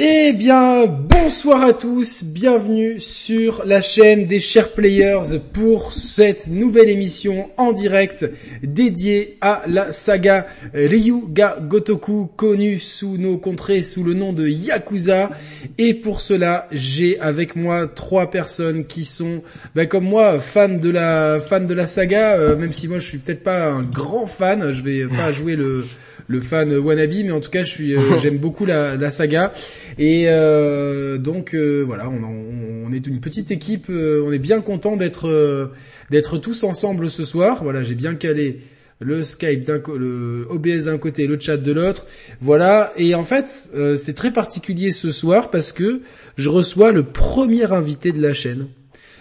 Eh bien, bonsoir à tous, bienvenue sur la chaîne des chers players pour cette nouvelle émission en direct dédiée à la saga Ryuga Gotoku connue sous nos contrées sous le nom de Yakuza. Et pour cela, j'ai avec moi trois personnes qui sont, bah, comme moi, fans de la fan de la saga, euh, même si moi je suis peut-être pas un grand fan, je vais pas jouer le le fan wannabe, mais en tout cas, je suis, euh, j'aime beaucoup la, la, saga. Et euh, donc euh, voilà, on, on, est une petite équipe, on est bien content d'être d'être tous ensemble ce soir. Voilà, j'ai bien calé le Skype d'un le OBS d'un côté, le chat de l'autre. Voilà. Et en fait, c'est très particulier ce soir parce que je reçois le premier invité de la chaîne.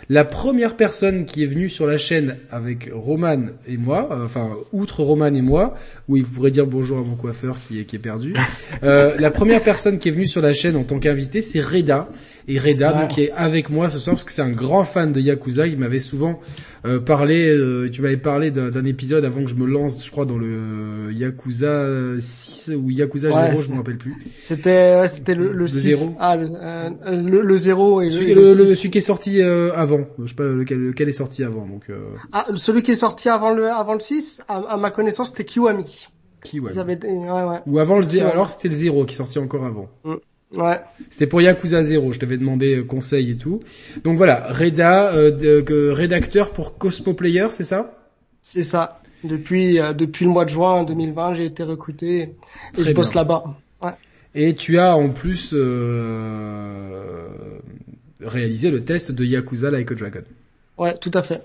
La première personne qui est venue sur la chaîne avec Roman et moi, euh, enfin outre Roman et moi, oui vous pourrez dire bonjour à mon coiffeur qui est, qui est perdu. Euh, la première personne qui est venue sur la chaîne en tant qu'invité, c'est Reda. Et Reda, donc, qui est avec moi ce soir parce que c'est un grand fan de Yakuza. Il m'avait souvent euh, parlé, euh, tu m'avais parlé d'un épisode avant que je me lance, je crois, dans le Yakuza 6 ou Yakuza 0, je me rappelle plus. C'était c'était le, le, 0. Ah, le, euh, le, 0 et celui, le, le, celui qui est sorti avant. Je sais pas lequel, lequel est sorti avant. Donc, Ah, celui qui est sorti avant le avant le 6, à, ma connaissance, c'était Kiwami. Kiwami. Ouais, ouais. Ou avant le 0, alors c'était le 0 qui est sorti encore avant. Mm. Ouais. C'était pour Yakuza 0, je t'avais demandé euh, conseil et tout. Donc voilà, Reda, euh, rédacteur pour Cosmo Player, c'est ça? C'est ça. Depuis euh, depuis le mois de juin 2020, j'ai été recruté et je bosse là-bas. Ouais. Et tu as en plus euh, réalisé le test de Yakuza Like a Dragon. Ouais, tout à fait.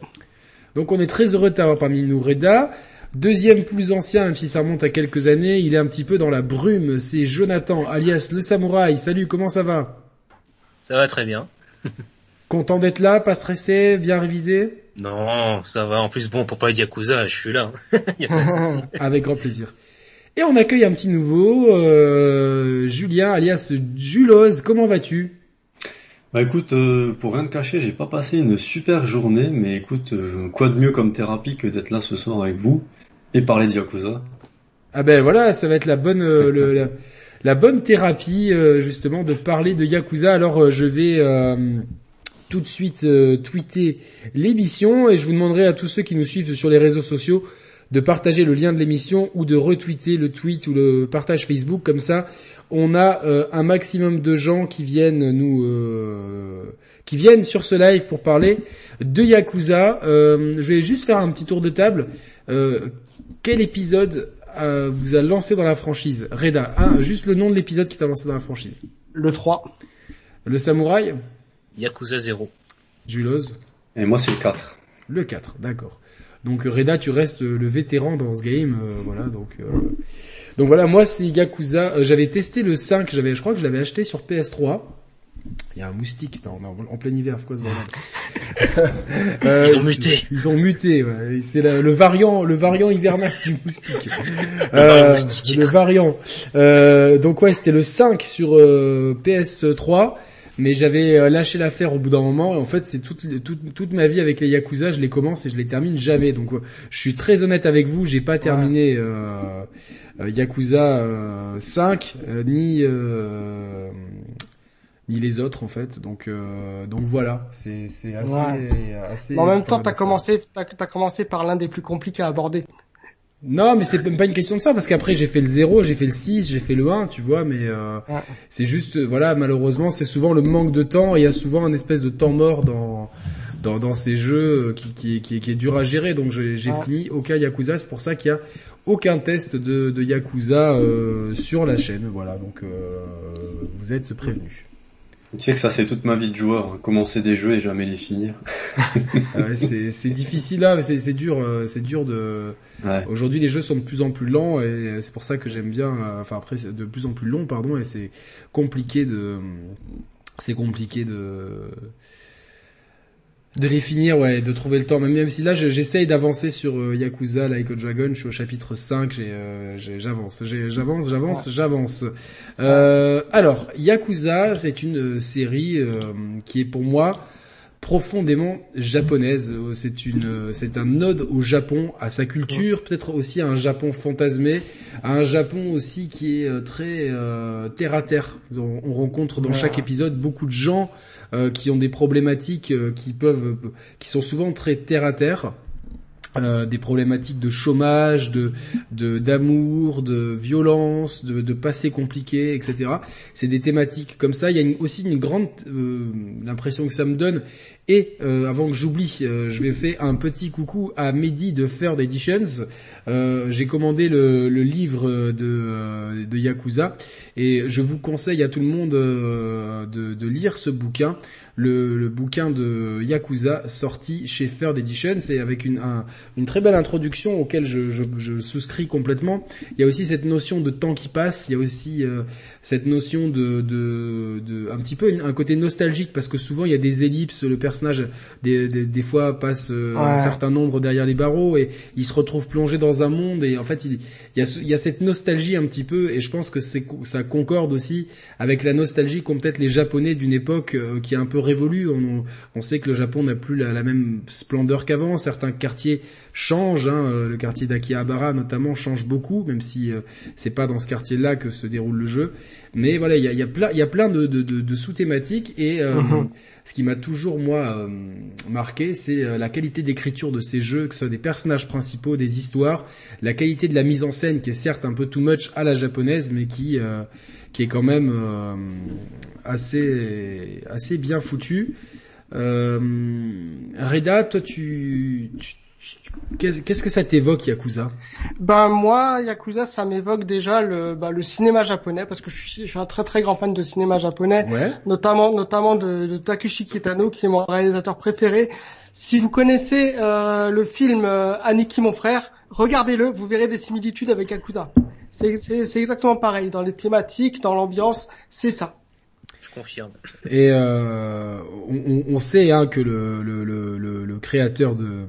Donc on est très heureux de t'avoir parmi nous, Reda. Deuxième plus ancien, même si ça remonte à quelques années, il est un petit peu dans la brume. C'est Jonathan, alias le samouraï. Salut, comment ça va? Ça va très bien. Content d'être là, pas stressé, bien révisé? Non, ça va. En plus, bon, pour parler de Yakuza, je suis là. y a pas de Avec grand plaisir. Et on accueille un petit nouveau, euh, Julien, alias Juloz. Comment vas-tu? Bah écoute, euh, pour rien te cacher, j'ai pas passé une super journée, mais écoute, euh, quoi de mieux comme thérapie que d'être là ce soir avec vous? Et parler de Yakuza. Ah ben voilà, ça va être la bonne euh, la, bonne thérapie euh, justement de parler de Yakuza. Alors euh, je vais tout de suite tweeter l'émission et je vous demanderai à tous ceux qui nous suivent sur les réseaux sociaux de partager le lien de l'émission ou de retweeter le tweet ou le partage Facebook comme ça on a un maximum de gens qui viennent nous qui viennent sur ce live pour parler de Yakuza. je vais juste faire un petit tour de table. Euh, quel épisode euh, vous a lancé dans la franchise? Reda, juste le nom de l'épisode qui t'a lancé dans la franchise. Le 3. Le samouraï? Yakuza 0. Juloz? Et moi c'est le 4. Le 4, d'accord. Donc Reda, tu restes le vétéran dans ce game, euh, voilà. Donc euh, donc voilà, moi c'est Yakuza. j'avais testé le 5, j'avais, je crois que je l'avais acheté sur PS3. Il y a un moustique en, en plein hiver, c'est quoi ce bordel euh, Ils ont muté. Ils ont muté. Ouais. C'est le variant, le variant hivernal du moustique. le, euh, moustique. le variant. Euh, donc ouais, c'était le 5 sur euh, PS3 mais j'avais lâché l'affaire au bout d'un moment et en fait c'est toute, toute, toute ma vie avec les Yakuza je les commence et je les termine jamais donc je suis très honnête avec vous j'ai pas terminé Yakuza 5 ni ni les autres en fait. Donc euh, donc voilà, c'est c'est assez assez. en même temps, t'as commencé t'as as commencé par l'un des plus compliqués à aborder. Non, mais c'est même pas une question de ça parce qu'après j'ai fait le 0, j'ai fait le 6, j'ai fait le 1, tu vois, mais euh, c'est juste voilà, malheureusement, c'est souvent le manque de temps, il y a souvent un espèce de temps mort dans dans, dans ces jeux qui, qui, qui, qui est dur à gérer. Donc j'ai fini aucun Yakuza, c'est pour ça qu'il y a aucun test de, de Yakuza euh, sur la chaîne. Voilà, donc euh, vous êtes prévenus. Tu sais que ça c'est toute ma vie de joueur, hein. commencer des jeux et jamais les finir. Ah c'est difficile là, c'est dur, euh, c'est dur de. Aujourd'hui les jeux sont de plus en plus lents et c'est pour ça que j'aime bien. Euh, enfin après c'est de plus en plus long pardon et c'est compliqué de. C'est compliqué de de les finir, ouais, de trouver le temps. Même, si là, j'essaye d'avancer sur euh, Yakuza Like a Dragon. Je suis au chapitre 5. Euh, j'avance, j'avance, j'avance, j'avance. Euh, alors, Yakuza, c'est une série qui est pour moi profondément japonaise. C'est une, c'est un ode au Japon, à sa culture, peut-être aussi à un Japon fantasmé, à un Japon aussi qui est très terre à terre. On, rencontre dans chaque épisode beaucoup de gens qui ont des problématiques qui peuvent, qui sont souvent très terre à terre. Euh, des problématiques de chômage, de d'amour, de, violence, de, de passé compliqué, etc. C'est des thématiques comme ça. Il y a aussi une grande euh, l'impression que ça me donne. Et euh, avant que j'oublie, je vais faire un petit coucou à Mehdi de Third Editions. J'ai commandé le, le livre de, de Yakuza et je vous conseille à tout le monde de, de lire ce bouquin le, le, bouquin de Yakuza sorti chez Third Edition. C'est avec une, une très belle introduction auquel je, je, je, souscris complètement. Il y a aussi cette notion de temps qui passe. Il y a aussi euh, cette notion de, de, de, un petit peu un côté nostalgique parce que souvent il y a des ellipses. Le personnage des, des, des fois passe euh, un certain nombre derrière les barreaux et il se retrouve plongé dans un monde et en fait il, il, y, a, il y a cette nostalgie un petit peu et je pense que c'est ça concorde aussi avec la nostalgie qu'ont peut-être les Japonais d'une époque euh, qui est un peu révolue. On, on sait que le Japon n'a plus la, même splendeur qu'avant. Certains quartiers changent. Hein. Euh, le quartier d'Akihabara notamment change beaucoup, même si euh, c'est pas dans ce quartier-là que se déroule le jeu. Mais voilà, il y a, y a, plein, y a plein de, de, sous-thématiques et mm-hmm. Ce qui m'a toujours moi marqué, c'est la qualité d'écriture de ces jeux, que ce soit des personnages principaux, des histoires, la qualité de la mise en scène qui est certes un peu too much à la japonaise, mais qui qui est quand même euh, assez assez bien foutu. Euh, Reda, toi, tu, qu'est-ce que ça t'évoque Yakuza? Ben moi, Yakuza, ça m'évoque déjà le, bah, le cinéma japonais parce que je suis, je suis un très très grand fan de cinéma japonais, notamment notamment de, de, Takeshi Kitano qui est mon réalisateur préféré. Si vous connaissez euh, le film euh, Aniki mon frère, regardez-le, vous verrez des similitudes avec Yakuza. C'est exactement pareil. Dans les thématiques, dans l'ambiance, c'est ça. Je confirme. Et euh, on, on, sait hein, que le, le, le, le, créateur de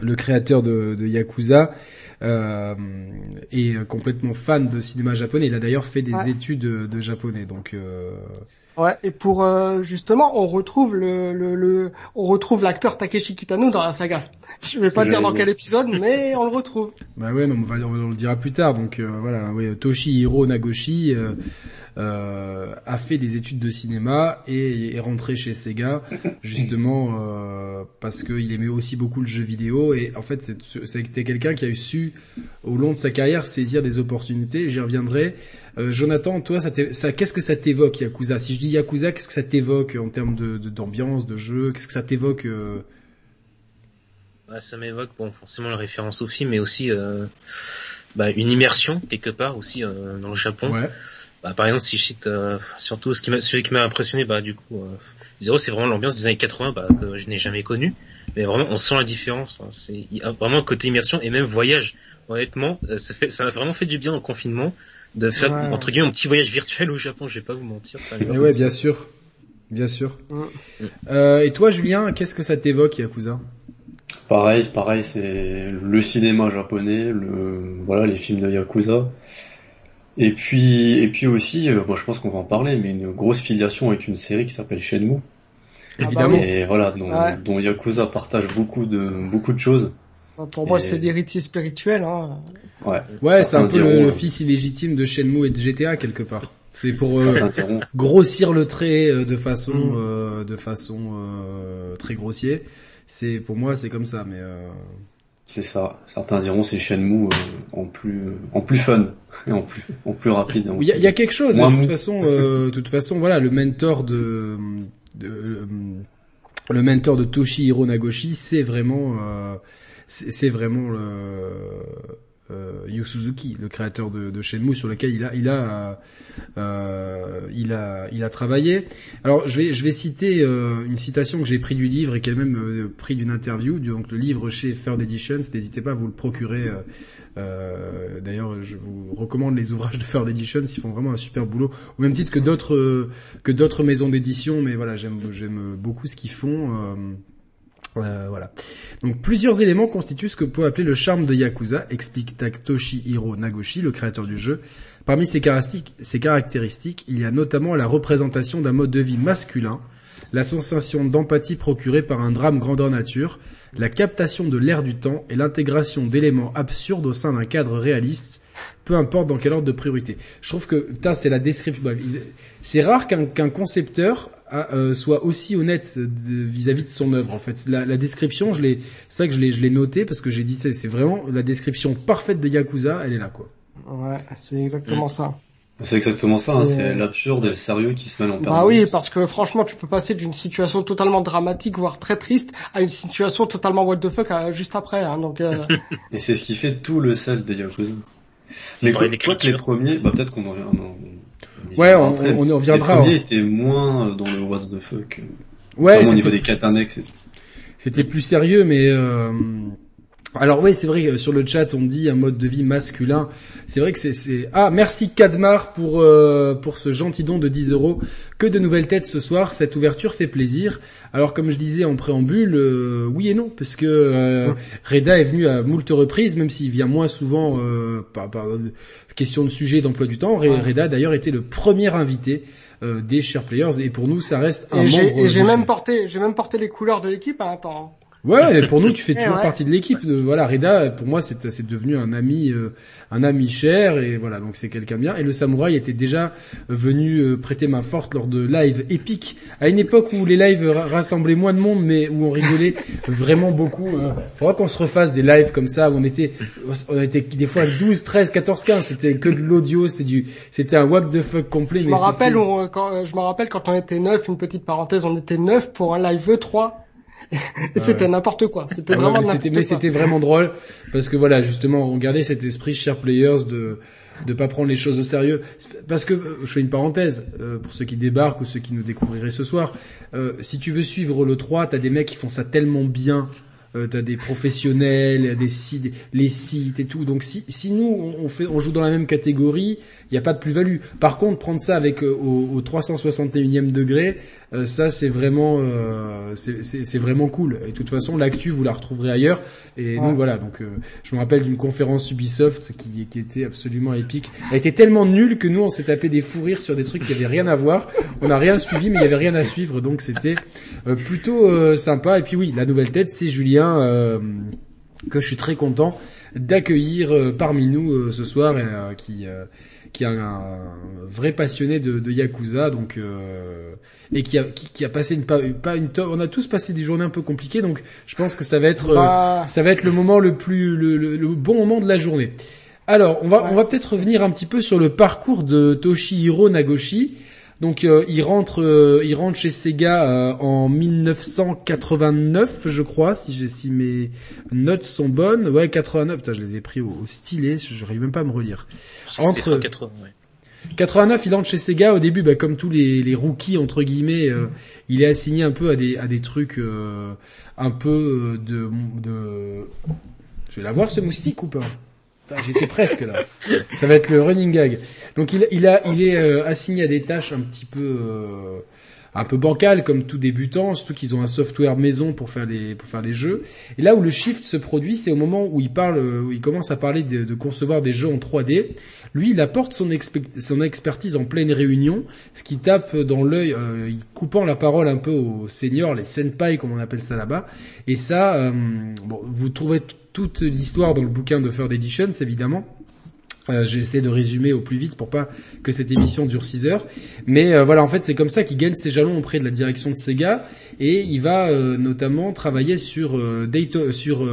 le créateur de, de Yakuza euh, est complètement fan de cinéma japonais. Il a d'ailleurs fait des études de, japonais, donc. Euh... Ouais, et pour euh, justement, on retrouve le, le, le on retrouve l'acteur Takeshi Kitano dans la saga. Je vais pas dire dans quel épisode, mais on le retrouve. Bah ouais, non, on, va, on, le dira plus tard. Donc euh, voilà, ouais, Toshihiro Nagoshi euh, euh, a fait des études de cinéma et est rentré chez Sega justement euh, parce qu'il aimait aussi beaucoup le jeu vidéo et en fait c'était quelqu'un qui a su au long de sa carrière saisir des opportunités. J'y reviendrai. Jonathan, toi, ça, ça qu'est-ce que ça t'évoque Yakuza? Si je dis Yakuza, qu'est-ce que ça t'évoque en termes de d'ambiance, de, jeu? Qu'est-ce que ça t'évoque bah, ça m'évoque bon forcément la référence au film, mais aussi euh, bah, une immersion quelque part aussi euh, dans le Japon. Ouais. Bah, par exemple, si je cite euh, surtout ce qui m'a, celui qui m'a impressionné, bah du coup, euh, Zero, c'est vraiment l'ambiance des années 80 bah, que je n'ai jamais connue, mais vraiment on sent la différence. Enfin, c'est y a vraiment côté immersion et même voyage. Honnêtement, euh, ça, fait, ça m'a vraiment fait du bien en confinement de faire entre guillemets un petit voyage virtuel au Japon. Je vais pas vous mentir. Ça mais ouais, bien sûr, bien sûr. Euh, et toi, Julien, qu'est-ce que ça t'évoque, Yakuza? Pareil, pareil, c'est le cinéma japonais, le voilà, les films de yakuza. Et puis, et puis aussi, euh, bon, je pense qu'on va en parler, mais une grosse filiation avec une série qui s'appelle Shenmue. Évidemment. Et voilà, dont, dont, Yakuza partage beaucoup de beaucoup de choses. Pour moi, c'est l'héritier spirituel. Hein. Ouais, ouais c'est un peu le, fils illégitime de Shenmue et de GTA quelque part. C'est pour euh, grossir le trait euh, de façon, mm. de façon très grossier c'est pour moi c'est comme ça, mais. Euh... C'est ça. Certains diront c'est Shenmue euh, en plus en plus fun et en plus en plus rapide. Il y, a, y a quelque chose. Hein, de toute façon, euh, toute façon, voilà, le mentor de, de euh, le mentor de Toshihiro Nagoshi, c'est vraiment euh, c'est vraiment le euh, Yu Suzuki, le créateur de, Shenmue, sur lequel il a, il a, euh, il a, il a travaillé. Alors, je vais, je vais citer euh, une citation que j'ai pris du livre et qui est même euh, pris d'une interview. Donc, le livre chez Third Editions. N'hésitez pas à vous le procurer. Euh, D'ailleurs, je vous recommande les ouvrages de Third Editions. Ils font vraiment un super boulot, au même titre que d'autres que d'autres maisons d'édition. Mais voilà, j'aime, j'aime beaucoup ce qu'ils font. Euh, voilà. Donc plusieurs éléments constituent ce que peut appeler le charme de Yakuza, explique Taktoshi Hiro Nagoshi, le créateur du jeu. Parmi ces caractéristiques, il y a notamment la représentation d'un mode de vie masculin, la sensation d'empathie procurée par un drame grandeur nature, la captation de l'air du temps et l'intégration d'éléments absurdes au sein d'un cadre réaliste, peu importe dans quel ordre de priorité. Je trouve que, c'est la description. C'est rare qu'un concepteur euh, soit aussi honnête vis-à-vis de, son œuvre. En fait, la, la description, je l'ai, c'est ça que je l'ai, je l'ai noté parce que j'ai dit c'est vraiment la description parfaite de Yakuza. Elle est là, quoi. Ouais, c'est exactement ça. C'est exactement ça, hein, c'est l'absurde et le sérieux qui se mêlent en permanence. Bah oui, parce que franchement, tu peux passer d'une situation totalement dramatique, voire très triste, à une situation totalement what the fuck euh, juste après. Hein, donc. Euh... et c'est ce qui fait tout le sel des Yakuza. Mais quoi, que les premiers, bah peut-être qu'on en, ouais, on, on, on, reviendra. Les premiers étaient moins dans le what the fuck. Ouais, au niveau des. C'était plus sérieux, mais. Euh... Alors oui, c'est vrai que sur le chat on dit un mode de vie masculin. C'est vrai que c'est ah merci Kadmar pour euh, pour ce gentil don de 10 euros. Que de nouvelles têtes ce soir. Cette ouverture fait plaisir. Alors comme je disais en préambule, euh, oui et non parce que euh, Reda est venu à moult reprises, même s'il vient moins souvent par, par, question de sujet d'emploi du temps. Reda d'ailleurs était le premier invité. des share players et pour nous ça reste un et Et j'ai même porté, j'ai même porté les couleurs de l'équipe à un temps. Ouais, pour nous, tu fais eh toujours partie de l'équipe. Voilà, Reda, pour moi, c'est c'est devenu un ami, euh, un ami cher, et voilà, donc c'est quelqu'un bien. Et le samouraï était déjà venu euh, prêter main forte lors de live épiques, à une époque où les lives rassemblaient moins de monde, mais où on rigolait vraiment beaucoup. Euh. Faudra qu'on se refasse des lives comme ça, où on était, on était des fois 12, 13, 14, 15. C'était que de l'audio, c'était du, c'était un what the fuck complet. Je me rappelle, quand, je me rappelle quand on était neuf, une petite parenthèse, on était neuf pour un live E3 c'était n'importe quoi. C'était ah vraiment c'était, Mais c'était vraiment drôle parce que voilà, justement, on gardait cet esprit share players de de pas prendre les choses au sérieux. Parce que je fais une parenthèse euh, pour ceux qui débarquent ou ceux qui nous découvriraient ce soir. Euh, si tu veux suivre le 3, t'as des mecs qui font ça tellement bien. Euh, t'as des professionnels, des sites, les sites et tout. Donc si, si nous on fait, on joue dans la même catégorie, il n'y a pas de plus-value. Par contre, prendre ça avec euh, au, au 361e degré, euh, ça c'est vraiment euh, c'est vraiment cool. Et de toute façon, l'actu vous la retrouverez ailleurs. Et nous voilà, donc je me rappelle d'une conférence Ubisoft qui, qui était absolument épique. Elle était tellement nulle que nous on s'est tapé des fous rires sur des trucs qui avaient rien à voir. On n'a rien suivi, mais il y avait rien à suivre, donc c'était plutôt sympa. Et puis oui, la nouvelle tête c'est Julien que je suis très content d'accueillir parmi nous ce soir et qui qui est un, vrai passionné de, de Yakuza, donc euh, et qui a, qui, a passé une pas, pas une on a tous passé des journées un peu compliquées, donc je pense que ça va être bah. ça va être le moment le plus le, le, bon moment de la journée. Alors on va on va peut-être revenir un petit peu sur le parcours de Toshihiro Nagoshi. Donc euh, il rentre, euh, il rentre chez Sega euh, en 1989, je crois, si, je, si mes notes sont bonnes. Ouais, 89. Putain, je les ai pris au, stylet. Je n'arrive même pas à me relire. Entre 80, ouais. 89, il entre chez Sega. Au début, bah, comme tous les, les rookies entre guillemets, il est assigné un peu à des à des trucs un peu de de. Je vais l'avoir ce moustique ou pas? J'étais presque là. Ça va être le running gag. Donc il, il, a, il est euh, assigné à des tâches un petit peu, euh, un peu bancales comme tout débutant, surtout qu'ils ont un software maison pour faire les, pour faire les jeux. Et là où le shift se produit, c'est au moment où il parle, où il commence à parler de, concevoir des jeux en 3D. Lui, il apporte son, son expertise en pleine réunion, ce qui tape dans l'œil, euh, coupant la parole un peu aux seniors, les senpai comme on appelle ça là-bas. Et ça, bon, vous trouvez toute l'histoire dans le bouquin de Third Editions, évidemment. Euh, J'essaie de résumer au plus vite pour pas que cette émission dure 6 heures. Mais euh, voilà, en fait, c'est comme ça qu'il gagne ses jalons auprès de la direction de Sega et il va euh, notamment travailler sur euh, sur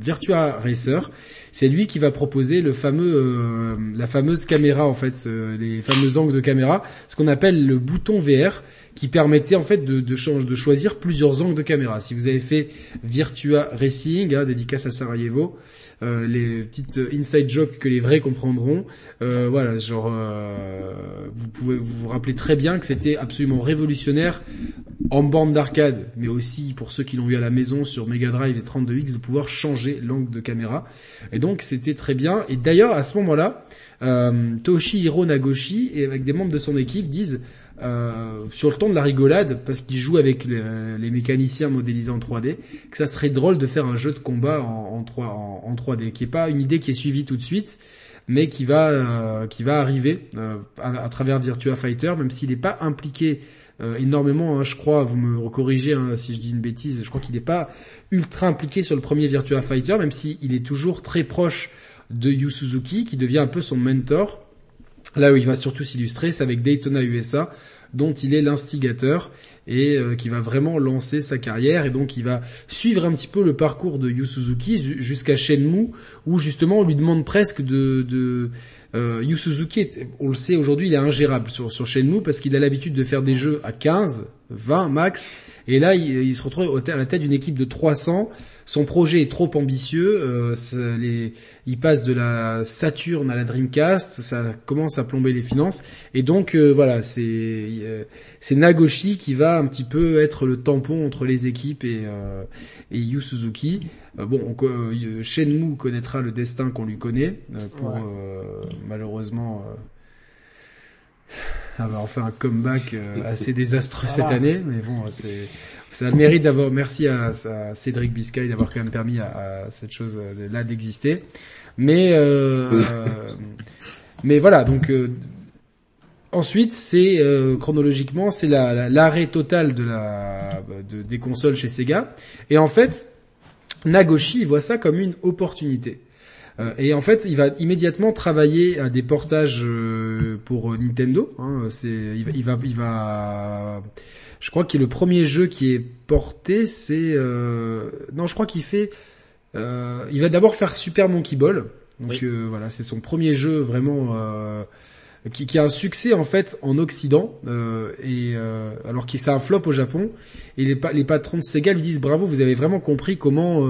Virtua Racer. C'est lui qui va proposer fameux la fameuse caméra en fait, les fameux angles de caméra, ce qu'on appelle le bouton VR qui permettait en fait de choisir plusieurs angles de caméra. Si vous avez fait Virtua Racing, hein, dédicace à Sarajevo, euh, les petites inside jokes que les vrais comprendront. Euh, voilà, genre euh, vous pouvez vous, vous rappeler très bien que c'était absolument révolutionnaire en bande d'arcade, mais aussi pour ceux qui l'ont vu à la maison sur Mega Drive et 32X de pouvoir changer l'angle de caméra. Et donc c'était très bien. Et d'ailleurs à ce moment-là, euh, Toshihiro Nagoshi et avec des membres de son équipe disent euh, sur le ton de la rigolade, parce qu'il joue avec les, mécaniciens modélisés en 3D, que ça serait drôle de faire un jeu de combat en, en, 3, en, 3D, qui est pas une idée qui est suivie tout de suite, mais qui va euh, arriver euh, à, travers Virtua Fighter, même s'il n'est pas impliqué euh, énormément, hein, je crois, vous me corrigez hein, si je dis une bêtise, je crois qu'il n'est pas ultra impliqué sur le premier Virtua Fighter, même s'il est toujours très proche de Yu Suzuki, qui devient un peu son mentor. Là où il va surtout s'illustrer, c'est avec Daytona USA, dont il est l'instigateur et euh, qui va vraiment lancer sa carrière. Et donc il va suivre un petit peu le parcours de Yu Suzuki jusqu'à Shenmue où justement on lui demande presque de, de euh, on le sait aujourd'hui, il est ingérable sur, sur Shenmue parce qu'il a l'habitude de faire des jeux à 15, 20 max et là il, il se retrouve à la tête d'une équipe de 300 son projet est trop ambitieux. Euh, les, il passe de la Saturn à la Dreamcast, ça commence à plomber les finances. Et donc euh, voilà, c'est euh, c'est Nagoshi qui va un petit peu être le tampon entre les équipes et, et Yu Suzuki. bon, on, Shenmue connaîtra le destin qu'on lui connaît pour malheureusement avoir fait un comeback assez désastreux cette année, mais bon, c'est ça a le mérite d'avoir, merci à, Cédric Biscay d'avoir quand même permis à, cette chose euh, là d'exister. Mais euh, mais voilà, donc euh, ensuite c'est chronologiquement c'est l'arrêt total de la de, des consoles chez Sega et en fait Nagoshi voit ça comme une opportunité. Et en fait, il va immédiatement travailler à des portages pour Nintendo. Hein, c'est, il va, il va je crois que le premier jeu qui est porté, c'est euh... non, je crois qu'il fait. Euh... Il va d'abord faire Super Monkey Ball. Donc euh, voilà, c'est son premier jeu vraiment euh, qui, qui, a un succès en fait en Occident euh, et alors que c'est un flop au Japon. Et les, les patrons de Sega lui disent bravo, vous avez vraiment compris comment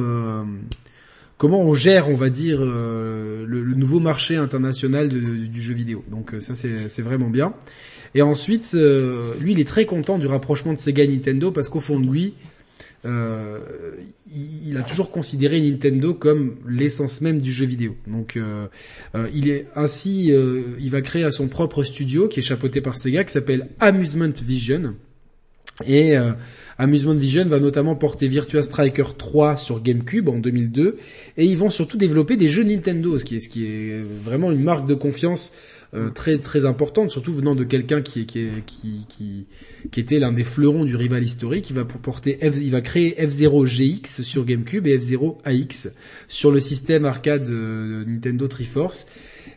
comment on gère, on va dire, le, le, nouveau marché international du jeu vidéo. Donc ça c'est vraiment bien. Et ensuite, euh, lui, il est très content du rapprochement de Sega et Nintendo parce qu'au fond de lui, euh, il a toujours considéré Nintendo comme l'essence même du jeu vidéo. Donc, euh, il est ainsi, il va créer son propre studio qui est chapeauté par Sega, qui s'appelle Amusement Vision. Et Amusement Vision va notamment porter Virtua Striker 3 sur GameCube en 2002, et ils vont surtout développer des jeux Nintendo, ce qui est, vraiment une marque de confiance euh, très très importante, surtout venant de quelqu'un qui, était l'un des fleurons du rival historique. Il va porter il va créer F0 GX sur GameCube et F0 AX sur le système arcade euh, Nintendo Triforce.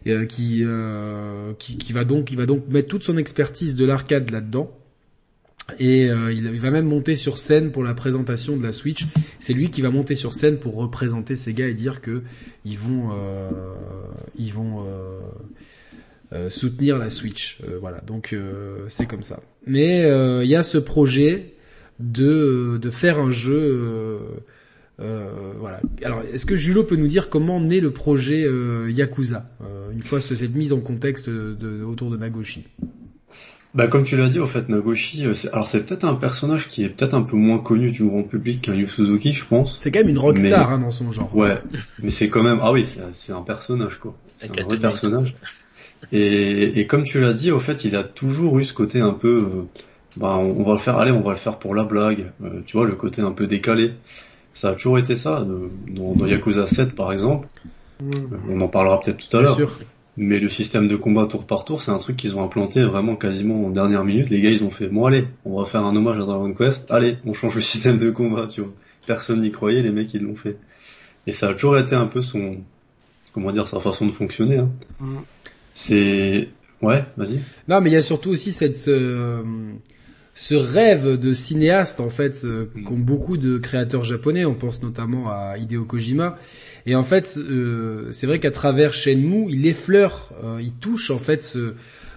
Euh, qui, euh, va donc mettre toute son expertise de l'arcade là-dedans et il, il, va même monter sur scène pour la présentation de la Switch. C'est lui qui va monter sur scène pour représenter Sega et dire que ils vont, euh, euh, euh, soutenir la Switch. Euh, voilà, donc euh, c'est comme ça. Mais il y a ce projet de faire un jeu. voilà. Alors, est-ce que Julo peut nous dire comment naît le projet Yakuza une fois cette mise en contexte autour de Nagoshi? Bah comme tu l'as dit, en fait, Nagoshi, alors c'est peut-être un personnage qui est peut-être un peu moins connu du grand public qu'un Yu Suzuki, je pense. C'est quand même une rockstar hein, dans son genre. Ouais, mais c'est quand même, ah oui, c'est un personnage quoi. C'est un vrai personnage. Et, et comme tu l'as dit, au fait, il a toujours eu ce côté un peu, euh, bah, on, va le faire, allez, on va le faire pour la blague, euh, tu vois, le côté un peu décalé. Ça a toujours été ça, dans, dans Yakuza 7 par exemple. Mm. On en parlera peut-être tout à l'heure. Mais le système de combat tour par tour, c'est un truc qu'ils ont implanté vraiment quasiment en dernière minute. Les gars, ils ont fait, bon allez, on va faire un hommage à Dragon Quest, allez, on change le système de combat, tu vois. Personne n'y croyait, les mecs, ils l'ont fait. Et ça a toujours été un peu son, comment dire, sa façon de fonctionner. Hein. Mm. C'est ouais, vas-y. Non, mais il y a surtout aussi cette euh, ce rêve de cinéaste en fait euh, mm. qu'ont beaucoup de créateurs japonais. On pense notamment à Hideo Kojima. Et en fait, euh, c'est vrai qu'à travers Shenmue, il effleure, il touche en fait ce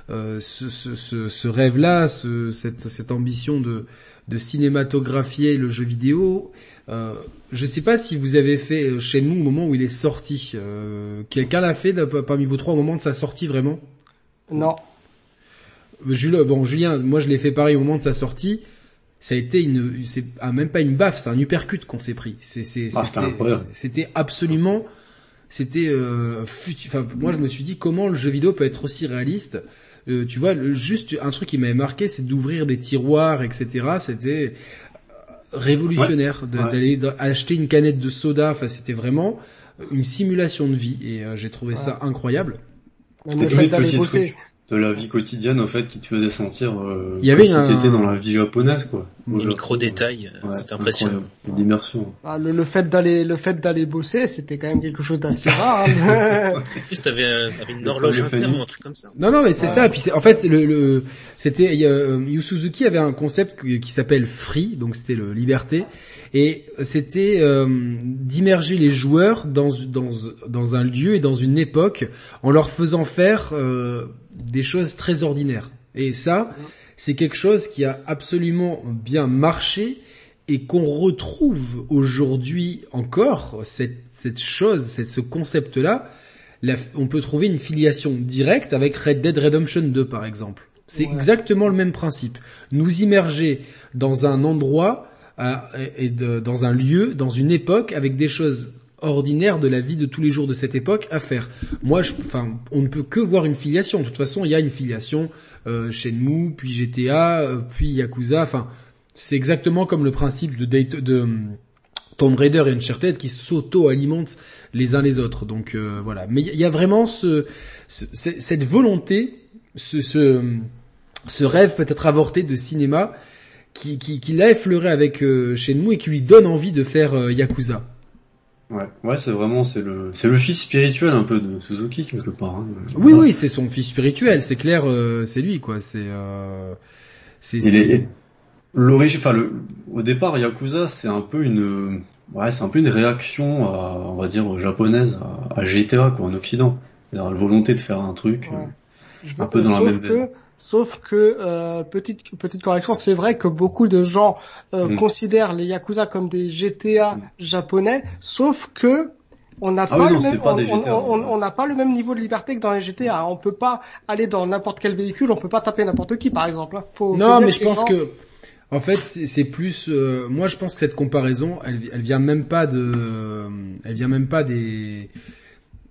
ce, ce, ce, rêve-là, cette, cette ambition de, de cinématographier le jeu vidéo. Euh, je sais pas si vous avez fait euh, chez nous au moment où il est sorti. Euh, Quelqu'un l'a fait parmi vous trois au moment de sa sortie vraiment? Non. Euh, Jules, bon Julien, moi je l'ai fait pareil au moment de sa sortie. Ça a été une, c'est ah, même pas une baffe, c'est un uppercut qu'on s'est pris. C'est, c'est, ah, c'était absolument, c'était, euh, enfin moi je me suis dit comment le jeu vidéo peut être aussi réaliste euh, tu vois, le, juste un truc qui m'avait marqué, c'est d'ouvrir des tiroirs, etc. C'était révolutionnaire d'aller acheter une canette de soda. Enfin, c'était vraiment une simulation de vie et j'ai trouvé ça incroyable. Le fait d'aller bosser de la vie quotidienne en fait qui te faisait sentir euh, il y avait dans la vie japonaise quoi les micro détails euh, c'était impressionnant. l'immersion. Ah, le, le, fait d'aller le fait d'aller bosser c'était quand même quelque chose d'assez rare hein. en plus t'avais euh, avais une horloge interne ou un truc comme ça. Non non mais c'est ça puis en fait le, le c'était euh, Yu Suzuki avait un concept qui s'appelle free donc c'était le liberté et c'était euh, d'immerger les joueurs dans, dans, dans un lieu et dans une époque en leur faisant faire euh, des choses très ordinaires. Et ça, c'est quelque chose qui a absolument bien marché et qu'on retrouve aujourd'hui encore, cette, cette chose, cette, ce concept-là, on peut trouver une filiation directe avec Red Dead Redemption 2 par exemple. C'est exactement le même principe. Nous immerger dans un endroit et dans un lieu, dans une époque, avec des choses ordinaires de la vie de tous les jours de cette époque à faire. Moi, je, enfin, on ne peut que voir une filiation. De toute façon, il y a une filiation euh, Shenmue, puis GTA, euh, puis Yakuza. Enfin, c'est exactement comme le principe de, Date, de euh, Tomb Raider et Uncharted qui s'auto-alimentent les uns les autres. Donc euh, voilà. Mais il y a vraiment ce, cette volonté, ce, ce, ce rêve peut-être avorté de cinéma qui, qui, qui l'a effleuré avec euh, Shenmue et qui lui donne envie de faire euh, Yakuza. Ouais, ouais, c'est vraiment c'est le c'est le fils spirituel un peu de Suzuki quelque part. Hein. Oui, oui, c'est son fils spirituel, c'est clair, euh, c'est lui quoi. C'est euh, c'est l'origine. Enfin, le au départ Yakuza c'est un peu une ouais c'est un peu une réaction à, on va dire japonaise à, à GTA quoi en Occident. C'est-à-dire la volonté de faire un truc un peu dans la même veine. Sauf que euh, petite petite correction, c'est vrai que beaucoup de gens euh, mm. considèrent les yakuza comme des GTA mm. japonais, sauf que on n'a ah pas, le même, on, n'a pas le même niveau de liberté que dans les GTA. On peut pas aller dans n'importe quel véhicule, on peut pas taper n'importe qui, par exemple. Hein. non, mais je pense que en fait, c'est plus. Euh, moi, je pense que cette comparaison, elle, elle vient même pas de, elle vient même pas des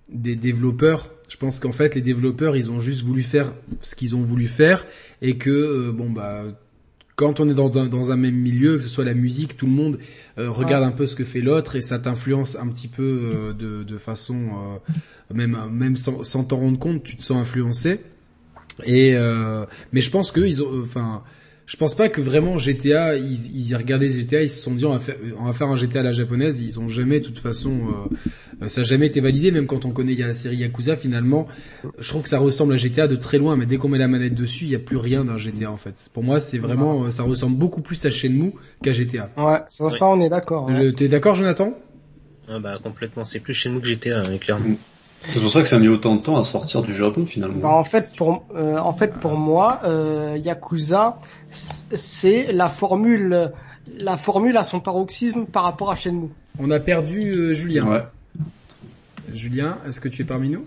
des développeurs je pense qu'en fait, les développeurs, ils ont juste voulu faire ce qu'ils ont voulu faire et que euh, bon bah quand on est dans un, dans un même milieu, que ce soit la musique, tout le monde euh, regarde un peu ce que fait l'autre et ça t'influence un petit peu euh, de, de, façon même même sans, sans t'en rendre compte, tu te sens influencé. Et mais je pense que ils ont enfin je pense pas que vraiment GTA, ils, ils regardaient GTA, ils se sont dit on va faire, on va faire un GTA à la japonaise. Ils ont jamais, de toute façon, euh, ça a jamais été validé, même quand on connaît la série Yakuza. Finalement, je trouve que ça ressemble à GTA de très loin, mais dès qu'on met la manette dessus, il y a plus rien d'un GTA en fait. Pour moi, c'est vraiment, euh, ça ressemble beaucoup plus à Shenmue qu'à GTA. Ouais, ça, ça on est d'accord. Ouais. T'es d'accord, Jonathan? Ah bah complètement, c'est plus Shenmue que GTA, hein, clairement. C'est pour ça que ça a mis autant de temps à sortir du Japon finalement. Bah, en fait, pour euh, en fait pour moi, euh, Yakuza, c'est la formule, la formule à son paroxysme par rapport à Shenmue. On a perdu euh, Julien. Ouais. Julien, est-ce que tu es parmi nous?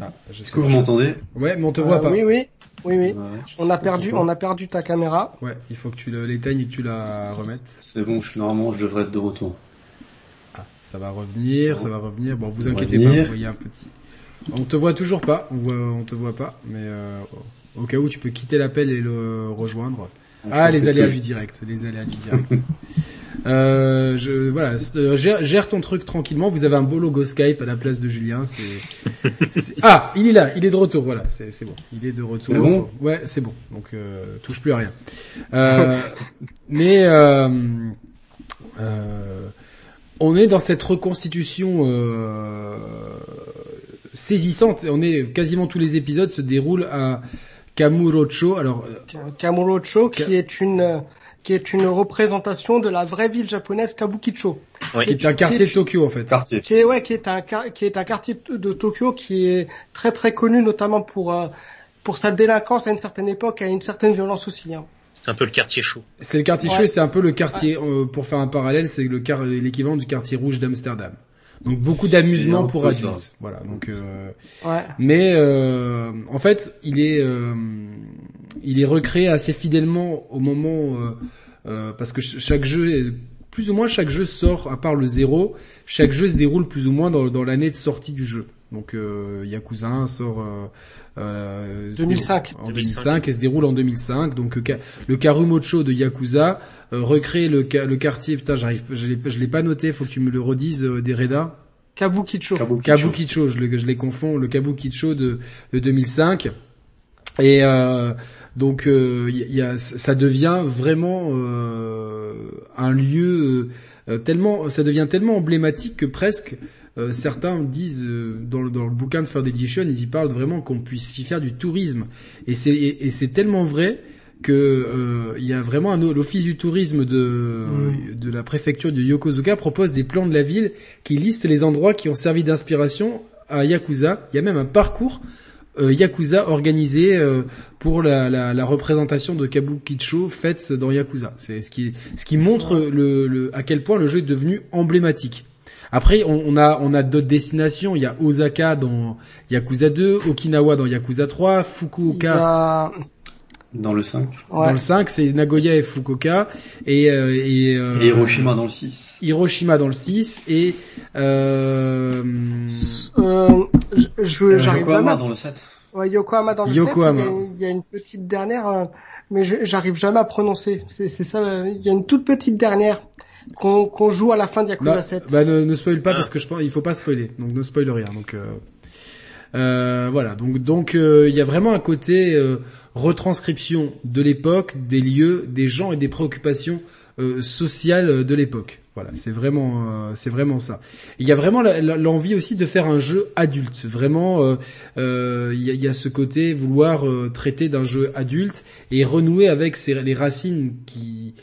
Ah, Est-ce que vous m'entendez? Ouais, mais on te voit pas. Oui, oui. Oui, oui. on a perdu, on a perdu ta caméra. Ouais, il faut que tu l'éteignes et que tu la remettes. C'est bon, je normalement, je devrais être de retour. Ah, ça va revenir, ça va revenir. Bon, vous inquiétez pas, vous voyez un petit. On te voit toujours pas, on voit, on te voit pas, mais euh, au cas où tu peux quitter l'appel et le rejoindre. Ah, les aléas du direct, les aléas du direct. euh, je, voilà, euh, gère, ton truc tranquillement. Vous avez un beau logo Skype à la place de Julien. C'est, ah, il est là, il est de retour. Voilà, c'est, bon, il est de retour. Bon? Ouais, c'est bon. Donc euh, touche plus à rien. Euh, mais euh, euh, on est dans cette reconstitution euh, saisissante. On est quasiment tous les épisodes se déroulent à Kamurocho. Alors Kamurocho, qui est une qui est une représentation de la vraie ville japonaise Kabukicho. Qui est un quartier de Tokyo en fait. Quartier. Qui est ouais, qui est un qui est un quartier de Tokyo qui est très très connu notamment pour euh, pour sa délinquance à une certaine époque et à une certaine violence aussi. Hein. C'est un peu le quartier chaud. C'est le quartier chaud et c'est un peu le quartier, euh, pour faire un parallèle, c'est le l'équivalent du quartier rouge d'Amsterdam. Donc beaucoup d'amusement pour adultes. Voilà. Donc. Euh, ouais. Mais euh, en fait, il est euh, il est recréé assez fidèlement au moment parce que chaque jeu plus ou moins chaque jeu sort à part le zéro. Chaque jeu se déroule plus ou moins dans, dans l'année de sortie du jeu. Donc euh, Yakuza 1 sort euh, 2005. en 2005 et se déroule en 2005. Donc le Karumocho de Yakuza recrée le, le quartier. Putain, j'arrive, je l'ai, je l'ai pas noté. Faut que tu me le redises, Dereda. Kabukicho. Kabukicho, je, je les confonds. Le Kabukicho de, de 2005. Et euh, donc euh, y a, ça devient vraiment euh, un lieu euh, tellement, ça devient tellement emblématique que presque euh, certains disent dans, le, dans le bouquin de Third Edition, ils y parlent vraiment qu'on puisse y faire du tourisme. Et c'est et, c'est tellement vrai que il y a vraiment un l'office du tourisme de mm. de la préfecture de Yokozuka propose des plans de la ville qui listent les endroits qui ont servi d'inspiration à Yakuza. Il y a même un parcours euh, Yakuza organisé euh, pour la, la, la, représentation de Kabukicho faite dans Yakuza. C'est ce qui ce qui montre le, le, à quel point le jeu est devenu emblématique. Après, on, on a on a d'autres destinations. Il y a Osaka dans Yakuza 2, Okinawa dans Yakuza 3, Fukuoka. Dans le 5. Dans le 5, c'est Nagoya et Fukuoka. Et, euh, et, euh, et, Hiroshima dans le 6. Hiroshima dans le 6. Et... Euh, euh, je, j'arrive Yokohama dans le 7. Ouais, Yokohama dans le Yokohama. 7. Il y, a, une petite dernière, euh, mais j'arrive jamais à prononcer. C'est, ça, il y a une toute petite dernière qu'on, joue à la fin de Yakuza bah, 7. Bah ne, ne spoil pas parce que je pense il faut pas spoiler. Donc ne spoil rien. Donc euh, euh, voilà. Donc donc il y a vraiment un côté retranscription de l'époque, des lieux, des gens et des préoccupations euh, sociales de l'époque. Voilà, c'est vraiment, euh, c'est vraiment ça. Il y a vraiment l'envie aussi de faire un jeu adulte. Vraiment, euh, euh, il, y a, il, y a, ce côté vouloir traiter d'un jeu adulte et renouer avec les racines qui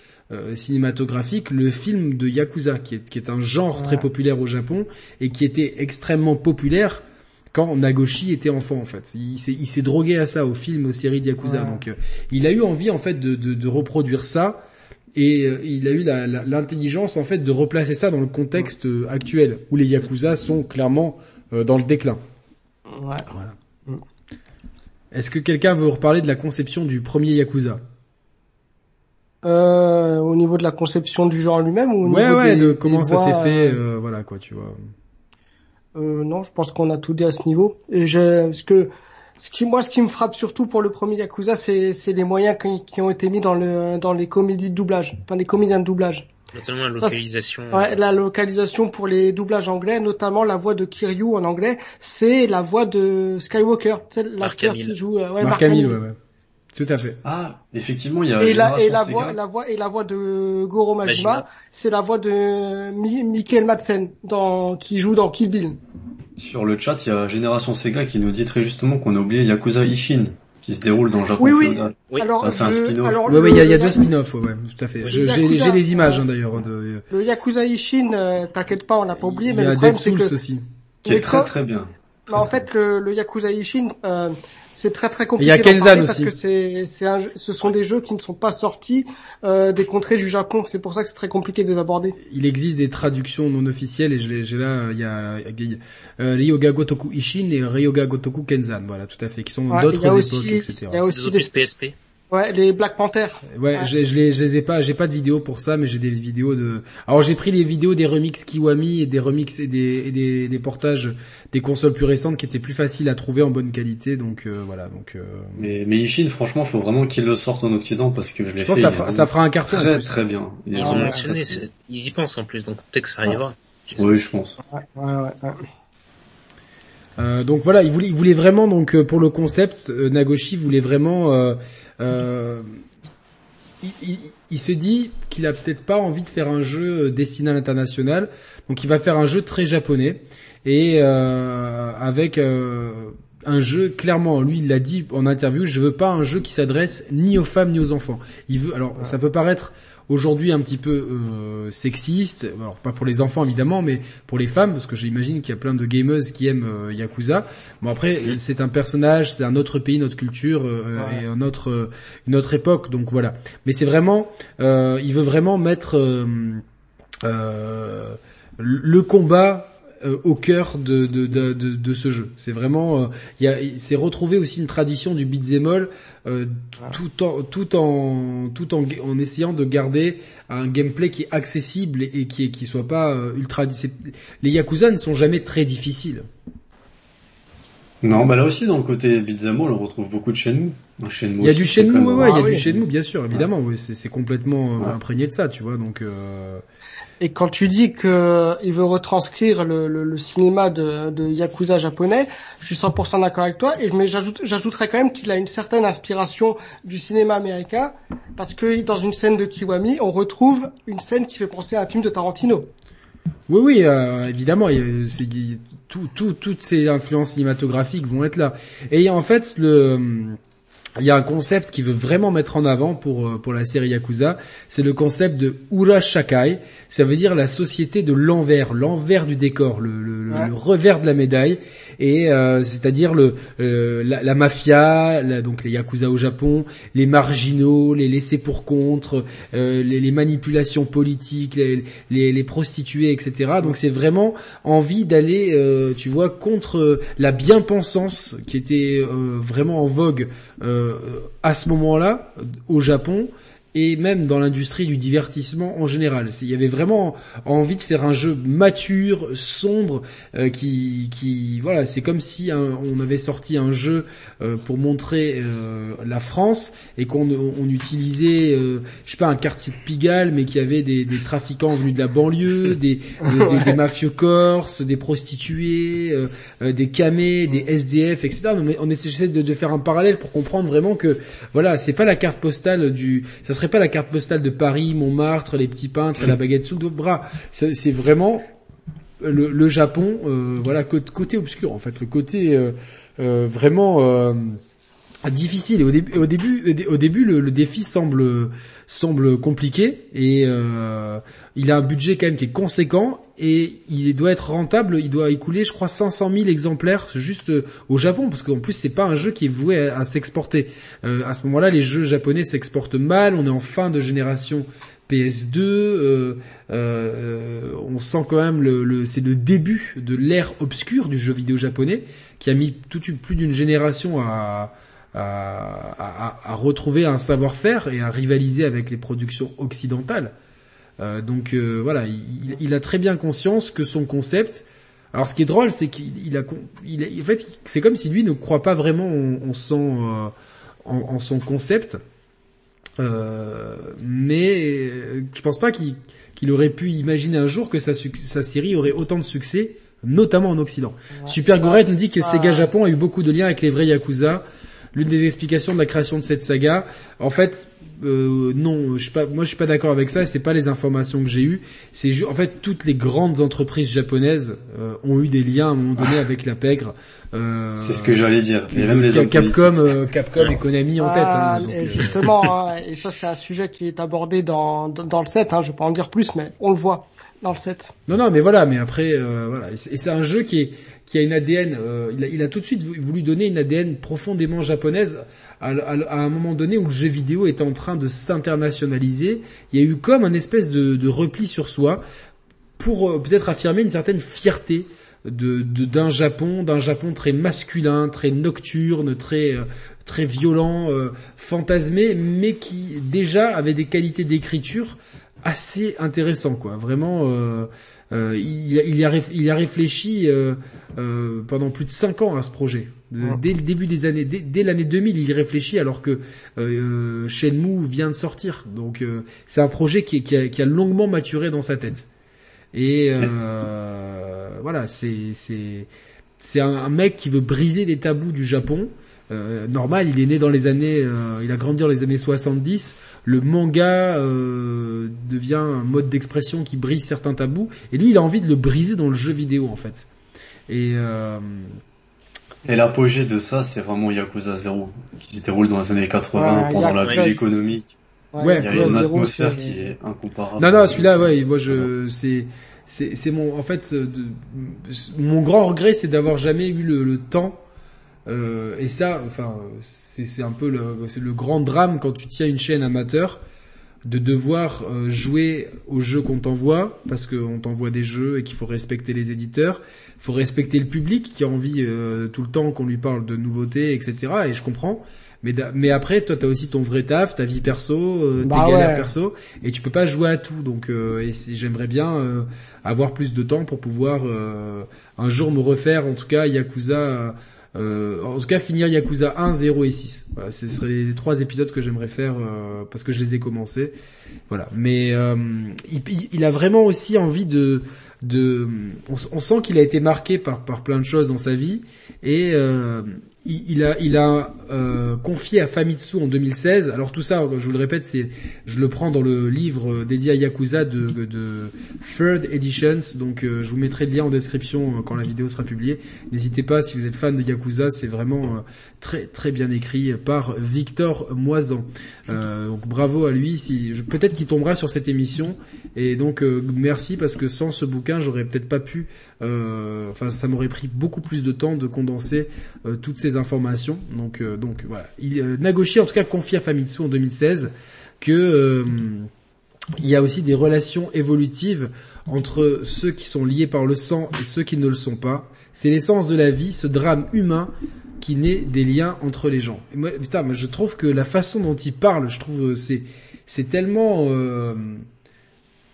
cinématographiques, le film de Yakuza, qui est, qui est un genre très populaire au Japon et qui était extrêmement populaire quand Nagoshi était enfant en fait. Il s'est, il s'est drogué à ça au film, aux séries de Yakuza. Donc euh, il a eu envie en fait de, de, de reproduire ça et euh, il a eu l'intelligence en fait de replacer ça dans le contexte euh, actuel où les Yakuza sont clairement dans le déclin. Ouais. Voilà. Mm. Est-ce que quelqu'un veut reparler de la conception du premier Yakuza? Euh, au niveau de la conception du genre lui-même ou au ouais, niveau ouais, des, de comment ça s'est fait, voilà quoi, tu vois. Euh, non, je pense qu'on a tout dit à ce niveau. Et je, ce que, ce qui, moi, ce qui me frappe surtout pour le premier Yakuza, c'est, c'est les moyens qui, ont été mis dans le, dans les comédies de doublage, enfin les comédiens de doublage. Notamment la localisation. ouais, la localisation pour les doublages anglais, notamment la voix de Kiryu en anglais, c'est la voix de Skywalker, l'acteur qui joue, euh, ouais, Mark, Mark Hamill, ouais, ouais. Tout à fait. Ah, effectivement, il y a et la, et la voix, la voix et la voix de Goro Majima, c'est la voix de Michael Madsen dans qui joue dans Kill Bill. Sur le chat, il y a Génération Sega qui nous dit très justement qu'on a oublié Yakuza Ishin qui se déroule dans le Japon oui, oui. oui. Alors, c'est un spin-off. oui, oui, il y a, y a deux spin-offs, ouais, tout à fait. J'ai les images hein, d'ailleurs. De... Le Yakuza Ishin, euh, t'inquiète pas, on l'a pas oublié, mais le problème c'est que aussi. Qui est très très bien. Bah, en fait, le, le Yakuza Ishin, euh, c'est très très compliqué. Il y a Kenzan aussi. Parce que c'est, c'est un, ce sont des jeux qui ne sont pas sortis euh, des contrées du Japon. C'est pour ça que c'est très compliqué de les aborder. Il existe des traductions non officielles et j'ai, j'ai là, il y a, euh, Ryoga Gotoku Ishin et Ryoga Gotoku Kenzan. Voilà, tout à fait, qui sont d'autres époques, aussi, etc. Il y a aussi des PSP. Ouais, les Black Panther. Ouais, ouais. Je, je, les, je les ai pas, j'ai pas de vidéos pour ça, mais j'ai des vidéos de. Alors j'ai pris les vidéos des remix Kiwami et des remix et des, et des, des portages des consoles plus récentes qui étaient plus faciles à trouver en bonne qualité, donc euh, voilà. Donc. Euh... Mais mais Ishin, franchement, faut vraiment qu'il le sorte en Occident parce que je l'ai fait. Je pense ça, ça, ça fera un carton. Très très bien. Ils, ils ont mentionné, ils y pensent en plus, donc peut-être que ça arrivera. Oui, je pense. Ouais, ouais, ouais. Euh, donc voilà, il voulait, il voulait vraiment donc euh, pour le concept, euh, Nagoshi voulait vraiment euh, euh, il, se dit qu'il a peut-être pas envie de faire un jeu destiné à l'international, donc il va faire un jeu très japonais et euh, avec euh, un jeu clairement, lui il l'a dit en interview, je veux pas un jeu qui s'adresse ni aux femmes ni aux enfants. Il veut, alors ça peut paraître aujourd'hui un petit peu euh, sexiste, alors pas pour les enfants évidemment, mais pour les femmes, parce que j'imagine qu'il y a plein de gameuses qui aiment euh, Yakuza. Bon après, c'est un personnage, c'est un autre pays, notre culture euh, et un autre, euh, une autre époque, donc voilà. Mais c'est vraiment, il veut vraiment mettre le combat euh, au cœur de, de, de, de, ce jeu. C'est vraiment, euh, il y c'est retrouvé aussi une tradition du beat'em all, euh, tout en tout en tout en, en essayant de garder un gameplay qui est accessible et, qui qui soit pas ultra. Les Yakuza ne sont jamais très difficiles. Non, bah là aussi dans le côté beat'em on retrouve beaucoup de Shenmue. Shenmue il y a du Shenmue, ouais, ouais, il y a ah du Shenmue, bien sûr, évidemment, ouais. c'est complètement imprégné de ça, tu vois, donc. Euh... Et quand tu dis que il veut retranscrire le, le, le cinéma de, de, yakuza japonais, je suis 100% d'accord avec toi. Et mais j'ajoute, j'ajouterais quand même qu'il a une certaine inspiration du cinéma américain, parce que dans une scène de Kiwami, on retrouve une scène qui fait penser à un film de Tarantino. Oui, oui, euh, évidemment, c'est tout, tout, toutes ces influences cinématographiques vont être là. Et en fait, le il y a un concept qui veut vraiment mettre en avant pour euh, pour la série Yakuza, c'est le concept de Ura Shakai. Ça veut dire la société de l'envers, l'envers du décor, le, le, le, revers de la médaille, et euh, c'est-à-dire le euh, la, la, mafia, donc les Yakuza au Japon, les marginaux, les laissés pour contre, les, les, manipulations politiques, les, les, les prostituées, etc. Donc c'est vraiment envie d'aller, tu vois, contre la bien-pensance qui était vraiment en vogue. Euh, à ce moment-là, au Japon, et même dans l'industrie du divertissement en général. Il y avait vraiment envie de faire un jeu mature, sombre, euh, qui, qui, voilà, c'est comme si on avait sorti un jeu euh, pour montrer euh, la France et qu'on on utilisait, je sais pas, un quartier de Pigalle, mais qui avait des, des trafiquants venus de la banlieue, des, des, des, mafieux corses, des prostituées, des camés, des SDF, etc. On essaie de, de, faire un parallèle pour comprendre vraiment que, voilà, c'est pas la carte postale du, ça serait pas la carte postale de Paris, Montmartre, les petits peintres et la baguette sous le bras. C'est vraiment le, Japon, euh, voilà côté obscur en fait, le côté euh, euh, vraiment difficile. Au, début, au début, au début, le, défi semble semble compliqué et euh, il a un budget quand même qui est conséquent et il doit être rentable. Il doit écouler, je crois, 500 000 exemplaires juste euh, au Japon parce qu'en plus c'est pas un jeu qui est voué à, s'exporter. Euh, à ce moment-là, les jeux japonais s'exportent mal. On est en fin de génération PS2. Euh, on sent quand même le, c'est le début de l'ère obscure du jeu vidéo japonais qui a mis toute plus d'une génération à à, à, retrouver un savoir-faire et à rivaliser avec les productions occidentales. Euh, donc euh, voilà, il, il, a très bien conscience que son concept. Alors ce qui est drôle, c'est qu'il a, il en fait, c'est comme si lui ne croit pas vraiment en, en son, euh, en, en, son concept. Euh, mais je pense pas qu'il qu'il aurait pu imaginer un jour que sa, sa série aurait autant de succès, notamment en Occident. Super Gorette nous dit que Sega Japon a eu beaucoup de liens avec les vrais Yakuza l'une des explications de la création de cette saga. En fait, euh, non, je suis pas, moi je suis pas d'accord avec ça. C'est pas les informations que j'ai eues. C'est en fait toutes les grandes entreprises japonaises euh, ont eu des liens à un moment donné avec la pègre. Euh, c'est ce que j'allais dire. Et même les Capcom, euh, Capcom et Konami en tête. Hein, ah, et justement, hein, et ça c'est un sujet qui est abordé dans dans, le set. Hein, je vais pas en dire plus, mais on le voit dans le set. Non, non, mais voilà, mais après, voilà, et c'est un jeu qui est euh, il, a, tout de suite voulu donner une ADN profondément japonaise à, un moment donné où le jeu vidéo était en train de s'internationaliser. Il y a eu comme un espèce de, de repli sur soi pour euh, peut-être affirmer une certaine fierté de d'un Japon, d'un Japon très masculin, très nocturne, très euh, très violent, fantasmé, mais qui déjà avait des qualités d'écriture assez intéressantes, quoi. Vraiment. Euh, il, il, a, il, a, réfléchi euh, euh, pendant plus de 5 ans à ce projet. Dès le début des années, dès, l'année 2000, il y réfléchit alors que euh, Shenmue vient de sortir. Donc c'est un projet qui, qui, a, qui, a, longuement maturé dans sa tête. Et voilà, c'est c'est c'est un, un, mec qui veut briser les tabous du Japon. Normal, il est né dans les années, il a grandi dans les années 70 le manga euh, devient un mode d'expression qui brise certains tabous, et lui il a envie de le briser dans le jeu vidéo en fait. Et, euh... et l'apogée de ça, c'est vraiment Yakuza 0, qui se déroule dans les années 80 pendant la bulle économique. Ouais, il y a une atmosphère qui est incomparable. Non, non, celui-là, ouais, moi je, c'est, c'est, c'est mon, en fait, de, mon grand regret, c'est d'avoir jamais eu le, le temps euh, et ça, enfin, c'est un peu le, le grand drame quand tu tiens une chaîne amateur de devoir euh, jouer aux jeux qu'on t'envoie parce qu'on t'envoie des jeux et qu'il faut respecter les éditeurs, il faut respecter le public qui a envie euh, tout le temps qu'on lui parle de nouveautés, etc. Et je comprends. Mais, mais après, toi, t'as aussi ton vrai taf, ta vie perso, euh, bah tes galères perso, et tu peux pas jouer à tout. Donc, et j'aimerais bien avoir plus de temps pour pouvoir un jour me refaire, en tout cas, Yakuza en tout cas finir Yakuza 1, 0 et 6. Voilà, ce seraient les trois épisodes que j'aimerais faire parce que je les ai commencés. Voilà, mais il, il, a vraiment aussi envie de de on, on sent qu'il a été marqué par par plein de choses dans sa vie et il, a, il a euh, confié à Famitsu en 2016. Alors tout ça, je vous le répète, c'est, je le prends dans le livre dédié à Yakuza de, de Third Editions. Donc euh, je vous mettrai le lien en description euh, quand la vidéo sera publiée. N'hésitez pas si vous êtes fan de Yakuza, c'est vraiment très très bien écrit par Victor Moisan. donc bravo à lui. Peut-être qu'il tombera sur cette émission. Et donc merci parce que sans ce bouquin, j'aurais peut-être pas pu. enfin, ça m'aurait pris beaucoup plus de temps de condenser toutes ces informations. Donc, euh, voilà. Il, euh, Nagoshi en tout cas confie à Famitsu en 2016 que euh, il y a aussi des relations évolutives entre ceux qui sont liés par le sang et ceux qui ne le sont pas. C'est l'essence de la vie, ce drame humain qui naît des liens entre les gens. Et moi, je trouve que la façon dont il parle, je trouve c'est c'est tellement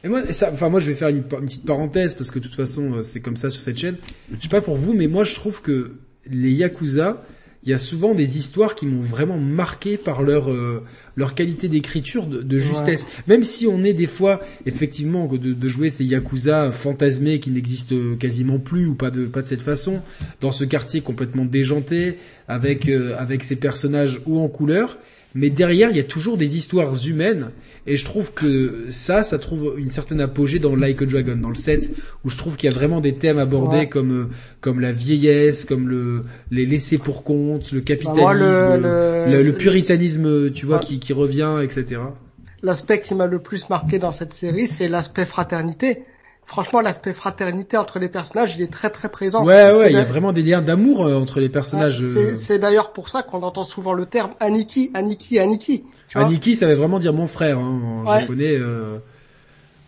et moi, enfin moi je vais faire une, une, petite parenthèse parce que de toute façon c'est comme ça sur cette chaîne. Je sais pas pour vous, mais moi je trouve que les Yakuza, il y a souvent des histoires qui m'ont vraiment marqué par leur euh, leur qualité d'écriture de, justesse. Même si on est des fois effectivement de, de jouer ces yakuza fantasmés qui n'existent quasiment plus ou pas de pas de cette façon dans ce quartier complètement déjanté avec euh, avec ces personnages hauts en couleur, mais derrière il y a toujours des histoires humaines et je trouve que ça ça trouve une certaine apogée dans Like a Dragon dans le set où je trouve qu'il y a vraiment des thèmes abordés comme euh, comme la vieillesse comme le les laissés pour compte le bah, capitalisme le, le, puritanisme tu vois qui qui revient etc l'aspect qui m'a le plus marqué dans cette série c'est l'aspect fraternité franchement, l'aspect fraternité entre les personnages, il est très très présent. Ouais, ouais, il y a vraiment des liens d'amour euh, entre les personnages. Euh. c'est d'ailleurs pour ça qu'on entend souvent le terme Aniki, Aniki, Aniki. Aniki, ça veut vraiment dire mon frère hein, en japonais. Euh...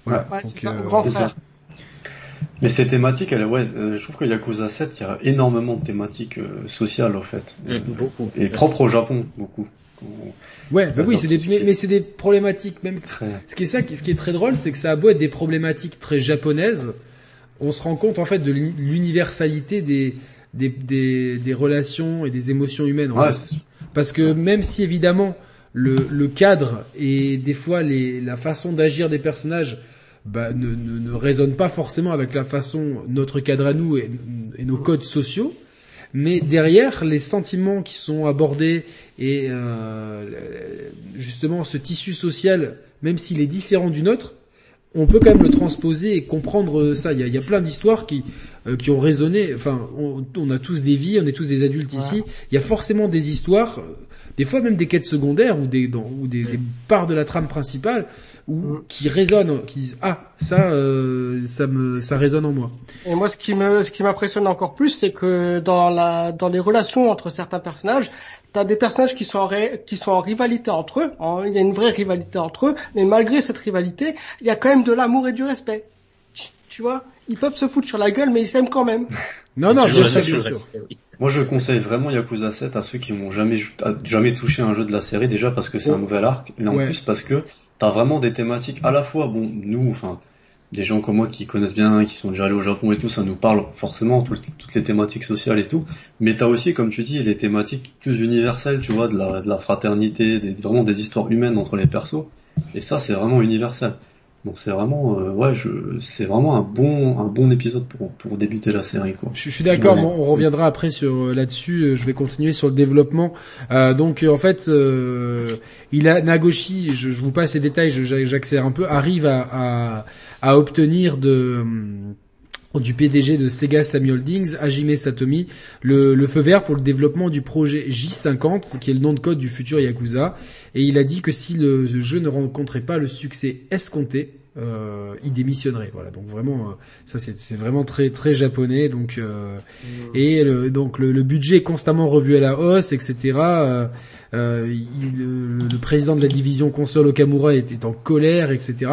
Voilà. Ouais, c'est ça, grand frère. Mais ces thématiques, elle, ouais, euh, je trouve que Yakuza 7, il y a énormément de thématiques sociales en fait. Mm, beaucoup. Et propre au Japon, beaucoup. Ouais, bah oui, c'est des, mais, c'est des problématiques même. Ce qui est ça, ce qui est très drôle, c'est que ça a beau être des problématiques très japonaises, on se rend compte en fait de l'universalité des, des, des, des, relations et des émotions humaines. En fait. Parce que même si évidemment le, le cadre et des fois les, la façon d'agir des personnages bah, ne, ne, ne, résonne pas forcément avec la façon notre cadre à nous et, et nos codes sociaux, mais derrière les sentiments qui sont abordés et euh, justement ce tissu social, même s'il est différent du nôtre, on peut quand même le transposer et comprendre ça. Il y a, il y a plein d'histoires qui euh, qui ont résonné. Enfin, on, on, a tous des vies, on est tous des adultes ici. Il y a forcément des histoires, des fois même des quêtes secondaires ou des dans, ou des, des parts de la trame principale ou mm. qui résonnent, qui disent ah ça euh, ça me ça résonne en moi. Et moi ce qui me ce qui m'impressionne encore plus c'est que dans la dans les relations entre certains personnages, t'as des personnages qui sont en qui sont en rivalité entre eux, il y a une vraie rivalité entre eux, mais malgré cette rivalité, il y a quand même de l'amour et du respect. Tu, vois, ils peuvent se foutre sur la gueule mais ils s'aiment quand même. non non, bien sûr, Moi, je conseille vraiment Yakuza 7 à ceux qui n'ont jamais jamais touché un jeu de la série déjà parce que c'est un nouvel arc, et en plus parce que t'as vraiment des thématiques à la fois, bon, nous, enfin, des gens comme moi qui connaissent bien, qui sont déjà allés au Japon et tout, ça nous parle forcément, toutes les thématiques sociales et tout. Mais t'as aussi, comme tu dis, les thématiques plus universelles, tu vois, de la, de la fraternité, des, vraiment des histoires humaines entre les persos. Et ça, c'est vraiment universel. Donc c'est vraiment, euh, ouais, je, c'est vraiment un bon, un bon épisode pour pour débuter la série quoi. Je, suis d'accord. on reviendra après sur euh, là-dessus. Euh, je vais continuer sur le développement. Euh, donc en fait, il a Nagoshi. Je, je, vous passe les détails. J'accélère un peu. Arrive à, à, à obtenir de du PDG de Sega Sammy Holdings, Hajime Satomi, le, le, feu vert pour le développement du projet J50, qui est le nom de code du futur Yakuza. Et il a dit que si le, jeu ne rencontrait pas le succès escompté, euh, il démissionnerait. Voilà, donc vraiment, euh, ça c'est vraiment très très japonais. Donc euh, mmh. et le, donc le, budget est constamment revu à la hausse, etc. Euh, il, le, président de la division console Okamura était en colère, etc.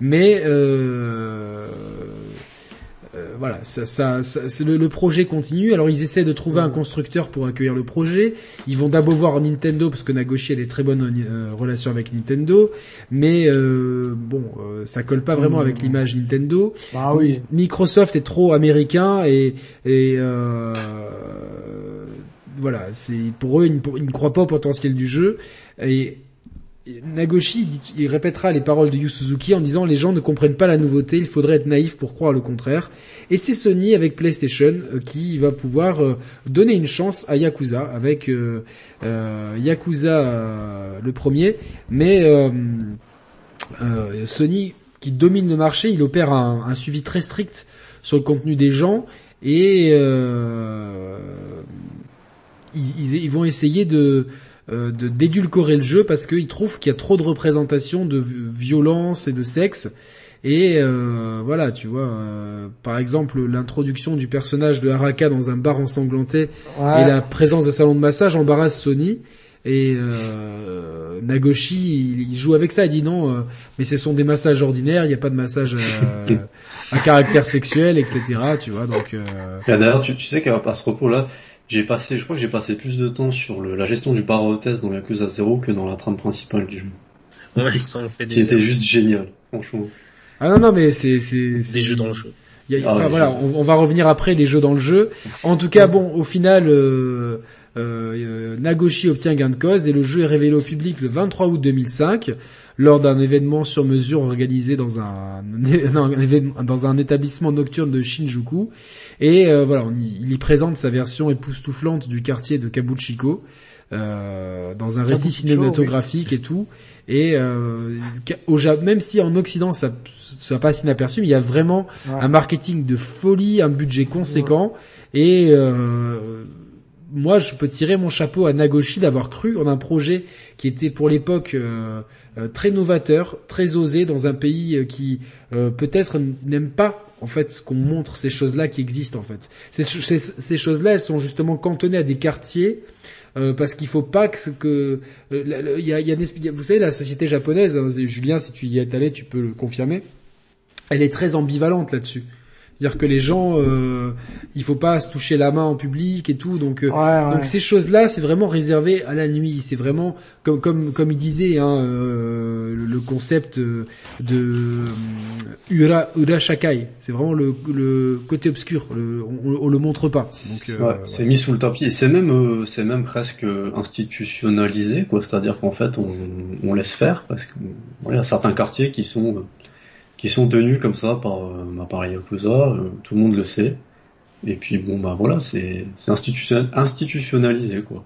Mais euh, voilà, ça, ça, ça le, le, projet continue. Alors ils essaient de trouver un constructeur pour accueillir le projet. Ils vont d'abord voir Nintendo parce que Nagoshi a des très bonnes euh, relations avec Nintendo, mais euh, bon, euh, ça colle pas vraiment avec l'image Nintendo. Bah oui. Microsoft est trop américain et, et voilà, c'est pour eux, ils, ne croient pas au potentiel du jeu. Et Nagoshi, il, répétera les paroles de Yu Suzuki en disant les gens ne comprennent pas la nouveauté, il faudrait être naïf pour croire le contraire. Et c'est Sony avec PlayStation euh, qui va pouvoir euh, donner une chance à Yakuza avec euh, Yakuza le premier, mais Sony qui domine le marché, il opère un, suivi très strict sur le contenu des gens et ils, ils, vont essayer de euh, de d'édulcorer le jeu parce qu'ils trouvent qu'il y a trop de représentation de violence et de sexe. Et euh, voilà, tu vois, euh, par exemple, l'introduction du personnage de Haraka dans un bar ensanglanté et la présence de salon de massage embarrasse Sony. Et Nagoshi, il, joue avec ça, il dit non, mais ce sont des massages ordinaires, il n'y a pas de massage à, caractère sexuel, etc. Tu vois, donc. D'ailleurs, tu, tu sais qu'à ce propos-là, j'ai passé, je crois que j'ai passé plus de temps sur le, la gestion du bar hôtesse dans Yakuza 0 que dans la trame principale du jeu. Ouais, ça en fait C'était juste génial, franchement. Ah non, non, mais c'est, c'est, Des jeux dans le jeu. Y a, enfin, voilà, on, va revenir après des jeux dans le jeu. En tout cas, bon, au final, euh, euh, Nagoshi obtient gain de cause et le jeu est révélé au public le 23 août 2005 lors d'un événement sur mesure organisé dans un, dans un établissement nocturne de Shinjuku. Et euh, voilà, on y, il y présente sa version époustouflante du quartier de Kabuchiko. Euh, dans un récit cinématographique et tout. Et euh, au, même si en Occident ça ça passe inaperçu, mais il y a vraiment un marketing de folie, un budget conséquent. Et euh, moi, je peux tirer mon chapeau à Nagoshi d'avoir cru en un projet qui était pour l'époque euh, euh, très novateur, très osé dans un pays euh, qui euh, peut-être n'aime pas en fait qu'on montre ces choses-là qui existent en fait. Ces, choses-là, elles sont justement cantonnées à des quartiers parce qu'il faut pas que, y a, y a, vous savez la société japonaise, hein, Julien, si tu y es allé, tu peux le confirmer. Elle est très ambivalente là-dessus. C'est-à-dire que les gens, euh, il faut pas se toucher la main en public et tout. Donc, euh, donc ces choses-là, c'est vraiment réservé à la nuit. C'est vraiment comme comme comme il disait hein, euh, le concept de euh, ura ura shakai. C'est vraiment le, le côté obscur. Le, on, on, le montre pas. Ouais, c'est mis sous le tapis et c'est même c'est même presque institutionnalisé quoi. C'est-à-dire qu'en fait on, on laisse faire parce qu'il y a certains quartiers qui sont qui sont tenus comme ça par, euh, par Yakuza, euh, tout le monde le sait. Et puis bon bah voilà, c'est c'est institutionnalisé quoi.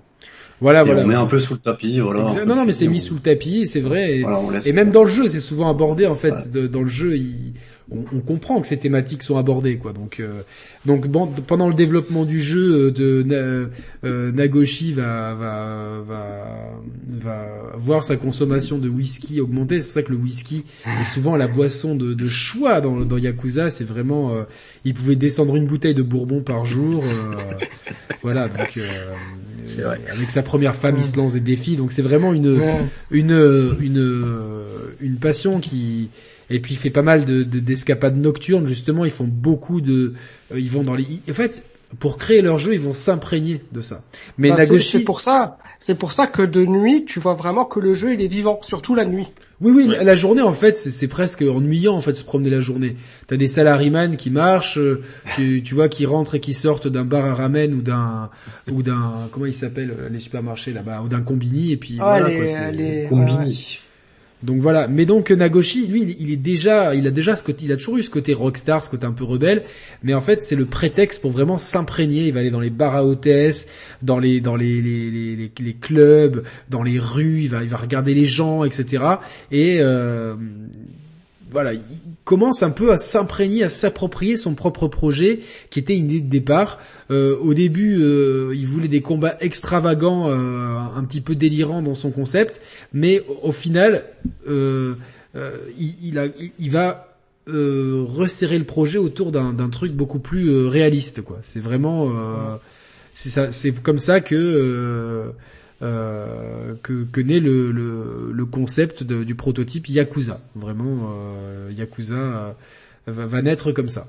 Voilà, voilà. On met un peu sous le tapis, voilà. Non, non, mais c'est mis sous le tapis, c'est vrai. Et, et même dans le jeu, c'est souvent abordé en fait. dans le jeu, il, on, on, comprend que ces thématiques sont abordées, quoi. Donc, euh, donc pendant le développement du jeu, euh, de euh, Nagoshi va, va, va, va voir sa consommation de whisky augmenter. C'est pour ça que le whisky est souvent la boisson de, de choix dans, dans Yakuza. C'est vraiment, il pouvait descendre une bouteille de bourbon par jour. voilà, donc vrai. avec sa première femme, il se lance des défis. Donc c'est vraiment une, une, une, une passion qui et puis il fait pas mal de d'escapades nocturnes justement. Ils font beaucoup de, euh, ils vont dans les. En fait, pour créer leur jeu, ils vont s'imprégner de ça. Mais bah, Nagoshi, c'est pour ça, c'est pour ça que de nuit, tu vois vraiment que le jeu il est vivant, surtout la nuit. Oui, oui, la journée en fait, c'est presque ennuyant en fait se promener la journée. T'as des salaryman qui marchent, euh, tu, tu vois, qui rentrent et qui sortent d'un bar à ramen ou d'un ou d'un comment il s'appelle les supermarchés là-bas ou d'un combini et puis ah, voilà quoi, c'est les... combini. Donc voilà, mais donc Nagoshi, lui, il est déjà, il a déjà ce côté, il a toujours eu ce côté rockstar, ce côté un peu rebelle, mais en fait c'est le prétexte pour vraiment s'imprégner. Il va aller dans les bars à hôtesse, dans les dans les les, les, clubs, dans les rues, il va il va regarder les gens, etc. Et euh, voilà, il commence un peu à s'imprégner, à s'approprier son propre projet, qui était une idée de départ. Euh, au début, euh, il voulait des combats extravagants, euh, un petit peu délirants dans son concept, mais au, final, il, va resserrer le projet autour d'un truc beaucoup plus réaliste. C'est vraiment, c'est comme ça que euh, que, que naît le, le, le concept de, du prototype Yakuza. Vraiment, euh, Yakuza euh, va, va, naître comme ça.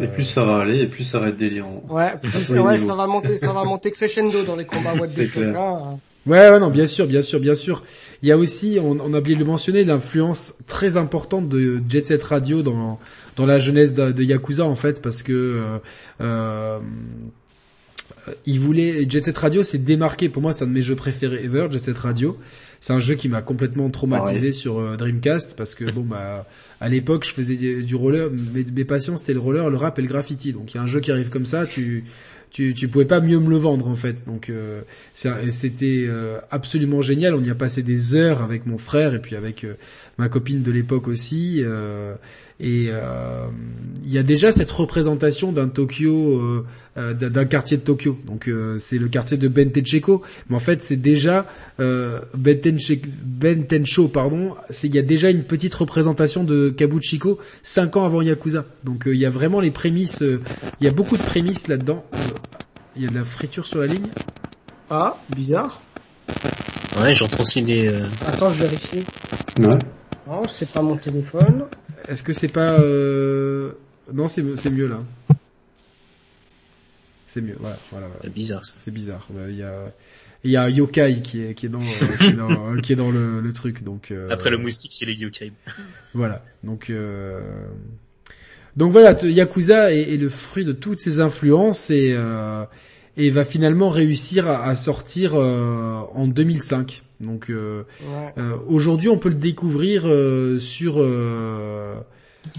Et plus ça va aller, et plus ça va être délirant. Ouais, plus ouais, ça va monter, ça va monter crescendo dans les combats what the fuck. Hein. Ouais, ouais, non, bien sûr, bien sûr, bien sûr. Il y a aussi, on, on a oublié de le mentionner, l'influence très importante de Jet Set Radio dans dans la jeunesse de, de Yakuza en fait, parce que euh, il voulait Jet Set Radio s'est démarqué. Pour moi, c'est un de mes jeux préférés ever, Jet Set Radio. C'est un jeu qui m'a complètement traumatisé ah sur euh, Dreamcast parce que bon bah à l'époque je faisais du, roller, mes, mes passions c'était le roller, le rap et le graffiti. Donc il y a un jeu qui arrive comme ça, tu tu, tu pouvais pas mieux me le vendre en fait. Donc euh, c'était euh, absolument génial. On y a passé des heures avec mon frère et puis avec euh, ma copine de l'époque aussi. Et il y a déjà cette représentation d'un Tokyo, d'un quartier de Tokyo. Donc c'est le quartier de Bentencheko. Mais en fait c'est déjà Bentensho, pardon. C'est il y a déjà une petite représentation de Kabuchiko cinq ans avant Yakuza. Donc il y a vraiment les prémices. Il y a beaucoup de prémices là-dedans. Il y a de la friture sur la ligne Ah, bizarre. Ouais, j'entends aussi des... Euh... Attends, je vérifie. Ouais. Non, c'est pas mon téléphone. Est-ce que c'est pas... Euh... Non, c'est mieux là. C'est mieux, voilà. voilà, C'est bizarre ça. C'est bizarre. Il y a... Il y a Yokai qui est, qui est dans, euh, qui est dans, qui est dans le, le truc, donc. Euh... Après le moustique, c'est les Yokai. voilà, donc. Euh... Donc voilà, Yakuza est, le fruit de toutes ces influences et, euh, et va finalement réussir à, sortir euh, en 2005. Donc euh, euh, aujourd'hui, on peut le découvrir sur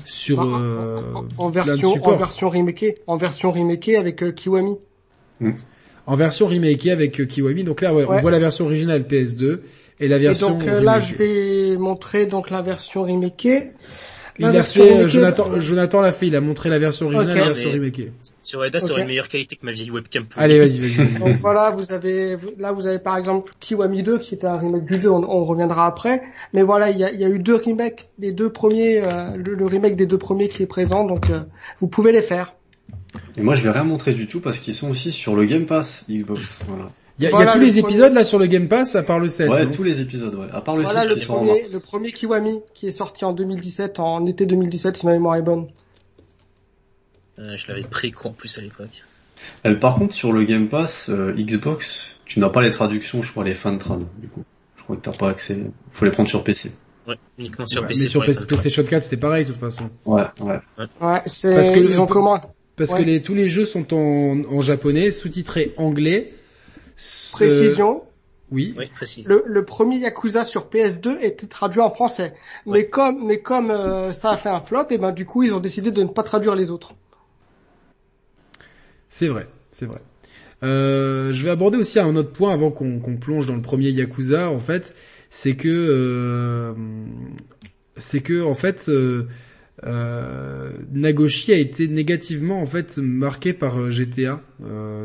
sur en, version en version remake en version remake avec Kiwami. Mm. En version remake avec Kiwami. Donc là, ouais, on voit la version originale PS2 et la version. Et donc là, je vais montrer donc la version remake. Il a fait, euh, Jonathan, Jonathan l'a fait, il a montré la version originale et la version remake. Sur Eda, ça aurait une meilleure qualité que ma vieille webcam. Allez, vas-y, vas-y. Donc voilà, vous avez, là, vous avez par exemple Kiwami 2, qui était un remake du 2, on, reviendra après. Mais voilà, il y a, y a, eu deux remakes, les deux premiers, euh, le, remake des deux premiers qui est présent, donc euh, vous pouvez les faire. Et moi, je vais rien montrer du tout parce qu'ils sont aussi sur le Game Pass Xbox. Voilà. Il y a, tous les épisodes là sur le Game Pass à part le 7. Ouais, tous les épisodes, ouais. À part le 6 le premier, le premier Kiwami qui est sorti en 2017, en été 2017, si ma mémoire est bonne. Euh, je l'avais pris quoi en plus à l'époque. Euh, par contre, sur le Game Pass euh, Xbox, tu n'as pas les traductions, je crois, les fan trad, du coup. Je crois que t'as pas accès. Faut les prendre sur PC. Ouais, uniquement sur PC. Mais sur PlayStation 4, c'était pareil de toute façon. Ouais, ouais. Ouais, c'est parce que ils ont comment? Parce que les tous les jeux sont en, en japonais, sous-titrés anglais Précision. Oui. oui précis. Le, le, premier Yakuza sur PS2 était traduit en français. Mais comme, mais comme euh, ça a fait un flop, et ben du coup ils ont décidé de ne pas traduire les autres. C'est vrai, c'est vrai. Euh, je vais aborder aussi un autre point avant qu'on plonge dans le premier Yakuza. En fait, c'est que euh, c'est que en fait euh, euh, Nagoshi a été négativement en fait marqué par GTA,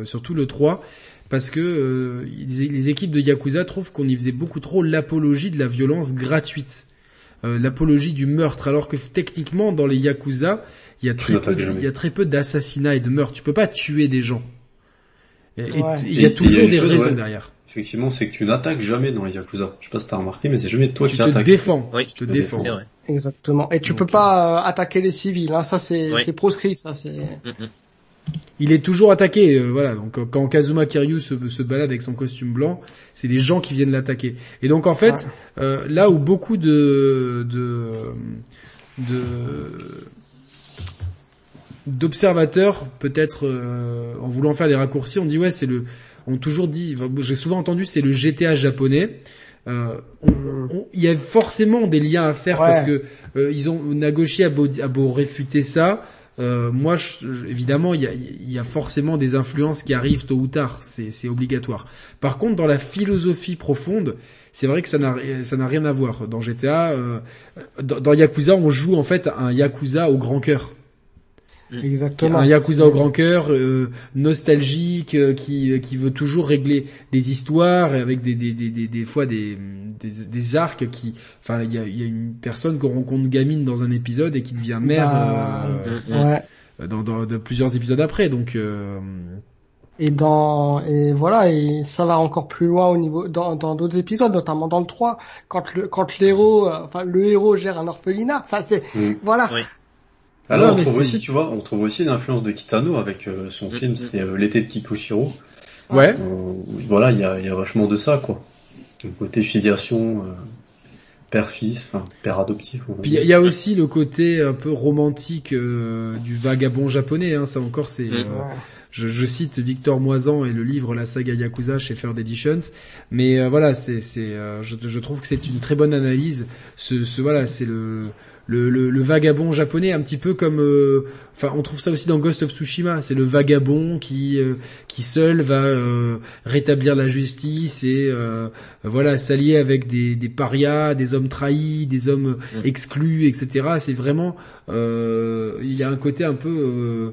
surtout le 3 parce que euh, les équipes de Yakuza trouvent qu'on y faisait beaucoup trop l'apologie de la violence gratuite, euh, l'apologie du meurtre, alors que techniquement dans les Yakuza, il y a très peu, il y a très peu d'assassinats et de meurtres. Tu peux pas tuer des gens. Et, il y a toujours des raisons derrière. Effectivement, c'est que tu n'attaques jamais dans les Yakuza. Je sais pas si t'as remarqué, mais c'est jamais toi qui attaques. Défends. Oui, tu te défends. C'est vrai. Exactement. Et tu peux pas euh, attaquer les civils. Hein. Ça, c'est proscrit. Ça, c'est. Mm, mm il est toujours attaqué. Euh, voilà. Donc quand Kazuma Kiryu se, se, balade avec son costume blanc, c'est les gens qui viennent l'attaquer. Et donc en fait, euh, là où beaucoup de de d'observateurs, peut-être euh, en voulant faire des raccourcis, on dit ouais c'est le, on toujours dit, j'ai souvent entendu c'est le GTA japonais. il y a forcément des liens à faire parce que ils ont Nagoshi a beau, a beau réfuter ça, euh, moi, évidemment, il y a, forcément des influences qui arrivent tôt ou tard, c'est obligatoire. Par contre, dans la philosophie profonde, c'est vrai que ça n'a rien à voir. Dans GTA, euh, dans, Yakuza, on joue en fait un Yakuza au grand cœur. Mm. Exactement. Un yakuza au grand cœur, euh, nostalgique, euh, qui qui veut toujours régler des histoires avec des des des des, fois des, des des arcs qui, enfin il y a il y a une personne qu'on rencontre gamine dans un épisode et qui devient mère bah, euh, ouais. dans, dans de plusieurs épisodes après, donc. Et dans et voilà et ça va encore plus loin au niveau dans dans d'autres épisodes notamment dans le 3 quand le quand l'héros enfin le héros gère un orphelinat enfin c'est mm. voilà alors, on trouve aussi, tu vois, on trouve aussi l'influence de Kitano avec euh, son mm, film, mm. c'était euh, L'été de Kikushiro. Ouais. Euh, voilà, il y a, y a, vachement de ça, quoi. Le côté filiation, père-fils, enfin, père adoptif. Puis il y, a aussi le côté un peu romantique du vagabond japonais, hein, ça encore c'est... Mm. je, cite Victor Moisan et le livre La saga Yakuza chez Third Editions. Mais voilà, c'est, c'est, je, je, trouve que c'est une très bonne analyse. Ce, ce voilà, c'est le le, le, vagabond japonais, un petit peu comme, euh, enfin, on trouve ça aussi dans Ghost of Tsushima. C'est le vagabond qui, euh, qui seul va euh, rétablir la justice et voilà s'allier avec des, des parias, des hommes trahis, des hommes mm. exclus, etc. C'est vraiment, il y a un côté un peu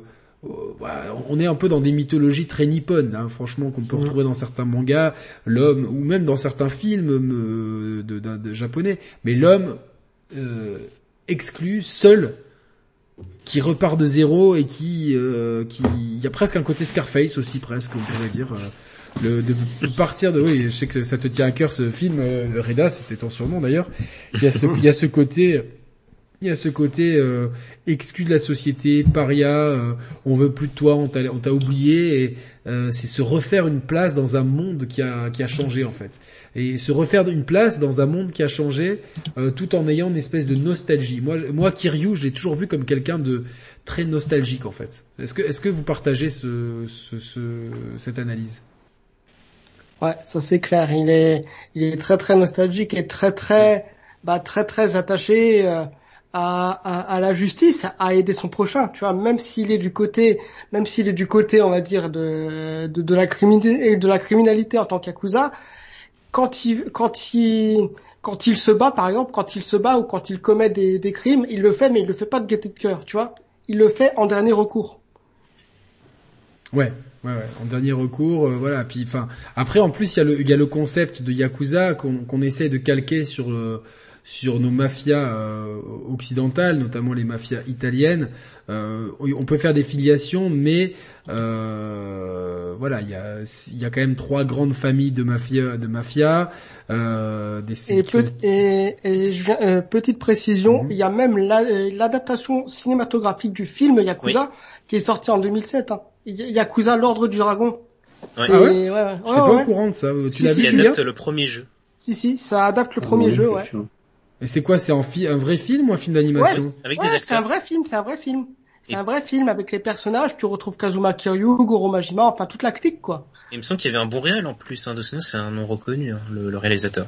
on est un peu dans des mythologies très nippones, hein, franchement, qu'on peut mm. retrouver dans certains mangas, l'homme, ou même dans certains films de, de, japonais. Mais l'homme exclu, seul, qui repart de zéro et qui, euh, qui, il y a presque un côté Scarface aussi presque, on pourrait dire. Euh, le, de partir de, oui, je sais que ça te tient à cœur ce film, euh, Reda, c'était ton surnom d'ailleurs. Il y a ce, il y a ce côté, il y a ce côté euh, exclu de la société, paria, euh, on veut plus de toi, on t'a oublié, et euh, c'est se refaire une place dans un monde qui a, qui a changé en fait. Et se refaire une place dans un monde qui a changé, euh, tout en ayant une espèce de nostalgie. Moi, moi Kiryu, je l'ai toujours vu comme quelqu'un de très nostalgique en fait. Est-ce que, est-ce que vous partagez ce, ce, ce, cette analyse? Ouais, ça c'est clair. Il est, il est très très nostalgique et très très, bah très très attaché à, la justice, à aider son prochain, tu vois, même s'il est du côté, même s'il est du côté, on va dire, de, de, la criminalité, de la criminalité en tant qu'akusa, quand il, quand il, quand il se bat, par exemple, quand il se bat ou quand il commet des, des crimes, il le fait, mais il le fait pas de gaieté de cœur, tu vois. Il le fait en dernier recours. Ouais, ouais, ouais. en dernier recours, euh, voilà. Puis, enfin, après, en plus, il y a le, il y a le concept de yakuza qu'on qu'on essaie de calquer sur le sur nos mafias euh, occidentales, notamment les mafias italiennes. Euh, on peut faire des filiations, mais euh, voilà, il y a, y a quand même trois grandes familles de mafia, de mafia. Euh, des et, et, et je viens, euh, petite précision, mhm. il y a même l'adaptation cinématographique du film Yakuza qui est sorti en 2007. Hein. Yakuza, l'ordre du dragon. Ouais. Ah ouais, ouais, Je suis pas au courant de ça. Tu l'as vu adapte le premier jeu. Si si, ça adapte le ah premier jeu, ouais. Et c'est quoi C'est un, un, vrai film ou un film d'animation ouais, Avec des C'est un vrai film, c'est un vrai film. C'est un vrai film avec les personnages. Tu retrouves Kazuma Kiryu, Goro Majima, enfin toute la clique quoi. Il me semble qu'il y avait un bon réel en plus. Hein, de ce c'est un nom reconnu, hein, le, réalisateur.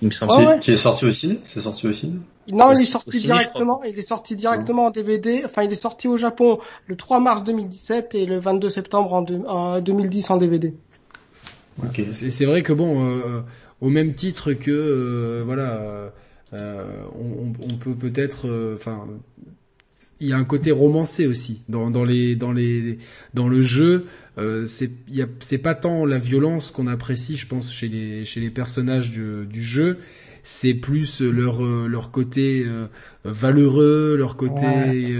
Il me semble. Qui est sorti aussi? C'est sorti aussi Non, il est sorti directement. il est sorti directement en DVD. Enfin, il est sorti au Japon le 3 mars 2017 et le 22 septembre en, 2010 en DVD. Ok. C'est vrai que bon, euh, euh, au même titre que euh, voilà euh, on, on, peut peut-être, euh, enfin, il y a un côté romancé aussi dans, dans les dans les dans le jeu. Euh, c'est c'est pas tant la violence qu'on apprécie, je pense, chez les chez les personnages du, du jeu. C'est plus leur leur côté valeureux, leur côté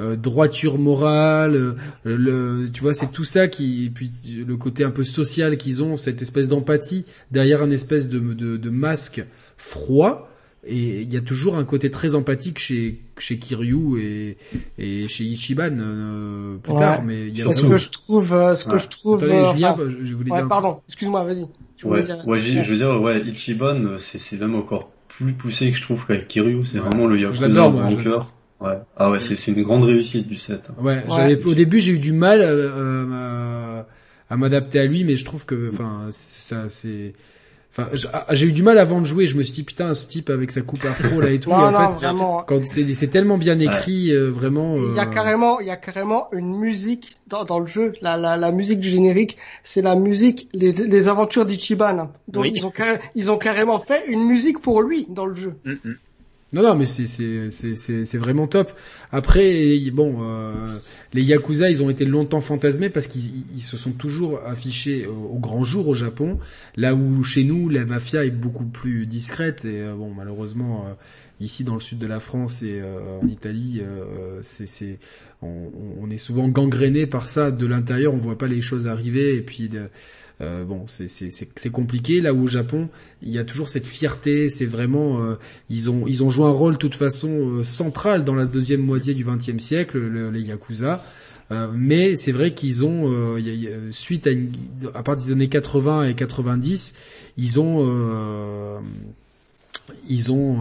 droiture morale. le, tu vois, c'est tout ça qui, puis le côté un peu social qu'ils ont, cette espèce d'empathie derrière un espèce de, de, de masque froid et il y a toujours un côté très empathique chez chez Kiryu et et chez Ichiban euh, plus tard mais il y a ce que je trouve euh, ce que je trouve Attendez, je, viens, je voulais dire pardon excuse-moi vas-y. Ouais, ouais je veux dire ouais Ichiban c'est c'est même encore plus poussé que je trouve qu'avec Kiryu c'est vraiment le yakuza au cœur. Ouais. Ah ouais c'est c'est une grande réussite du set ouais, j'avais au début j'ai eu du mal euh, euh à m'adapter à lui mais je trouve que enfin ça c'est Enfin, ah, j'ai eu du mal avant de jouer. Je me suis dit putain, ce type avec sa coupe afro là et tout. non, en fait, vraiment. Quand c'est tellement bien écrit, euh, vraiment. Il y a euh, carrément, il y a carrément une musique dans, dans le jeu. La, la, la musique du générique, c'est la musique les, les aventures d'Ichiban. Donc ils ont ils ont carrément fait une musique pour lui dans le jeu. Mm, mm. Non, non, mais c'est c'est c'est c'est vraiment top. Après, bon, euh, les yakuza, ils ont été longtemps fantasmés parce qu'ils se sont toujours affichés au, grand jour au Japon, là où chez nous la mafia est beaucoup plus discrète et euh, bon, malheureusement. Euh, ici dans le sud de la France et en Italie, c'est, c'est on, on, est souvent gangréné par ça de l'intérieur, on voit pas les choses arriver et puis euh, bon, c'est compliqué. Là où au Japon, il y a toujours cette fierté. C'est vraiment, euh, ils ont ils ont joué un rôle de toute façon euh, central dans la deuxième moitié du XXe siècle, les yakuza. mais c'est vrai qu'ils ont, suite à, une, à partir des années 80 et 90, ils ont, ils ont,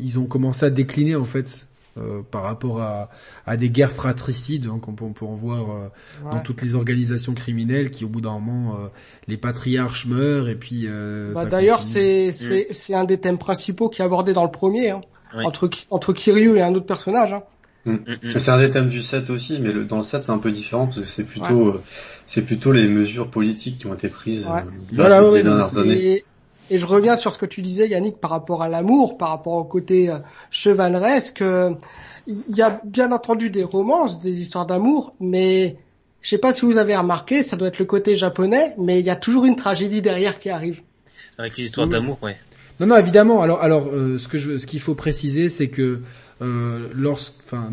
ils ont commencé à décliner en fait euh, par rapport à, à, des guerres fratricides donc on peut, on peut en voir euh, dans toutes les organisations criminelles qui au bout d'un moment euh, les patriarches meurent et puis bah, d'ailleurs c'est mm. c'est c'est un des thèmes principaux qui est abordé dans le premier hein, entre entre Kiryu et un autre personnage hein. Mm. Mm, c'est un des thèmes du 7 aussi, mais le, dans le 7 c'est un peu différent parce que c'est plutôt c'est plutôt les mesures politiques qui ont été prises voilà, ces dernières années. Et je reviens sur ce que tu disais, Yannick, par rapport à l'amour, par rapport au côté euh, chevaleresque. Il y a bien entendu des romances, des histoires d'amour, mais je sais pas si vous avez remarqué, ça doit être le côté japonais, mais il y a toujours une tragédie derrière qui arrive. Avec les histoires d'amour, ouais. Non, non, évidemment. Alors, alors, euh, ce que je, ce qu'il faut préciser, c'est que euh, lorsque, enfin,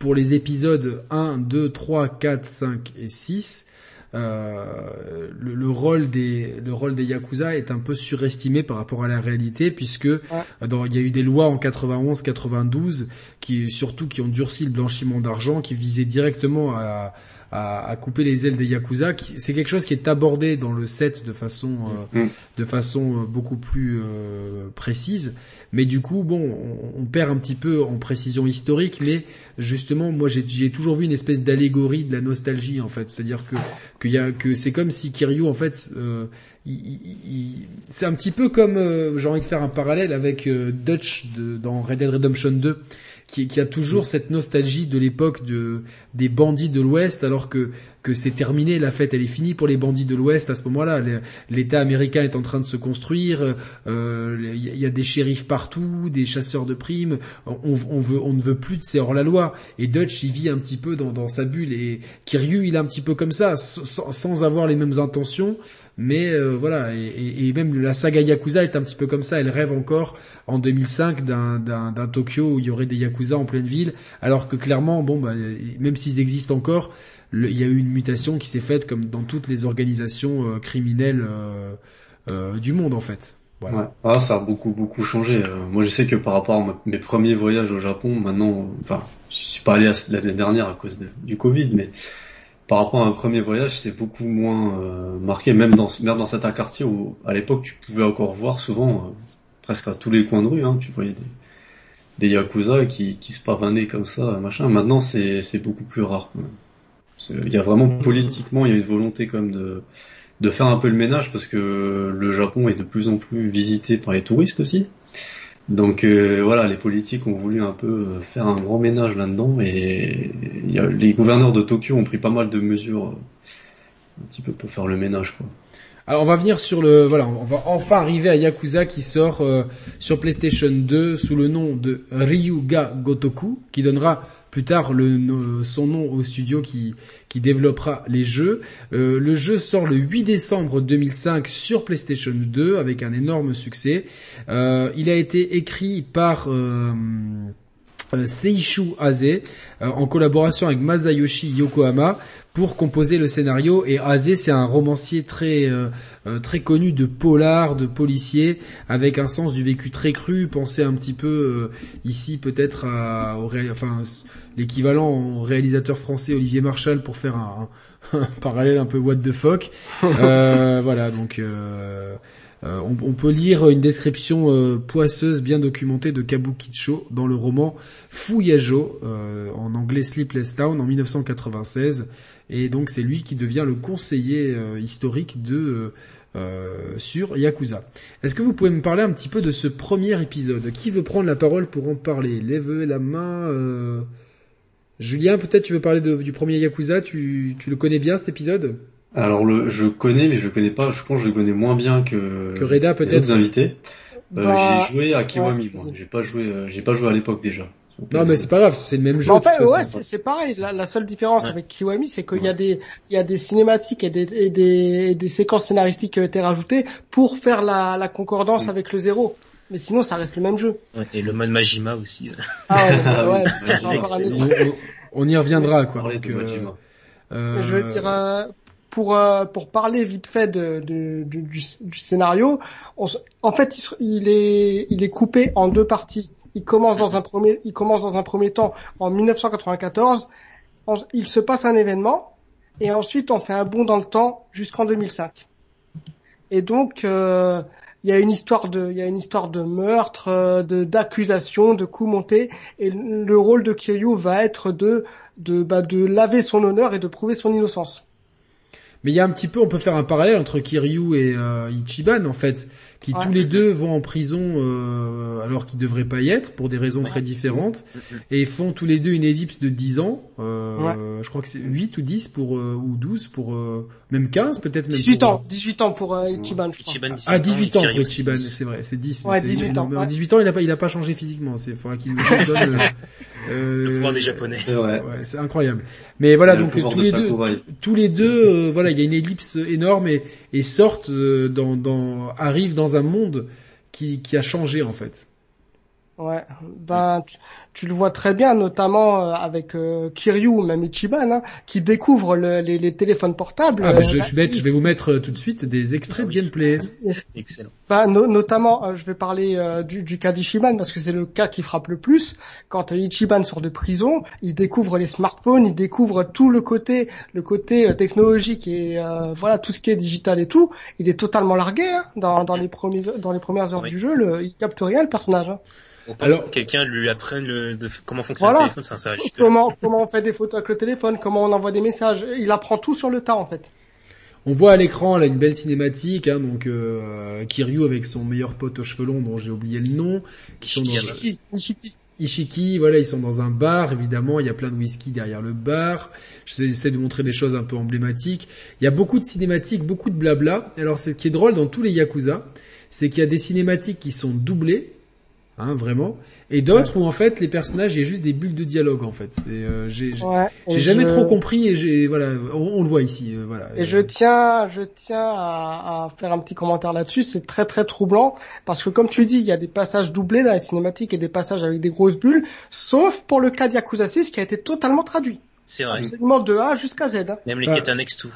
pour les épisodes 1, 2, 3, 4, 5 et 6, euh, le, rôle des le rôle des yakuza est un peu surestimé par rapport à la réalité puisque il y a eu des lois en 91 92 qui surtout qui ont durci le blanchiment d'argent qui visaient directement à à, à, couper les ailes des yakuza. C'est quelque chose qui est abordé dans le set de façon euh, mm. de façon euh, beaucoup plus euh, précise. Mais du coup, bon, on, on, perd un petit peu en précision historique. Mais justement, moi, j'ai toujours vu une espèce d'allégorie de la nostalgie en fait. C'est-à-dire que qu'il y a que c'est comme si Kiryu en fait euh, c'est un petit peu comme j'ai envie de faire un parallèle avec Dutch de, dans Red Dead Redemption 2 qui, qui a toujours cette nostalgie de l'époque de des bandits de l'Ouest, alors que que c'est terminé, la fête elle est finie pour les bandits de l'Ouest à ce moment-là. L'État américain est en train de se construire, il euh, y a des shérifs partout, des chasseurs de primes. On, on, veut, on ne veut plus de ces hors-la-loi. Et Dutch il vit un petit peu dans, dans sa bulle et Kiryu il est un petit peu comme ça, sans avoir les mêmes intentions mais euh, voilà, et, même la saga Yakuza est un petit peu comme ça. Elle rêve encore en 2005 d'un, Tokyo où il y aurait des Yakuza en pleine ville, alors que clairement, bon, bah, même s'ils existent encore, il y a eu une mutation qui s'est faite comme dans toutes les organisations euh, criminelles euh, du monde en fait. Voilà. Ah, ça a beaucoup beaucoup changé. moi, je sais que par rapport à mes premiers voyages au Japon, maintenant, enfin, je suis pas allé l'année dernière à cause du Covid, mais par rapport à un premier voyage, c'est beaucoup moins euh, marqué, même dans, même dans certains quartiers où, à l'époque, tu pouvais encore voir souvent, euh, presque à tous les coins de rue, hein, tu voyais des, des yakuza qui, qui se pavanaient comme ça, machin. Maintenant, c'est, c'est beaucoup plus rare. Il y a vraiment politiquement, il y a une volonté comme de, de faire un peu le ménage parce que le Japon est de plus en plus visité par les touristes aussi. Donc euh, voilà, les politiques ont voulu un peu euh, faire un grand ménage là-dedans et les gouverneurs de Tokyo ont pris pas mal de mesures euh, un petit peu pour faire le ménage quoi. Alors on va venir sur le voilà, on va enfin arriver à Yakuza qui sort sur PlayStation 2 sous le nom de Ryuga Gotoku qui donnera plus tard le, son nom au studio qui, développera les jeux. Euh, le jeu sort le 8 décembre 2005 sur PlayStation 2 avec un énorme succès. Euh, il a été écrit par euh, Seishu Aze en collaboration avec Masayoshi Yokohama pour composer le scénario. Et Aze, c'est un romancier très euh, euh, très connu de polar, de policier, avec un sens du vécu très cru. Pensez un petit peu euh, ici peut-être au enfin l'équivalent au réalisateur français Olivier Marchal pour faire un, parallèle un peu what the fuck. voilà, donc. On, on, peut lire une description poisseuse bien documentée de Kabukicho dans le roman Fuyajo, en anglais Sleepless Town en 1996 et donc c'est lui qui devient le conseiller euh, historique de euh, euh, sur Yakuza. Est-ce que vous pouvez me parler un petit peu de ce premier épisode? Qui veut prendre la parole pour en parler? Lève la main. Julien, peut-être tu veux parler du premier Yakuza. Tu, tu le connais bien cet épisode? Alors le, je connais, mais je le connais pas. Je pense que je le connais moins bien que que Reda peut-être. invités. Bah, j'ai joué à Kiwami. moi. J'ai pas joué. j'ai pas joué à l'époque déjà. Non mais c'est pas grave, c'est le même jeu. En fait, ouais, c'est pareil. La, seule différence avec Kiwami, c'est qu'il y a des, il y a des cinématiques et des, et des, des, séquences scénaristiques qui ont été rajoutées pour faire la, la concordance avec le zéro. Mais sinon, ça reste le même jeu. Ouais, et le mode Majima aussi. Ah ouais, ouais on, y reviendra quoi. euh... Je veux dire, euh, pour euh, pour parler vite fait de, de, du, du, scénario, en fait, il est il est coupé en deux parties. Il commence dans un premier, il commence dans un premier temps en 1994. Il se passe un événement et ensuite on fait un bond dans le temps jusqu'en 2005. Et donc euh, il y a une histoire de, il y a une histoire de meurtre, de d'accusation, de coups montés, et le rôle de Kiryu va être de de bah, de laver son honneur et de prouver son innocence. Mais il y a un petit peu, on peut faire un parallèle entre Kiryu et euh, Ichiban en fait, qui tous les deux vont en prison euh, alors qu'ils devraient pas y être pour des raisons très différentes mm, mm, mm. et font tous les deux une ellipse de 10 ans. Euh, Je crois que c'est 8 ou 10 pour euh, ou 12 pour euh, même 15 peut-être même 18 ans, 18 ans pour Ichiban, je crois. ah 18 ans pour Ichiban, c'est vrai, c'est 10 ouais, 18 ans. 18 ans, il a pas il a pas changé physiquement, c'est faudra qu'il nous donne euh, le pouvoir des japonais. Ouais, ouais c'est incroyable. Mais voilà, donc tous les, deux, tous les deux, voilà, il y a une ellipse énorme et, et sortent dans, dans, arrivent dans un monde qui, qui a changé en fait. Ouais, ben tu, le vois très bien, notamment euh, avec euh, Kiryu, même Ichiban, hein, qui découvre le, les, les, téléphones portables. Ah, ben je, je, vais, je vais vous mettre euh, tout de suite des extraits de gameplay. Excellent. Ben, notamment, je vais parler du, du cas d'Ichiban parce que c'est le cas qui frappe le plus. Quand Ichiban sort de prison, il découvre les smartphones, il découvre tout le côté, le côté technologique et voilà tout ce qui est digital et tout. Il est totalement largué hein, dans, dans les premiers, dans les premières heures du jeu. Le, il capte rien le personnage. Hein. Alors, quelqu'un lui apprenne le, de, comment fonctionne le téléphone, ça, ça Comment, comment on fait des photos avec le téléphone, comment on envoie des messages. Il apprend tout sur le tas, en fait. On voit à l'écran là une belle cinématique, hein, donc euh, Kiryu avec son meilleur pote aux cheveux longs dont j'ai oublié le nom, qui sont dans Ishiki. Ishiki, voilà, ils sont dans un bar, évidemment, il y a plein de whisky derrière le bar. J'essaie de montrer des choses un peu emblématiques. Il y a beaucoup de cinématiques, beaucoup de blabla. Alors, ce qui est drôle dans tous les Yakuza, c'est qu'il y a des cinématiques qui sont doublées, hein, vraiment. Et d'autres où en fait les personnages, il y a juste des bulles de dialogue en fait. Euh, j'ai jamais trop compris et j'ai voilà, on, le voit ici, euh, voilà. Et je tiens, je tiens à, à faire un petit commentaire là-dessus. C'est très très troublant parce que comme tu dis, il y a des passages doublés dans la cinématique et des passages avec des grosses bulles, sauf pour le cas d'Yakuza 6 qui a été totalement traduit. C'est vrai. Segment de A jusqu'à Z. Hein. Même les quêtes annexes tout.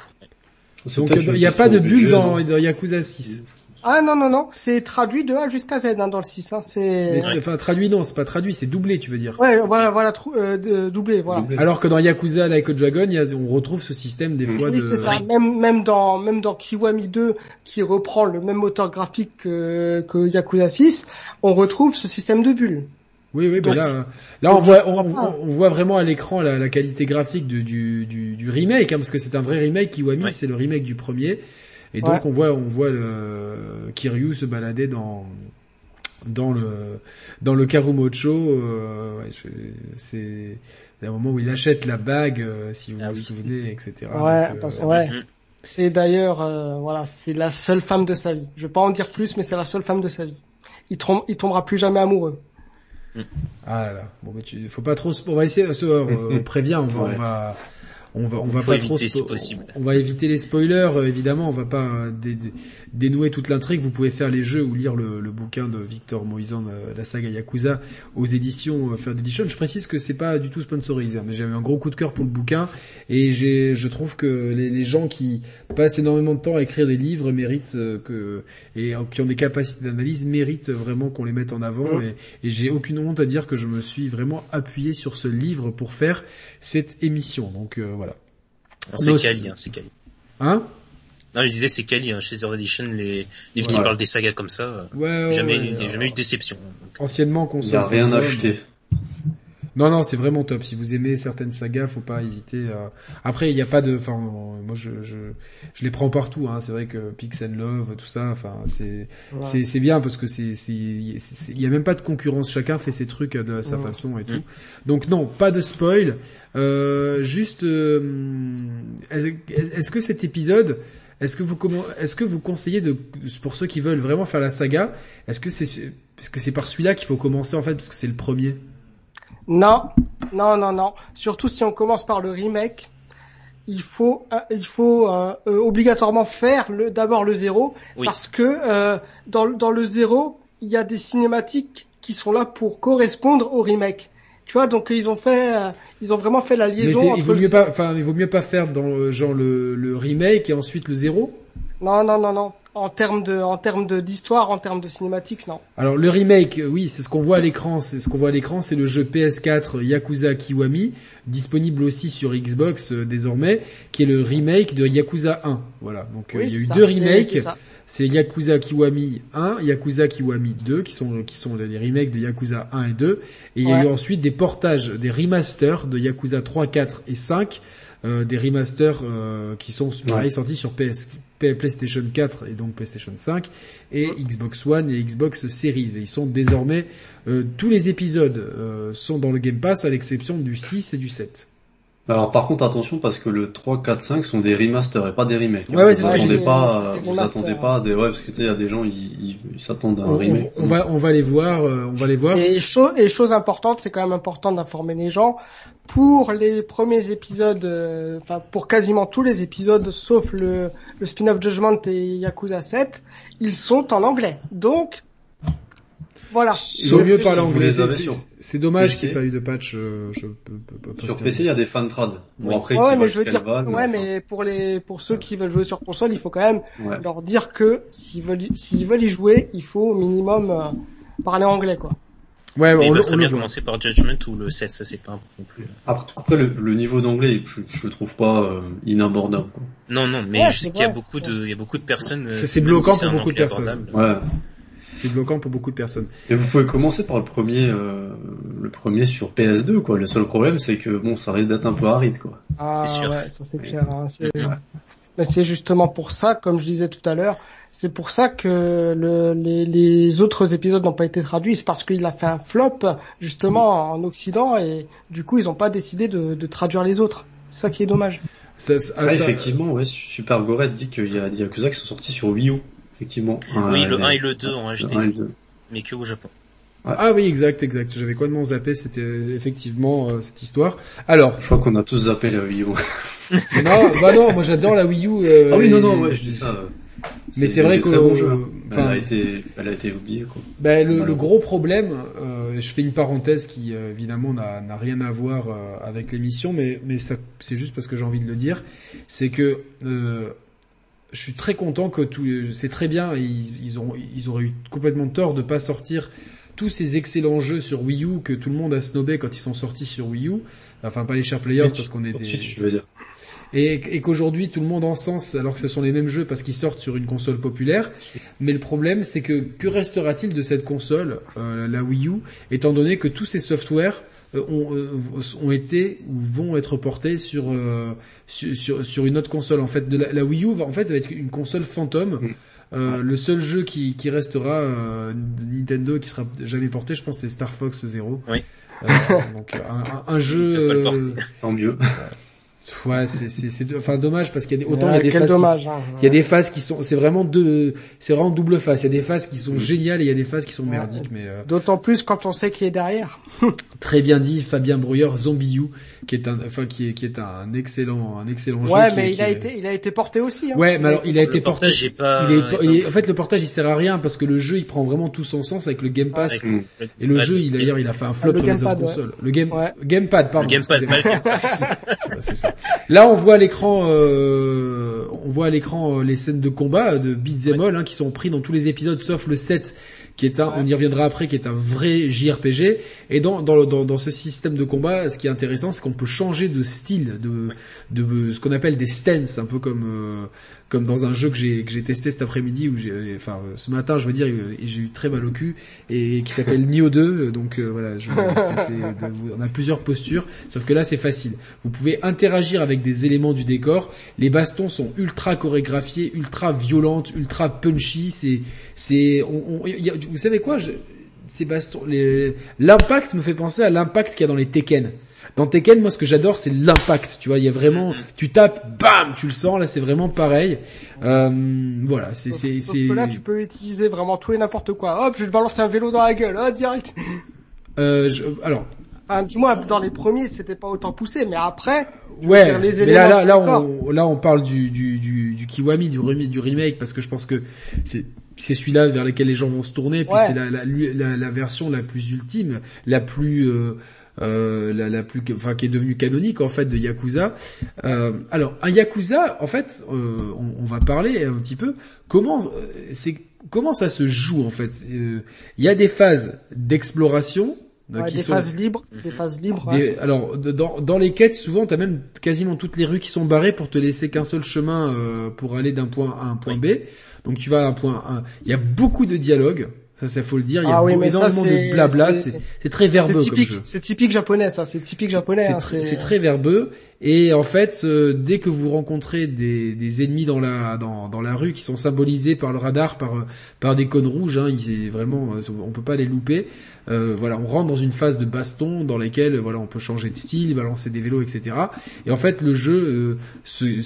Donc il n'y a pas de bulles dans, dans Yakuza 6. Ah non non non, c'est traduit de A jusqu'à Z hein, dans le 6. Hein, c'est. Enfin traduit non, c'est pas traduit, c'est doublé, tu veux dire. Ouais, voilà, voilà, euh, doublé, voilà. Alors que dans Yakuza Like a Dragon, y a, on retrouve ce système des fois oui, de. c'est ça. Même même dans même dans Kiwami 2, qui reprend le même moteur graphique que, que Yakuza 6, on retrouve ce système de bulles. Oui, oui, ben là, là on voit, on, on, voit vraiment à l'écran la, la, qualité graphique du, du, du, du remake, hein, parce que c'est un vrai remake. Kiwami, c'est le remake du premier. Et donc on voit on voit le Kiryu se balader dans dans le dans le Karumocho. Euh, c'est un moment où il achète la bague, euh, si vous ah vous souvenez, etc. Ouais, euh, ouais. Mhm. C'est d'ailleurs euh, voilà, c'est la seule femme de sa vie. Je vais pas en dire plus, mais c'est la seule femme de sa vie. Il, tombe, il tombera plus jamais amoureux. Ah là là. Bon, mais tu, faut pas trop. On va essayer. on prévient. On va, on va on va on va pas trop possible. on va éviter les spoilers euh, évidemment on va pas euh, dénouer toute l'intrigue. Vous pouvez faire les jeux ou lire le, bouquin de Victor Moisan euh, la saga Yakuza aux éditions Third Edition. Je précise que c'est pas du tout sponsorisé hein, mais j'ai un gros coup de cœur pour le bouquin. Et j'ai je trouve que les, gens qui passent énormément de temps à écrire des livres méritent que et qui ont des capacités d'analyse méritent vraiment qu'on les mette en avant. Et, et j'ai aucune honte à dire que je me suis vraiment appuyé sur ce livre pour faire cette émission. Donc voilà c'est Kali, hein, c'est Kali. Hein? Non, je disais c'est Kali, hein, chez The Edition, les, les qui parlent des sagas comme ça, ouais, jamais, il n'y a jamais eu de déception. Anciennement console. Il a rien acheté. Non, non, c'est vraiment top. Si vous aimez certaines sagas, faut pas hésiter. À... Après, il n'y a pas de, enfin, moi, je, je, je les prends partout. Hein. C'est vrai que Pix and Love, tout ça, enfin, c'est, c'est, c'est bien parce que c'est, c'est, il y a même pas de concurrence. Chacun fait ses trucs de sa façon et tout. Donc non, pas de spoil. Euh, juste, euh, est-ce que cet épisode, est-ce que vous comment, est-ce que vous conseillez de, pour ceux qui veulent vraiment faire la saga, est-ce que c'est, parce que c'est par celui-là qu'il faut commencer en fait parce que c'est le premier? Non, non, non, non. Surtout si on commence par le remake, il faut, euh, il faut euh, euh, obligatoirement faire le, d'abord le zéro, parce que dans, dans le zéro, il y a des cinématiques qui sont là pour correspondre au remake. Tu vois, donc ils ont fait, ils ont vraiment fait la liaison. Mais il vaut mieux pas, enfin, il vaut mieux pas faire dans genre le, le remake et ensuite le zéro? Non, non, non, non en termes de, en termes de d'histoire, en termes de cinématique, non. Alors le remake, oui, c'est ce qu'on voit à l'écran. C'est ce qu'on voit à l'écran, c'est le jeu PS4 Yakuza Kiwami, disponible aussi sur Xbox euh, désormais, qui est le remake de Yakuza 1. Voilà. Donc euh, il y a eu deux remakes. c'est Yakuza Kiwami 1, Yakuza Kiwami 2, qui sont qui sont les remakes de Yakuza 1 et 2, et il y a eu ensuite des portages, des remasters de Yakuza 3, 4 et 5, euh, des remasters euh, qui sont pareil sortis sur PS, PlayStation 4 et donc PlayStation 5 et Xbox One et Xbox Series. Et ils sont désormais euh, tous les épisodes sont dans le Game Pass à l'exception du 6 et du 7. Alors par contre attention parce que le 3, 4, 5 sont des remasters et pas des remakes. Ouais, ouais. Vous pas, vous attendez pas des, ouais, parce que tu sais, il y a des gens, ils, s'attendent à un remake. On, va, on va les voir, euh, on va les voir. Et, chose et chose importante, c'est quand même important d'informer les gens. Pour les premiers épisodes, euh, enfin pour quasiment tous les épisodes, sauf le, le spin-off Judgment et Yakuza 7, ils sont en anglais. Donc voilà. Il vaut mieux parler anglais. C'est dommage qu'il n'y ait pas eu de patch. Euh, je sur PC, il y a des fan trad. Bon après, ouais, mais je veux dire, ouais, mais pour les pour ceux qui veulent jouer sur console, il faut quand même leur dire que s'ils veulent s'ils veulent y jouer, il faut au minimum euh, parler anglais, quoi. Ouais, mais on, ils très bien commencer par Judgment ou le 16, ça c'est pas non plus. Après, le, niveau d'anglais, je, je le trouve pas euh, inabordable. Quoi. Non, non, mais je sais qu'il y a beaucoup de, il y a beaucoup de personnes. C'est bloquant pour beaucoup de personnes. Ouais. C'est bloquant pour beaucoup de personnes. Et vous pouvez commencer par le premier, euh, le premier sur PS2, quoi. Le seul problème, c'est que bon, ça risque d'être un peu aride, quoi. Ah, c'est sûr. Ouais, ça c'est clair. Hein. Mais c'est justement pour ça, comme je disais tout à l'heure, c'est pour ça que le, les, les, autres épisodes n'ont pas été traduits, c'est parce qu'il a fait un flop justement en Occident et du coup ils n'ont pas décidé de, de, traduire les autres. C'est ça qui est dommage. Ça, ah, effectivement, ouais, Super Goret dit qu'il y a des Yakuza qui sont sortis sur Wii U effectivement. Oui, le 1 et le 2 ont acheté, mais que au Japon. Ah oui, exact, exact. J'avais quoi de zappé, c'était effectivement euh, cette histoire. Alors, je crois qu'on a tous zappé la Wii U. non, bah non, moi j'adore la Wii U. Euh, ah oui, non, non, ouais, je dis ça. Mais c'est vrai que bon jeu. elle a été, elle a été oubliée quoi. Ben, le, le, gros problème, euh, je fais une parenthèse qui euh, évidemment n'a rien à voir avec l'émission, mais mais ça c'est juste parce que j'ai envie de le dire, c'est que je suis très content que tout, c'est très bien. Ils, ils, ont, ils auraient eu complètement tort de pas sortir tous ces excellents jeux sur Wii U que tout le monde a snobé quand ils sont sortis sur Wii U. Enfin, pas les Share Players parce qu'on est des. Et, et qu'aujourd'hui tout le monde en sens alors que ce sont les mêmes jeux parce qu'ils sortent sur une console populaire. Mais le problème, c'est que que restera-t-il de cette console, euh, la Wii U, étant donné que tous ces softwares euh, ont, euh, ont, été ou vont être portés sur, euh, sur, sur une autre console. En fait, de la, Wii U va, en fait va être une console fantôme. Mm. Euh, le seul jeu qui, qui restera de Nintendo qui sera jamais porté, je pense, c'est Star Fox Zero. Oui. donc un, un, jeu. Tant mieux. Ouais, c'est c'est enfin dommage parce qu'il y a des, autant il y a des phases dommage, qui, hein, il y a des phases qui sont c'est vraiment deux c'est vraiment double face, il y a des phases qui sont géniales et il y a des phases qui sont merdiques mais euh... d'autant plus quand on sait qui est derrière. Très bien dit Fabien Brouilleur Zombie You qui est un enfin qui est qui est un excellent un excellent jeu Ouais, mais il a été il a été porté aussi hein. Ouais, mais alors il a été porté portage, pas... il est, en fait le portage il sert à rien parce que le jeu il prend vraiment tout son sens avec le Game Pass. Et le jeu il d'ailleurs il a fait un flop sur les autres consoles. Le game gamepad pardon. Le gamepad, c'est ça. Là on voit l'écran, euh, on voit à l'écran euh, les scènes de combat de Beat'em All hein, qui sont pris dans tous les épisodes sauf le 7 qui est un, on y reviendra après, qui est un vrai JRPG. Et dans, dans, dans, dans ce système de combat, ce qui est intéressant, c'est qu'on peut changer de style, de, de ce qu'on appelle des stances, un peu comme euh, comme dans un jeu que j'ai que j'ai testé cet après-midi où j'ai enfin ce matin je veux dire j'ai eu très mal au cul et qui s'appelle Nioh 2 donc euh, voilà je, on a plusieurs postures sauf que là c'est facile. Vous pouvez interagir avec des éléments du décor. Les bastons sont ultra chorégraphiés ultra violentes ultra punchy c'est c'est vous savez quoi je, ces bastons l'impact me fait penser à l'impact qu'il y a dans les Tekken dans Tekken, moi, ce que j'adore, c'est l'impact. Tu vois, il y a vraiment, mm-hmm. tu tapes, bam, tu le sens. Là, c'est vraiment pareil. Euh, voilà, c'est, c'est, c'est. Là, tu peux utiliser vraiment tout et n'importe quoi. Hop, je vais te balancer un vélo dans la gueule, hein, direct. Euh, alors. Enfin, du moins, dans les premiers, c'était pas autant poussé, mais après. Ouais. les mais là, là, là, on, là, on parle du, du, du, du Kiwami, du, du remake, parce que je pense que c'est c'est celui-là vers lequel les gens vont se tourner, puis c'est la, la, la, la, version la plus ultime, la plus euh, euh, la, la, plus, enfin qui est devenue canonique en fait de Yakuza. Euh, alors un Yakuza, en fait, euh, on, on, va parler un petit peu comment euh, c'est comment ça se joue en fait? Euh, il y a des phases d'exploration des phases libres, des phases libres. alors dans, dans les quêtes, souvent t'as même quasiment toutes les rues qui sont barrées pour te laisser qu'un seul chemin euh, pour aller d'un point A à un point B. Donc tu vas à un point A. Il y a beaucoup de dialogues. Ça, ça faut le dire. Il y a ah oui, énormément de blabla. C'est très verbeux. C'est typique japonais, ça. C'est typique japonais. C'est hein, très verbeux. Et en fait, euh, dès que vous rencontrez des, des ennemis dans la dans, dans, la rue qui sont symbolisés par le radar, par par des cônes rouges, hein, ils, vraiment, euh, on peut pas les louper. Euh, voilà, on rentre dans une phase de baston dans laquelle voilà, on peut changer de style, balancer des vélos, etc. Et en fait, le jeu, euh,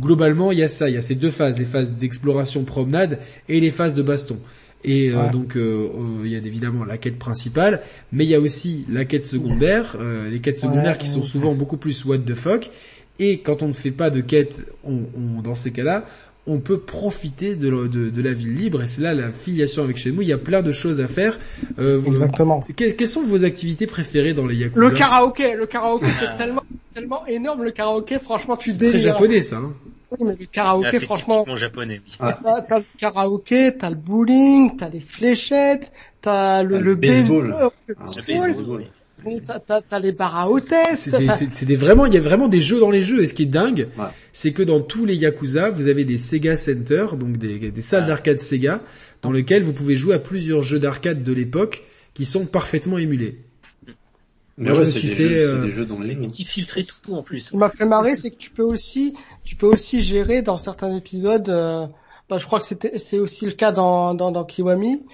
globalement, il y a ça, il y a ces deux phases, les phases d'exploration promenade et les phases de baston. Et euh, donc euh, euh, il y a évidemment la quête principale, mais il y a aussi la quête secondaire, les quêtes secondaires qui sont souvent beaucoup plus what the fuck. Et quand on ne fait pas de quête, on, on, dans ces cas-là, on peut profiter de, de, de, la ville libre. Et c'est là la filiation avec Shenmue. Il y a plein de choses à faire. Exactement. quelles sont vos activités préférées dans les Yakuza? Le karaoké. Le karaoké, c'est tellement, tellement énorme. Le karaoké, franchement, tu C'est très japonais, ça. Hein oui, mais le karaoké, ah, franchement. japonais. T'as, le karaoké, t'as le bowling, t'as les fléchettes, t'as le, le, baseball. T'as, les bars à hôtesse. C'est des, vraiment, il y a vraiment des jeux dans les jeux. Et ce qui est dingue, c'est que dans tous les Yakuza, vous avez des Sega Center, donc des, des salles d'arcade Sega, dans lesquelles vous pouvez jouer à plusieurs jeux d'arcade de l'époque qui sont parfaitement émulés. Mais Moi, je me suis fait jeux, euh... des jeux dans les petits filtrés tout en plus. Ce qui m'a fait marrer, c'est que tu peux aussi, tu peux aussi gérer dans certains épisodes. Euh... Bah, je crois que c'était, c'est aussi le cas dans, dans, dans Kiwami.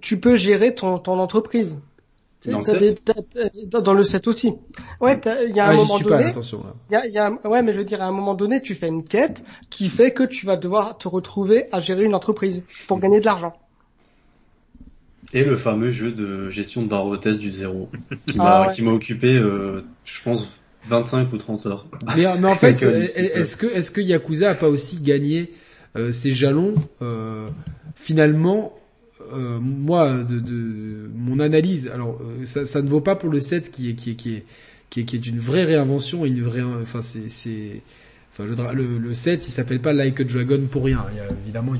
Tu peux gérer ton, ton entreprise. Dans le, dans le set aussi. Ouais, il y a un moment donné. Il y a, y a, ouais, mais je veux dire, à un moment donné, tu fais une quête qui fait que tu vas devoir te retrouver à gérer une entreprise pour gagner de l'argent. Et le fameux jeu de gestion de barre hôtesse du zéro, qui m'a ah qui m'a occupé, euh, je pense, 25 ou 30 heures. Mais, en fait, est-ce que est-ce que Yakuza a pas aussi gagné euh, ses jalons euh, Finalement, euh, moi, de, de, mon analyse, alors euh, ça, ça, ne vaut pas pour le 7 qui est qui est qui est qui est, qui est une vraie réinvention, une vraie, enfin c'est le, le, 7, il s'appelle pas Like a Dragon pour rien. Évidemment,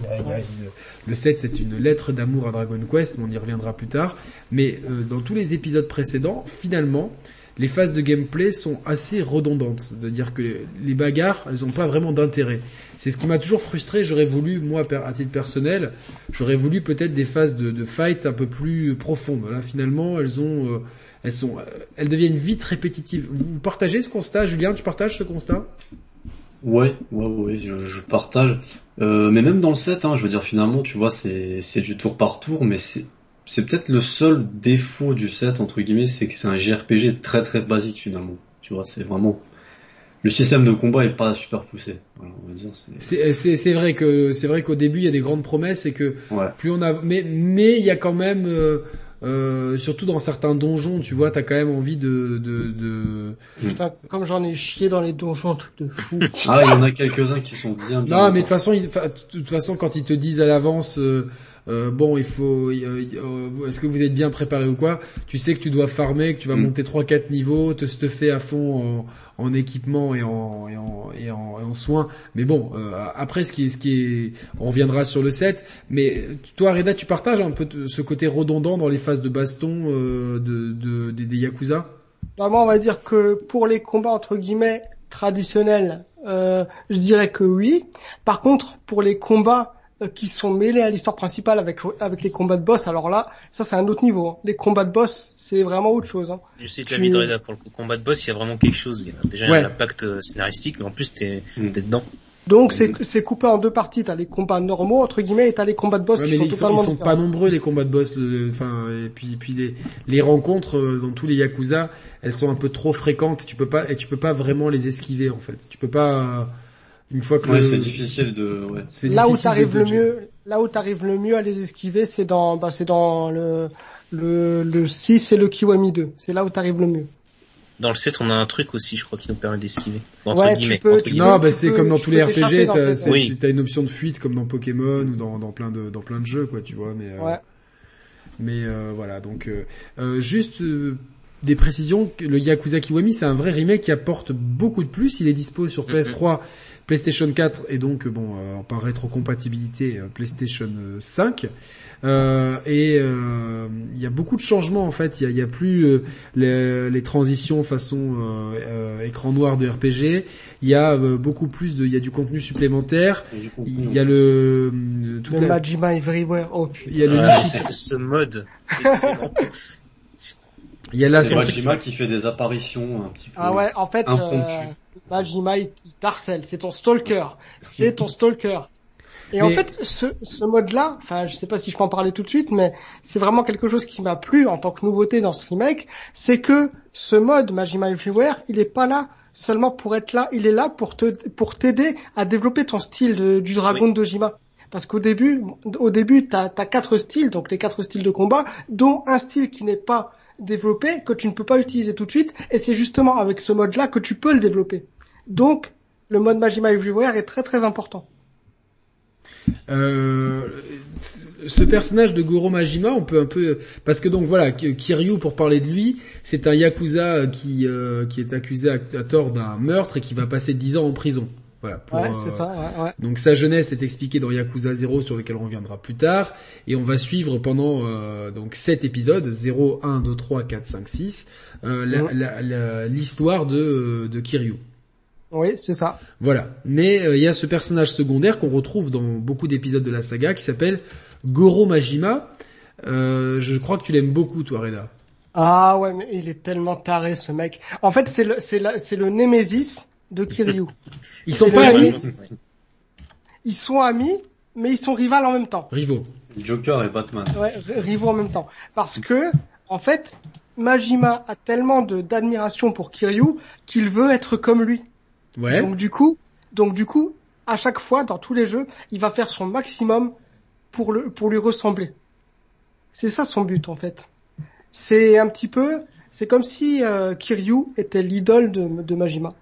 le 7, c'est une lettre d'amour à Dragon Quest, mais on y reviendra plus tard. Mais euh, dans tous les épisodes précédents, finalement, les phases de gameplay sont assez redondantes. C'est-à-dire que les bagarres, elles n'ont pas vraiment d'intérêt. C'est ce qui m'a toujours frustré. J'aurais voulu, moi, à titre personnel, j'aurais voulu peut-être des phases de, fight un peu plus profondes. Là, finalement, elles. Euh, elles sont, euh, elles deviennent vite répétitives. Vous partagez ce constat, Julien? Tu partages ce constat? Ouais, ouais, ouais, je, je partage. Euh, mais même dans le set, hein, je veux dire, finalement, tu vois, c'est c'est du tour par tour, mais c'est c'est peut-être le seul défaut du set entre guillemets, c'est que c'est un JRPG très très basique finalement. Tu vois, c'est vraiment le système de combat est pas super poussé. Voilà, on va dire. C'est c'est vrai que c'est vrai qu'au début il y a des grandes promesses et que plus on a mais mais il y a quand même euh, euh, surtout dans certains donjons, tu vois, t'as quand même envie de, de, de... Putain, comme j'en ai chié dans les donjons, truc de fou. ah, il y en a quelques-uns qui sont bien. bien non, mais de toute façon, de toute façon, quand ils te disent à l'avance, euh, euh, bon, il faut, euh, est-ce que vous êtes bien préparé ou quoi? Tu sais que tu dois farmer, que tu vas mm. monter trois quatre niveaux, te stuffer à fond en, en équipement et en, et en, et en, et en soins. Mais bon, euh, après, ce qui est, ce qui est, on reviendra sur le set. Mais toi, Reda, tu partages un peu ce côté redondant dans les phases de baston de, de, des, des Yakuza? Bah, Moi, on va dire que pour les combats entre guillemets traditionnels, euh, je dirais que oui. Par contre, pour les combats euh, qui sont mêlés à l'histoire principale avec avec les combats de boss. Alors là, ça c'est un autre niveau. Hein. Les combats de boss, c'est vraiment autre chose. Hein. Je sais que la Midreda pour le combat de boss, il y a vraiment quelque chose. Il y a déjà un impact euh, scénaristique, mais en plus t'es mm. dedans. Donc c'est c'est coupé en deux parties. T'as les combats normaux entre guillemets et t'as les combats de boss qui sont ils totalement sont, ils sont pas nombreux les combats de boss. Enfin et puis puis les les rencontres euh, dans tous les yakuza, elles sont un peu trop fréquentes. Tu peux pas et tu peux pas vraiment les esquiver en fait. Tu peux pas une fois que c'est difficile de. Ouais. Là où t'arrives le mieux, là où t'arrives le mieux à les esquiver, c'est dans, bah, c'est dans le, le, le 6 et le Kiwami 2. C'est là où t'arrives le mieux. Dans le 7, on a un truc aussi, je crois, qui nous permet d'esquiver. Entre ouais, guillemets. Tu peux, tu non, bah, c'est comme dans tous les RPG, t'as, oui. as une option de fuite comme dans Pokémon ou dans, dans plein de, dans plein de jeux, quoi, tu vois, mais, euh, ouais. mais, euh, voilà, donc, euh, euh juste, euh, des précisions. Le Yakuza Kiwami, c'est un vrai remake qui apporte beaucoup de plus. Il est dispo sur PS3, PlayStation 4 et donc bon euh, par rétrocompatibilité euh, PlayStation 5. Euh, et euh, il y a beaucoup de changements en fait. Il y a, plus les, les, transitions façon écran noir de RPG. Il y a beaucoup plus de, il y a du contenu supplémentaire. Il y a le, tout le Majima Everywhere. Oh, il y a le ce mode. Il y a la C'est Majima qui fait des apparitions un petit peu. Ah ouais, en fait, euh, Majima il, t'harcèle, c'est ton stalker, c'est ton stalker. Et en fait, ce, ce mode-là, enfin, je sais pas si je peux en parler tout de suite, mais c'est vraiment quelque chose qui m'a plu en tant que nouveauté dans ce remake, c'est que ce mode Majima Everywhere, il est pas là seulement pour être là, il est là pour te, pour t'aider à développer ton style de, du dragon de Dojima. Parce qu'au début, au début, t'as as quatre styles, donc les quatre styles de combat, dont un style qui n'est pas développer que tu ne peux pas utiliser tout de suite et c'est justement avec ce mode-là que tu peux le développer. Donc, le mode Majima Everywhere est très très important. Euh, ce personnage de Goro Majima, on peut un peu parce que donc voilà, Kiryu pour parler de lui, c'est un yakuza qui euh, qui est accusé à, à tort d'un meurtre et qui va passer 10 ans en prison. Voilà. ouais, c'est ça. Ouais, ouais. Donc sa jeunesse est expliquée dans Yakuza 0 sur lequel on reviendra plus tard et on va suivre pendant euh, donc 7 épisodes 0 1 2 3 4 5 6 euh, l'histoire de de Kiryu. Oui, c'est ça. Voilà. Mais euh, il y a ce personnage secondaire qu'on retrouve dans beaucoup d'épisodes de la saga qui s'appelle Goro Majima. Euh, je crois que tu l'aimes beaucoup, toi, Reda. Ah ouais, mais il est tellement taré, ce mec. En fait, c'est le, c'est c'est le Némésis de Kiryu. Ils sont pas amis. Ils sont amis, mais ils sont rivales en même temps. Rivaux. Joker et Batman. Ouais, rivaux en même temps. Parce que, en fait, Majima a tellement de d'admiration pour Kiryu qu'il veut être comme lui. Ouais. Donc du coup, donc du coup, à chaque fois dans tous les jeux, il va faire son maximum pour le pour lui ressembler. C'est ça son but en fait. C'est un petit peu, c'est comme si euh, Kiryu était l'idole de, de Majima.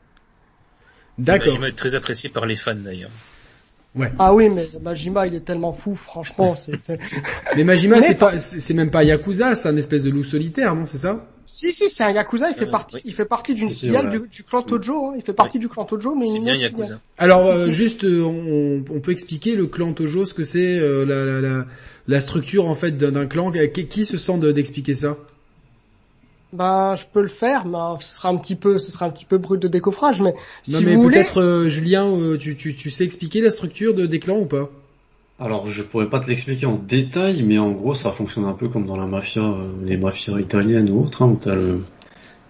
D'accord. Majima est très apprécié par les fans d'ailleurs. Ouais. Ah oui, mais Majima, il est tellement fou, franchement. mais Majima, c'est pas, c'est même pas Yakuza, c'est un espèce de loup solitaire, non C'est ça? Si, si, c'est un Yakuza. Il fait partie, il fait partie d'une filiale du, clan Tojo. Hein. Il fait partie du clan Tojo, mais c'est bien Yakuza. Alors, euh, juste, euh, on, on, peut expliquer le clan Tojo, ce que c'est, euh, la, la, la, la, structure en fait d'un clan. Qui, qui se sent d'expliquer ça? Bah, je peux le faire, mais ce sera un petit peu, ce sera un petit peu brut de décoffrage, mais non, mais peut-être euh, Julien, euh, tu, tu, tu sais expliquer la structure de des clans ou pas? Alors, je pourrais pas te l'expliquer en détail, mais en gros, ça fonctionne un peu comme dans la mafia, euh, les mafias italiennes ou autres, hein, où t'as le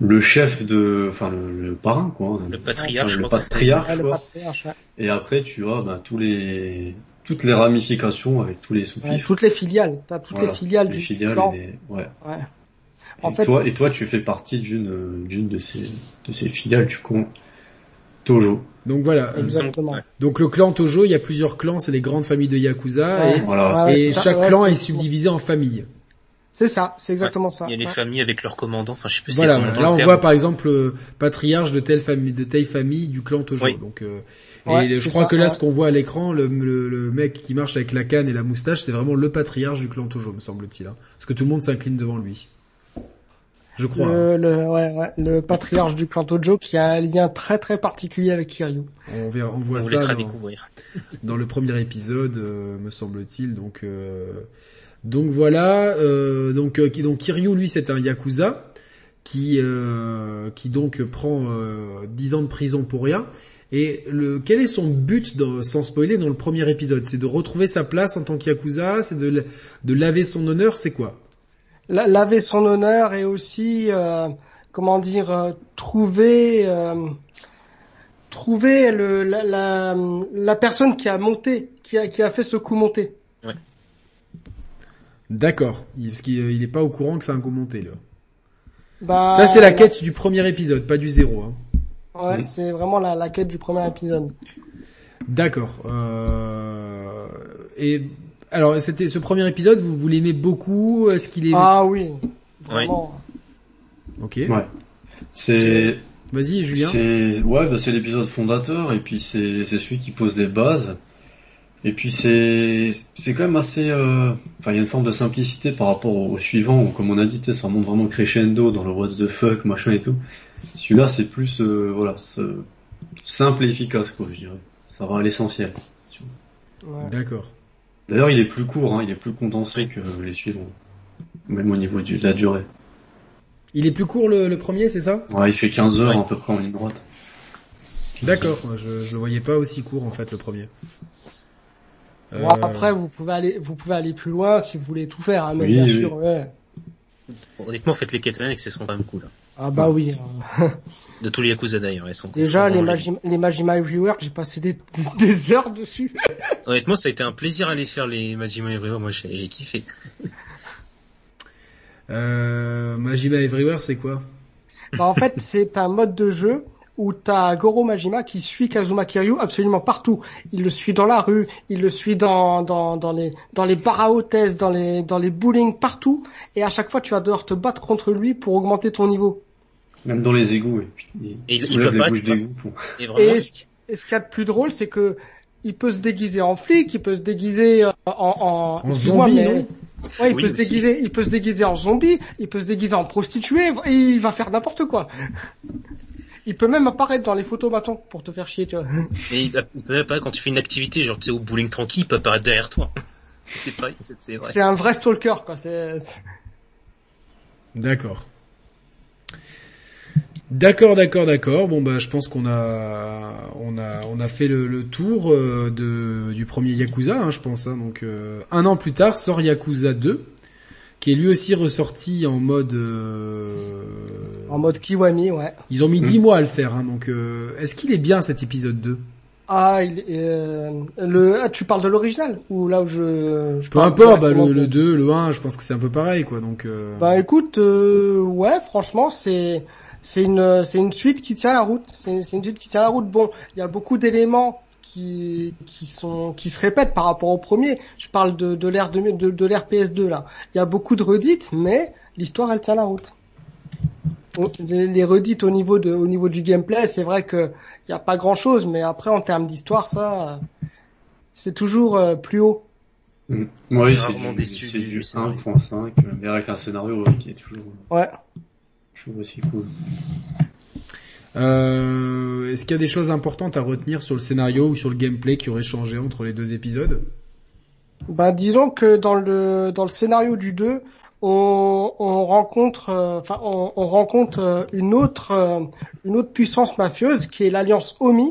le chef de, enfin le, parrain quoi, le patriarche, le patriarche, et après tu as bah, tous les toutes les ramifications avec tous les sous toutes les filiales, t'as toutes les filiales du clan. ouais. ouais et, toi, et toi, tu fais partie d'une d'une de ces de ces filiales du con Tojo. Donc voilà. Exactement. Donc le clan Tojo, il y a plusieurs clans, c'est les grandes familles de Yakuza et, et chaque clan est, subdivisé en familles. C'est ça, c'est exactement ça. Il y a les familles avec leurs commandants. Enfin, je sais plus. Voilà. là, on voit par exemple euh, patriarche de telle famille, de telle famille du clan Tojo. Donc, euh, et je crois que là, ce qu'on voit à l'écran, le, le, mec qui marche avec la canne et la moustache, c'est vraiment le patriarche du clan Tojo, me semble-t-il. Hein. Parce que tout le monde s'incline devant lui je crois. Le, le, ouais, ouais, le patriarche du clan Tojo qui a un lien très très particulier avec Kiryu. On, verra, on voit ça dans, dans, le premier épisode, euh, me semble-t-il. Donc, euh, donc voilà. Euh, donc, euh, donc Kiryu, lui, c'est un yakuza qui qui donc prend 10 ans de prison pour rien. Et le, quel est son but, dans, sans spoiler, dans le premier épisode? C'est de retrouver sa place en tant qu'yakuza C'est de, de laver son honneur? C'est quoi? Laver son honneur et aussi, euh, comment dire, euh, trouver, euh, trouver le, la, la, la, personne qui a monté, qui a, qui a fait ce coup monté. Ouais. D'accord. Parce qu'il n'est pas au courant que c'est un coup monté, là. Bah, Ça, c'est la quête du premier épisode, pas du zéro. Hein. Ouais, c'est vraiment la, la quête du premier épisode. D'accord. Euh... Et alors, c'était ce premier épisode, vous, vous l'aimez beaucoup Est-ce qu'il est... Ah oui. Vraiment. Ok. Ouais. C'est. Vas-y, Julien. C'est ouais, bah, c'est l'épisode fondateur et puis c'est c'est celui qui pose des bases. Et puis c'est c'est quand même assez, euh... enfin il y a une forme de simplicité par rapport au, suivant où comme on a dit, ça remonte vraiment crescendo dans le what the fuck machin et tout. Celui-là c'est plus euh, voilà simple et efficace quoi, je dirais. Ça va à l'essentiel. D'accord. D'ailleurs il est plus court, hein, il est plus condensé que les suivants, même au niveau de la durée. Il est plus court le, premier, c'est ça? Ouais, il fait 15 heures à peu près en ligne droite. D'accord, je, je le voyais pas aussi court en fait le premier. Bon, euh, après, vous pouvez aller, vous pouvez aller plus loin si vous voulez tout faire, hein, mais bien sûr, ouais. Honnêtement, faites les quêtes annexes, elles sont quand même cool. Hein. Ah bah oui. De tous les Yakuza d'ailleurs, elles sont. Déjà, les, Magi les Majima Everywhere, j'ai passé des, des, heures dessus. Honnêtement, ça a été un plaisir à les faire les Majima Everywhere. Moi, j'ai kiffé. euh, Majima Everywhere, c'est quoi? Bah, En fait, c'est un mode de jeu où t'as Goro Majima qui suit Kazuma Kiryu absolument partout. Il le suit dans la rue, il le suit dans, dans, dans les, dans les bars à hôtesse, dans les, dans les bowling, partout. Et à chaque fois, tu vas devoir te battre contre lui pour augmenter ton niveau. Même dans les égouts, et il, il peut pas, Et, ce, qu'il y a de plus drôle, c'est que il peut se déguiser en flic, il peut se déguiser en, en, en zombie, non Ouais, il peut se déguiser, il peut se déguiser en zombie, il peut se déguiser en prostituée, et il va faire n'importe quoi. Il peut même apparaître dans les photos bâtons pour te faire chier, tu vois. Mais il peut apparaître quand tu fais une activité, genre tu es au bowling tranquille, il peut apparaître derrière toi. c'est pas, c'est vrai. C'est un vrai stalker, quoi. C'est. D'accord. D'accord, d'accord, d'accord. Bon bah je pense qu'on a on a on a fait le, le tour euh, de du premier Yakuza, hein, je pense. Hein. Donc euh, un an plus tard sort Yakuza 2 qui est lui aussi ressorti en mode euh... en mode Kiwami, ouais. Ils ont mis 10 mois à le faire, hein, donc euh... est-ce qu'il est bien cet épisode 2 ah, il, euh, le, ah, tu parles de l'original ou là où je, je peu importe, bah, le, le 2, le 1, je pense que c'est un peu pareil, quoi. Donc. Euh... Bah écoute, euh, ouais, franchement, c'est c'est une c'est une suite qui tient la route. C'est une suite qui tient la route. Bon, il y a beaucoup d'éléments qui, qui sont qui se répètent par rapport au premier. Je parle de, de l'ère de, de, de l'ère PS2 là. Il y a beaucoup de redites, mais l'histoire elle tient la route. Les redites au niveau de au niveau du gameplay, c'est vrai que il y a pas grand chose, mais après en termes d'histoire, ça c'est toujours euh, plus haut. Mmh. Oui, c'est du, du 1.5, mais avec un scénario qui est toujours, ouais. Toujours aussi cool. Euh, Est-ce qu'il y a des choses importantes à retenir sur le scénario ou sur le gameplay qui aurait changé entre les deux épisodes? Bah disons que dans le dans le scénario du 2, on, on rencontre euh, enfin on, on, rencontre euh, une autre euh, une autre puissance mafieuse qui est l'alliance Omi.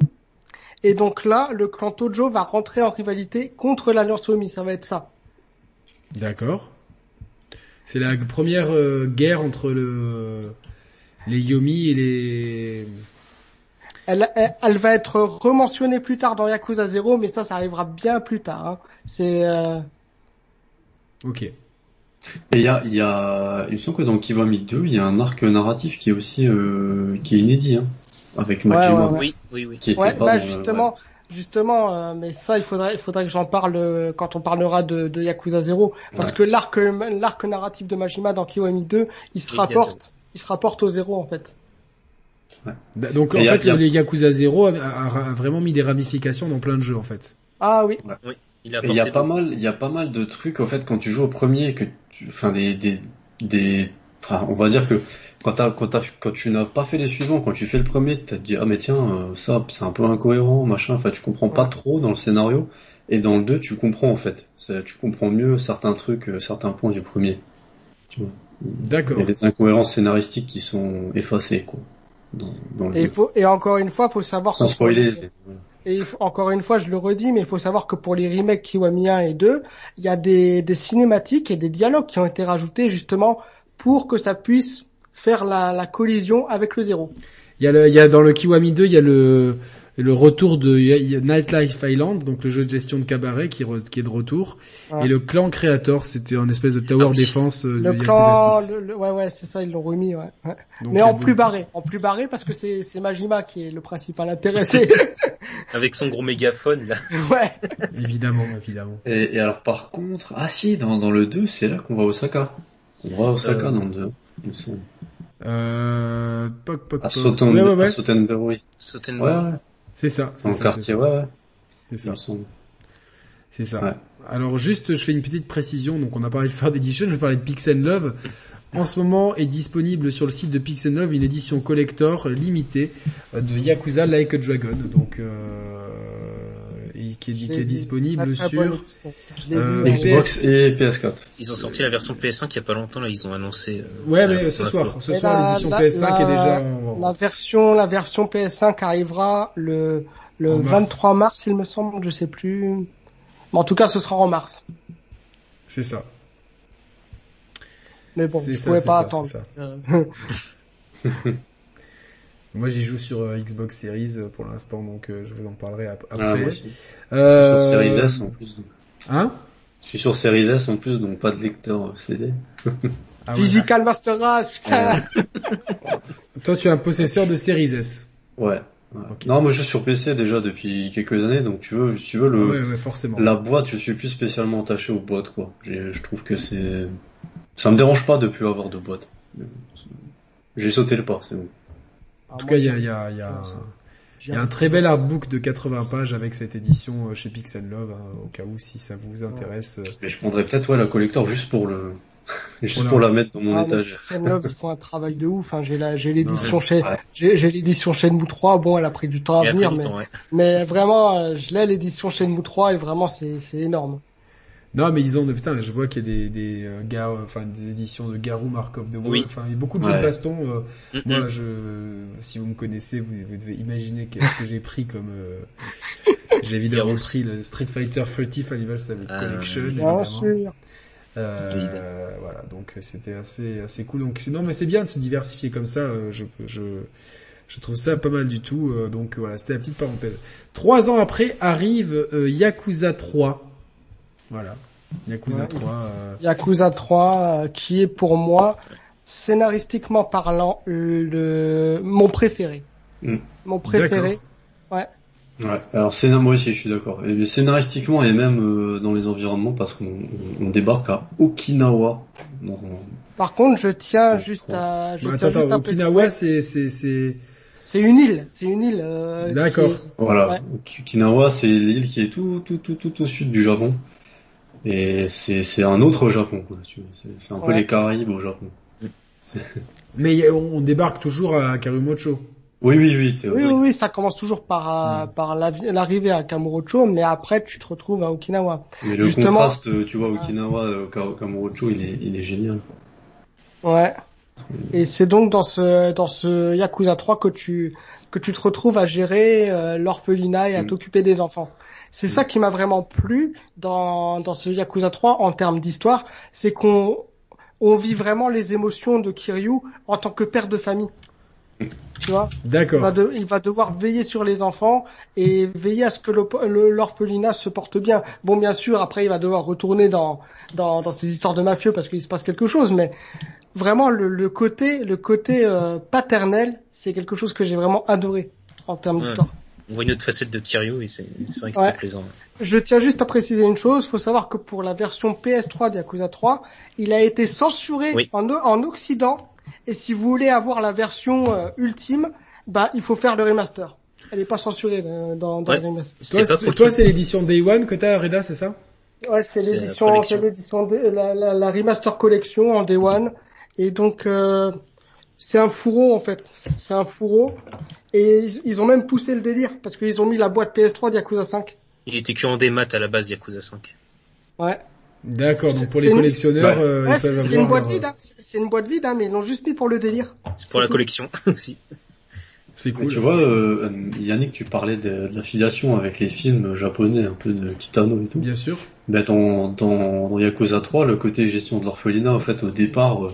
Et donc là, le clan Tojo va rentrer en rivalité contre l'alliance Omi, ça va être ça. D'accord. C'est la première guerre entre le les Yomi et les... Elle, elle, va être rementionnée plus tard dans Yakuza 0, mais ça, ça arrivera bien plus tard. Hein. C'est... Euh... Ok. Et il y a, il y a, il me semble que dans Kiwami 2, il y a un arc narratif qui est aussi, euh, qui est inédit, hein, avec Majima. Oui, oui, oui. Qui ouais, bah, justement, justement, euh, mais ça, il faudrait, il faudrait que j'en parle euh, quand on parlera de, de Yakuza 0, parce que l'arc, l'arc narratif de Majima dans Kiwami 2, il se rapporte il se rapporte au zéro en fait. Ouais. Bah, donc en fait, les Yakuza 0 a, vraiment mis des ramifications dans plein de jeux en fait. Ah oui. oui. Il, il y a pas mal, il y a pas mal de trucs en fait quand tu joues au premier que tu, enfin des des des, enfin on va dire que quand t'as quand quand tu n'as pas fait les suivants, quand tu fais le premier, tu te dis ah mais tiens euh, ça c'est un peu incohérent machin, enfin tu comprends pas trop dans le scénario et dans le 2 tu comprends en fait, tu comprends mieux certains trucs, euh, certains points du premier. D'accord. Il y a des incohérences scénaristiques qui sont effacées, quoi. et, faut, et encore une fois, faut savoir. Sans spoiler. Et encore une fois, je le redis, mais il faut savoir que pour les remakes Kiwami 1 et 2, il y a des, des cinématiques et des dialogues qui ont été rajoutés justement pour que ça puisse faire la, la collision avec le zéro. Il y a le, il y a dans le Kiwami 2, il y a le, le retour de Nightlife Island, donc le jeu de gestion de cabaret qui, qui est de retour, et le clan Creator, c'était un espèce de tower ah défense euh, le clan, le, ouais ouais c'est ça, ils l'ont remis, ouais. Mais en plus barré, en plus barré parce que c'est c'est Majima qui est le principal intéressé. Avec son gros mégaphone là. Ouais. évidemment, évidemment. Et, et, alors par contre, ah si, dans, dans le 2, c'est là qu'on va Osaka. On va Osaka euh... dans le 2, Euh, poc, poc, À Soten... ouais, ouais, ouais. Sotenbury. C'est ça. C'est quartier, ouais, ouais. C'est ça. C'est ça. Alors juste, je fais une petite précision. Donc on a parlé de Third Edition, je parlais de Pixel Love. En ce moment est disponible sur le site de Pixel Love une édition collector limitée de Yakuza Like a Dragon. Donc euh, qui est, qui est disponible sur euh, Xbox et PS4. Ils ont sorti la version PS5 il y a pas longtemps là, ils ont annoncé. Euh, ouais, mais ce soir, ce soir l'édition PS5 est déjà. La version, la version PS5 arrivera le le 23 mars, il me semble, je sais plus. Mais en tout cas, ce sera en mars. C'est ça. Mais bon, je pouvais pas attendre. Moi, j'y joue sur euh, Xbox Series euh, pour l'instant, donc euh, je vous en parlerai après. Ah, moi aussi. Euh... sur Series S en plus. Hein? Je suis sur Series S en plus, donc pas de lecteur CD. ah, Physical Master Race, putain. Toi, tu es un possesseur de Series S. Ouais. Non, moi je suis sur PC déjà depuis quelques années, donc tu veux, si tu veux le, forcément. la boîte, je suis plus spécialement attaché aux boîtes quoi. Je trouve que c'est, ça me dérange pas de plus avoir de boîte. J'ai sauté le pas, c'est bon. En tout cas, il y a, y, a, y, a, y a un très bel artbook de 80 pages avec cette édition euh, chez Pixel Love, hein, au cas où si ça vous intéresse. Euh. Mais je prendrais peut-être ouais la collector juste pour le juste pour la mettre dans mon ah, étagère. Pixel Love ils font un travail de ouf. Hein. J'ai la j'ai l'édition chez j'ai l'édition Shenmue 3. Bon, elle a pris du temps à venir, mais, mais vraiment euh, je l'ai l'édition Shenmue 3 et vraiment c'est c'est énorme. Non, mais ils ont, putain, je vois qu'il y a des, des, euh, enfin, des éditions de Garou, Markov de Wolf, enfin, il y a beaucoup de jeux de baston. Euh, Moi, je, si vous me connaissez, vous, vous devez imaginer qu'est-ce que j'ai pris comme, euh, j'ai évidemment pris le Street Fighter 30th Anniversary ah, Collection, évidemment. Sûr. Euh, voilà, donc c'était assez, assez cool. Donc, non, mais c'est bien de se diversifier comme ça. Euh, je, je, je trouve ça pas mal du tout. donc voilà, c'était la petite parenthèse. Trois ans après arrive Yakuza 3. Voilà. Yakuza 3. Euh... Yakuza 3, euh, qui est pour moi, scénaristiquement parlant, le mon préféré. Mm. Mon préféré. Ouais. Ouais. Alors c'est moi aussi, je suis d'accord. Et scénaristiquement et même euh, dans les environnements, parce qu'on on débarque à Okinawa. Par contre, je tiens juste à. Je tiens juste Okinawa, c'est c'est c'est. C'est une île, c'est une île. Euh, D'accord. Voilà. Okinawa, c'est l'île qui est tout, tout, tout, tout au sud du Japon. Et c'est c'est un autre Japon quoi. C'est un peu les Caraïbes au Japon. Mais on débarque toujours à Kamurocho. Oui oui oui. Oui oui ça commence toujours par mm. par l'arrivée à Kamurocho, mais après tu te retrouves à Okinawa. Mais le contraste, tu vois, Okinawa, euh, Kamurocho, il est il est génial. Ouais. Et c'est donc dans ce dans ce Yakuza 3 que tu que tu te retrouves à gérer euh, l'orphelinat et à mm. t'occuper des enfants. C'est ça qui m'a vraiment plu dans, dans ce Yakuza 3 en termes d'histoire, c'est qu'on on vit vraiment les émotions de Kiryu en tant que père de famille. Tu vois? D'accord. Il, va devoir veiller sur les enfants et veiller à ce que l'orphelinat se porte bien. Bon, bien sûr, après, il va devoir retourner dans, dans, dans ces histoires de mafieux parce qu'il se passe quelque chose, mais vraiment, le, côté, le côté euh, paternel, c'est quelque chose que j'ai vraiment adoré en termes d'histoire on voit une autre facette de Kiryu et c'est vrai que c'était plaisant. Je tiens juste à préciser une chose, il faut savoir que pour la version PS3 de Yakuza 3, il a été censuré en, en Occident et si vous voulez avoir la version euh, ultime, bah il faut faire le remaster. Elle n'est pas censurée euh, dans, dans le remaster. Toi, toi c'est l'édition Day One que t'as, Reda, c'est ça? Ouais, c'est l'édition, c'est l'édition, la, la, la, remaster collection en Day One. Et donc, euh, c'est un fourreau en fait. C'est un fourreau. Et ils ont même poussé le délire parce qu'ils ont mis la boîte PS3 de Yakuza 5. Il était que en démat à la base Yakuza 5. Ouais. D'accord, donc pour les collectionneurs, euh, ouais, c'est une boîte vide, hein. c'est une boîte vide, hein, mais ils l'ont juste mis pour le délire. C'est pour la collection aussi. C'est cool. tu vois, euh, Yannick, tu parlais de, de l'affiliation avec les films japonais, un peu de Kitano et tout. Bien sûr. Ben dans, dans, dans Yakuza 3, le côté gestion de l'orphelinat, en fait, au départ, euh,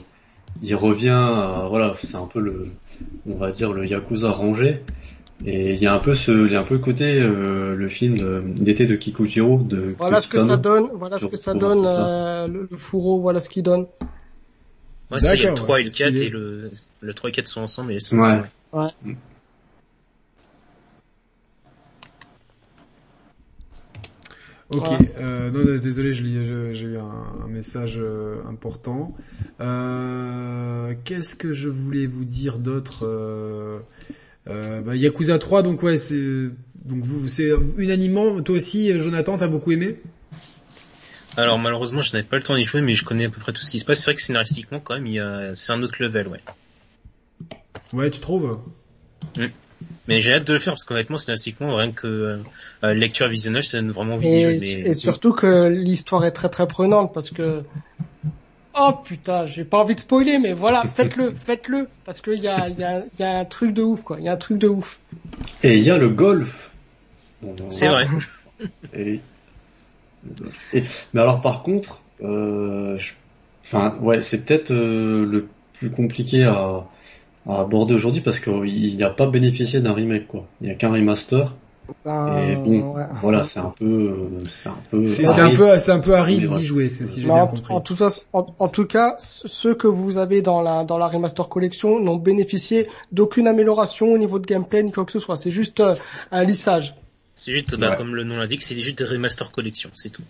il revient, à, voilà, c'est un peu le, on va dire le yakuza rangé. Et il y a un peu ce, il y a un peu le côté euh, le film d'été de Kikujiro de. Voilà ce que ça donne, voilà ce que ça donne euh, le, fourreau, voilà ce qu'il donne. Ouais, ça, il y a le 3 et le 4 et le, le 3 et 4 sont ensemble et ouais. ouais. Ok, euh, non, désolé, j'ai eu un, un, message euh, important. Euh, Qu'est-ce que je voulais vous dire d'autre euh, euh bah, Yakuza 3, donc ouais, c'est donc vous, c'est unanimement. Toi aussi, Jonathan, t'as beaucoup aimé? Alors malheureusement, je n'avais pas le temps d'y jouer, mais je connais à peu près tout ce qui se passe. C'est vrai que scénaristiquement, quand même, il y a... c'est un autre level, ouais. Ouais, tu trouves? Mm. Mais j'ai hâte de le faire parce qu'honnêtement, scénaristiquement, rien que euh, lecture visionnage, ça donne vraiment envie d'y jouer. Et surtout que l'histoire est très très prenante parce que Oh putain, j'ai pas envie de spoiler, mais voilà, faites-le, faites-le, parce qu'il y a, y, a, y a un truc de ouf, quoi. Il y a un truc de ouf. Et il y a le golf. C'est vrai. Et, mais alors par contre, euh, enfin ouais, c'est peut-être euh, le plus compliqué à, à aborder aujourd'hui parce qu'il n'a pas bénéficié d'un remake quoi. Il n'y a qu'un remaster. Ben, et bon, voilà, c'est un peu, c'est un peu, c'est un peu, c'est un peu aride d'y jouer, si j'ai bien compris. En tout, cas, en, tout cas, ceux que vous avez dans la dans la remaster collection n'ont bénéficié d'aucune amélioration au niveau de gameplay ni quoi que ce soit. C'est juste euh, un lissage. C'est juste, bah, comme le nom l'indique, c'est juste des remaster collection, c'est tout.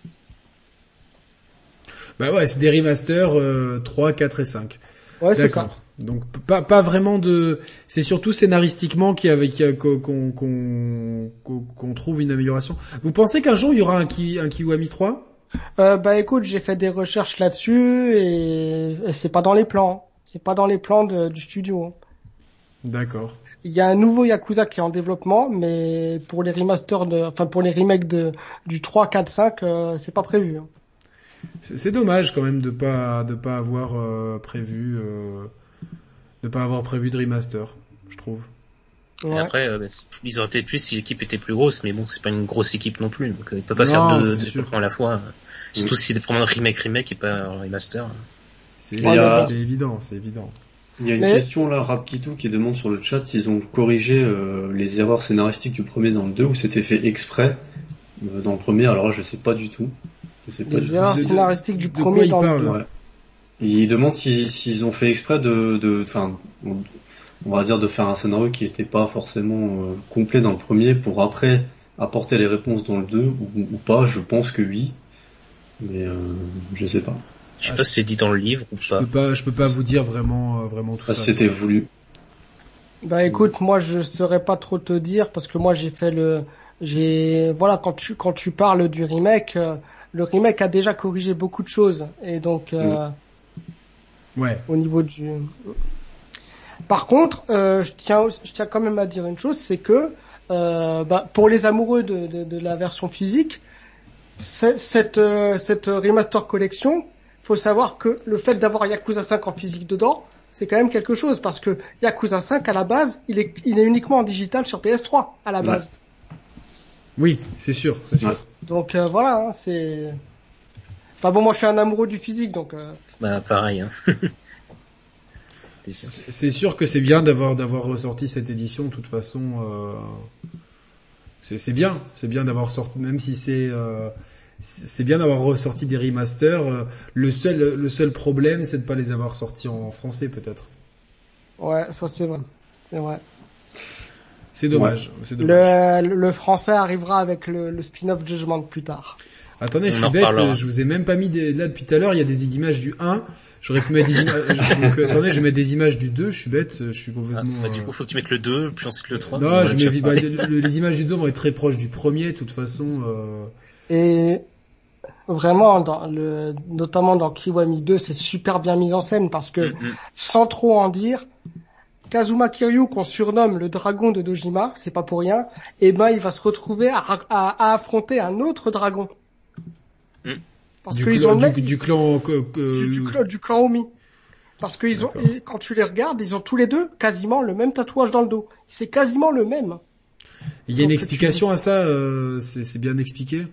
Bah ouais, c'est des remasters euh, 3, 4 et 5. Ouais, c'est ça. Donc pas pas vraiment de. C'est surtout scénaristiquement qu'il y qu'on qu'on trouve une amélioration. Vous pensez qu'un jour il y aura un Ki, un Kiwami 3 euh, Bah écoute, j'ai fait des recherches là-dessus et, c'est pas dans les plans. C'est pas dans les plans du studio. D'accord. Il y a un nouveau Yakuza qui est en développement, mais pour les remasters de, enfin pour les remakes de du 3, 4, 5, c'est pas prévu. Hein. C'est dommage quand même de pas de pas avoir euh, prévu euh, de pas avoir prévu de remaster, je trouve. après, euh, bah, ils auraient peut-être pu si l'équipe était plus grosse, mais bon, c'est pas une grosse équipe non plus, donc ils peuvent pas faire deux, deux à la fois. Surtout si c'est vraiment un remake remake et pas un remaster. C'est évident, c'est évident. Il y a une question là, Rapkitou, qui demande sur le chat s'ils ont corrigé les erreurs scénaristiques du premier dans le 2 ou c'était fait exprès dans le premier. Alors là, je sais pas du tout. Les erreurs scénaristiques du premier dans le Il demande s'ils ont fait exprès de, enfin, on va dire de faire un scénario qui n'était pas forcément euh, complet dans le premier pour après apporter les réponses dans le 2 ou, pas. Je pense que oui, mais euh, je sais pas. Je sais pas si c'est dit dans le livre ou je Peux pas, je peux pas vous dire vraiment, euh, vraiment tout ça. C'était voulu. Bah écoute, moi je saurais pas trop te dire parce que moi j'ai fait le, j'ai, voilà, quand tu quand tu parles du remake le remake a déjà corrigé beaucoup de choses et donc euh, ouais. au niveau du. Par contre, euh, je tiens je tiens quand même à dire une chose, c'est que euh, bah, pour les amoureux de, de, de la version physique, cette euh, cette remaster collection, faut savoir que le fait d'avoir Yakuza 5 en physique dedans, c'est quand même quelque chose parce que Yakuza 5 à la base, il est il est uniquement en digital sur PS3 à la base. Oui, c'est sûr, c'est sûr. Donc euh, voilà, hein, c'est. Enfin bon, moi je suis un amoureux du physique, donc. Euh... Bah pareil. Hein. c'est sûr que c'est bien d'avoir d'avoir ressorti cette édition. De toute façon, euh... c'est bien, c'est bien d'avoir sorti, même si c'est euh, c'est bien d'avoir ressorti des remasters. Euh, le seul le seul problème, c'est de pas les avoir sortis en français peut-être. Ouais, ça c'est vrai, c'est vrai. C'est dommage. Le, français arrivera avec le, spin-off Judgment plus tard. Attendez, je suis bête, je vous ai même pas mis des, là depuis tout à l'heure, il y a des images du 1. J'aurais pu mettre des images, attendez, je vais mettre des images du 2, je suis bête, je suis complètement... Ah, bah, du coup, faut que tu mettes le 2, puis ensuite le 3. Non, je mets, bah, les images du 2 vont être très proches du premier, de toute façon, euh... Et vraiment, dans le, notamment dans Kiwami 2, c'est super bien mis en scène parce que, mm, mm. sans trop en dire, Kazuma Kiryu, qu'on surnomme le dragon de Dojima, c'est pas pour rien, et eh ben il va se retrouver à, à, affronter un autre dragon. Hmm. Parce qu'ils ont du, du, clan du, clan du clan Omi. Parce qu'ils ont quand tu les regardes, ils ont tous les deux quasiment le même tatouage dans le dos. C'est quasiment le même. Il y a une explication à ça, euh, c'est bien expliqué.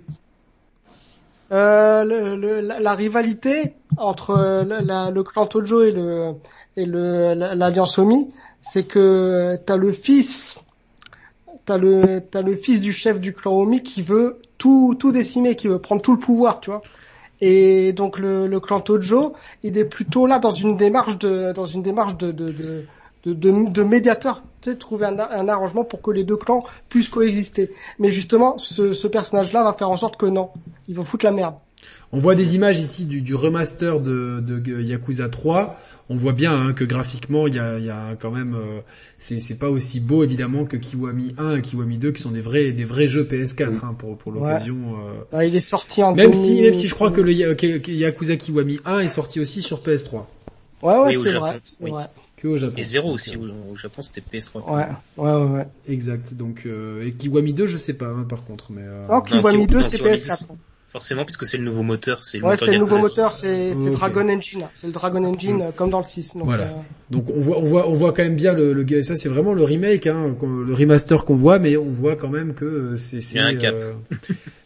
Euh, le, la, rivalité entre le clan Tojo et le et l'alliance Omi, c'est que t'as le fils, t'as le, t'as le fils du chef du clan Omi qui veut tout, tout qui veut prendre tout le pouvoir, tu vois. Et donc le, le clan Tojo, il est plutôt là dans une démarche de, dans une démarche de, de, de de, de, médiateur, tu sais, trouver un, un, arrangement pour que les deux clans puissent coexister. Mais justement, ce, ce personnage-là va faire en sorte que non, il va foutre la merde. On voit des images ici du, du remaster de, de, Yakuza 3. On voit bien hein, que graphiquement, il y a, y a, quand même, euh, c'est pas aussi beau évidemment que Kiwami 1 et Kiwami 2 qui sont des vrais des vrais jeux PS4 hein, pour pour l'occasion. Euh... Ah, il est sorti en même si même si je crois que le Yakuza Kiwami 1 est sorti aussi sur PS3. Ouais ouais c'est vrai, vrai. Que au Japon. Et 0 aussi au, Japon c'était PS3. Ouais ouais ouais. ouais. Exact. Donc euh, et Kiwami 2 je sais pas hein, par contre mais. Euh... Oh Kiwami 2 c'est PS4 forcément puisque c'est le nouveau moteur. C'est le ouais, c'est le nouveau moteur, c'est Dragon Engine. C'est le Dragon Engine mm. comme dans le 6. Donc, voilà. Euh... Donc on voit, on voit, on voit quand même bien le, le ça c'est vraiment le remake, hein, le remaster qu'on voit, mais on voit quand même que euh, c'est. Il y a un cap. Euh,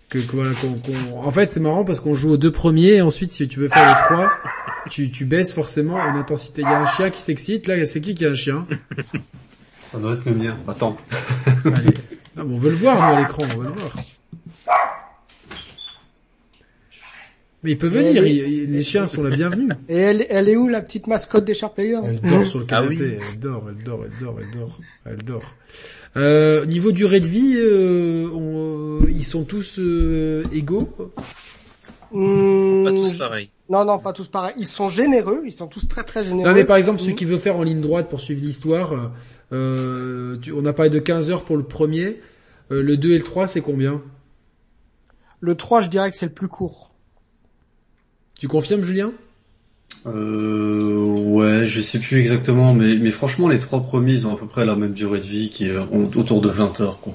que, que, voilà, qu'on... En fait, c'est marrant parce qu'on joue aux deux premiers, et ensuite si tu veux faire les trois, tu, tu baisses forcément en intensité. Il y a un chien qui s'excite. Là, c'est qui qui a un chien? Ça doit être le mien. Attends. Allez. Ah, bon, on veut le voir à l'écran, on veut le voir. Mais il peut venir, les chiens sont la bienvenue. Et elle, elle est où la petite mascotte des Sharp Players Elle dort sur le ah canapé, elle dort, elle dort, elle dort, elle dort, elle dort. Euh, niveau durée de vie, euh, on, ils sont tous euh, égaux? Mmh, Pas tous pareils. Non, non, pas tous pareils. Ils sont généreux, ils sont tous très très généreux. Non mais par exemple, celui mmh. qui veut faire en ligne droite pour suivre l'histoire, euh, on a parlé de 15 heures pour le premier, euh, le 2 et le 3 c'est combien? Le 3 je dirais que c'est le plus court. Tu confirmes, Julien? Euh, ouais, je sais plus exactement, mais, mais franchement, les trois premiers, ils ont à peu près la même durée de vie, qui est autour de 20 heures, quoi.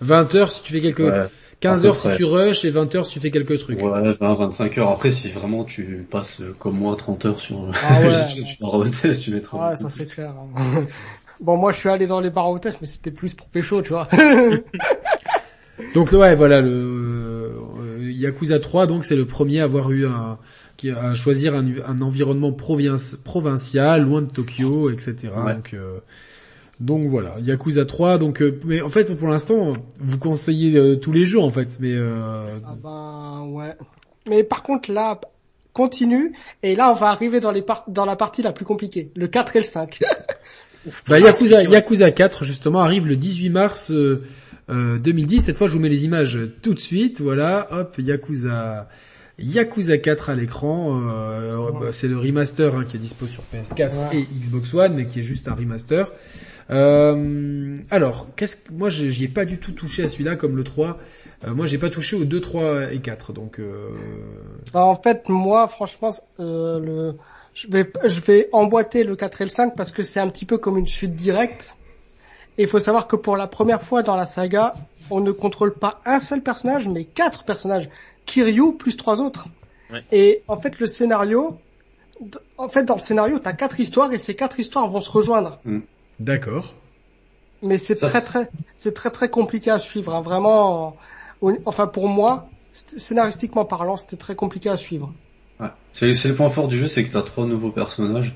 20 heures si tu fais quelque... 15 heures si tu rushes et 20 heures si tu fais quelques trucs. Ouais, 20, 25 heures. Après, si vraiment tu passes comme moi 30 heures sur, ah ouais, tu tu mettras. Ouais, ça c'est clair. Hein. bon, moi je suis allé dans les bars mais c'était plus pour pécho, tu vois. donc ouais, voilà, le euh, Yakuza 3, donc c'est le premier à avoir eu un, à choisir un, un environnement provincial, loin de Tokyo, etc. Donc, euh, donc voilà, Yakuza 3. Donc, euh, mais en fait, pour l'instant, vous conseillez euh, tous les jours, en fait. Mais ah bah ouais. Mais par contre, là, continue. Et là, on va arriver dans les dans la partie la plus compliquée, le 4 et le 5. bah, Yakuza, Yakuza 4 justement arrive le 18 mars 2010. Cette fois, je vous mets les images tout de suite. Voilà, hop, Yakuza Yakuza 4 à l'écran. Euh, bah, c'est le remaster hein, qui est dispo sur PS4 et Xbox One, mais qui est juste un remaster. Euh, alors, qu'est-ce que moi j'y ai pas du tout touché à celui-là comme le 3. Euh, moi j'ai pas touché aux 2, 3 et 4 donc euh... Bah, en fait moi franchement euh, le je vais je vais emboîter le 4 et le 5 parce que c'est un petit peu comme une suite directe. Et il faut savoir que pour la première fois dans la saga, on ne contrôle pas un seul personnage mais quatre personnages. Kiryu plus trois autres. Et en fait, le scénario, en fait, dans le scénario, t'as quatre histoires et ces quatre histoires vont se rejoindre. Mm. D'accord. Mais c'est très très, c'est très très compliqué à suivre. Hein. Vraiment, enfin pour moi, scénaristiquement parlant, c'était très compliqué à suivre. Ouais. C'est le point fort du jeu, c'est que t'as trois nouveaux personnages.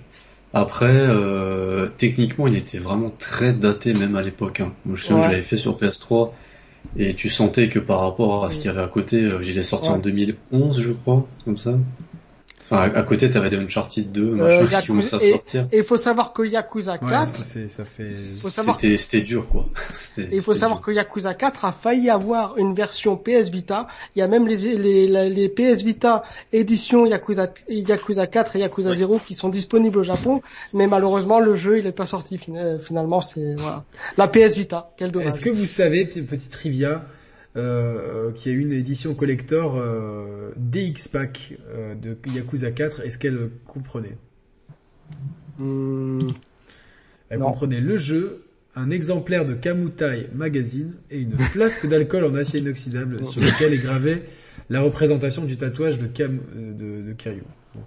Après, euh, techniquement, il était vraiment très daté même à l'époque. Hein. Je sais que j'avais fait sur PS3 et tu sentais que par rapport à ce qu'il y avait à côté, euh, il est sorti en 2011, je crois, comme ça? Enfin, à côté, t'avais des Uncharted 2, machin, euh, qui commençaient à sortir. Et il faut savoir que Yakuza 4, ouais, ça fait, c'était, c'était dur, quoi. il faut savoir que Yakuza 4 a failli avoir une version PS Vita. Il y a même les, les, les PS Vita édition Yakuza, Yakuza 4 et Yakuza 0 qui sont disponibles au Japon. Mais malheureusement, le jeu, il n'est pas sorti. Finalement, c'est, voilà. La PS Vita. Quel dommage. Est-ce que vous savez, petite trivia, euh, qui a une édition collector euh, DX Pack euh, de Yakuza 4. Est-ce qu'elle comprenait? Hmm. Elle comprenait le jeu, un exemplaire de Kamutai Magazine et une flasque d'alcool en acier inoxydable sur lequel est gravée la représentation du tatouage de, de, de Kiryu.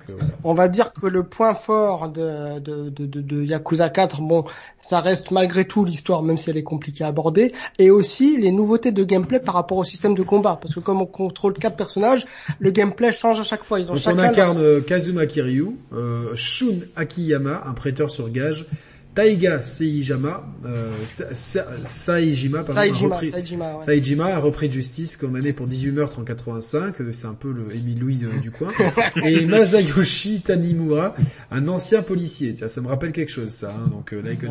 Euh, On va dire que le point fort de, de, de, de, Yakuza 4, bon, ça reste malgré tout l'histoire, même si elle est compliquée à aborder, et aussi les nouveautés de gameplay par rapport au système de combat, parce que comme on contrôle quatre personnages, le gameplay change à chaque fois. Ils ont Donc on incarne Kazuma Kiryu, euh, Shun Akiyama, un prêteur sur gage, Taiga Seijima, euh, Saijima, pardon, Saijima, a repris, Saijima, Saijima a repris justice condamné pour 18 meurtres en 85, euh, c'est un peu le Émile Louis euh, du coin, et Masayoshi Tanimura, un ancien policier, tiens, ça me rappelle quelque chose ça, hein, donc euh, like a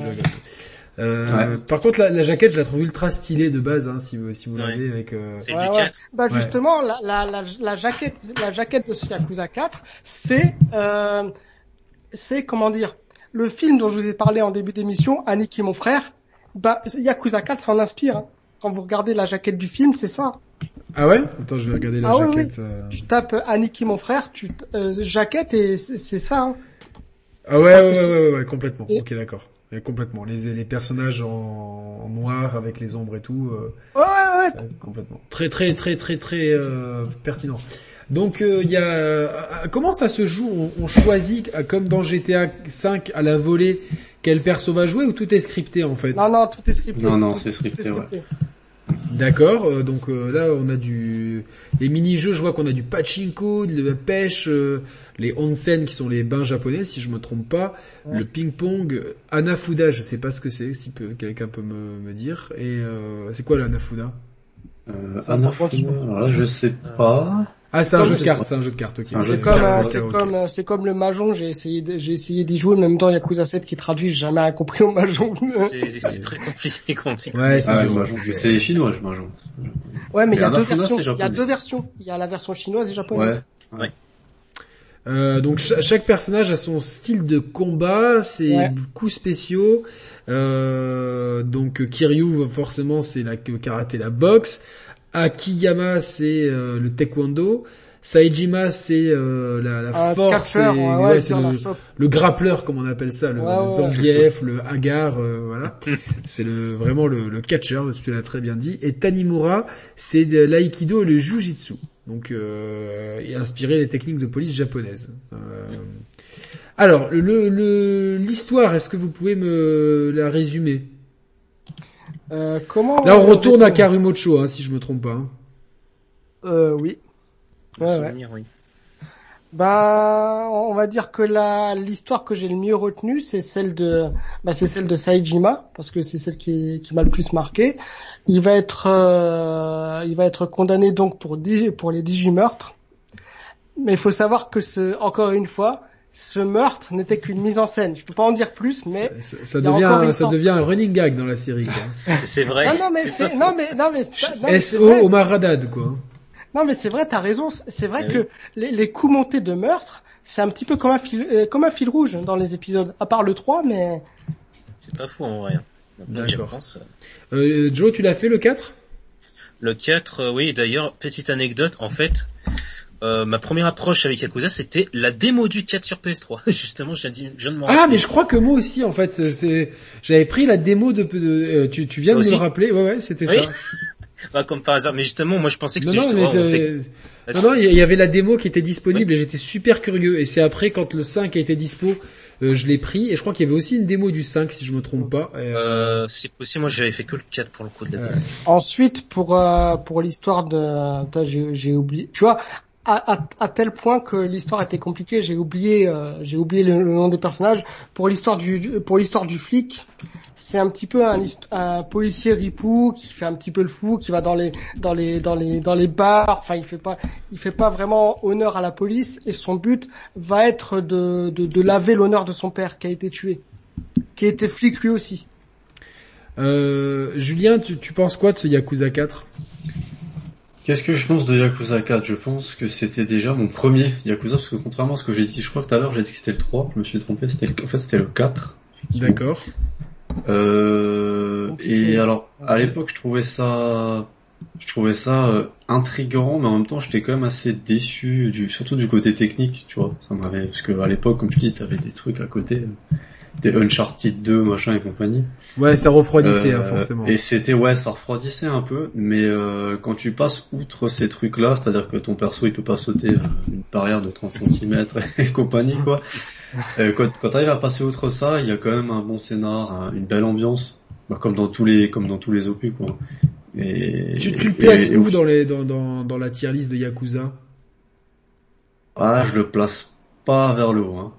Euh, Par contre, la, la, jaquette, je la trouve ultra stylée de base, hein, si vous, si vous l'avez avec. Euh... C'est ouais, du 4. Bah justement, la, la, la, la, jaquette, la jaquette de ce Yakuza 4, c'est, euh, c'est comment dire, le film dont je vous ai parlé en début d'émission, Annick et mon frère. Bah Yakuza 4 s'en inspire. Hein. Quand vous regardez la jaquette du film, c'est ça. Ah ouais? Attends, je vais regarder la ah jaquette. Oui, oui. Euh... Tu tapes Aniki mon frère, tu euh, jaquette et c'est ça. Hein. Ah ouais, ouais, ouais, ouais, ouais, complètement. Ok, d'accord. Et complètement. Les, les personnages en, en, noir avec les ombres et tout. Euh, ouais, ouais, ouais. complètement. Très, très, très, très, très euh, pertinent. Donc il y a comment ça se joue? On, on, choisit comme dans GTA 5 à la volée quel perso va jouer ou tout est scripté en fait? Non non tout est scripté. Non non c'est scripté, scripté. Ouais. D'accord, euh, donc euh, là on a du les mini-jeux, je vois qu'on a du pachinko, de la pêche, euh, les onsen qui sont les bains japonais si je me trompe pas, le ping-pong, anafuda, je sais pas ce que c'est, si quelqu'un peut me, me, dire. Et c'est quoi l'anafuda? Euh, Anafuda, alors là je sais pas. Ah, c'est un jeu de cartes, c'est un jeu de cartes, ok. C'est comme, c'est comme, c'est comme le Mahjong, j'ai essayé, j'ai essayé d'y jouer, en même temps Yakuza 7 qui traduit, j'ai jamais compris au Mahjong. C'est très compliqué quand on Ouais, c'est ah, C'est les chinois, le Mahjong. Ouais, mais il y a deux versions, il y a deux versions. Il y a la version chinoise et japonaise. Ouais. ouais. Euh, donc chaque personnage a son style de combat, ses ouais. coups spéciaux. Euh, donc Kiryu forcément c'est la karaté, la boxe. Akiyama c'est euh, le taekwondo, Saejima c'est euh, la, la ah, force, et, ouais, ouais, c'est le, le, grappleur comme on appelle ça, le, le Zangief, le Hagar, euh, voilà. c'est le vraiment le, le catcher, tu l'as très bien dit. Et Tanimura c'est l'aïkido et le jujitsu, donc euh, et inspiré des techniques de police japonaises. alors le l'histoire, est-ce que vous pouvez me la résumer? Euh, comment Là, on retourne à Karumocho, hein, si je me trompe pas. Hein. Euh, oui. Ouais, souvenir, ouais. oui. Bah, on va dire que la l'histoire que j'ai le mieux retenue, c'est celle de, bah, c'est celle de Saijima, parce que c'est celle qui, qui m'a le plus marqué. Il va être, euh, il va être condamné donc pour pour les 18 meurtres. Mais il faut savoir que ce, encore une fois, ce meurtre n'était qu'une mise en scène. Je peux pas en dire plus, mais ça, ça, ça devient un, ça devient un running gag dans la série. c'est vrai. Non, non mais c'est non mais non mais SO Omar Haddad quoi. Non mais c'est vrai, t'as raison. C'est vrai ah, que oui. les, les, coups montés de meurtre, c'est un petit peu comme un fil euh, comme un fil rouge dans les épisodes. À part le 3, mais c'est pas fou en vrai. D'accord. Euh, Joe, tu l'as fait le 4 Le 4, euh, oui. D'ailleurs, petite anecdote, en fait. Euh, ma première approche avec Yakuza, c'était la démo du 4 sur PS3. Justement, je viens de, je viens de Ah, mais je crois que moi aussi, en fait, c'est, j'avais pris la démo de, de euh, tu, tu viens de me le rappeler, ouais, ouais, c'était oui. ça. bah, comme par hasard, mais justement, moi, je pensais que non, c'était non, justement. Mais fait... Non, non, il y avait la démo qui était disponible et j'étais super curieux. Et c'est après, quand le 5 a été dispo, euh, je l'ai pris et je crois qu'il y avait aussi une démo du 5 si je me trompe pas. Et, euh... c'est possible, moi j'avais fait que le 4 pour le coup de la démo. Ensuite pour euh, pour l'histoire de j'ai oublié. Tu vois, à, à, à, tel point que l'histoire était compliquée, j'ai oublié, euh, j'ai oublié le, nom des personnages. Pour l'histoire du, pour l'histoire du flic, c'est un petit peu un, un, policier ripou qui fait un petit peu le fou, qui va dans les, dans les, dans les, dans les bars. Enfin, il fait pas, il fait pas vraiment honneur à la police. Et son but va être de, de, de laver l'honneur de son père qui a été tué, qui était flic lui aussi. Euh, Julien, tu, tu penses quoi de ce Yakuza 4 Qu'est-ce que je pense de Yakuza 4 Je pense que c'était déjà mon premier Yakuza, parce que contrairement à ce que j'ai dit, je crois que tout à l'heure j'ai dit que c'était le 3, je me suis trompé, c'était le... en fait c'était le 4. D'accord. Euh, et alors, à l'époque je trouvais ça, je trouvais ça euh, intrigant, mais en même temps j'étais quand même assez déçu, du, surtout du côté technique, tu vois. Ça m'avait, parce que à l'époque, comme tu dis, t'avais des trucs à côté des Uncharted 2 machin et compagnie. Ouais, ça refroidissait euh, hein, forcément. Et c'était ouais, ça refroidissait un peu, mais euh, quand tu passes outre ces trucs-là, c'est-à-dire que ton perso il peut pas sauter une barrière de 30 cm et compagnie quoi. euh, quand quand t'arrives à passer outre ça, il y a quand même un bon scénar, un, une belle ambiance, bah, comme dans tous les comme dans tous les opus quoi. Et, tu, tu le places et, où dans les dans, dans dans la tier list de Yakuza? Ah, je le place pas vers le haut hein.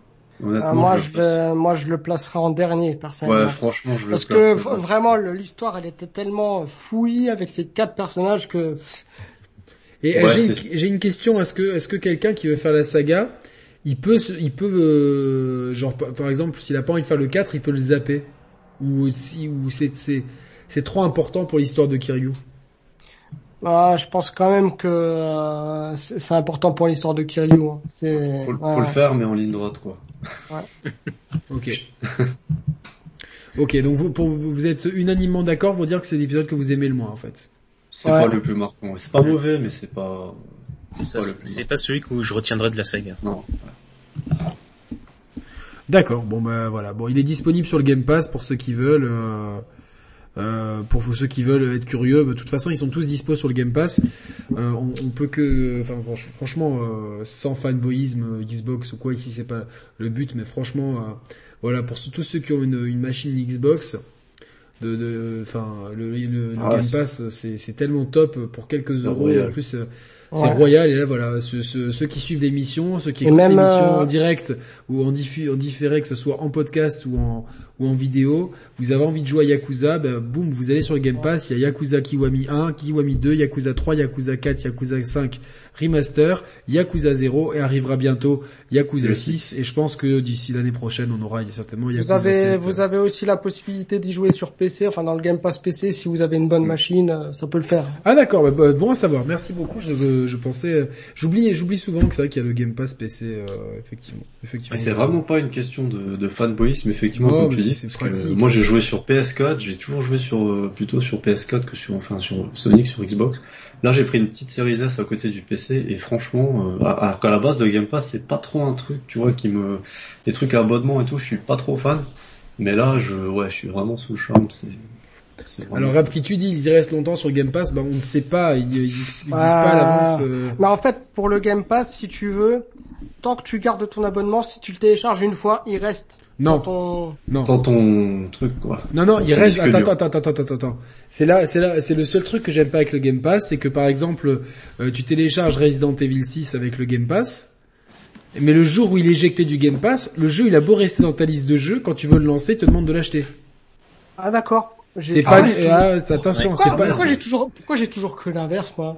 Euh, moi, je, je le, moi, je le placerai en dernier, personnellement. Ouais, franchement, je Parce le que vraiment, l'histoire, elle était tellement fouillie avec ces quatre personnages que. Et ouais, j'ai une, une, question. Est-ce que, est-ce que quelqu'un qui veut faire la saga, il peut, il peut, euh, genre, par exemple, s'il a pas envie de faire le 4, il peut le zapper? ou ou c'est c'est c'est trop important pour l'histoire de Kiryu? Bah, je pense quand même que euh, c'est important pour l'histoire de Kiryu. Hein. C'est faut, faut le faire, mais en ligne droite, quoi. Ouais. ok. ok, donc vous, pour, vous êtes unanimement d'accord pour dire que c'est l'épisode que vous aimez le moins, en fait? C'est pas le plus marquant. C'est pas mauvais, mais c'est pas. C'est pas, celui que je retiendrai de la saga. Non. D'accord. Bon bah voilà. Bon, il est disponible sur le Game Pass pour ceux qui veulent. Euh, euh, pour ceux qui veulent être curieux, bah, de toute façon ils sont tous dispo sur le Game Pass. Euh, on, on, peut que, enfin franchement, euh, sans fanboyisme Xbox ou quoi, ici c'est pas le but, mais franchement, euh, voilà pour tous ceux qui ont une, une machine Xbox, de, enfin le, le, ah, Game Pass c'est tellement top pour quelques euros en plus. C'est royal et là voilà ceux, ceux, qui suivent l'émission, ceux qui écoutent l'émission en direct ou en, diffu en différé que ce soit en podcast ou en ou en vidéo, vous avez envie de jouer à Yakuza, ben, boum, vous allez sur le Game Pass, il y a Yakuza Kiwami 1, Kiwami 2, Yakuza 3, Yakuza 4, Yakuza 5 Remaster, Yakuza 0 et arrivera bientôt Yakuza 6 et je pense que d'ici l'année prochaine on aura certainement Yakuza vous avez, 7. Vous avez aussi la possibilité d'y jouer sur PC, enfin dans le Game Pass PC si vous avez une bonne machine, euh, ça peut le faire. Ah d'accord, bah, bah, bon à savoir, merci beaucoup, je, je pensais, j'oublie j'oublie souvent que c'est vrai qu'il y a le Game Pass PC, euh, effectivement. effectivement c'est vraiment pas une question de, de fanboyisme, effectivement, comme tu dis. Moi j'ai joué sur PS4, j'ai toujours joué sur euh, plutôt sur PS4 que sur enfin sur Sonic, sur Xbox. Là, j'ai pris une petite série S à côté du PC et franchement, euh, alors qu'à la base, le Game Pass, c'est pas trop un truc, tu vois, qui me, des trucs à abonnement et tout, je suis pas trop fan. Mais là, je, ouais, je suis vraiment sous le charme. C'est, Alors tu dis il y reste longtemps sur le Game Pass, bah on ne sait pas, ils, ils, disent pas à l'avance. Euh... Bah en fait pour le Game Pass, si tu veux, tant que tu gardes ton abonnement, si tu le télécharges une fois, il reste non. dans ton non. dans ton truc quoi. Non non, il reste attends, attends attends attends attends C'est là c'est là c'est le seul truc que j'aime pas avec le Game Pass, c'est que par exemple, euh, tu télécharges Resident Evil 6 avec le Game Pass. Mais le jour où il est éjecté du Game Pass, le jeu il a beau rester dans ta liste de jeux, quand tu veux le lancer, il te demande de l'acheter. Ah d'accord. C'est pas, ah, attention, c'est pas. Pourquoi j'ai toujours, pourquoi j'ai toujours cru l'inverse, moi?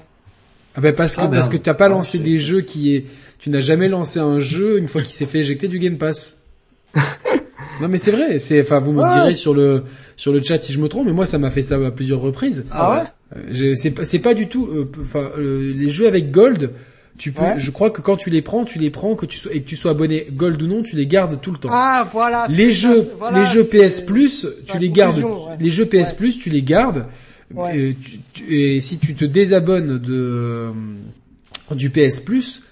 Ah ben parce que, ah, parce que t'as pas lancé des jeux qui est, tu n'as jamais lancé un jeu une fois qu'il s'est fait éjecter du Game Pass. non mais c'est vrai, c'est, enfin vous me direz sur le sur le chat si je me trompe, mais moi ça m'a fait ça à plusieurs reprises. Ah ouais? Euh, c'est pas c'est pas du tout, euh, enfin euh, les jeux avec Gold, tu peux, je crois que quand tu les prends, tu les prends que tu sois, et que tu sois abonné Gold ou non, tu les gardes tout le temps. Ah voilà. Les jeux, les jeux PS Plus, tu les gardes. Les jeux PS Plus, tu les gardes. Et, et, si tu te désabonnes de du PS Plus,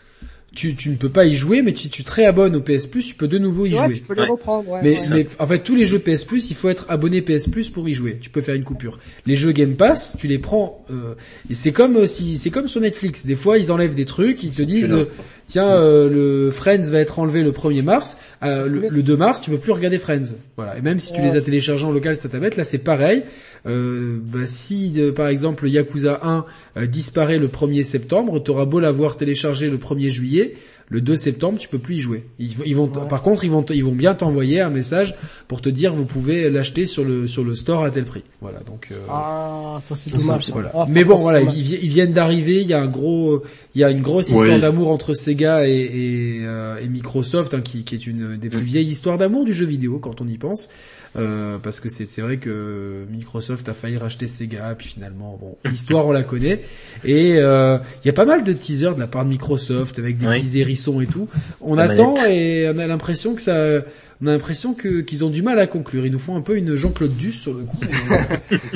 tu, tu ne peux pas y jouer, mais si tu te réabonnes au PS Plus, tu peux de nouveau y jouer. Tu peux les reprendre. Ouais, mais, mais en fait, tous les jeux PS Plus, il faut être abonné PS Plus pour y jouer. Tu peux faire une coupure. Les jeux Game Pass, tu les prends. Euh, et c'est comme euh, si c'est comme sur Netflix. Des fois, ils enlèvent des trucs, ils te disent euh, tiens, euh, le Friends va être enlevé le 1er mars. Euh, le, le, 2 mars, tu peux plus regarder Friends. Voilà. Et même si tu les as téléchargés en local, ça tablette, là c'est pareil. Euh, bah, si par exemple Yakuza 1 disparaît le 1er septembre, tu auras beau l'avoir téléchargé le 1er juillet, le 2 septembre, tu peux plus y jouer. Ils, vont, par contre, ils vont, ils vont bien t'envoyer un message pour te dire vous pouvez l'acheter sur le sur le store à tel prix. Voilà, donc. Euh, ah, ça c'est dommage. Voilà. Ah, Mais bon, voilà, ils, viennent d'arriver. Il y a un gros, il y a une grosse histoire d'amour entre Sega et, et, euh, et Microsoft, hein, qui, qui, est une des plus vieilles histoires d'amour du jeu vidéo quand on y pense. Euh, parce que c'est vrai que Microsoft a failli racheter Sega, puis finalement, bon, l'histoire on la connaît. Et euh, il y a pas mal de teasers de la part de Microsoft avec des petits hérissons et tout. On attend et on a l'impression que ça, on a l'impression que qu'ils ont du mal à conclure. Ils nous font un peu une Jean-Claude Duss sur le coup.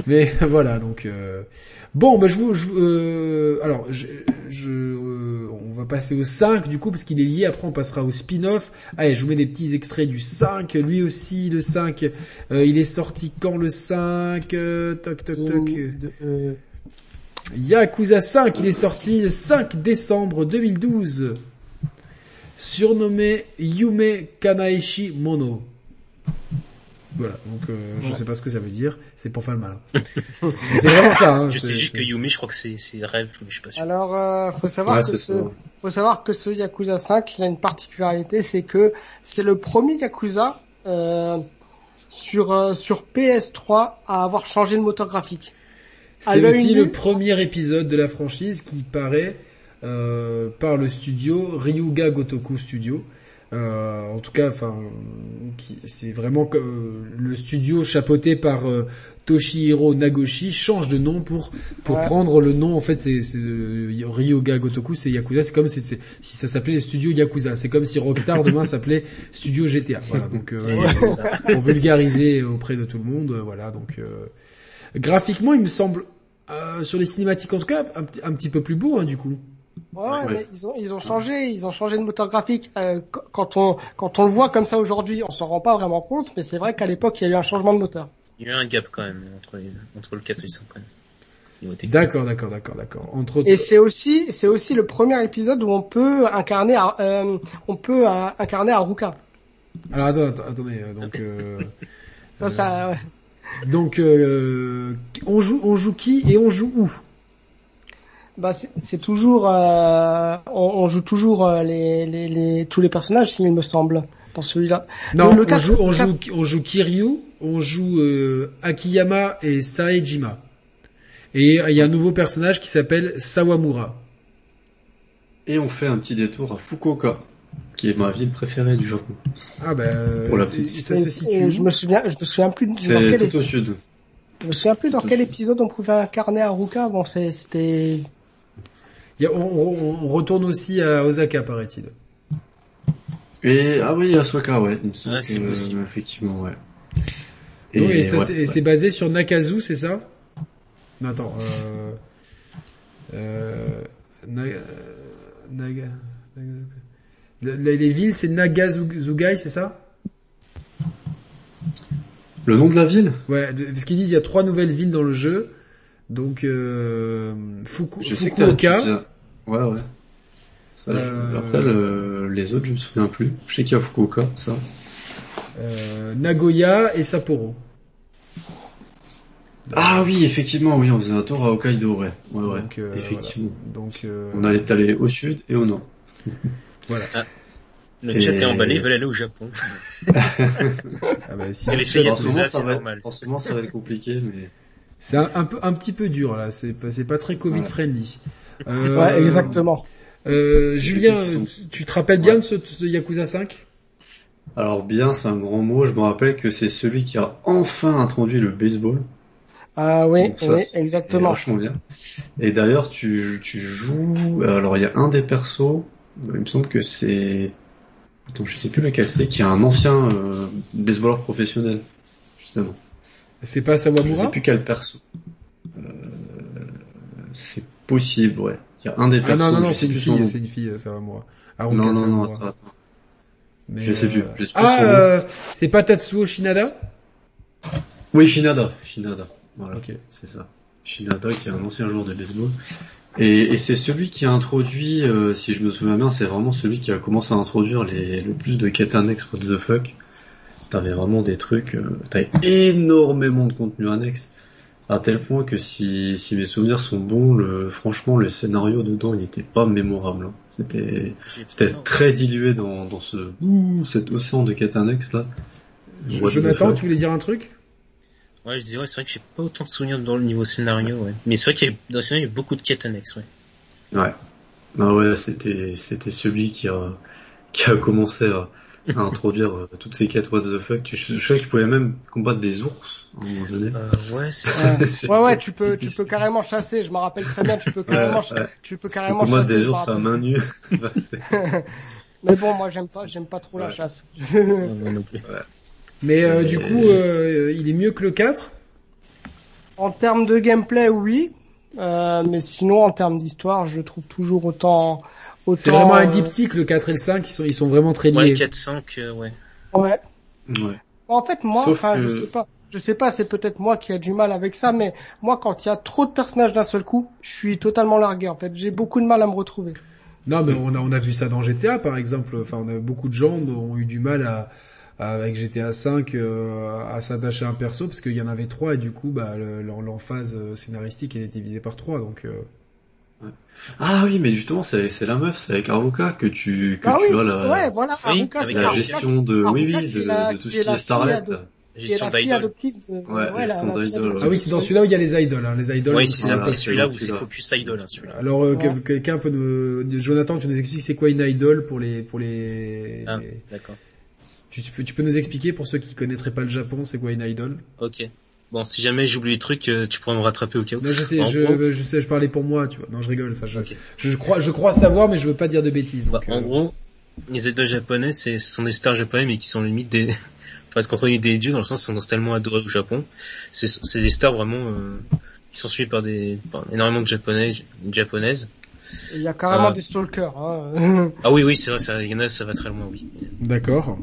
mais voilà, donc. Euh, Bon, bah je vous, je, euh, alors, je, je euh, on va passer au 5 du coup parce qu'il est lié. Après, on passera au spin-off. Allez, je vous mets des petits extraits du 5. Lui aussi, le 5. Euh, il est sorti quand le 5 euh, Toc, toc, toc. Yakuza 5. Il est sorti le 5 décembre 2012. Surnommé Yume Kanaishi Mono. Voilà, donc euh, je sais pas ce que ça veut dire, c'est pour faire le malin. c'est vraiment ça. Hein, je sais juste que Yumi, je crois que c'est rêve, mais je suis pas sûr. Alors, euh, faut savoir que ce, faut savoir que ce Yakuza 5, il a une particularité, c'est que c'est le premier Yakuza euh, sur euh, sur PS3 à avoir changé le moteur graphique. C'est aussi le premier épisode de la franchise qui paraît euh, par le studio Ryuga Gotoku Studio. en tout cas, enfin, c'est vraiment le studio chapeauté par Toshihiro Nagoshi change de nom pour pour prendre le nom en fait c'est euh, Ryoga Gotoku c'est Yakuza. C'est comme si, si ça s'appelait les studios Yakuza. C'est comme si Rockstar demain s'appelait Studio GTA voilà donc euh, pour vulgariser auprès de tout le monde euh, voilà donc euh, graphiquement il me semble sur les cinématiques en tout cas un, un petit peu plus beau hein, du coup Ouais, mais ils ont ils ont changé, ils ont changé de moteur graphique. quand on quand on le voit comme ça aujourd'hui, on s'en rend pas vraiment compte, mais c'est vrai qu'à l'époque il y a eu un changement de moteur. Il y a eu un gap quand même entre, entre le 4 et le 5 quand même. D'accord, d'accord, d'accord, d'accord. Entre et c'est aussi c'est aussi le premier épisode où on peut incarner euh, on peut euh, incarner Haruka. Alors attends, attendez euh, donc euh, ça ça ouais. donc euh, on joue on joue qui et on joue où? Bah c'est toujours on, on, joue toujours les, les, les tous les personnages s'il me semble dans celui-là. Non, on, joue, on, joue, on joue Kiryu, on joue euh, Akiyama et Saejima. Et il y a un nouveau personnage qui s'appelle Sawamura. Et on fait un petit détour à Fukuoka, qui est ma ville préférée du Japon. Ah ben, pour la petite ça se situe. Je me souviens, je me souviens plus de C'est tout au sud. Je me souviens plus dans quel épisode on pouvait incarner Haruka. Bon, c'était. On, on, on, retourne aussi à Osaka, paraît-il. Et ah oui, Asuka, ouais. Ah, c'est possible. effectivement, ouais. Et, c'est basé sur Nakazu, c'est ça? Non, attends. Euh, euh, Naga, les villes, c'est Nagazugai, c'est ça? Le nom de la ville? Ouais, parce qu'ils disent il y a trois nouvelles villes dans le jeu. Donc euh, Fuku, Fukuoka. Ouais, ouais. Euh, après, les autres, je me souviens plus. Je sais qu'il y a Fukuoka, ça. Euh, Nagoya et Sapporo. Ah oui, effectivement, oui, on faisait un tour à Hokkaido, ouais. Ouais, ouais, euh, effectivement. Donc, On allait aller au sud et au nord. voilà. Ah, le chat est emballé, ils veulent aller au Japon. ah bah, si les filles, ça, c'est normal. Forcément, ça va être compliqué, mais... C'est un, peu, un petit peu dur, là. C'est pas, pas très Covid-friendly. ouais, exactement. Euh, Julien, tu te rappelles bien de ce, Yakuza 5 Alors bien, c'est un grand mot. Je me rappelle que c'est celui qui a enfin introduit le baseball. Ah oui, oui exactement. Vachement bien. Et d'ailleurs, tu, tu joues. Alors il y a un des persos. Il me semble que c'est. Attends, je sais plus lequel c'est, qui est un ancien euh, baseballeur professionnel, justement. C'est pas Sawamura Je sais plus quel perso. Euh, c'est possible, ouais. Il y a un des personnages. Ah non, non, non, c'est une fille, c'est une fille, ça va moi. Ah, non, non, non, attends, attends. Mais je sais plus. Je sais plus ah, euh, c'est pas Tatsuo Shinada Oui, Shinada. Shinada. Voilà. Ok. C'est ça. Shinada, qui est un ancien joueur de baseball. Et, et c'est celui qui a introduit, euh, si je me souviens bien, c'est vraiment celui qui a commencé à introduire les, le plus de quêtes annexes what the fuck. T'avais vraiment des trucs, euh, t'avais énormément de contenu annexe à tel point que si, si mes souvenirs sont bons, le, franchement, le scénario dedans, il n'était pas mémorable. Hein. C'était, c'était très dilué dans, dans ce, cet océan de quêtes annexes là. Jonathan, tu voulais dire un truc? Ouais, je disais, ouais, c'est vrai que j'ai pas autant de souvenirs dans le niveau scénario, ouais. Mais c'est vrai qu'il y a, dans le scénario, il y a beaucoup de quêtes annexes, ouais. Ouais. Bah ouais, c'était, c'était celui qui a, qui a commencé à, à introduire euh, toutes ces quêtes what the fuck. Tu, je sais que tu pouvais même combattre des ours à un moment donné. Euh, ouais, c'est ouais, ouais, tu peux, tu peux carrément chasser. Je me rappelle très bien. Tu peux carrément, tu peux carrément combattre des ours à main nue. Mais bon, moi j'aime pas, j'aime pas trop la chasse. Mais euh, du coup, euh, il est mieux que le 4 En termes de gameplay, oui. Euh, mais sinon, en termes d'histoire, je trouve toujours autant c'est vraiment un euh, diptyque, le 4 et le 5, ils sont, ils sont vraiment très liés. Ouais, 4, 5, euh, ouais. Ouais. Ouais. En fait, moi, enfin, je sais pas. Je sais pas, c'est peut-être moi qui a du mal avec ça, mais moi, quand il y a trop de personnages d'un seul coup, je suis totalement largué, en fait. J'ai beaucoup de mal à me retrouver. Non, mais on a, on a vu ça dans GTA, par exemple. Enfin, on a beaucoup de gens ont eu du mal à, avec GTA 5 euh, à s'attacher à un perso parce qu'il y en avait trois et du coup, bah, l'emphase scénaristique elle était divisée par trois, donc. Ah oui, mais justement, c'est, c'est la meuf, c'est avec Aruka que tu, que ah tu oui, as la, ouais, voilà, la gestion de, oui, oui, de, de, tout ce qui est Starlet. Gestion d'idol. Ouais, ouais Ah oui, c'est dans celui-là où il y a les idoles, hein, les idoles. Oui, c'est celui-là où c'est focus idol, hein, celui-là. Alors, euh, quelqu'un peut nous, Jonathan, tu nous expliques c'est quoi une idol pour les, pour les. Ah, d'accord. Tu, peux, tu peux nous expliquer pour ceux qui connaîtraient pas le Japon, c'est quoi une idol Ok. Bon, si jamais j'oublie les trucs, euh, tu pourras me rattraper au cas où. Non, je sais, je, je, sais, je parlais pour moi, tu vois. Non, je rigole. Enfin, je, je, crois, je crois savoir, mais je veux pas dire de bêtises. Bah, en euh. gros, les idoles japonais, c'est, ce sont des stars japonais, mais qui sont limite des, presque entre des dieux, dans le sens qu'ils sont tellement adorés au Japon. C'est, c'est des stars vraiment, euh, qui sont suivis par des, par énormément de japonais, japonaises. Il y a carrément des stalkers. Hein. ah oui, oui, c'est vrai, ça, il y en a, ça va très loin, oui. D'accord.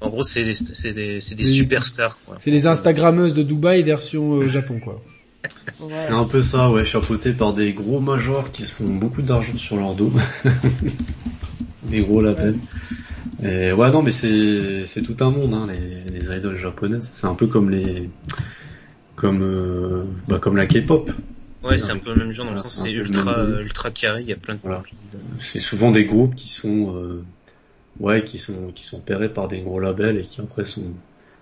En gros, c'est des, c'est des, c'est des superstars. C'est les Instagrammeuses de Dubaï version euh, Japon, quoi. C'est un peu ça, ouais, chapeauté par des gros majors qui se font beaucoup d'argent sur leur dos. des gros labels. Et ouais, non, mais c'est, c'est tout un monde, hein, les, les idoles japonaises. C'est un peu comme les, comme, euh, bah, comme la K-pop. Ouais, c'est un peu le même genre dans le sens c'est ultra, ultra carré, il y a plein de... Voilà. C'est souvent des groupes qui sont, euh, ouais, qui sont qui sont opérés par des gros labels et qui après sont,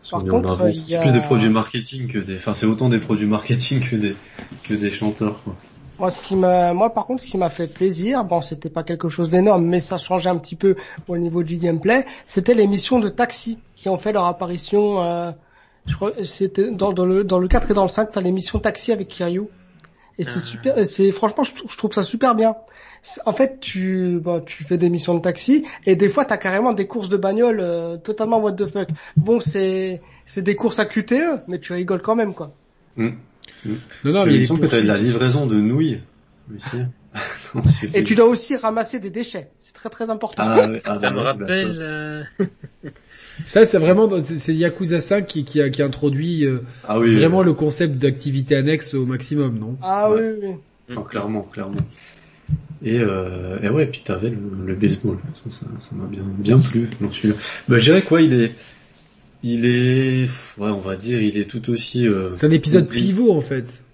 sont mis en avant. C'est plus des produits marketing que des, enfin c'est autant des produits marketing que des que des chanteurs quoi. Moi, ce qui m'a, moi par contre, ce qui m'a fait plaisir, bon, c'était pas quelque chose d'énorme, mais ça changeait un petit peu au niveau du gameplay. C'était l'émission de Taxi qui ont fait leur apparition. Euh, je crois, c'était dans, dans, le dans le 4 et dans le 5, t'as l'émission Taxi avec Kiryu. Et c'est ah. super, c'est franchement, je, trouve ça super bien en fait, tu, bah, tu fais des missions de taxi et des fois, t'as carrément des courses de bagnole euh, totalement what the fuck. Bon, c'est c'est des courses à QTE, mais tu rigoles quand même, quoi. Mmh. Mmh. Non, non, mais il semble que t'as de la livraison de nouilles. et tu dois aussi ramasser des déchets. C'est très très important. Ah, ah, ça me rappelle. Euh, ça, c'est vraiment c'est Yakuza 5 qui, qui, a, qui a introduit euh, ah vraiment le concept d'activité annexe au maximum, non? Ah oui, oui. oui. clairement, clairement. Et, euh, et ouais, puis t'avais le, le baseball. Ça, ça, ça m'a bien, bien plu dans celui-là. Bah, je dirais quoi, il est, il est, ouais, on va dire, il est tout aussi. Euh, c'est un épisode pivot en fait.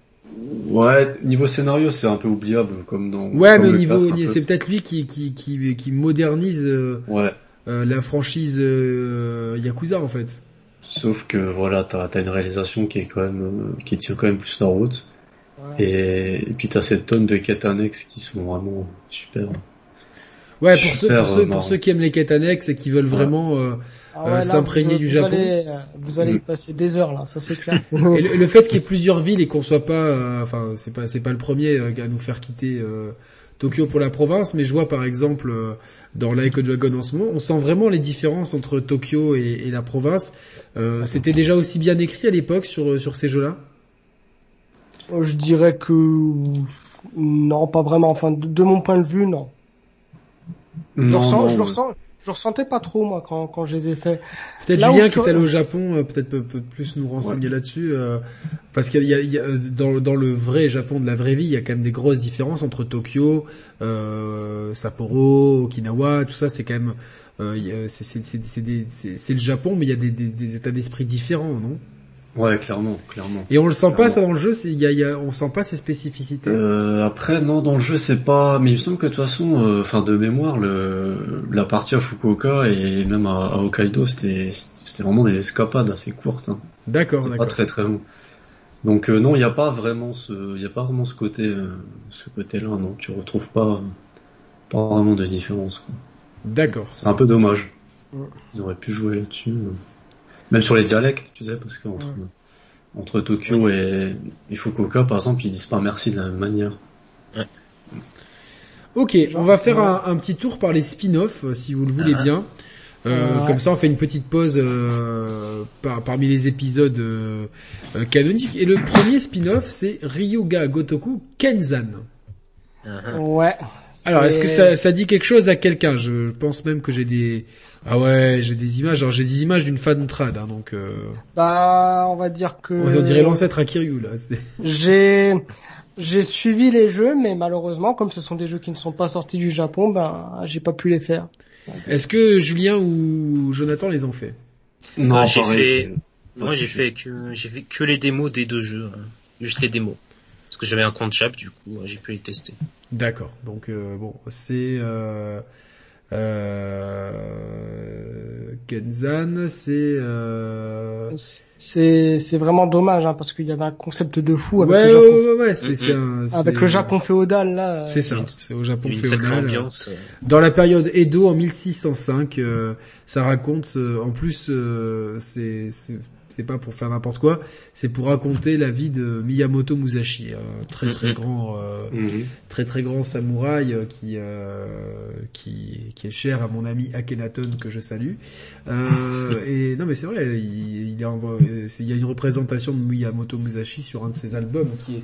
Ouais, niveau scénario, c'est un peu oubliable, comme dans. Ouais, mais niveau, c'est peut-être lui qui qui qui, qui modernise. Euh, ouais. Euh, la franchise euh, Yakuza en fait. Sauf que voilà, t'as as une réalisation qui est quand même euh, qui tient quand même plus la route. Et, et, puis t'as cette tonne de quêtes annexes qui sont vraiment super. Ouais, pour, ceux, pour, ceux, pour ceux qui aiment les quêtes annexes et qui veulent vraiment euh, ah euh s'imprégner du Japon. Allez, euh, vous allez y passer des heures là, ça c'est clair. et le, fait qu'il y ait plusieurs villes et qu'on soit pas, euh, enfin c'est pas c'est pas le premier à nous faire quitter Tokyo pour la province, mais je vois par exemple dans Like a Dragon en ce moment, on sent vraiment les différences entre Tokyo et, et la province. C'était déjà aussi bien écrit à l'époque sur sur ces jeux-là? Euh, je dirais que non, pas vraiment. Enfin, de, mon point de vue, non. je, le ressens, je, le ressens, je le ressentais pas trop moi quand, quand je les ai faits. Peut-être Julien qui est allé au Japon, euh, peut-être peut, peut, plus nous renseigner là-dessus, euh, parce qu'il y a, il y a dans, dans le vrai Japon de la vraie vie, il y a quand même des grosses différences entre Tokyo, euh, Sapporo, Okinawa, tout ça, c'est quand même euh, c'est le Japon, mais il y a des, des, des états d'esprit différents, non? Ouais, clairement, clairement. Et on le sent pas ça dans le jeu, il y a, y a, on sent pas ces spécificités. Euh, après, non, dans le jeu c'est pas, mais il me semble que de toute façon, euh, enfin de mémoire, le la partie à Fukuoka et même à, à Hokkaido, c'était c'était vraiment des escapades assez courtes. Hein. D'accord, d'accord. Pas très très long. Donc euh, non, il n'y a pas vraiment ce, il y a pas vraiment ce côté, euh, ce côté-là, non. Tu retrouves pas, pas vraiment de différence. D'accord. C'est un peu dommage. Ils auraient pu jouer là-dessus. Même sur les dialectes, tu sais, parce que entre, entre Tokyo et, et, Fukuoka, par exemple, ils disent pas merci de la même manière. Ouais. Ok, on va faire un, un, petit tour par les spin-offs, euh, si vous le voulez ah. bien. Euh, Comme ça, on fait une petite pause euh, par, parmi les épisodes euh, euh, canoniques. Et le premier spin-off, c'est Ryuga Gotoku Kenzan. Ah. Ouais. Alors, est-ce que ça, ça dit quelque chose à quelqu'un? Je pense même que j'ai des ah ouais, j'ai des images. Alors j'ai des images d'une fan trad, hein, donc. Euh... Bah, on va dire que. On dirait l'ancêtre à Kiryu là. J'ai j'ai suivi les jeux, mais malheureusement, comme ce sont des jeux qui ne sont pas sortis du Japon, ben j'ai pas pu les faire. Est-ce que Julien ou Jonathan les ont fait Non, ah, j'ai fait. Moi, j'ai fait que j'ai fait que les démos des deux jeux, hein. juste les démos, parce que j'avais un compte Jap, du coup, j'ai pu les tester. D'accord. Donc euh, bon, c'est. Euh Kenzan, c'est c'est c'est vraiment dommage hein, parce qu'il y avait un concept de fou avec ouais, le Japon. Ouais, ouais, c'est, c'est un, avec le Japon féodal là. C'est ça, c'est au Japon une féodal. ambiance. Dans la période Edo en 1605, euh, ça raconte euh, en plus euh, c'est, c'est pas pour faire n'importe quoi, c'est pour raconter la vie de Miyamoto Musashi, un très très mm-hmm. grand, euh, mm-hmm. très très grand samouraï euh, qui euh, qui qui est cher à mon ami Akhenaton que je salue. Euh, et non mais c'est vrai, il, il, il, y a une représentation de Miyamoto Musashi sur un de ses albums qui est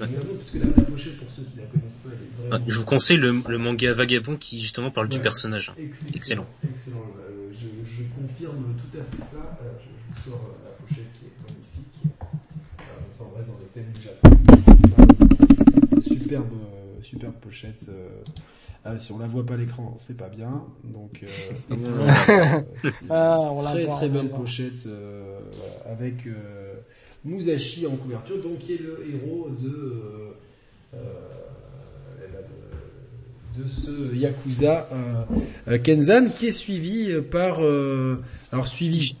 parce que la pochette pour ceux qui la connaissent pas, elle est vraiment... Je vous conseille le, le, manga Vagabond qui justement parle ouais, du personnage. Excellent. Excellent. excellent. Je, je, confirme tout à fait ça. je vous sors superbe, euh, superbe pochette. Euh, ah, si on la voit pas à l'écran, c'est pas bien. Donc, euh, ah, on très très belle pochette euh, avec euh, Musashi en couverture, donc qui est le héros de de ce Yakuza euh, Kenzan qui est suivi par alors suivi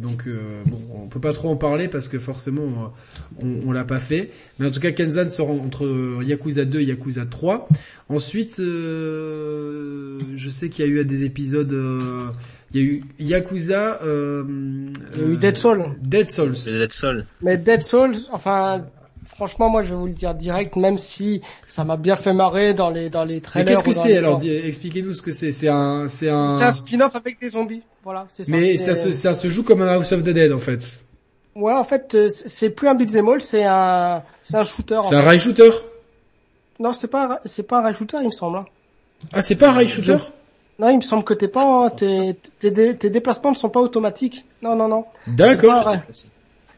donc bon on peut pas trop en parler parce que forcément on, on l'a pas fait. Mais en tout cas Kenzan sort entre Yakuza 2 et Yakuza 3 ensuite je sais qu'il y a eu des épisodes il y a eu Yakuza euh, il y a eu Dead Soul Dead Souls. Dead Soul mais Dead Souls enfin franchement, moi, je vais vous le dire direct, même si ça m'a bien fait marrer dans les dans les trailers. qu'est-ce que c'est alors Expliquez-nous ce que c'est. C'est un c'est un. C'est un spin-off avec des zombies. Voilà. C'est ça. Mais ça se ça se joue comme un House of the Dead en fait. Ouais, en fait, euh, c'est plus un beat'em all, c'est un c'est un shooter. C'est un rail shooter. Non, c'est pas c'est pas un rail shooter, il me semble. Hein. Ah, c'est pas un rail shooter. Non, il me semble que t'es pas tes tes tes déplacements ne sont pas automatiques. Non, non, non. D'accord.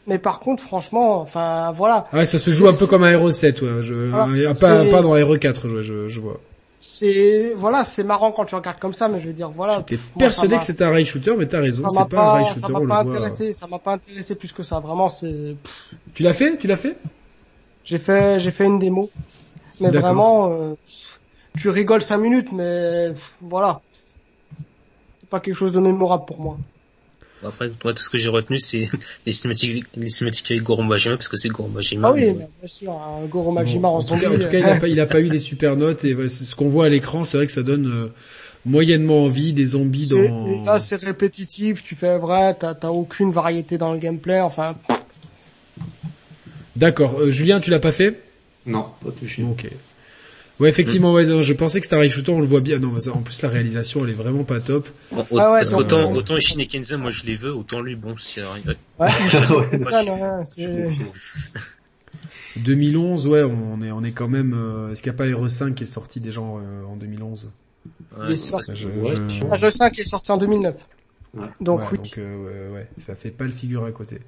Mais par contre, franchement, enfin, voilà. Ouais, ça se joue un peu comme un Hero 7, ouais. Je, voilà, pas, pas dans Hero 4, je, je, je vois. C'est, voilà, c'est marrant quand tu regardes comme ça, mais je veux dire, voilà. J'étais persuadé que c'était un rail shooter, mais t'as raison, c'est pas, un rail shooter, ça m'a pas intéressé, ça m'a pas intéressé plus que ça, vraiment, c'est... Tu l'as fait? Tu l'as fait? J'ai fait, j'ai fait une démo. Mais vraiment, euh, tu rigoles 5 minutes, mais voilà. C'est pas quelque chose de mémorable pour moi. Après, moi, tout ce que j'ai retenu, c'est les cinématiques, les cinématiques avec Goro Majima, parce que c'est Goro Majima. Ah oui, bien sûr, hein, Goro Majima en, tout cas, en tout cas, il a pas, il a pas eu des super notes, et ce qu'on voit à l'écran, c'est vrai que ça donne euh, moyennement envie, des zombies dans... Là, c'est répétitif, tu fais vrai, t'as, t'as aucune variété dans le gameplay, enfin... D'accord. Euh, Julien, tu l'as pas fait? Non, pas touché. Ok. Ouais, effectivement, ouais, je pensais que c'était un shooter, on le voit bien. Non, en plus la réalisation, elle est vraiment pas top. ah ouais, parce qu'autant, euh... autant Ishin et Kenza, moi je les veux, autant lui, bon, si Ouais, ouais 2011, ouais, on est, on est quand même. Euh, Est-ce qu'il n'y a pas RE5 qui est sorti déjà en, euh, en 2011 ouais, Il sorti... je, je... RE5 est sorti en 2009. Ouais. Donc oui. Donc euh, ouais, ça fait pas le figure à côté.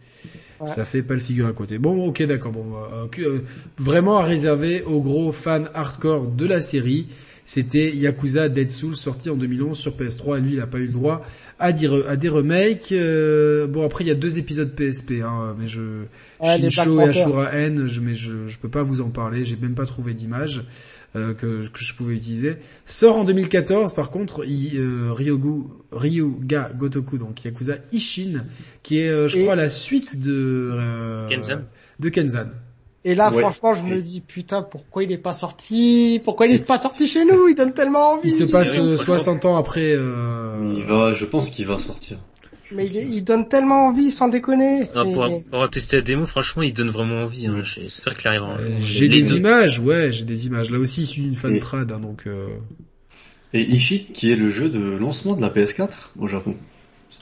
Ouais. Ça fait pas le figure à côté. Bon, ok, d'accord. Bon, euh, euh, vraiment à réserver aux gros fans hardcore de la série. C'était Yakuza Dead Soul sorti en 2011 sur PS3 et lui il a pas eu le droit à, dire, à des remakes. Euh, bon après il y a deux épisodes PSP hein, mais je ouais, Shincho et Ashura N je mais je je peux pas vous en parler, j'ai même pas trouvé d'image. Euh, que, que, je pouvais utiliser. Sort en 2014 par contre euh, Ryogu, Ryuga Gotoku, donc Yakuza Ishin, qui est euh, je Et... crois la suite de, euh, Kenzan. de Kenzan. Et là, ouais. franchement, je me dis, putain, pourquoi il est pas sorti? Pourquoi il est pas sorti chez nous? Il donne tellement envie. Il se passe 60 ans après. Euh... Il va, je pense qu'il va sortir. Mais il, il, donne tellement envie, sans déconner. Ah, pour, pour tester la démo, franchement, il donne vraiment envie. Hein. J'espère qu'il arrivera. Euh, j'ai des deux. images, ouais, j'ai des images. Là aussi, je suis une fan et... trad, hein, donc. Euh... Et Ishit, qui est le jeu de lancement de la PS4 au Japon.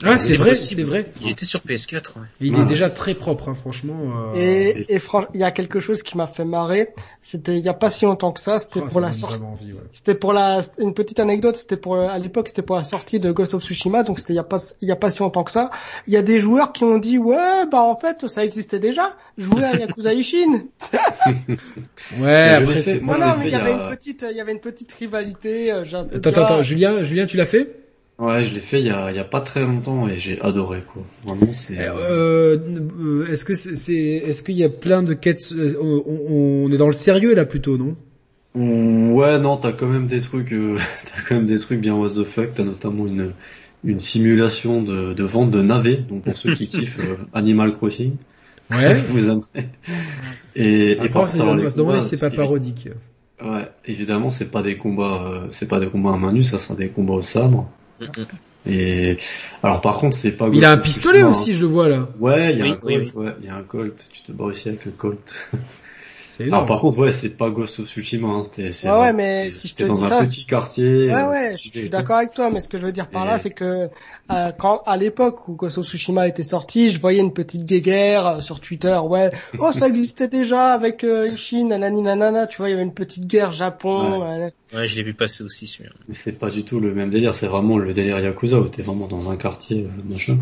Ah, c'est vrai, c'est vrai. Il était sur PS4. Ouais. Et il est déjà très propre, hein, franchement. Euh... Et, et franchement, il y a quelque chose qui m'a fait marrer. C'était il y a pas si longtemps que ça. C'était oh, pour la sortie. Ouais. C'était pour la une petite anecdote. C'était pour à l'époque, c'était pour la sortie de Ghost of Tsushima. Donc c'était il y a pas il y a pas si longtemps que ça. Il y a des joueurs qui ont dit ouais bah en fait ça existait déjà. Jouer à Yakuza Ishin. ouais. après c'est. Non non mais il y avait une petite il y avait une petite rivalité. Euh, attends attends Julien Julien tu l'as fait? Ouais, je l'ai fait il y a, il y a pas très longtemps et j'ai adoré quoi. Vraiment, c'est. Euh, euh, est-ce que c'est, est, ce qu'il y a plein de quêtes on, on, est dans le sérieux là plutôt, non? Ouais, non, t'as quand même des trucs, euh, t'as quand même des trucs bien what the fuck. T'as notamment une une simulation de, de vente de navets, donc pour ceux qui kiffent euh, Animal Crossing. Ouais. Vous aimerez. Et, et par contre, c'est pas parodique. Ouais, évidemment, c'est pas des combats, euh, c'est pas des combats à main nue, ça sera des combats au sabre. Et alors par contre, c'est pas. Il a un pistolet aussi, je le vois là. Ouais, il y a un Colt. Ouais, il y a un Colt. Tu te bats aussi avec le Colt. Alors par contre, ouais, c'est pas Ghost of Tsushima. Hein. C'était, c'est ouais, ouais, mais si je te dans dis un petit quartier. Ouais, ouais, je, suis d'accord avec toi, mais ce que je veux dire par là, c'est que euh, quand à l'époque où Ghost of Tsushima était sorti, je voyais une petite guéguerre euh, sur Twitter. Ouais, oh ça existait déjà avec euh, Ishin, nanani nanana. Tu vois, il y avait une petite guerre Japon. Ouais, ouais je l'ai vu passer aussi celui-là. Mais c'est pas du tout le même délire. C'est vraiment le délire Yakuza où t'es vraiment dans un quartier euh, machin.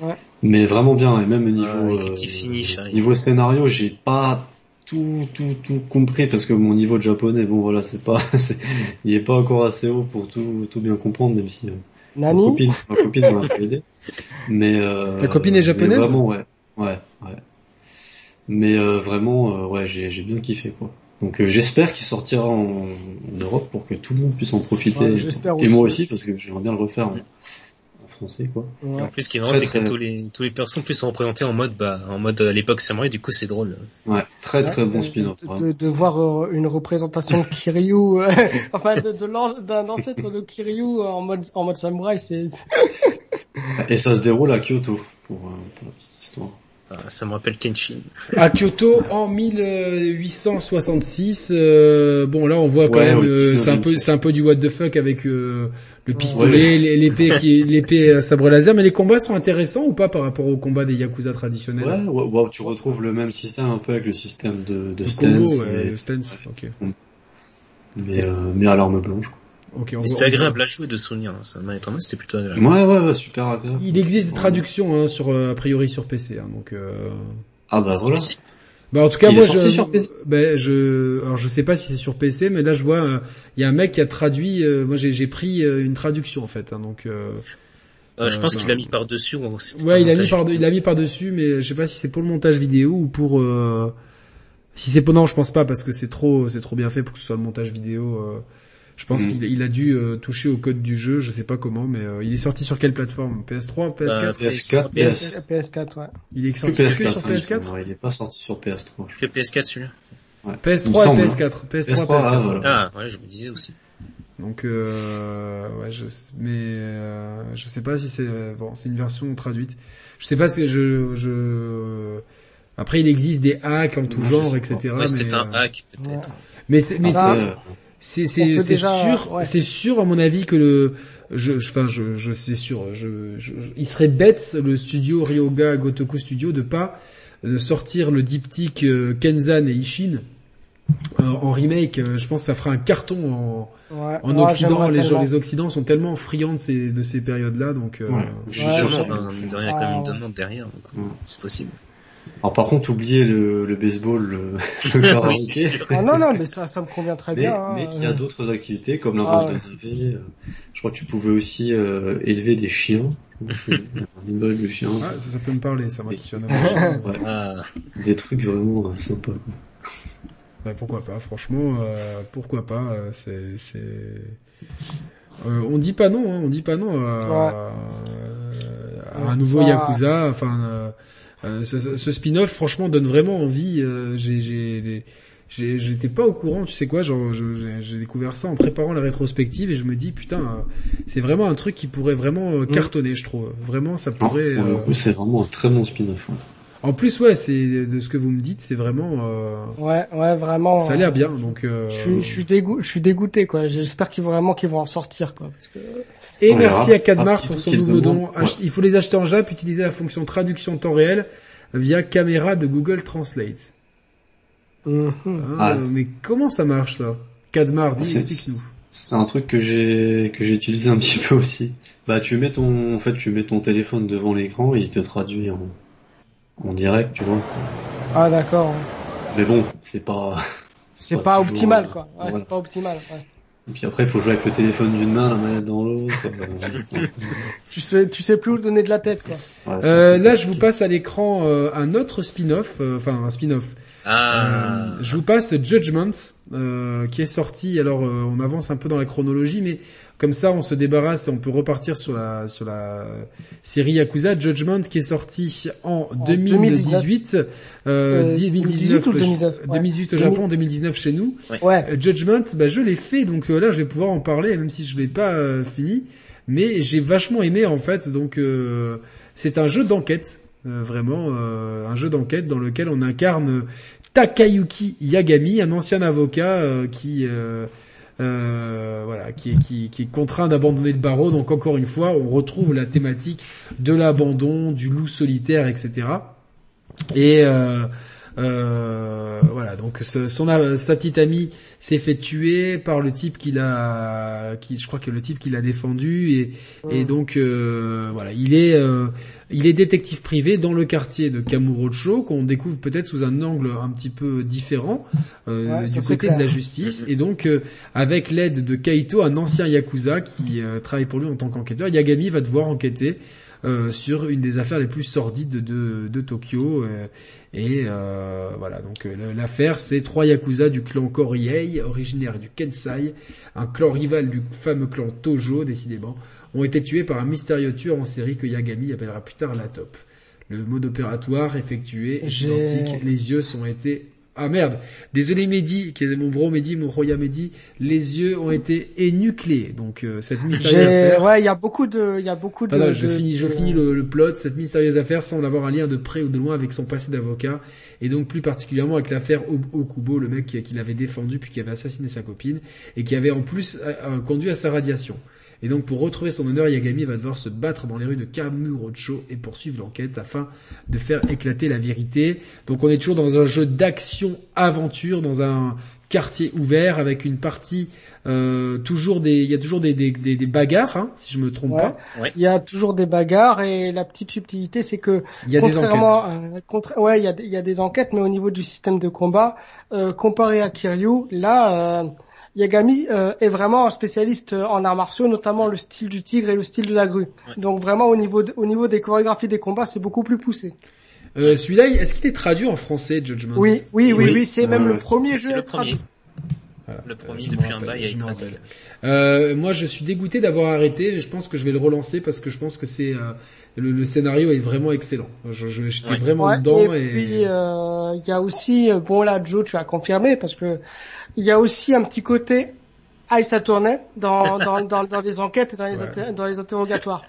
Ouais. Mais vraiment bien et même niveau euh, finish, hein, niveau scénario, j'ai pas tout, tout, tout compris parce que mon niveau de japonais, bon voilà, c'est pas, il est pas encore assez haut pour tout, tout bien comprendre, même si euh, ma copine, ma copine m'a aidé. Mais euh, la copine est japonaise. Vraiment, ouais, ouais, ouais. Mais euh, vraiment, euh, ouais, j'ai, j'ai bien kiffé quoi. Donc euh, j'espère qu'il sortira en, Europe pour que tout le monde puisse en profiter. et moi aussi parce que j'aimerais bien le refaire français quoi. En plus, ce qui est marrant, c'est que tous les tous les personnes puissent se représenter en mode bah en mode à l'époque samouraï. Du coup, c'est drôle. Ouais, très très bon spin-off. De, de, voir euh, une représentation de Kiryu, euh, enfin de, d'un ancêtre de Kiryu en mode en mode samouraï, c'est. Et ça se déroule à Kyoto pour, euh, pour la petite histoire. Ah, ça me rappelle Kenshin. À Kyoto en 1866. Euh, bon là on voit quand même, c'est un peu c'est un peu du what the fuck avec euh, le pistolet, l'épée qui l'épée sabre laser, mais les combats sont intéressants ou pas par rapport aux combats des yakuza traditionnels? Ouais, ouais, tu retrouves le même système un peu avec le système de, de stance. ouais, stance, ok. Mais, euh, mais à l'arme blanche. Okay, c'était agréable à jouer de souvenir, hein. ça m'a étonné, c'était plutôt agréable. Ouais, ouais, ouais, super agréable. Il existe des traductions hein, sur euh, a priori sur PC, hein, donc. Euh... Ah bah voilà. Bah en tout cas moi je, sur PC ben je, alors je sais pas si c'est sur PC, mais là je vois euh, il y a un mec qui a traduit, euh, moi j'ai pris une traduction en fait, hein, donc. je pense qu'il a mis par dessus. Ouais, il a mis par, il a mis par dessus, mais je sais pas si c'est pour le montage vidéo ou pour. si c'est pour non, je pense pas parce que c'est trop, c'est trop bien fait pour que ce soit le montage vidéo. Je pense mm. qu'il a dû euh, toucher au code du jeu, je sais pas comment, mais euh, il est sorti sur quelle plateforme PS3, PS4 PS4, PS... PS4, ouais. Il est sorti que, sur PS4 Il est pas sorti sur PS3. Que PS4 celui-là. Ouais. PS3 et PS4. PS3, PS4. Ah, voilà. ah, ouais, je me disais aussi. Donc, euh, ouais, je, mais euh, je sais pas si c'est bon, c'est une version traduite. Je sais pas si je, je. Après, il existe des hacks en tout genre, etc. Ouais, c'était un hack peut-être. Mais c'est, mais ah, c'est c'est c'est c'est sûr, c'est sûr à mon avis que le je enfin je je c'est sûr, je, je, il serait bête le studio Ryoga Gotoku Studio de pas euh, sortir le diptyque euh, Kenzan et Ishin euh, en remake, je pense que ça fera un carton en, en Occident. Les gens, les Occidents sont tellement friands de ces, de ces périodes-là, donc. Euh, ouais. Justement, il y a quand même une demande derrière, donc c'est possible. Alors par contre, oubliez le, le baseball, le, le karaoké. ah non, non, mais ça, ça me convient très mais, bien. Hein. Mais il y a d'autres activités comme la ah, vente de. Euh, je crois que tu pouvais aussi euh, élever des chiens. Une de chien. Ah, ça, ça peut me parler, ça, moi qui ouais. ah. Des trucs vraiment euh, sympas. Bah, pourquoi pas, franchement, euh, pourquoi pas, euh, c'est... c'est... Euh, on dit pas non, hein, on dit pas non à, ouais. à un nouveau ça... Yakuza, enfin euh, ce, ce spin-off, franchement, donne vraiment envie. Euh, j'ai, j'étais pas au courant, tu sais quoi, genre, j'ai découvert ça en préparant la rétrospective et je me dis putain, euh, c'est vraiment un truc qui pourrait vraiment mm. cartonner, je trouve. Vraiment, ça ah, pourrait. c'est vraiment un très bon spin-off. En plus, ouais, c'est de ce que vous me dites, c'est vraiment. Euh... Ouais, ouais, vraiment. Ça a l'air bien, donc. Euh... Je suis, je suis dégoûté, je suis dégoûté, quoi. J'espère qu'ils vont vraiment qu'ils vont en sortir, quoi. Parce que... Et merci à Cadmar pour son nouveau don. Il faut les acheter en Jap, utiliser la fonction traduction temps réel via caméra de Google Translate. Ah, Mais comment ça marche ça? Cadmar, dis, explique-nous. C'est un truc que j'ai que j'ai utilisé un petit peu aussi. Bah tu mets ton en fait tu mets ton téléphone devant l'écran et il te traduit en en direct, tu vois. Ah d'accord. Mais bon, c'est pas. C'est pas, optimal euh, quoi. Ouais, c'est pas optimal. Ouais. Et puis après, il faut jouer avec le téléphone d'une main, la manette dans l'autre. Euh, tu sais, tu sais plus où donner de la tête quoi. Ouais, euh, là, je vous passe à l'écran euh, un autre spin-off, euh, enfin un spin-off. Ah. Euh, je vous passe Judgment, euh, qui est sorti. Alors, euh, on avance un peu dans la chronologie, mais comme ça, on se débarrasse et on peut repartir sur la sur la série Yakuza Judgment, qui est sorti en, 2018, 2019, 2018 au Japon, 2019 chez nous. Judgment, bah, je l'ai fait, donc là, je vais pouvoir en parler, même si je l'ai pas fini. Mais j'ai vachement aimé en fait, donc c'est un jeu d'enquête. vraiment un jeu d'enquête dans lequel on incarne Takayuki Yagami, un ancien avocat euh, qui euh, voilà, qui est, qui, qui est contraint d'abandonner le barreau. Donc encore une fois, on retrouve la thématique de l'abandon, du loup solitaire, etc. Et euh, euh, voilà, donc son, sa petite amie s'est fait tuer par le type qui l'a, qui, je crois que le type qui l'a défendu et, et donc euh, voilà, il est, euh, il est détective privé dans le quartier de Kamurocho qu'on découvre peut-être sous un angle un petit peu différent euh, du côté de la justice et donc avec l'aide de Kaito, un ancien yakuza qui travaille pour lui en tant qu'enquêteur, Yagami va devoir enquêter. Sur une des affaires les plus sordides de, de Tokyo et euh, voilà, donc euh, l'affaire, c'est trois yakuza du clan Koriei, originaire du Kensai, un clan rival du fameux clan Tojo, décidément, ont été tués par un mystérieux tueur en série que Yagami appellera plus tard la top. Le mode opératoire effectué est identique, les yeux sont été ah merde, désolé Mehdi, qui est mon bro Mehdi, mon Roya Mehdi, les yeux ont été énucléés. Donc euh, cette mystérieuse affaire. Ouais, il y a beaucoup de, il y a beaucoup de. je finis, je finis le, plot. Cette mystérieuse affaire semble avoir un lien de près ou de loin avec son passé d'avocat et donc plus particulièrement avec l'affaire Okubo, le mec qui, qui l'avait défendu puis qui avait assassiné sa copine et qui avait en plus euh, euh, conduit à sa radiation. Et donc pour retrouver son honneur, Yagami va devoir se battre dans les rues de Kamurocho et poursuivre l'enquête afin de faire éclater la vérité. Donc on est toujours dans un jeu d'action-aventure, dans un quartier ouvert avec une partie euh, toujours des il y a toujours des des, des, bagarres hein, si je me trompe pas il y a toujours des bagarres et la petite subtilité c'est que il y a contrairement des enquêtes. ouais il y a il y a des enquêtes mais au niveau du système de combat euh, comparé à Kiryu là euh, Yagami euh, est vraiment un spécialiste euh, en arts martiaux, notamment le style du tigre et le style de la grue. Donc vraiment au niveau au niveau des chorégraphies des combats, c'est beaucoup plus poussé. Euh, Celui-là, est-ce qu'il est traduit en français, Judgment? Oui, oui, oui, oui, c'est même le premier jeu. Le premier. Le premier depuis un bail a été euh, moi, je suis dégoûté d'avoir arrêté. Je pense que je vais le relancer parce que je pense que c'est euh, le, le, scénario est vraiment excellent. Je, je j'étais vraiment dedans. Et, puis il y a aussi bon là, Joe, tu as confirmé parce que il y a aussi un petit côté Aïe ça tournait dans, dans, dans, dans, les enquêtes et dans les, dans les interrogatoires.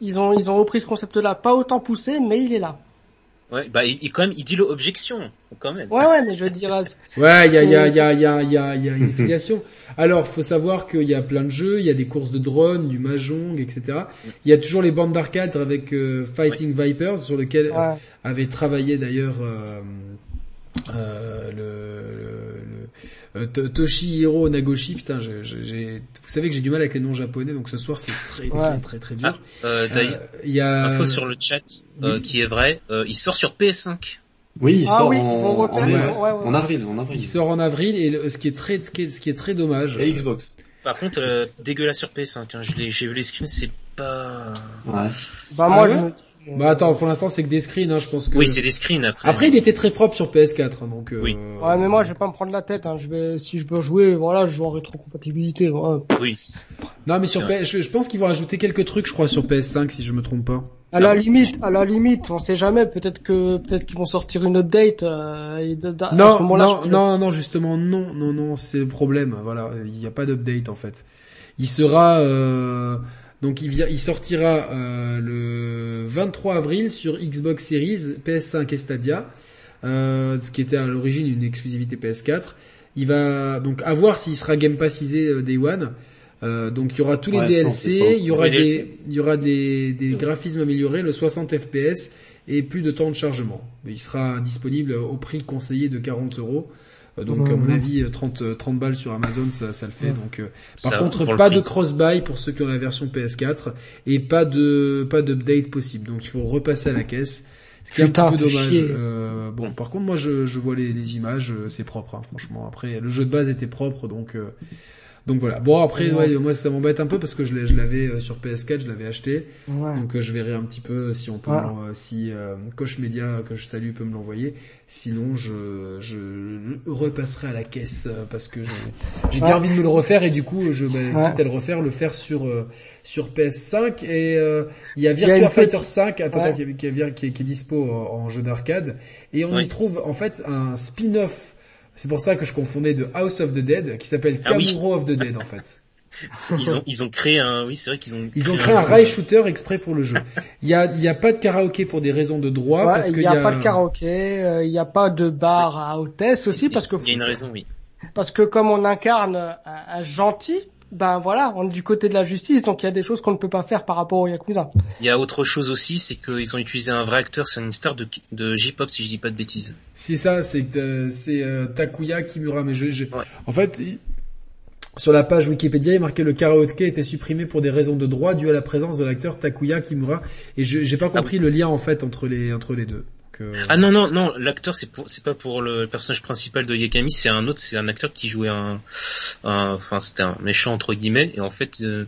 Ils ont, ils ont repris ce concept-là, pas autant poussé, mais il est là. Ouais, bah il, quand même, il dit l'objection, quand même. Ouais, ouais, mais je veux dire. ouais, il y a, il y a, il y a, il y a, il y a, y a une filiation. Alors, faut savoir qu'il y a plein de jeux, il y a des courses de drones, du mahjong, etc. Il y a toujours les bandes d'arcade avec euh, Fighting Vipers, sur lesquelles avait travaillé d'ailleurs euh, euh, le euh, Toshihiro Nagoshi, putain, j'ai, vous savez que j'ai du mal avec les noms japonais, donc ce soir c'est très, très, très très dur. Ah, euh, euh il y a info sur le chat qui est vrai. il sort sur PS5. Oui, il ah sort en, en, avril, en avril. Il sort en avril et ce qui est très, ce qui est très dommage. Et Xbox. Par contre, dégueulasse sur PS5. Hein. j'ai vu les screens, c'est pas. Ouais. Bah moi, ah je bah attends, pour l'instant c'est que des screens, hein, je pense que. Oui, c'est des screens après. Après, il était très propre sur PS4, hein, donc. Euh... Oui. Ouais, mais moi je vais pas me prendre la tête. Hein. Je vais, si je veux jouer, voilà, je joue en rétrocompatibilité. Voilà. Oui. Non, mais sur PS, je, pense qu'ils vont rajouter quelques trucs, je crois, sur PS5, si je me trompe pas. À la limite, à la limite, on sait jamais. Peut-être que, peut-être qu'ils vont sortir une update. Euh, et non, non, non, non, justement, non, non, non, c'est le problème. Voilà, il n'y a pas d'update en fait. Il sera. Euh donc il, il sortira euh, le 23 avril sur Xbox Series, PS5 et Stadia, euh, ce qui était à l'origine une exclusivité PS4. Il va donc avoir s'il sera Game Passisé euh, Day One. Euh, donc il y aura tous les DLC, il y aura des, il y aura des, des graphismes améliorés, le 60 FPS et plus de temps de chargement. Il sera disponible au prix conseillé de 40 euros. Euh, donc à mon avis 30 30 balles sur Amazon ça, ça le fait. Donc euh, par contre pas de cross buy pour ceux qui ont la version PS4 et pas de pas d'update possible. Donc il faut repasser à la caisse. Ce qui est un petit peu dommage. Euh, bon, par contre, moi, je, je vois les, les images, c'est propre, hein, franchement. Après, le jeu de base était propre, donc Donc voilà. Bon après, ouais, moi ça m'embête un peu parce que je l'avais euh, sur PS4, je l'avais acheté. Donc euh, je verrai un petit peu si on peut, si euh, Coche Media que je salue peut me l'envoyer. Sinon, je, je repasserai à la caisse parce que j'ai bien envie de me le refaire et du coup, je vais quitte à le refaire, le faire sur sur PS5 et il y a Virtua Fighter 5 attends, qui, qui, est, qui, est, dispo en, jeu d'arcade. Et on y trouve en fait un spin-off c'est pour ça que je confondais de House of the Dead, qui s'appelle ah Kamuro of the Dead en fait. ils ont ils ont créé un oui c'est vrai qu'ils ont ils ont créé un, rail shooter exprès pour le jeu. Il y a il y a pas de karaoké pour des raisons de droit parce qu'il y, a, pas de karaoké, euh, il y a pas de bar à hôtesse aussi parce que il y a une raison oui. Parce que comme on incarne un gentil, ben voilà, on est du côté de la justice, donc il y a des choses qu'on ne peut pas faire par rapport au Yakuza. Il y a autre chose aussi, c'est qu'ils ont utilisé un vrai acteur, c'est une star de, de J-pop si je dis pas de bêtises. C'est ça, c'est euh, euh, Takuya Kimura, mais je, en fait, sur la page Wikipédia, il est marqué le karaoke était supprimé pour des raisons de droit dû à la présence de l'acteur Takuya Kimura, et je j'ai pas ah compris le lien en fait entre les entre les deux. Ah non non non, l'acteur c'est pour c'est pas pour le personnage principal de Yakami, c'est un autre, c'est un acteur qui jouait un, enfin c'était un méchant entre guillemets et en fait euh,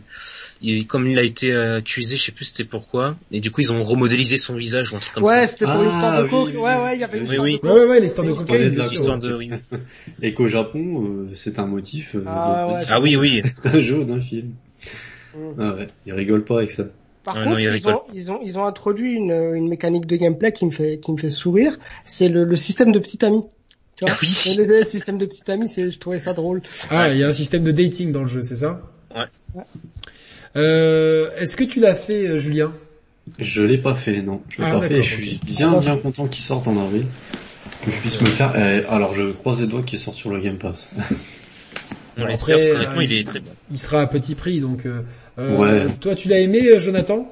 il, comme il a été accusé, je sais plus c'était pourquoi et du coup ils ont remodélisé son visage ou un truc comme ouais, ça. Ouais, c'était pour l'histoire de coke. Ouais ouais, il y avait une oui, oui. Ouais ouais, l'histoire de cocaïne. L'histoire de Et qu'au Japon, euh, c'est un motif. Euh, ah, ouais, ah oui oui. c'est un jeu d'un film. Mm. Ah ouais, il rigole pas avec ça. Par contre, ils, ont, ils, ont, ils, ont, introduit une, une, mécanique de gameplay qui me fait, qui me fait sourire. C'est le, le, système de petit ami. Tu vois ah oui. Le, système de petit ami, c'est, je trouvais ça drôle. Ah, il y a un système de dating dans le jeu, c'est ça Ouais. Euh, est-ce que tu l'as fait, euh, Julien? Je l'ai pas fait, non. Je l'ai ah, pas fait. Je suis bien, bien content qu'il sorte en avril, que je puisse me faire. Euh, alors, je croise les doigts qu'il sorte sur le Game Pass. On l'espère parce qu'honnêtement, il est très bon. Il sera à petit prix, donc. Euh, euh, toi, tu l'as aimé, euh, Jonathan?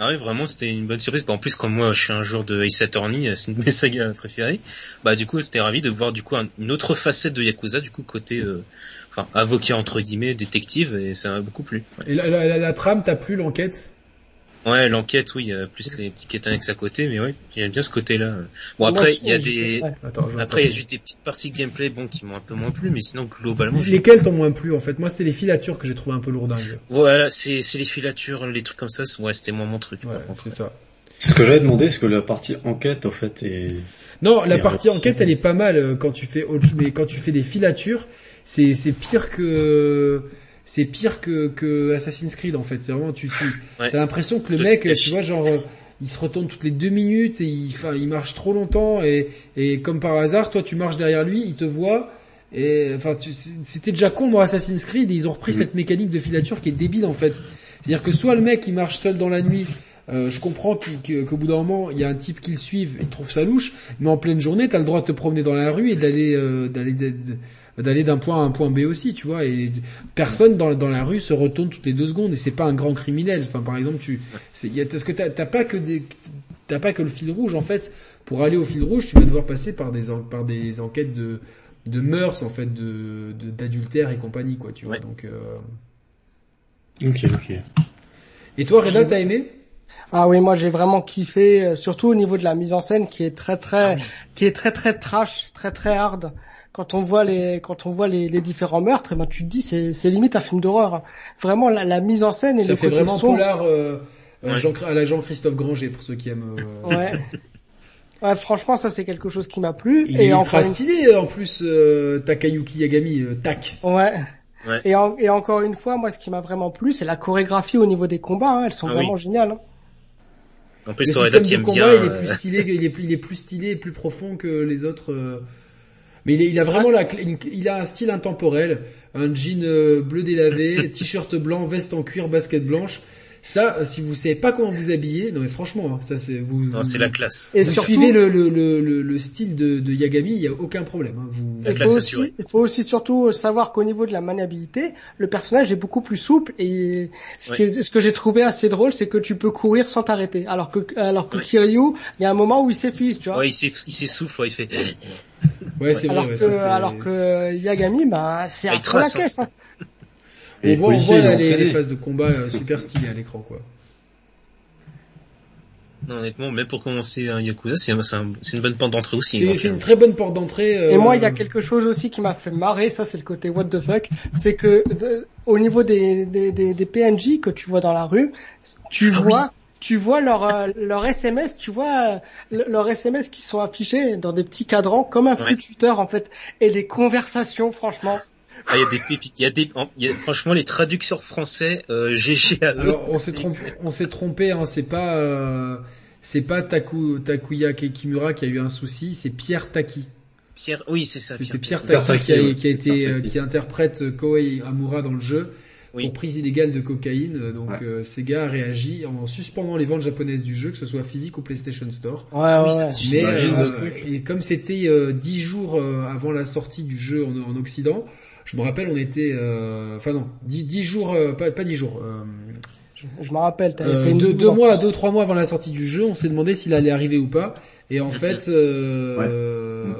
Ah oui, vraiment, c'était une bonne surprise. En plus, comme moi, je suis un joueur de Ace Attorney, euh, c'est une de mes sagas préférées. Bah, du coup, c'était ravi de voir du coup une autre facette de Yakuza, du coup côté, enfin, avocat entre guillemets, détective, et ça m'a beaucoup plu. Et la, la, la trame, t'as plu l'enquête? Ouais, l'enquête, oui, plus les petits quêtes annexes à côté, mais ouais, j'aime bien ce côté-là. Bon après, il y a des, après il y a juste des petites parties de gameplay, bon, qui m'ont un peu moins plu, mais sinon globalement. Lesquelles t'ont moins plu en fait? Moi, c'était les filatures que j'ai trouvé un peu lourdingues. Voilà, c'est c'est les filatures, les trucs comme ça. Ouais, c'était moins mon truc. Ouais, c'est ça. Ce que j'avais demandé, c'est que la partie enquête, en fait, est. Non, la partie enquête, elle est pas mal euh, quand tu fais, mais quand tu fais des filatures, c'est c'est pire que c'est pire que, que Assassin's Creed en fait. C'est vraiment tu, tu as l'impression que le mec, tu vois, genre euh, il se retourne toutes les deux minutes et il, enfin, il marche trop longtemps et, et comme par hasard, toi tu marches derrière lui, il te voit et enfin c'était déjà con dans Assassin's Creed et ils ont repris cette mécanique de filature qui est débile en fait. C'est-à-dire que soit le mec il marche seul dans la nuit, euh, je comprends qu'au bout d'un moment il y a un type qui le suive, il trouve ça louche, mais en pleine journée t'as le droit de te promener dans la rue et d'aller euh, d'aller d'aller d'un point à un point B aussi, tu vois. Et personne dans, dans la rue se retourne toutes les deux secondes et c'est pas un grand criminel. Enfin, par exemple, tu, c'est, est-ce que t'as, t'as pas que des, t'as pas que le fil rouge en fait. Pour aller au fil rouge, tu vas devoir passer par des, par des enquêtes de, de mœurs en fait, de, d'adultère et compagnie, quoi, tu vois. Donc. Euh... Ok, ok. Et toi, Reda, t'as aimé? Ah oui, moi j'ai vraiment kiffé, euh, surtout au niveau de la mise en scène qui est très très, ah qui est très très trash, très très hard quand on voit les quand on voit les, les différents meurtres, eh ben tu te dis c'est c'est limite un film d'horreur. Vraiment la, la, mise en scène et ça le fait vraiment polar euh, euh, Jean, à la Jean-Christophe Granger pour ceux qui aiment. Euh... Ouais. Ouais, franchement, ça c'est quelque chose qui m'a plu. Il et est ultra stylé en plus, euh, Takayuki Yagami, euh, Tak. Ouais. ouais. Et, et encore une fois, moi, ce qui m'a vraiment plu, c'est la chorégraphie au niveau des combats. Hein. Elles sont ah vraiment géniales. Hein. En plus, le système de combat, il est plus stylé, il est plus, il est plus stylé et plus profond que les autres. Mais il, a vraiment la, il a un style intemporel, un jean euh, bleu délavé, t-shirt blanc, veste en cuir, basket blanche. Ça, euh, si vous savez pas comment vous habiller, non mais franchement, hein, ça c'est vous. Non, c'est la classe. Et vous suivez le, le, le, le, style de, de Yagami, il y a aucun problème. Hein, vous... il, faut aussi, il faut aussi surtout savoir qu'au niveau de la maniabilité, le personnage est beaucoup plus souple et ce, qui ce que j'ai trouvé assez drôle, c'est que tu peux courir sans t'arrêter. Alors que alors que Kiryu, il y a un moment où il s'épuise, tu vois. Ouais, il s'essouffle, il fait. Ouais, c'est alors vrai. Que, alors que Yagami, bah c'est un peu la caisse. Hein. Et on voit, on voit les, les, phases de combat euh, super stylées à l'écran, quoi. Non, honnêtement, même pour commencer un Yakuza, c'est une bonne porte d'entrée aussi. C'est une très bonne porte d'entrée. Et moi, il y a quelque chose aussi qui m'a fait marrer, ça c'est le côté what the fuck, c'est que au niveau des, des, des, des, PNJ que tu vois dans la rue, tu ah vois tu vois leur euh, leur SMS, tu vois euh, leurs SMS qui sont affichés dans des petits cadrans comme un flux Twitter en fait et les conversations franchement. Ah, il y a des pépites, il y a des y a, franchement les traducteurs français euh, GG Alors on s'est trompé on s'est trompé hein, c'est pas euh, c'est pas Taku Takuya Kekimura qui a eu un souci, c'est Pierre Taki. Pierre oui, c'est ça. C'était Pierre, Taki, qui, a, qui a été qui interprète Koei Amura dans le jeu pour prise illégale de cocaïne. Donc euh, Sega a réagi en suspendant les ventes japonaises du jeu, que ce soit physique ou PlayStation Store. Ouais, ouais, Mais euh, et comme c'était euh, dix jours avant la sortie du jeu en, en Occident, je me rappelle, on était, enfin non, dix, jours, pas, pas dix jours. je, me rappelle, euh, fait deux, deux mois, deux trois mois avant la sortie du jeu, on s'est demandé s'il allait arriver ou pas. Et en fait, euh,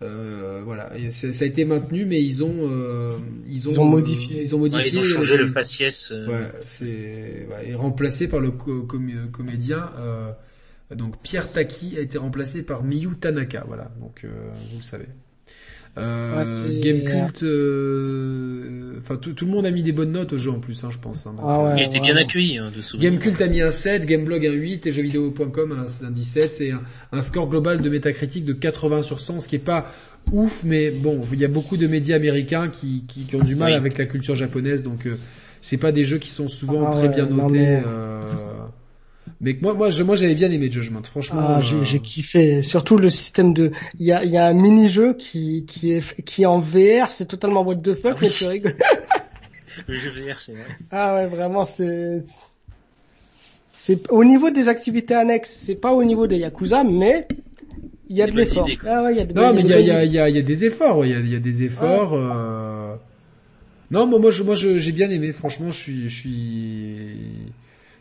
euh, voilà, ça a été maintenu, mais ils ont euh, ils ont, ils ont modifié, ils ont modifié, ils ont changé le, faciès. Euh. Ouais, c'est ouais, et remplacé par le comédien. Euh, donc Pierre Taki a été remplacé par Miyu Tanaka. Voilà, donc vous le savez. Euh, Game Cult, euh, enfin tout, tout, le monde a mis des bonnes notes au jeu en plus, hein, je pense. Hein, ah ouais, il était bien accueilli hein, dessous. Game Cult a mis un 7, Gameblog un 8 et jeuxvideo.com un, un 17 et un, un, score global de métacritique de 80 sur 100, ce qui est pas ouf, mais bon, il y a beaucoup de médias américains qui, qui, qui ont du mal avec la culture japonaise, donc euh, c'est pas des jeux qui sont souvent ah très bien notés. Euh, mais moi, moi, moi, j'avais bien aimé Judgment. Franchement, ah, euh, j'ai kiffé. Surtout le système de, il y a, y a un mini jeu qui, qui est, qui est en VR. C'est totalement what the fuck, ah, mais tu rigoles. le jeu VR, c'est vrai. Ah ouais, vraiment, c'est, c'est au niveau des activités annexes. C'est pas au niveau des Yakuza, mais il y a de l'effort. Ah ouais, il y a de, non, mais il y a, y, a, y, a, y a des efforts. Il y a, y a des efforts. Euh... Non, moi, moi, je, moi, j'ai bien aimé. Franchement, je suis, je suis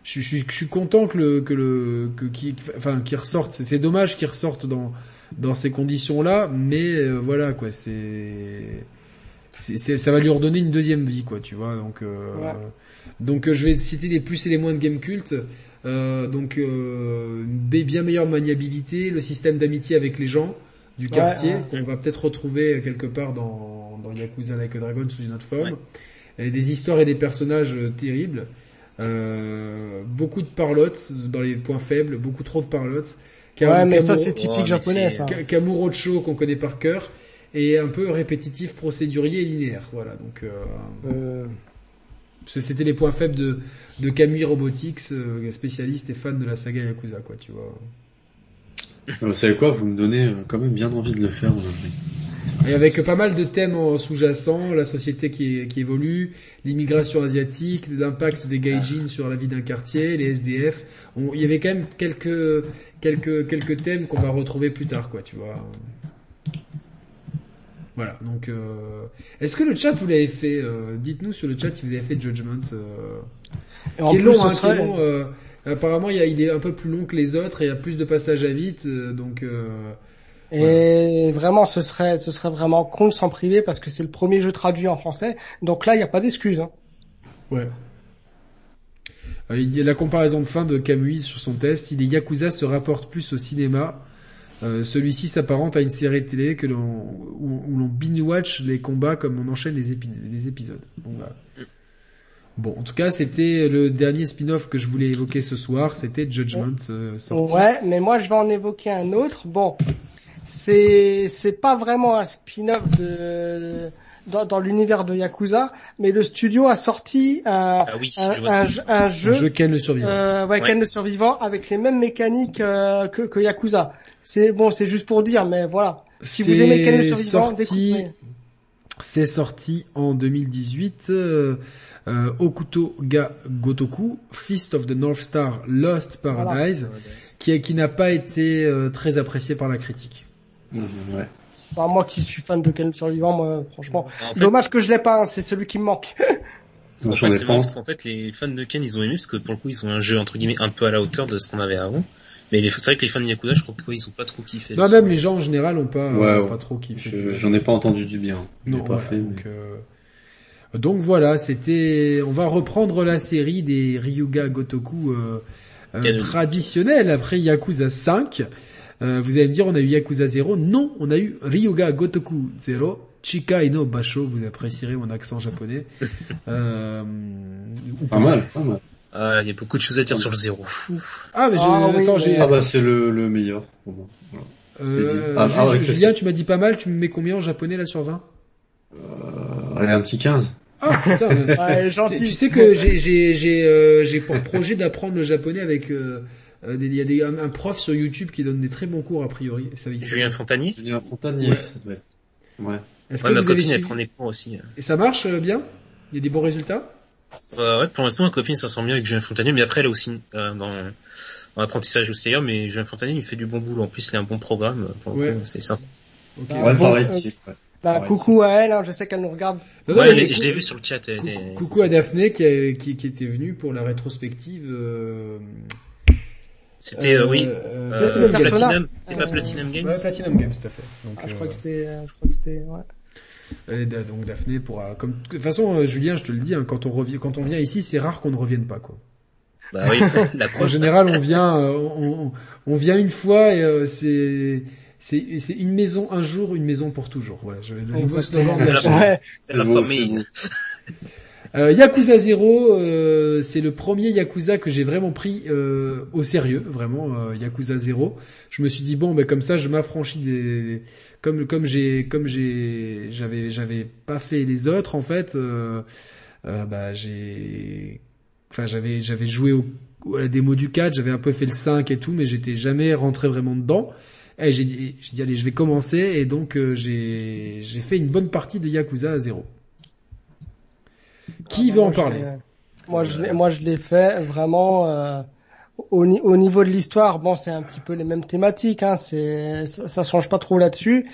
je, je, je, suis content que le que le que qui enfin qui ressorte. C'est dommage qu'il ressorte dans dans ces conditions-là, mais euh, voilà quoi. C'est c'est ça va lui redonner une deuxième vie quoi. Tu vois donc euh, donc euh, je vais citer les plus et les moins de game cult. Euh, donc euh, bien meilleure maniabilité, le système d'amitié avec les gens du quartier qu'on va peut-être retrouver quelque part dans dans Yakuza Like a Dragon sous une autre forme. Et des histoires et des personnages terribles. Euh, beaucoup de parlotte dans les points faibles, beaucoup trop de parlotte. Ouais, mais ça c'est typique japonais ça. Kamurocho qu'on connaît par cœur et un peu répétitif, procédurier et linéaire. Voilà, donc euh, euh... c'était les points faibles de de Kamui Robotics, euh, spécialiste et fan de la saga Yakuza quoi, tu vois. Vous savez quoi, vous me donnez quand même bien envie de le faire. Et avec pas mal de thèmes sous-jacents, la société qui, qui évolue, l'immigration asiatique, l'impact des gaijins ah. sur la vie d'un quartier, les SDF. il y avait quand même quelques quelques quelques thèmes qu'on va retrouver plus tard, quoi, tu vois. Voilà. Donc, euh... est-ce que le chat vous l'avez fait euh... Dites-nous sur le chat si vous avez fait Judgment. Euh... Qui est long, hein, serait... long euh, Apparemment, il, y a, il est un peu plus long que les autres et il y a plus de passages à vite, euh, donc. Et vraiment, ce serait, ce serait vraiment con de s'en priver parce que c'est le premier jeu traduit en français. Donc là, il n'y a pas d'excuse. Hein. Ouais. Euh, il dit la comparaison de fin de Kamui sur son test. Il est Yakuza se rapporte plus au cinéma. Euh, celui-ci s'apparente à une série de télé que l'on, où, l'on binge-watch les combats comme on enchaîne les, les épisodes. Bon, Bon, en tout cas, c'était le dernier spin-off que je voulais évoquer ce soir. C'était Judgment. Euh, sorti. Ouais, mais moi, je vais en évoquer un autre. Bon, c'est c'est pas vraiment un spin-off de dans, dans l'univers de Yakuza, mais le studio a sorti un, ah oui, un, un, un, jeu, jeu Ken le survivant, euh, ouais, Ken le survivant, avec les mêmes mécaniques euh, que, que Yakuza. C'est bon, c'est juste pour dire, mais voilà. Si vous aimez Ken le survivant, sorti... C'est sorti en 2018. Euh, euh, Okuto ga Gotoku, Fist of the North Star, Lost Paradise, qui, qui n'a pas été euh, très apprécié par la critique. Mmh, ouais. Bah, moi qui suis fan de Ken Survivant, moi, franchement, dommage que je l'ai pas, hein, c'est celui qui me manque. en fait, c'est parce qu'en fait, les fans de Ken, ils ont aimé parce que pour le coup, ils ont un jeu entre guillemets un peu à la hauteur de ce qu'on avait avant. Mais c'est vrai que les fans de Yakuza, je crois qu'ils ont pas trop kiffé. Non, même les gens en général ont pas, ouais, pas trop kiffé. J'en ai pas entendu du bien. Non, pas fait. Donc, euh... donc voilà, c'était. On va reprendre la série des Ryuga Gotoku. Euh, traditionnel après Yakuza 5. Vous allez me dire, on a eu Yakuza 0. Non, on a eu Ryuga Gotoku 0. Chika Ino Basho, vous apprécierez mon accent japonais. euh, pas mal, pas mal. Ah, il y a beaucoup de choses à dire sur le 0. Ah, mais ah, attends, j'ai... Ah bah c'est le, le meilleur. Euh, ah, ah Julien, tu m'as dit pas mal, tu me mets combien en japonais là sur 20 euh, Allez, un petit 15. Ah putain, ouais, gentil. Tu, sais que j'ai j'ai j'ai euh, j'ai pour projet d'apprendre le japonais avec euh, euh il y a des, un, prof sur YouTube qui donne des très bons cours a priori. Ça, Julien Fontanier. Julien Fontanier. Ouais. ouais. Est-ce que ma vous copine avez elle prend des cours aussi. Et ça marche bien? Il y a des bons résultats? Euh, Ouais, pour l'instant ma copine s'en sent bien avec Julien Fontanier, mais après elle est aussi euh, dans en apprentissage aussi ailleurs, mais Julien Fontanier il fait du bon boulot. En plus, il a un bon programme. Pour ouais. c'est sympa. Okay. Ouais, pareil, euh, bah, coucou à elle, hein, je sais qu'elle nous regarde. Ouais, je l'ai vu sur le chat. coucou, à Daphné qui, qui, qui, était venue pour la rétrospective. Euh... C'était euh, oui. Euh, euh Platinum, c'était pas Platinum Games. Ouais, Platinum Games, tout à fait. Donc, ah, je crois que c'était, je crois que c'était, ouais. Et donc Daphné pourra, comme de toute façon, Julien, je te le dis, hein, quand on revient, quand on vient ici, c'est rare qu'on ne revienne pas, quoi. Bah oui, la en général, on vient, on, on, vient une fois et euh, c'est c'est c'est une maison un jour, une maison pour toujours. Voilà, je, le nouveau slogan de la chaîne. la famille. Euh, Yakuza 0, euh, c'est le premier Yakuza que j'ai vraiment pris euh, au sérieux, vraiment euh, Yakuza 0. Je me suis dit bon, ben comme ça, je m'affranchis des comme comme j'ai comme j'ai j'avais j'avais pas fait les autres en fait. Euh, bah j'ai enfin j'avais j'avais joué au, à la démo du 4, j'avais un peu fait le 5 et tout, mais j'étais jamais rentré vraiment dedans. Et j'ai dit, j'ai dit allez, je vais commencer et donc euh, j'ai j'ai fait une bonne partie de Yakuza à zéro. Qui ah, veut en parler Moi je l'ai moi je l'ai fait vraiment euh, au, au, niveau de l'histoire. Bon, c'est un petit peu les mêmes thématiques. Hein, c'est ça, ça change pas trop là-dessus.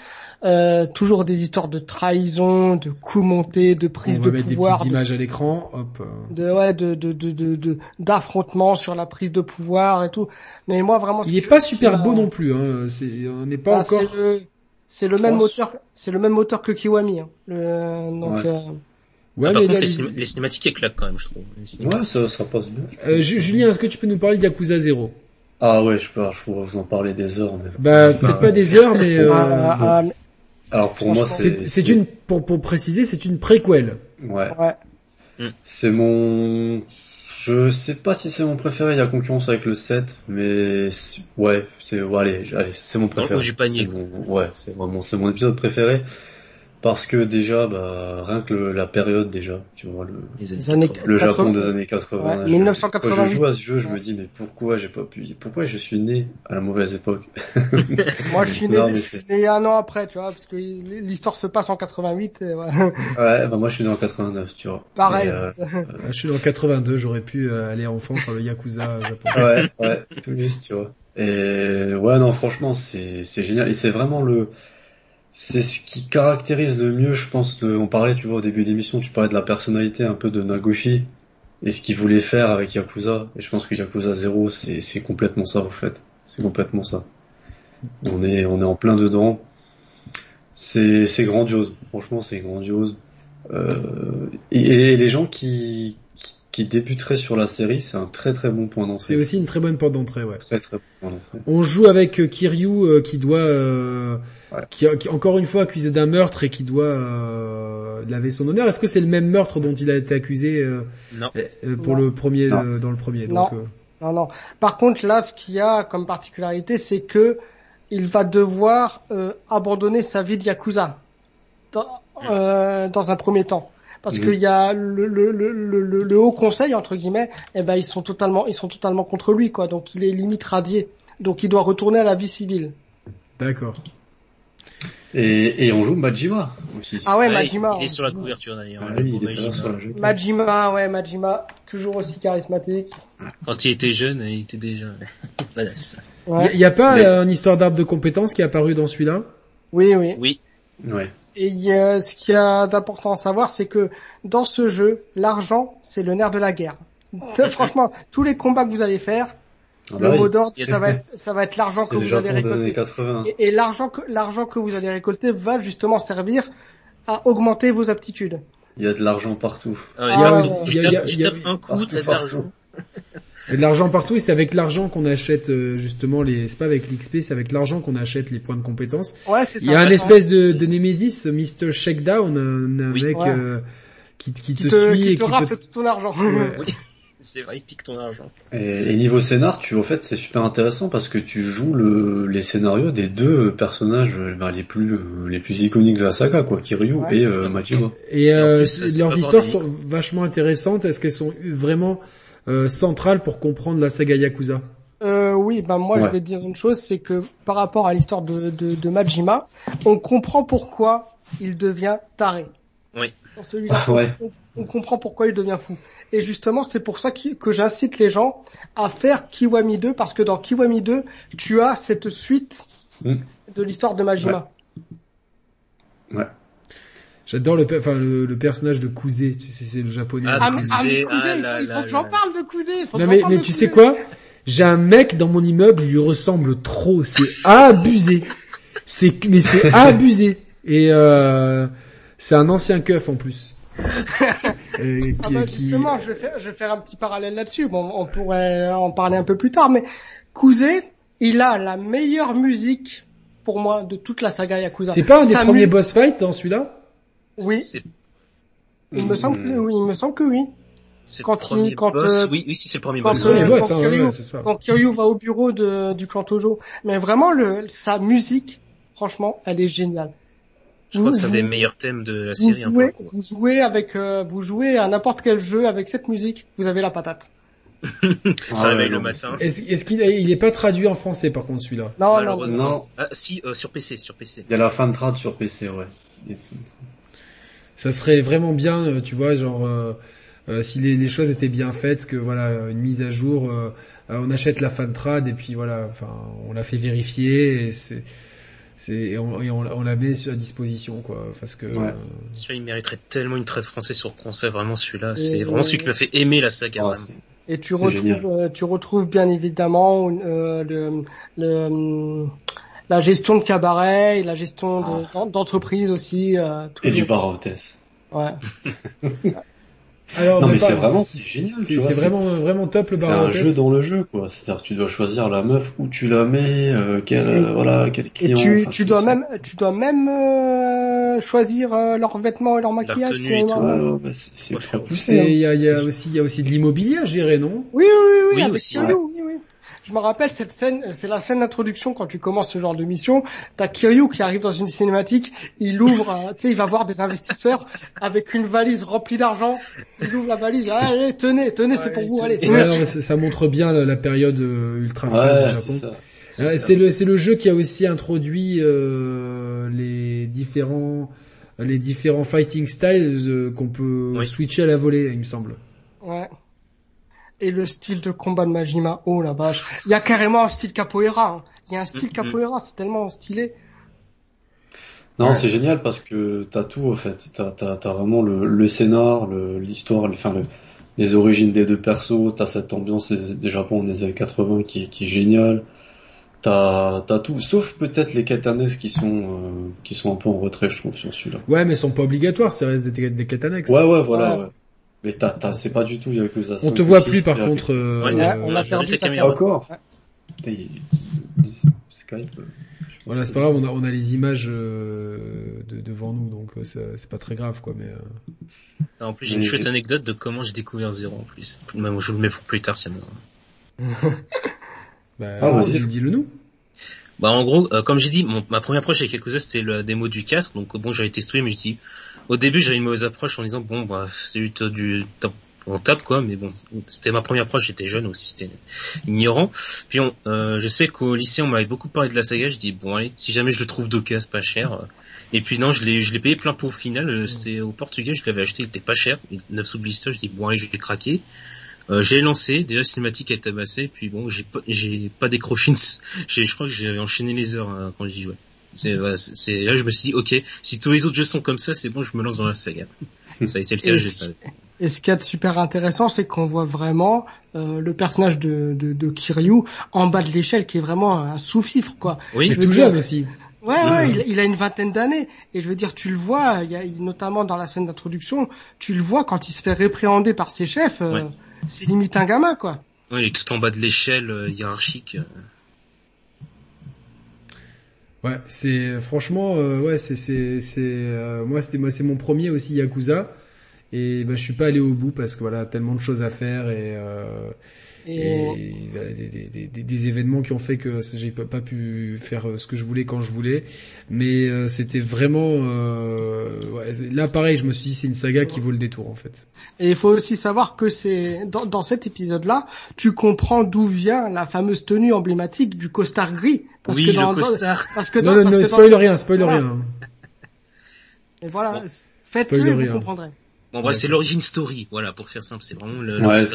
Euh, toujours des histoires de trahison, de coups montés, de prise de pouvoir. Des petites images à l'écran, hop. De ouais, de de de de d'affrontement sur la prise de pouvoir et tout. Mais moi vraiment. Il est pas super beau non plus. Hein. C'est on n'est pas ah, encore. C'est le, même moteur. C'est le même moteur que Kiwami. Hein. Le, donc. Ouais. Euh... Ouais, ah, par contre, les, cinématiques éclatent quand même, je trouve. Ouais, ça, ça passe bien. Euh, Julien, est-ce que tu peux nous parler d'Yakuza 0 Ah ouais, je peux, je pourrais vous en parler des heures. Mais... Bah, peut-être pas des heures, mais... Euh... Ah, ah, alors pour moi, c'est une pour pour préciser, c'est une préquelle. Ouais. ouais. Mm. C'est mon je sais pas si c'est mon préféré, il y a concurrence avec le 7, mais ouais, c'est ouais, allez, allez, c'est mon préféré. du panier. ouais, c'est vraiment c'est mon épisode préféré parce que déjà bah rien que le, la période déjà tu vois le les années le Japon des années 80 ouais, 1980 quand je joue à ce jeu je me dis mais pourquoi j'ai pas pu pourquoi je suis né à la mauvaise époque? Moi je suis né je suis né un an après tu vois parce que l'histoire se passe en 88 et ouais. ouais bah moi je suis né en 89 tu vois. Pareil. Euh, je suis né en 82 j'aurais pu euh, aller enfant sur le Yakuza japonais ouais ouais tout juste tu vois. Et ouais non franchement c'est c'est génial. Et c'est vraiment le c'est ce qui caractérise le mieux, je pense. Le, on parlait, tu vois, au début d'émission, tu parlais de la personnalité un peu de Nagoshi et ce qu'il voulait faire avec Yakuza. Et je pense que Yakuza 0, c'est complètement ça, en fait. C'est complètement ça. On est, on est en plein dedans. C'est grandiose. Franchement, c'est grandiose. Euh, et, les gens qui, qui débuteraient sur la série, c'est un très très bon point d'entrée. C'est aussi une très bonne porte d'entrée, ouais. Très très bon point d'entrée. On joue avec euh, Kiryu euh, qui doit, euh, qui, qui, encore une fois accusé d'un meurtre et qui doit euh, laver son honneur. Est-ce que c'est le même meurtre dont il a été accusé non. pour le premier dans le premier Non. non, non. Par contre, là, ce qu'il y a comme particularité, c'est que il va devoir abandonner sa vie de yakuza dans, dans un premier temps parce qu'il y a le, le, le, le, haut conseil entre guillemets, eh ben ils sont totalement ils sont totalement contre lui quoi, donc il est limite radié, donc il doit retourner à la vie civile. D'accord. Et, et on joue Majima aussi. Ah ouais, Majima. Il est sur la couverture d'ailleurs. Ah, jeu. Majima, ouais, Majima, toujours aussi charismatique. Quand il était jeune, il était déjà Il n'y a, pas euh, une histoire d'arbre de compétences qui est apparue dans celui-là? Oui, oui. Oui. Ouais. Et ce qu'il y a d'important à savoir, c'est que dans ce jeu, l'argent, c'est le nerf de la guerre. Franchement, tous les combats que vous allez faire, ah le bah mot d'ordre, ça va être, ça va être l'argent que vous allez récolter. Et, et l'argent que, l'argent que vous allez récolter va justement servir à augmenter vos aptitudes. Il y a de l'argent partout. Ah, il y a, ah, un coup, t'as de l'argent. De l'argent partout et c'est avec l'argent qu'on achète euh, justement les. C'est pas avec l'XP, c'est avec l'argent qu'on achète les points de compétences. Ouais, c'est ça. Il y a un espèce de, de Nemesis, Mr. Shakedown, un, un mec euh, qui, qui, te, suit qui et te qui tout ton argent. c'est vrai, il pique ton argent. Et, niveau scénar, tu au fait, c'est super intéressant parce que tu joues le, les scénarios des deux personnages ben, les plus les plus iconiques de la saga, quoi, Kiryu et euh, Majima. Et, euh, leurs histoires sont vachement intéressantes. Est-ce qu'elles sont vraiment euh, centrales pour comprendre la saga Yakuza euh, oui, ben moi je vais dire une chose, c'est que par rapport à l'histoire de, de, de Majima, on comprend pourquoi il devient taré. Oui. Dans celui-là, ouais on comprend pourquoi il devient fou. Et justement, c'est pour ça que j'incite les gens à faire Kiwami 2, parce que dans Kiwami 2, tu as cette suite hmm. de l'histoire de Majima. Ouais. J'adore le, enfin, le, personnage de Kuze, tu sais, c'est le japonais. Ah, mais, ah, ah il, faut, que j'en parle de Kuze. non, mais, mais tu sais quoi? J'ai un mec dans mon immeuble, il lui ressemble trop. C'est abusé. C'est, mais c'est abusé. Et euh, c'est un ancien keuf en plus. ah bah justement, je vais, faire, je vais faire un petit parallèle là-dessus. Bon, on pourrait en parler un peu plus tard, mais Kuze, il a la meilleure musique pour moi de toute la saga Yakuza. C'est pas un des premiers boss fights dans celui-là? Oui. Il me semble que oui, il me semble que oui. Quand il, quand euh, oui, oui, si c'est le premier quand, boss. Euh, boss quand, Kiryu, quand Kiryu va au bureau de, du clan Tojo, mais vraiment le, sa musique, franchement, elle est géniale. Je crois que c'est un des meilleurs thèmes de la série. Vous jouez, vous jouez avec, euh, vous jouez à n'importe quel jeu avec cette musique, vous avez la patate. ça réveille le matin. Est-ce qu'il est, il est pas traduit en français par contre celui-là? Non, non, non. Ah, si, euh, sur PC, sur PC. Il y a la fin de trad sur PC, ouais. Ça serait vraiment bien, euh, tu vois, genre euh, si les, les, choses étaient bien faites, que voilà, une mise à jour, on achète la fan trad et puis voilà, enfin, on la fait vérifier et c'est c'est on, on, la met à disposition quoi parce que ouais. Euh... il mériterait tellement une traite française sur console vraiment celui-là. C'est vraiment celui qui m'a fait aimer la saga oh, et tu retrouves euh, tu retrouves bien évidemment euh, le, le la gestion de cabaret et la gestion ah. d'entreprise aussi euh, et du bar à hôtesse ouais Alors, non mais, c'est vraiment c'est génial. C'est vraiment vraiment top le bar C'est un jeu dans le jeu quoi. C'est-à-dire tu dois choisir la meuf où tu la mets, euh, quel et, voilà quel client. Et tu, tu dois même tu dois même euh, choisir euh, leurs vêtements et leur maquillage. Et tout. Ouais, bah, c'est très poussé. Il y a, y a aussi il y a aussi de l'immobilier à gérer non? Oui oui oui, oui, avec aussi, oui, oui je me rappelle cette scène, c'est la scène d'introduction quand tu commences ce genre de mission. T'as Kiryu qui arrive dans une cinématique, il ouvre, euh, tu sais, il va voir des investisseurs avec une valise remplie d'argent. Il ouvre la valise, allez, tenez, tenez, c'est pour vous, allez. Ouais, ça montre bien la, période euh, ultra ouais, au Japon. C'est le c'est le jeu qui a aussi introduit euh, les différents les différents fighting styles euh, qu'on peut switcher à la volée, il me semble. Ouais et le style de combat de Majima. Oh la vache. Il y a carrément un style capoeira. Hein. Il y a un style mm-hmm. capoeira, c'est tellement stylé. Non, c'est génial parce que t'as tout en fait. T'as as, vraiment le, le scénar, l'histoire, enfin les origines des deux persos. T'as cette ambiance des, Japon des années 80 qui, qui est géniale. T'as as tout, sauf peut-être les katanes qui sont euh, qui sont un peu en retrait, je trouve, sur celui-là. Ouais, mais ils sont pas obligatoires, ça reste des, des katanes. Ouais, ouais, voilà. Ouais. Mais t'as, c'est pas du tout Yakuza 5. On te voit plus par contre. Euh, ouais, euh, on a perdu ta caméra. Encore. Skype. Euh, voilà, c'est pas grave, on a, on a les images euh, de, devant nous, donc c'est pas très grave, quoi. Mais euh... en plus, j'ai une chouette anecdote de comment j'ai découvert Zero en plus. Même je vous le mets pour plus tard, si bah, ah, vas-y, dis-le nous. Bah en gros, euh, comme j'ai dit, mon, ma première approche avec Yakuza c'était la démo du 4, donc bon j'avais testé mais je dis au début j'avais une mauvaise approche en disant bon bah c'est juste du on tape quoi mais bon c'était ma première approche j'étais jeune aussi c'était ignorant. Puis on, euh, je sais qu'au lycée on m'avait beaucoup parlé de la saga je dis bon allez si jamais je le trouve d'occasion pas cher. Et puis non je l'ai je l'ai payé plein pour final euh, c'était au portugais je l'avais acheté il était pas cher 9 sous blister je dis bon allez je vais craquer. Euh, j'ai lancé, déjà cinématique est tabassé, puis bon, j'ai pas, j'ai pas décroché, je crois que j'ai enchaîné les heures hein, quand j'y jouais. C'est, c'est, là je me suis dit, ok, si tous les autres jeux sont comme ça, c'est bon, je me lance dans la saga. ça a été le cas, je Et ce qui est super intéressant, c'est qu'on voit vraiment euh, le personnage de, de, de, Kiryu en bas de l'échelle, qui est vraiment un sous-fifre, quoi. Oui, il est tout jeune aussi. Ouais, ouais, il, il, a une vingtaine d'années. Et je veux dire, tu le vois, il y a, notamment dans la scène d'introduction, tu le vois quand il se fait répréhender par ses chefs. Euh, c'est limite un gamin, quoi. il est tout en bas de l'échelle euh, hiérarchique. Ouais, c'est franchement, euh, ouais, c'est c'est c'est euh, moi c'était moi c'est mon premier aussi Yakuza. Et bah, je suis pas allé au bout parce que voilà tellement de choses à faire et et, des, des, des, événements qui ont fait que j'ai pas, pu faire euh, ce que je voulais quand je voulais. Mais euh, c'était vraiment euh, ouais, là pareil je me suis dit c'est une saga qui vaut le détour en fait. Et il faut aussi savoir que c'est dans, dans cet épisode là tu comprends d'où vient la fameuse tenue emblématique du costard gris. Parce oui, que dans, le costard. parce que non, non, non, spoil rien spoil rien. Et voilà faites-le et vous comprendrez. Bon bah, c'est l'origine story voilà pour faire simple c'est vraiment le, ouais,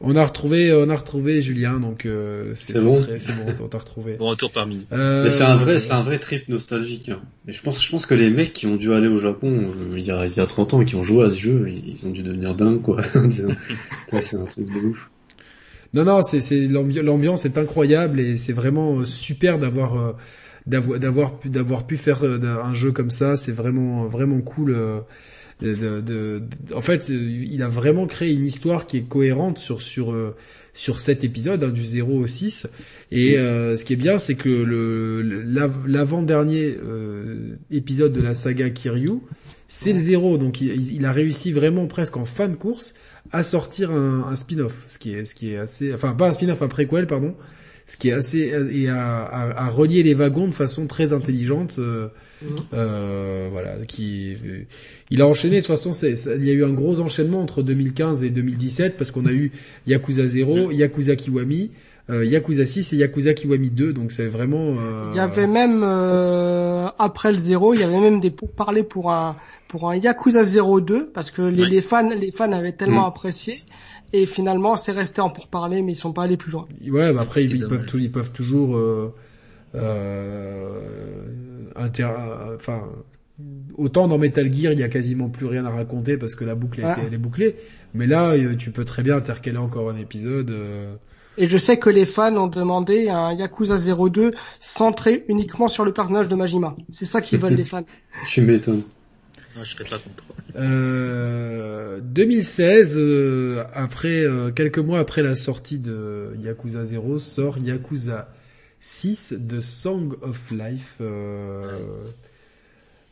on a retrouvé, on a retrouvé Julien, donc euh, c'est bon. C'est bon, on t'a retrouvé. Bon retour parmi. Euh... c'est un vrai, c'est un vrai trip nostalgique. Hein. Mais je pense, je pense que les mecs qui ont dû aller au Japon euh, il, y a, il y a 30 ans et qui ont joué à ce jeu, ils ont dû devenir dingues quoi. c'est un truc de ouf. Non non, c'est c'est l'ambiance est incroyable et c'est vraiment euh, super d'avoir euh, d'avoir d'avoir pu d'avoir pu faire un jeu comme ça. C'est vraiment vraiment cool de, de, en fait, il a vraiment créé une histoire qui est cohérente sur sur euh, sur cet épisode hein, du 0 au 6 et euh, ce qui est bien c'est que le l'avant-dernier euh, épisode de la saga Kiryu c'est le 0 donc il, il, a réussi vraiment presque en fin de course à sortir un, un spin-off ce qui est ce qui est assez enfin pas un spin-off un préquel pardon ce qui est assez et à, à, à, relier les wagons de façon très intelligente euh, euh, voilà qui il a enchaîné, de toute façon, il y a eu un gros enchaînement entre 2015 et 2017 parce qu'on a eu Yakuza 0, Yakuza Kiwami, euh, Yakuza 6 et Yakuza Kiwami 2, donc c'est vraiment... Euh... Il y avait même, euh, après le 0, il y avait même des pourparlers pour un, pour un Yakuza 02 parce que les, les fans, les fans avaient tellement mm. apprécié. Et finalement, c'est resté en pourparler, mais ils sont pas allés plus loin. Ouais, bah après, ils, peuvent, ils peuvent toujours, euh, inter, enfin, autant dans Metal Gear, il y a quasiment plus rien à raconter parce que la boucle ah. elle est bouclée. Mais là, euh, tu peux très bien intercaler encore un épisode. Euh. Et je sais que les fans ont demandé un Yakuza 02 centré uniquement sur le personnage de Majima. C'est ça qu'ils veulent les fans. Je m'étonne. Non, je serais pas contre. Euh, 2016, euh, après quelques mois après la sortie de Yakuza 0, sort Yakuza 6 de Song of Life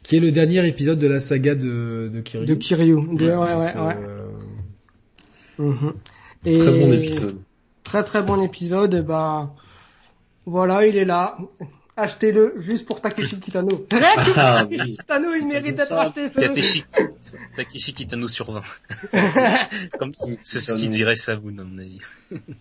qui est le dernier épisode de la saga de, de Kiryu. De Kiryu, ouais, ouais, ouais. Euh... Mhm. très bon épisode. Très très bon épisode, et ben voilà, il est là. Achetez-le juste pour Takeshi Kitano. Ah, Takeshi Kitano, il mérite d'être acheté. Takeshi, Takeshi Kitano sur 20. c'est ce qu'il dirait ça, vous, à mon avis.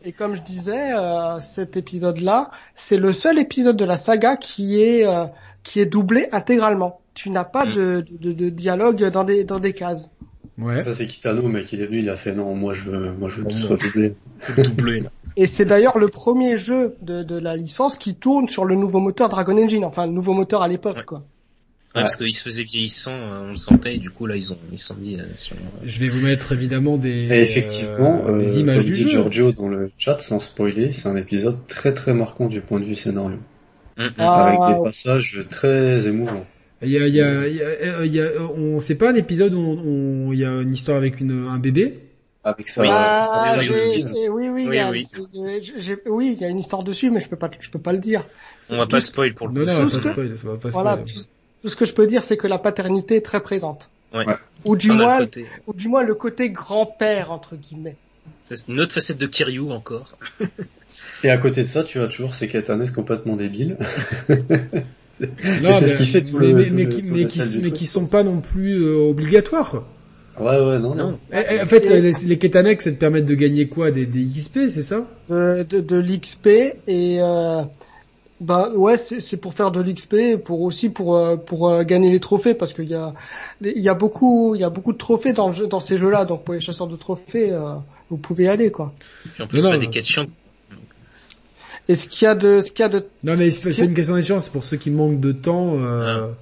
Et comme je disais, euh, cet épisode-là, c'est le seul épisode de la saga qui est euh, qui est doublé intégralement tu n'as pas mm. de, de, de, dialogue dans des, dans des cases. Ouais. Ça c'est Kitano, mec, il est venu, il a fait non, moi je veux, moi je veux que ce soit doublé. doublé. Et c'est d'ailleurs le premier jeu de, de la licence qui tourne sur le nouveau moteur Dragon Engine, enfin le nouveau moteur à l'époque, quoi. Ouais, parce qu'il se faisait vieillissant, euh, on le sentait, et du coup là ils ont ils sont dit euh, sur. Je vais vous mettre évidemment des. Et effectivement, euh, des images du jeu. Giorgio dans le chat, sans spoiler, c'est un épisode très très marquant du point de vue scénario, mm, mm. avec des passages très émouvants. Il y a, il y a, il y a, on, c'est pas un épisode où il y a une histoire avec une, un bébé avec ça. Oui, ah, oui, oui, oui, oui, oui. oui, il y a une histoire dessus, mais je peux pas, je peux pas le dire. On va pas spoil pour le. Non, non, on va pas spoil, ça va pas Voilà, tout, ce que je peux dire, c'est que la paternité est très présente. Ouais. Ou du moins, ou du moins le côté grand-père entre guillemets. C'est une autre facette de Kiryu encore. Et à côté de ça, tu as toujours ces katanes complètement débiles. c'est ce qui fait tout mais, le, mais, qui, mais, qui, mais qui sont pas non plus euh, obligatoires. Ouais, ouais, non, non. Eh, eh, en fait, les, les Ketanek, ça te permettent de gagner quoi? Des, des XP, c'est ça? De, de, de l'XP et euh, bah ouais, c'est pour faire de l'XP, pour aussi pour euh, pour euh, gagner les trophées parce qu'il y a il y a beaucoup il y a beaucoup de trophées dans le jeu, dans ces jeux-là, donc pour les chasseurs de trophées, euh, vous pouvez y aller quoi. Puis en plus, il y a des quêtes et ce qu'il y a de, ce qu'il y a de. Non mais c'est pas une question d'échéance, c'est pour ceux qui manquent de temps. Euh... Ah.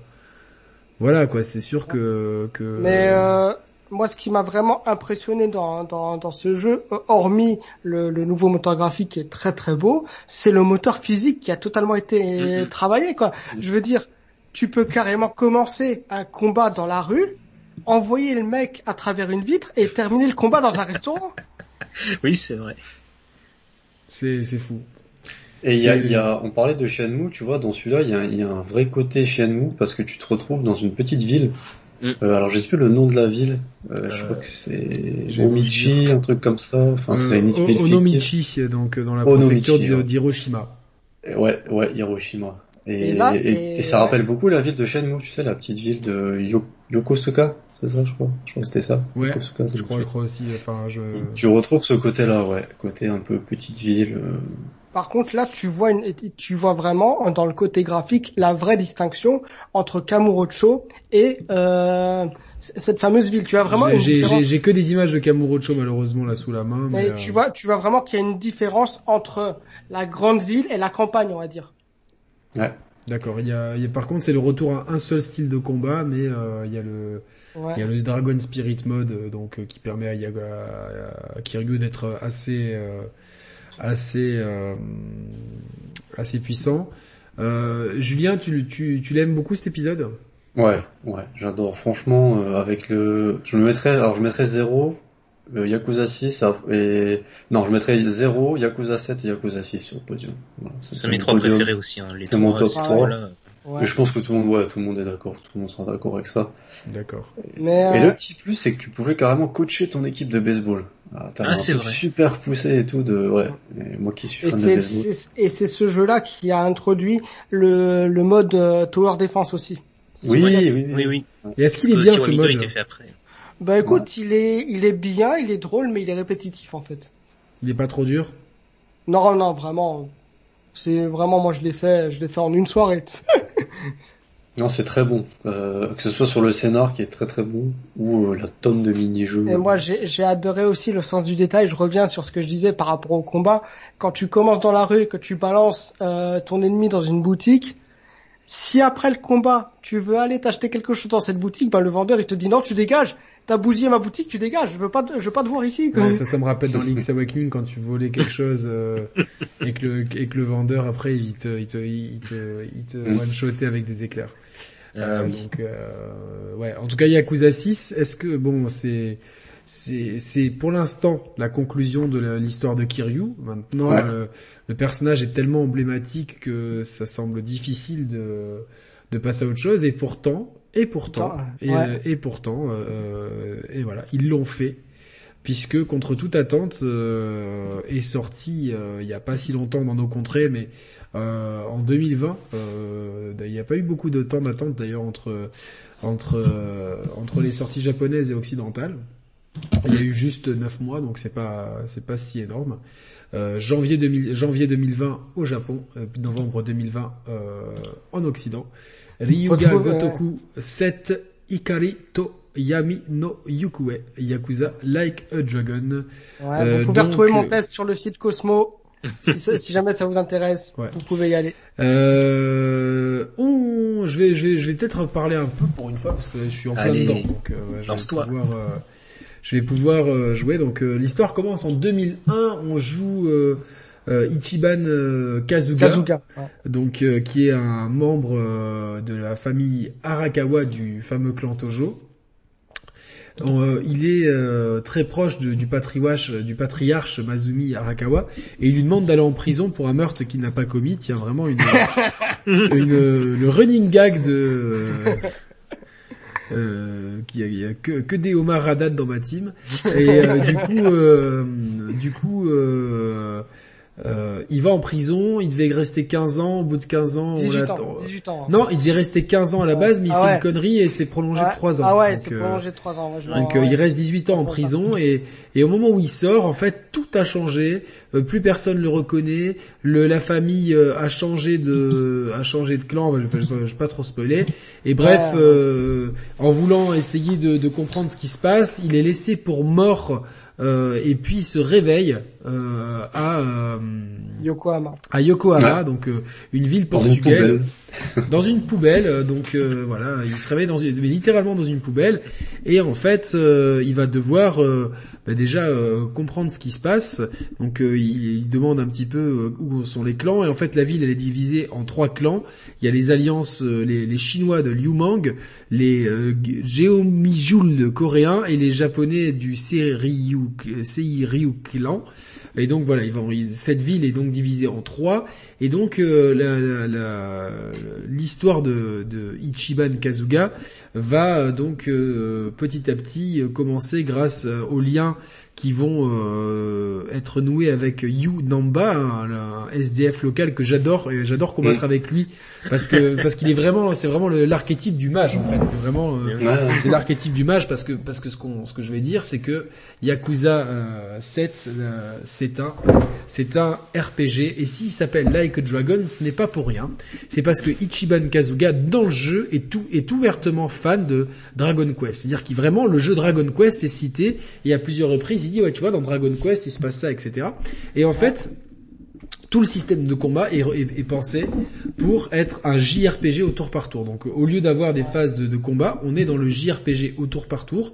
Voilà quoi, c'est sûr que. que... Mais euh, moi, ce qui m'a vraiment impressionné dans, dans, dans ce jeu, euh, hormis le, le, nouveau moteur graphique qui est très très beau, c'est le moteur physique qui a totalement été mm-hmm. travaillé quoi. Je veux dire, tu peux carrément commencer un combat dans la rue, envoyer le mec à travers une vitre et terminer le combat dans un restaurant. oui, c'est vrai. C'est c'est fou. Et il y a, y a, on parlait de Shenmue, tu vois, dans celui-là, il y a, y a, un vrai côté Shenmue parce que tu te retrouves dans une petite ville. Mm. Euh, alors, je sais plus le nom de la ville. Euh, je crois que c'est Omichi, un truc comme ça. Enfin, c'est une ville Onomichi, donc dans la préfecture d'Hiroshima. Ouais, ouais, Hiroshima. Et, et, ça rappelle beaucoup la ville de Shenmue, tu sais, la petite ville de Yokosuka, c'est ça, je crois? Je crois que c'était ça. Ouais, Yokosuka, je crois, je crois aussi. Enfin, je... Tu retrouves ce côté-là, ouais, côté un peu petite ville. Euh, par contre, là, tu vois, une, tu vois vraiment dans le côté graphique la vraie distinction entre Kamurocho et euh, cette fameuse ville. Tu as vraiment J'ai que des images de Kamurocho malheureusement là sous la main. Mais, tu euh, vois, tu vois vraiment qu'il y a une différence entre la grande ville et la campagne, on va dire. Ouais. D'accord. Il y a, par contre, c'est le retour à un seul style de combat, mais euh, il y a le il y a le Dragon Spirit mode donc qui permet à, Yaga, à Kiryu d'être assez assez euh, assez puissant. Euh, Julien, tu, tu, tu l'aimes beaucoup cet épisode? Ouais, ouais, j'adore. Franchement, euh, avec le, je me mettrais, alors je mettrais 0, Yakuza 6 et non, je mettrais 0, Yakuza 7 et Yakuza 6 sur le podium. c'est mes trois préférés aussi. Hein, c'est mon top 3. Mais je pense que tout le monde, tout le monde est d'accord, tout le monde sera d'accord avec ça. D'accord. Mais Et le petit plus, c'est que tu pouvais carrément coacher ton équipe de baseball. Ah, ah c'est vrai. Super poussé et tout de, ouais. moi qui suis fan de baseball. Et c'est ce jeu-là qui a introduit le, le mode euh, tower defense aussi. Oui, oui, oui, oui, Et est-ce qu'il est bien ce mode fait après. Bah écoute, il est, il est bien, il est drôle, mais il est répétitif en fait. Il est pas trop dur? Non, non, vraiment. C'est vraiment, moi je l'ai fait, je l'ai fait en une soirée. Non, c'est très bon. Euh, que ce soit sur le scénar qui est très très bon ou euh, la tonne de mini-jeux. Et moi, j'ai adoré aussi le sens du détail. Je reviens sur ce que je disais par rapport au combat. Quand tu commences dans la rue, que tu balances euh, ton ennemi dans une boutique, si après le combat, tu veux aller t'acheter quelque chose dans cette boutique, bah, le vendeur il te dit non, tu dégages t'as bousillé ma boutique, tu dégages. Je veux pas, je veux pas te voir ici. Quoi. ça, ça me rappelle dans Link's Awakening quand tu volais quelque chose euh, et que le et que le vendeur après il te il te il te, il te mm. one shotait avec des éclairs. Ah euh, Donc euh, ouais, en tout cas Yakuza 6, est-ce que bon c'est c'est c'est pour l'instant la conclusion de l'histoire de Kiryu. Maintenant le personnage est tellement emblématique que ça semble difficile de de passer à autre chose et pourtant et pourtant, et, euh, et, pourtant, euh, et voilà, ils l'ont fait puisque contre toute attente euh, est sorti il n'y a pas si longtemps dans nos contrées, mais en 2020. il n'y a pas eu beaucoup de temps d'attente d'ailleurs entre entre entre les sorties japonaises et occidentales. Il y a eu juste 9 mois, donc c'est pas c'est pas si énorme. janvier, 2000, janvier 2020 au Japon, novembre 2020 en Occident. Ryuga Gotoku 7 Ikari to Yami no Yukue Yakuza Like a Dragon. Ouais, vous euh, pouvez retrouver mon test sur le site Cosmo. si, jamais ça vous intéresse, vous pouvez y aller. Euh, oh, je vais, je vais, je vais peut-être parler un peu pour une fois parce que je suis en plein dedans. Donc, euh, je, vais pouvoir, euh, je vais pouvoir euh, jouer. Donc, l'histoire commence en 2001. On joue euh, Ichiban euh, Kazuga, donc euh, qui est un membre de la famille Arakawa du fameux clan Tojo. il est très proche du, patriarche, du patriarche Mazumi Arakawa et il lui demande d'aller en prison pour un meurtre qu'il n'a pas commis. Tiens, vraiment une, une le running gag de euh, il y a, que, que, des Omar Haddad dans ma team et du coup du coup euh, il va en prison, il devait rester 15 ans, au bout de 15 ans, 18 ans, 18 ans. Non, il devait rester 15 ans à la base, mais il ah fait une connerie et c'est prolongé de 3 ans. Ah ouais, c'est prolongé de 3 ans. donc euh, il reste 18 ans en prison et, et au moment où il sort, en fait, tout a changé. Euh, plus personne le reconnaît. Le, la famille euh, a changé de, a changé de clan. Je, je, je, vais pas trop spoiler. Et bref, en voulant essayer de, de comprendre ce qui se passe, il est laissé pour mort euh, et puis il se réveille euh, à euh, Yokohama. À Yokohama, donc une ville portugaise, dans une poubelle. donc voilà, il se réveille dans une, littéralement dans une poubelle, et en fait, il va devoir bah, déjà comprendre ce qui se passe. Donc il il, demande un petit peu où sont les clans et en fait la ville elle est divisée en trois clans. Il y a les alliances, les, les Chinois de Liu Mang, les euh, coréens et les Japonais du Seiryu clan. Et donc voilà, ils vont, cette ville est donc divisée en trois. Et donc euh, l'histoire de, de, Ichiban Kazuga va euh, donc euh, petit à petit commencer grâce aux liens qui vont euh, être noués avec Yu Namba, un, SDF local que j'adore et j'adore combattre avec lui parce que parce qu'il est vraiment c'est vraiment l'archétype du mage en fait. Vraiment euh, c'est l'archétype du mage parce que parce que ce qu'on ce que je vais dire c'est que Yakuza 7 euh, c'est un c'est un RPG et s'il s'appelle Like a Dragon ce n'est pas pour rien. C'est parce que Ichiban Kazuga dans le jeu est tout est ouvertement fan de Dragon Quest. C'est-à-dire qu'il vraiment le jeu Dragon Quest est cité et à plusieurs reprises ouais tu vois dans Dragon Quest il se passe ça etc. Et en fait tout le système de combat est, pensé pour être un JRPG au tour par tour. Donc au lieu d'avoir des phases de, de, combat, on est dans le JRPG au tour par tour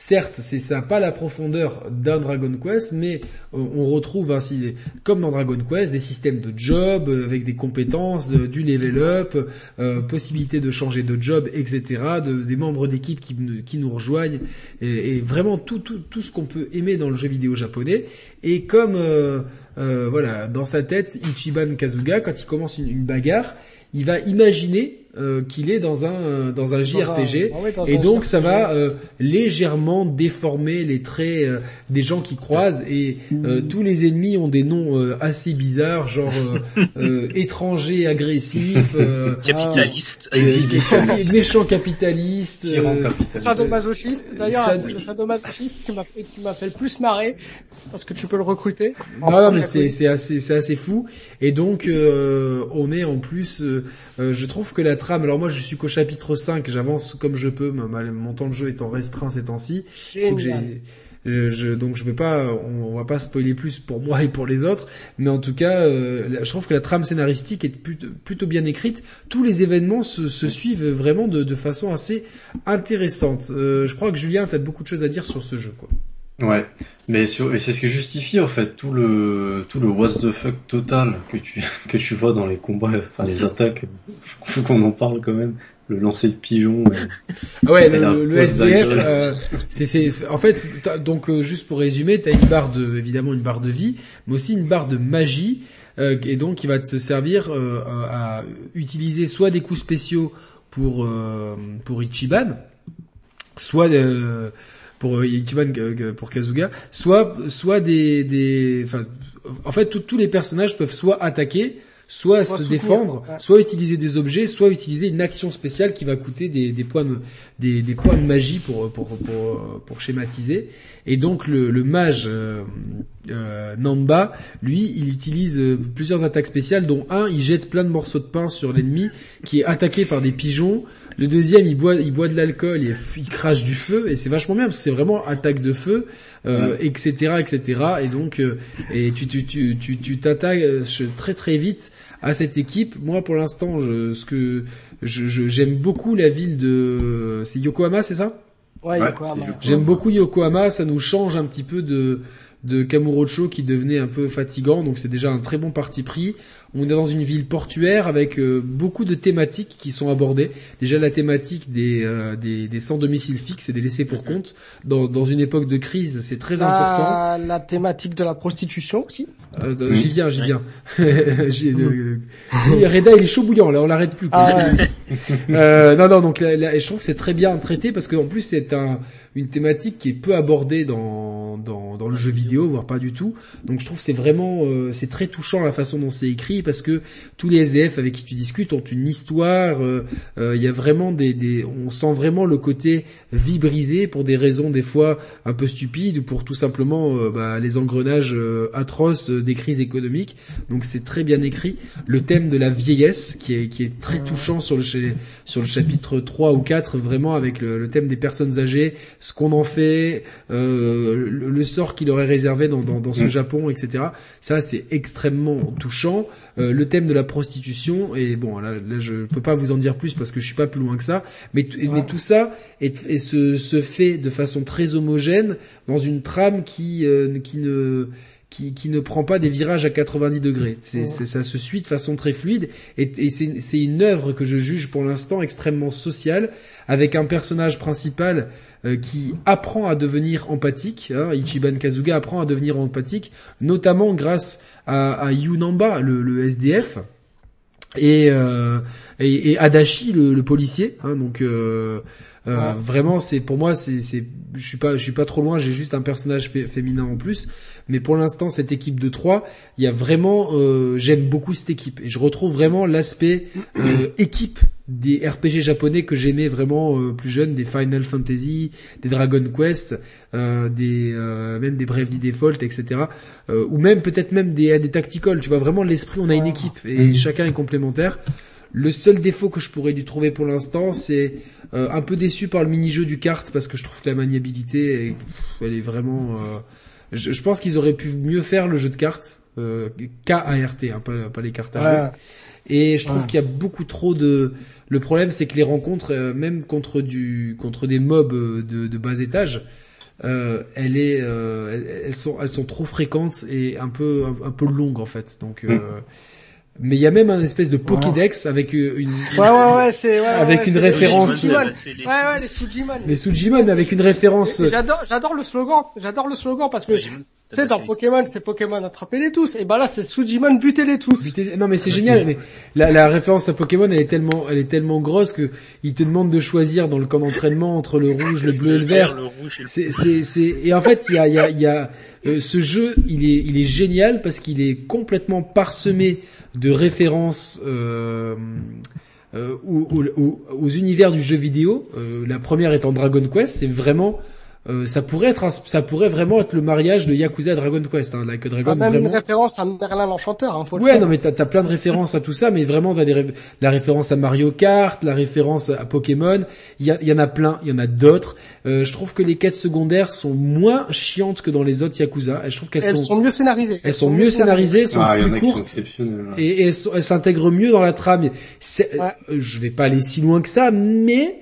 Certes, c'est ça pas la profondeur d'un Dragon Quest, mais euh, on retrouve ainsi, comme dans Dragon Quest, des systèmes de job euh, avec des compétences, du level up, euh, possibilité de changer de job, etc. De, des membres d'équipe qui, nous rejoignent, et, vraiment tout, tout, tout ce qu'on peut aimer dans le jeu vidéo japonais. Et comme voilà, dans sa tête, Ichiban Kazuga, quand il commence une bagarre, il va imaginer euh, qu'il est dans un euh, dans un JRPG ah et donc ça va euh, légèrement déformer les traits des gens qui croisent. Et tous les ennemis ont des noms assez bizarres genre étranger agressif capitaliste ah, méchant capitaliste sadomasochiste d'ailleurs le sadomasochiste qui m'a fait qui m'a fait le plus marrer parce que tu peux le recruter. Non, non mais c'est c'est assez c'est assez fou. Et donc on est en plus je trouve que la alors moi je suis qu'au chapitre 5, j'avance comme je peux, mon temps de jeu étant restreint ces temps-ci. Je, je, donc je vais pas, on, va pas spoiler plus pour moi et pour les autres, mais en tout cas, euh, je trouve que la trame scénaristique est plutôt, bien écrite. Tous les événements se, suivent vraiment de, façon assez intéressante. Euh, je crois que Julien, tu as beaucoup de choses à dire sur ce jeu, quoi. Ouais, mais c'est ce qui justifie en fait tout le tout le what the fuck total que tu que tu vois dans les combats, enfin les attaques. Faut qu'on en parle quand même. Le lancer de pigeon. Ah ouais, le, SDF, euh, c'est en fait donc euh, juste pour résumer, t'as une barre de évidemment une barre de vie, mais aussi une barre de magie euh, et donc il va te servir à utiliser soit des coups spéciaux pour pour Ichiban, soit pour Ichiban pour Kazuga, soit soit des des enfin en fait tous les personnages peuvent soit attaquer soit, se défendre, soit utiliser des objets, soit utiliser une action spéciale qui va coûter des, des points de, des, des, points de magie pour, pour, pour, pour schématiser. Et donc le, le mage euh, euh, Namba, lui, il utilise euh, plusieurs attaques spéciales, dont un, il jette plein de morceaux de pain sur l'ennemi qui est attaqué par des pigeons. Le deuxième, il boit, il boit de l'alcool, il, il crache du feu, et c'est vachement bien parce que c'est vraiment attaque de feu, euh, etc., etc. Et donc, euh, et tu tu tu tu tu t'attaques très très vite à cette équipe. Moi, pour l'instant, je, ce que je j'aime beaucoup la ville de, c'est Yokohama, c'est ça? Ouais, Yokohama. J'aime beaucoup Yokohama, ça nous change un petit peu de de Kamurocho qui devenait un peu fatigant, donc c'est déjà un très bon parti pris. On est dans une ville portuaire avec euh, beaucoup de thématiques qui sont abordées. Déjà la thématique des, euh, des, des sans domicile fixe et des laissés pour compte. Dans, dans une époque de crise, c'est très important. La thématique de la prostitution aussi. Euh, j'y viens, j'y viens. euh, Reda, il est chaud bouillant, là on l'arrête plus. Ah, non, non, donc je trouve que c'est très bien traité parce qu'en plus c'est un, une thématique qui est peu abordée dans, dans, dans le jeu vidéo, voire pas du tout. Donc je trouve c'est vraiment, c'est très touchant la façon dont c'est écrit parce que tous les SDF avec qui tu discutes ont une histoire. Euh, euh, il y a vraiment des, des, on sent vraiment le côté vie brisée pour des raisons des fois un peu stupides ou pour tout simplement euh, bah, les engrenages atroces des crises économiques. Donc c'est très bien écrit. Le thème de la vieillesse qui est, qui est très touchant sur le sur le chapitre 3 ou 4 vraiment avec le, thème des personnes âgées, ce qu'on en fait, le, sort qu'il aurait réservé dans, dans, dans ce mm. Japon, etc. Ça c'est extrêmement touchant. Euh, le thème de la prostitution et bon là, là je peux pas vous en dire plus parce que je suis pas plus loin que ça mais mais tout ça est, se, se fait de façon très homogène dans une trame qui euh, qui ne qui, qui ne prend pas des virages à 90 degrés. C'est, ça se suit de façon très fluide et, et c'est, c'est une œuvre que je juge pour l'instant extrêmement sociale avec un personnage principal euh, qui apprend à devenir empathique. Hein, Ichiban Kazuga apprend à devenir empathique, notamment grâce à, à Yunamba, le, le SDF. Et, euh, et, et, Adachi le, le policier hein, donc euh, euh, Vraiment, c'est pour moi, c'est, c'est, je suis pas, je suis pas trop loin. J'ai juste un personnage féminin en plus, mais pour l'instant, cette équipe de trois, il y a vraiment, euh, j'aime beaucoup cette équipe et je retrouve vraiment l'aspect euh, équipe des RPG japonais que j'aimais vraiment euh, plus jeune, des Final Fantasy, des Dragon Quest, euh, des même des Bravely Default, etc. ou même peut-être même des des tactical. Tu vois vraiment l'esprit, on a une équipe et chacun est complémentaire. Le seul défaut que je pourrais lui trouver pour l'instant, c'est euh, un peu déçu par le mini-jeu du kart parce que je trouve que la maniabilité, elle est vraiment. Euh, je, pense qu'ils auraient pu mieux faire le jeu de cartes, euh, K-A-R-T, hein, pas, les cartes à jouer. Et je trouve qu'il y a beaucoup trop de. Le problème, c'est que les rencontres, euh, même contre du contre des mobs de, de bas étage, euh, elle est, elles, sont elles sont trop fréquentes et un peu un, peu longues en fait. Donc mm mais il y a même un espèce de Pokédex avec euh, une ouais, ouais, ouais, c'est, avec une référence. les ouais ouais les Sujimon. Les Sujimon avec une référence j'adore j'adore le slogan j'adore le slogan parce que tu sais dans Pokémon c'est Pokémon attrapez-les tous et bah là c'est Sujimon butez-les tous non mais c'est génial mais la, la référence à Pokémon elle est tellement elle est tellement grosse que il te demande de choisir dans le camp d'entraînement entre le rouge le bleu et le vert c'est c'est c'est et en fait il y a il y a il y a euh, ce jeu il est il est génial parce qu'il est complètement parsemé de références euh, euh, aux, univers du jeu vidéo. Euh, la première étant Dragon Quest, c'est vraiment euh, ça pourrait être ça pourrait vraiment être le mariage de Yakuza et Dragon Quest hein, like Dragon ah, même vraiment... une référence à Merlin l'enchanteur hein, faut ouais non mais t'as as plein de références à tout ça mais vraiment t'as des la référence à Mario Kart la référence à Pokémon il y, y en a plein il y en a d'autres. Euh, je trouve que les quêtes secondaires sont moins chiantes que dans les autres Yakuza. Et je trouve qu'elles sont... sont mieux scénarisées. elles, sont, mieux scénarisées, sont ah, plus courtes et, et elles s'intègrent mieux dans la trame. Ouais. je vais pas aller si loin que ça mais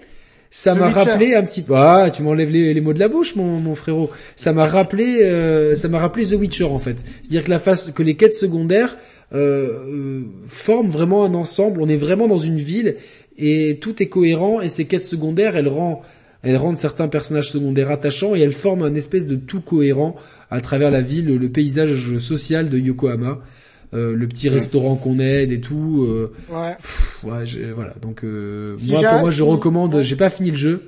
ça m'a rappelé un petit peu. Ah, tu m'enlèves les, les, mots de la bouche, mon, mon frérot. Ça m'a rappelé, euh, ça m'a rappelé The Witcher en fait. C'est-à-dire que la face, que les quêtes secondaires euh, euh, forment vraiment un ensemble. On est vraiment dans une ville et tout est cohérent. Et ces quêtes secondaires, elles rendent, elles rendent certains personnages secondaires attachants et elles forment un espèce de tout cohérent à travers la ville, le paysage social de Yokohama. Euh, le petit restaurant qu'on aide et tout. Euh, ouais. ouais voilà. Donc euh, moi, pour moi, je recommande. J'ai pas fini le jeu.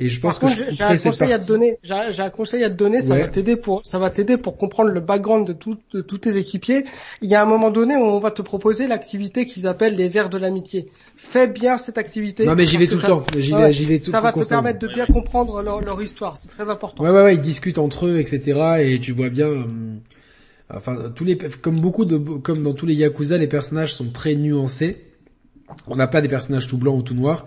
Et je pense que j'ai un conseil à te donner. J'ai un conseil à te donner. Ça va t'aider pour, ça va t'aider pour comprendre le background de, tout, de tous tes équipiers. Il y a un moment donné où on va te proposer l'activité qu'ils appellent les vers de l'amitié. Fais bien cette activité. Non mais j'y vais tout le temps. J'y vais, j'y vais tout. Ça va te permettre de bien comprendre leur, leur histoire. C'est très important. Ouais ouais ouais. Ils discutent entre eux, etc. Et tu vois bien. Enfin, tous les, comme beaucoup de, comme dans tous les Yakuza, les personnages sont très nuancés. On n'a pas des personnages tout blancs ou tout noirs.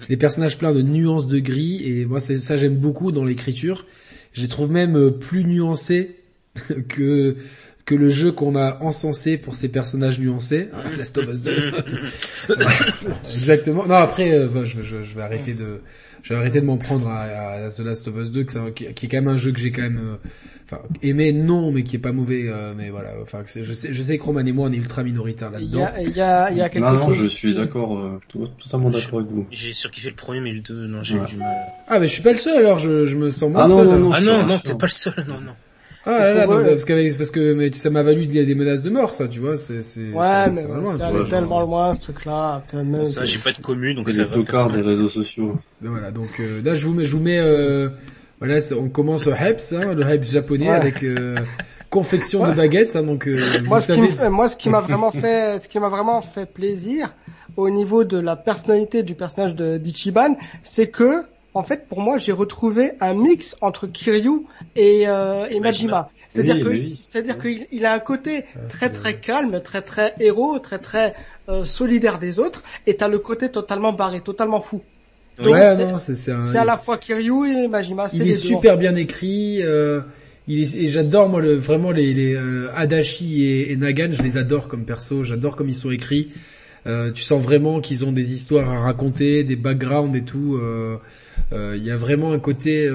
C'est des personnages pleins de nuances de gris et moi ça j'aime beaucoup dans l'écriture. Je les trouve même euh, plus nuancés que que le jeu qu'on a encensé pour ces personnages nuancés. Ah, Last of Us 2. Exactement. Non après euh, je, je, je, vais arrêter de je vais arrêter de m'en prendre à, à, The Last of Us 2 qui, est quand même un jeu que j'ai quand même euh, enfin aimé non mais qui est pas mauvais euh, mais voilà enfin je sais je sais que Roman et moi on est ultra minoritaire là-dedans il y a il y a, quelque non, non je suis d'accord euh, totalement d'accord avec vous j'ai surkiffé le premier mais le deux non j'ai eu du mal ah mais je suis pas le seul alors je, je me sens moins ah, non, seul non, non, ah non non t'es pas le seul non non ah là là, non, parce, que, parce que mais ça m'a valu des menaces de mort, ça, tu vois, c'est c'est ouais, mais vraiment, ça allait tellement loin ce truc-là. Ça, j'ai pas de commune, donc ça va. des réseaux sociaux. Voilà, donc euh, là, je vous mets, je vous mets, euh, voilà, on commence au Heps, hein, le Heps japonais avec euh, confection de baguettes, hein, donc. Euh, moi, ce savez... qui moi, ce qui m'a vraiment fait, ce qui m'a vraiment fait plaisir au niveau de la personnalité du personnage de d'Ichiban, c'est que en fait, pour moi, j'ai retrouvé un mix entre Kiryu et, euh, et Majima. C'est-à-dire que, c'est-à-dire qu'il a un côté très très calme, très très héros, très très euh, solidaire des autres, et t'as le côté totalement barré, totalement fou. ouais, c'est à la fois Kiryu et Majima. Il est super bien écrit. Euh, il est, et j'adore moi le, vraiment les, les euh, Adachi et, et, Nagan, je les adore comme perso. J'adore comme ils sont écrits. Euh, tu sens vraiment qu'ils ont des histoires à raconter, des backgrounds et tout. Euh, il y a vraiment un côté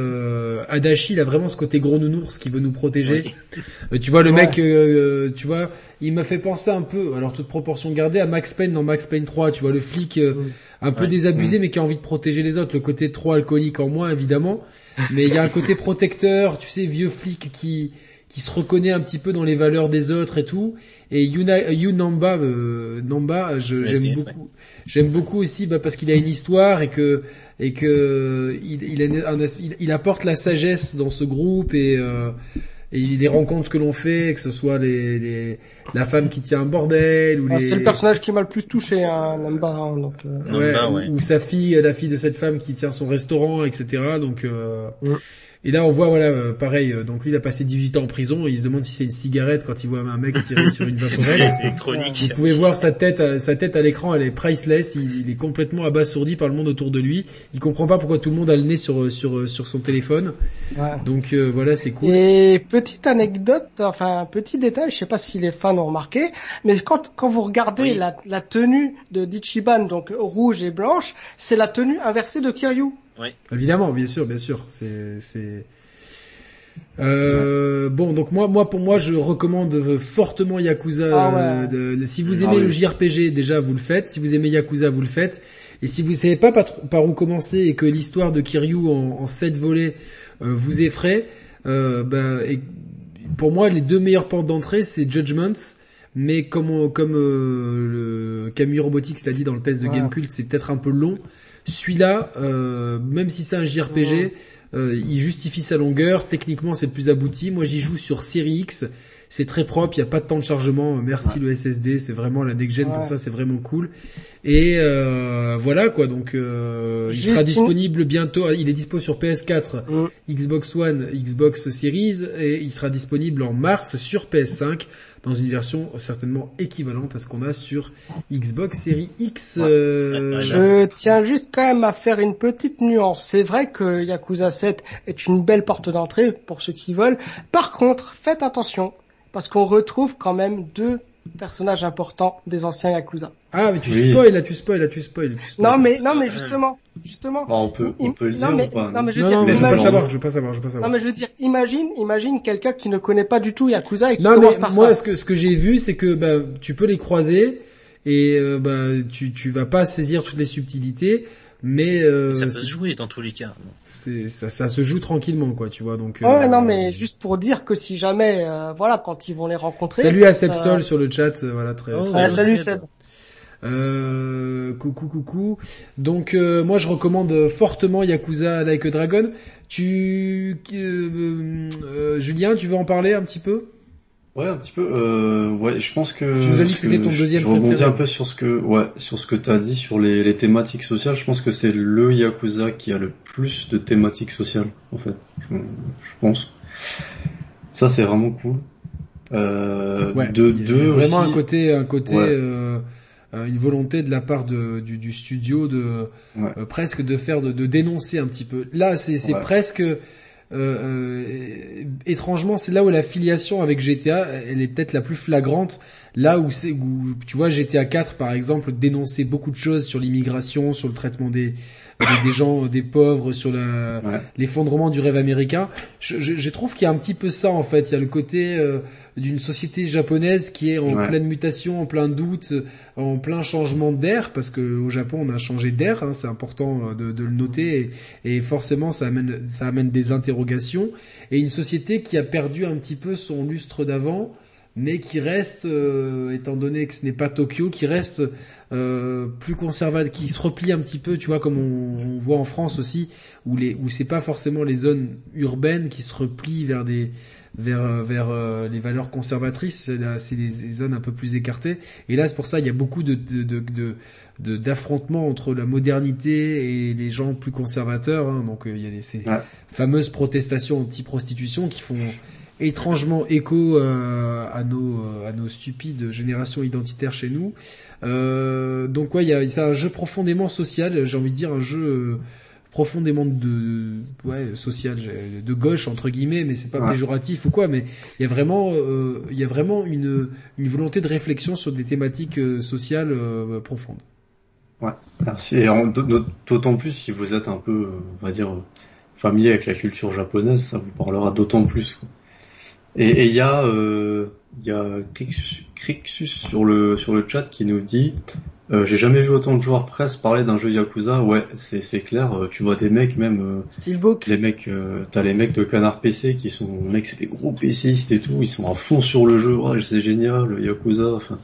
Adachi, il a vraiment ce côté gros nounours qui veut nous protéger. tu vois le mec, tu vois, il m'a fait penser un peu, alors toute proportion gardée, à Max Payne dans Max Payne 3. Tu vois le flic un peu désabusé, mais qui a envie de protéger les autres. Le côté trop alcoolique en moins, évidemment. Mais il y a un côté protecteur, tu sais, vieux flic qui qui se reconnaît un petit peu dans les valeurs des autres et tout. Et Yuna, Yunamba, euh, Namba, j'aime beaucoup. J'aime beaucoup aussi bah, parce qu'il a une histoire et que et que il, il, il, apporte la sagesse dans ce groupe et euh, et les rencontres que l'on fait, que ce soit les, les, la femme qui tient un bordel ou ah, les... C'est le personnage qui m'a le plus touché, hein, Namba. Hein, donc, euh... ouais, Ou sa fille, la fille de cette femme qui tient son restaurant, etc. Donc, euh... Et là, on voit, voilà, euh, pareil. Euh, donc lui, il a passé 18 ans en prison. il se demande si c'est une cigarette quand il voit un mec tirer sur une vaporette. électronique. Vous pouvez voir sa tête, euh, sa tête à l'écran. Elle est priceless. Il, est complètement abasourdi par le monde autour de lui. Il comprend pas pourquoi tout le monde a le nez sur sur sur son téléphone. Donc voilà, c'est cool. Et petite anecdote, enfin petit détail. Je sais pas si les fans ont remarqué, mais quand quand vous regardez la, la tenue de Dichiban, donc rouge et blanche, c'est la tenue inversée de Kiryu. Évidemment, bien sûr, bien sûr. C'est, c'est. Euh, bon, donc moi, moi, pour moi, je recommande fortement Yakuza. Ah euh, si vous aimez ah le JRPG, déjà, vous le faites. Si vous aimez Yakuza, vous le faites. Et si vous savez pas par, où commencer et que l'histoire de Kiryu en, en sept volets euh, vous effraie, ben, et pour moi, les deux meilleures portes d'entrée, c'est Judgments. Mais comme, comme le Camille Robotics l'a dit dans le test de Gamecult, c'est peut-être un peu long. Celui-là, euh, même si c'est un JRPG, euh, il justifie sa longueur. Techniquement, c'est plus abouti. Moi, j'y joue sur Série X. C'est très propre, il n'y a pas de temps de chargement. Merci le SSD, c'est vraiment la next gen pour ça, c'est vraiment cool. Et euh, voilà quoi, donc euh, il sera disponible bientôt. Il est dispo sur PS4, mm. Xbox One, Xbox Series, et il sera disponible en mars sur PS5 dans une version certainement équivalente à ce qu'on a sur Xbox Series X. Euh, Je tiens juste quand même à faire une petite nuance. C'est vrai que Yakuza 7 est une belle porte d'entrée pour ceux qui veulent. Par contre, faites attention parce qu'on retrouve quand même deux personnages importants des anciens Yakuza. Ah mais tu spoil là, tu spoil là, tu spoil. Non mais non mais justement, justement. on peut, on peut le dire non, mais, ou pas Non mais je veux dire, je veux pas savoir, je veux pas savoir, je veux pas savoir. Non mais je veux dire, imagine, imagine quelqu'un qui ne connaît pas du tout Yakuza et qui non, commence mais par moi, ça. ce que ce que j'ai vu, c'est que bah tu peux les croiser et euh, bah tu tu vas pas saisir toutes les subtilités, mais euh, ça peut se jouer dans tous les cas. Ça, ça, se joue tranquillement, quoi, tu vois. Donc. ouais, non, mais juste pour dire que si jamais, euh, voilà, quand ils vont les rencontrer. Salut à Sebsol euh, sur le chat, voilà très. Oh, salut Seb. Euh, coucou, coucou. Donc moi je recommande fortement Yakuza Like a Dragon. Tu, Julien, tu veux en parler un petit peu? Ouais, un petit peu. Euh, ouais, je pense que. Tu nous as dit que c'était ton deuxième Je, je rebondis un peu sur ce que, ouais, sur ce que t'as dit sur les, les thématiques sociales. Je pense que c'est le Yakuza qui a le plus de thématiques sociales, en fait. Je, je pense. Ça, c'est vraiment cool. Euh, ouais, de, vraiment un côté, un côté, ouais. euh, une volonté de la part de, du, du studio de ouais. euh, presque de faire de, de, dénoncer un petit peu. Là, c'est presque euh, euh, étrangement, c'est là où la filiation avec GTA, elle est peut-être la plus flagrante. Là où c'est, où tu vois, GTA 4 par exemple dénonçait beaucoup de choses sur l'immigration, sur le traitement des des, gens, des pauvres, sur la, ouais. l'effondrement du rêve américain. Je, je, je trouve qu'il y a un petit peu ça en fait. Il y a le côté euh, d'une société japonaise qui est en ouais. pleine mutation, en plein doute, en plein changement d'air, parce que au Japon on a changé d'air, hein, c'est important de, de, le noter, et, et, forcément ça amène, ça amène des interrogations, et une société qui a perdu un petit peu son lustre d'avant, mais qui reste, euh, étant donné que ce n'est pas Tokyo, qui reste euh, plus conservateur, qui se replie un petit peu, tu vois, comme on, on voit en France aussi, où les, où c'est pas forcément les zones urbaines qui se replient vers des, vers vers euh, les valeurs conservatrices, c'est des, zones un peu plus écartées. Et là, c'est pour ça il y a beaucoup de de, de, de d'affrontements entre la modernité et les gens plus conservateurs. Hein. Donc il y a des, ces ouais. fameuses protestations anti-prostitution qui font étrangement écho euh, à nos à nos stupides générations identitaires chez nous. Euh, donc ouais, il y a c'est un jeu profondément social, j'ai envie de dire un jeu euh, profondément de ouais social de gauche entre guillemets mais c'est pas ouais. péjoratif ou quoi mais il y a vraiment euh, il y a vraiment une une volonté de réflexion sur des thématiques euh, sociales euh, profondes. Ouais. Merci. D'autant plus si vous êtes un peu, on va dire, familier avec la culture japonaise, ça vous parlera d'autant plus. Et il y a, euh, y a Crixus sur le sur le chat qui nous dit euh, j'ai jamais vu autant de joueurs presse parler d'un jeu Yakuza. Ouais, c'est c'est clair. Euh, tu vois des mecs même. Euh, Steelbook. Les mecs, euh, t'as les mecs de Canard PC qui sont, mecs, c'est des gros PCistes et tout. Ils sont à fond sur le jeu. Ouais, c'est génial, Yakuza. Enfin,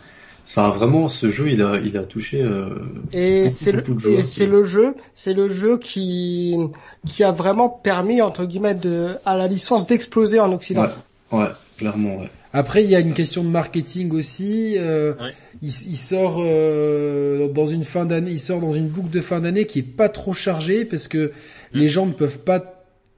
ça a vraiment ce jeu il a il a touché euh, et c'est le et c'est le jeu c'est le jeu qui qui a vraiment permis entre guillemets de à la licence d'exploser en Occident. Ouais, ouais clairement ouais. Après il y a une question de marketing aussi. Euh, il, il, sort euh, dans une fin d'année, il sort dans une boucle de fin d'année qui est pas trop chargée parce que mm. les gens ne peuvent pas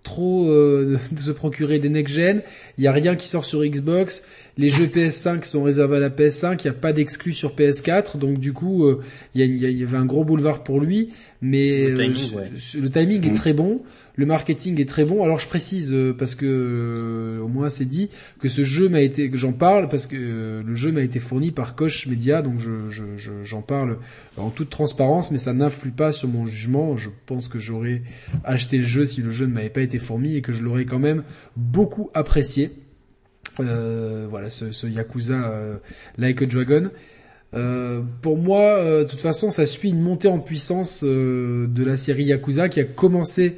trop euh, de se procurer des next-gen. Il y a rien qui sort sur Xbox. Les jeux PS5 sont réservés à la PS5. Il n'y a pas d'exclus sur PS4. Donc du coup, euh, il, y avait un gros boulevard pour lui. Mais le timing, est mmh. très bon. Le marketing est très bon. Alors je précise euh, parce que euh, au moins c'est dit que ce jeu m'a été, que j'en parle parce que euh, le jeu m'a été fourni par Koch Media, donc je, j'en je, parle en toute transparence, mais ça n'influe pas sur mon jugement. Je pense que j'aurais acheté le jeu si le jeu ne m'avait pas été fourni et que je l'aurais quand même beaucoup apprécié. Voilà, ce, ce Yakuza Like a Dragon. Euh, pour moi, de toute façon, ça suit une montée en puissance de la série Yakuza qui a commencé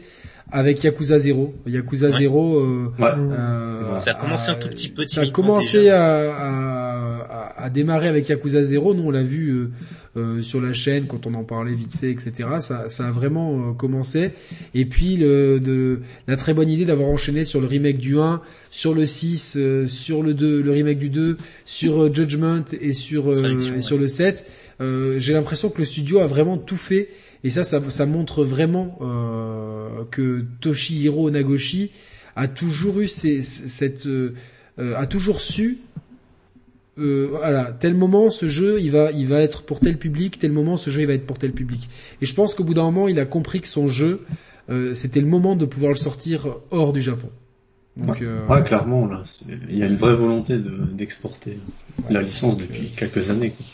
avec Yakuza 0. Yakuza 0. Euh, euh, ça a commencé un tout petit peu. Ça a commencé à, à, à, démarrer avec Yakuza 0. Nous, on l'a vu euh, euh, sur la chaîne quand on en parlait vite fait, etc. Ça, ça a vraiment commencé. Et puis le, de, la très bonne idée d'avoir enchaîné sur le remake du 1, sur le 6, sur le 2, le remake du 2, sur Judgment et sur et sur le 7. J'ai l'impression que le studio a vraiment tout fait et ça, ça, ça montre vraiment euh, que Toshihiro Nagoshi a toujours eu ces, cette, euh, a toujours su, euh, voilà, tel moment ce jeu, il va, il va être pour tel public, tel moment ce jeu, il va être pour tel public. Et je pense qu'au bout d'un moment, il a compris que son jeu, euh, c'était le moment de pouvoir le sortir hors du Japon. Donc, ouais, clairement, là, il y a une vraie volonté d'exporter la licence depuis quelques années. Quoi.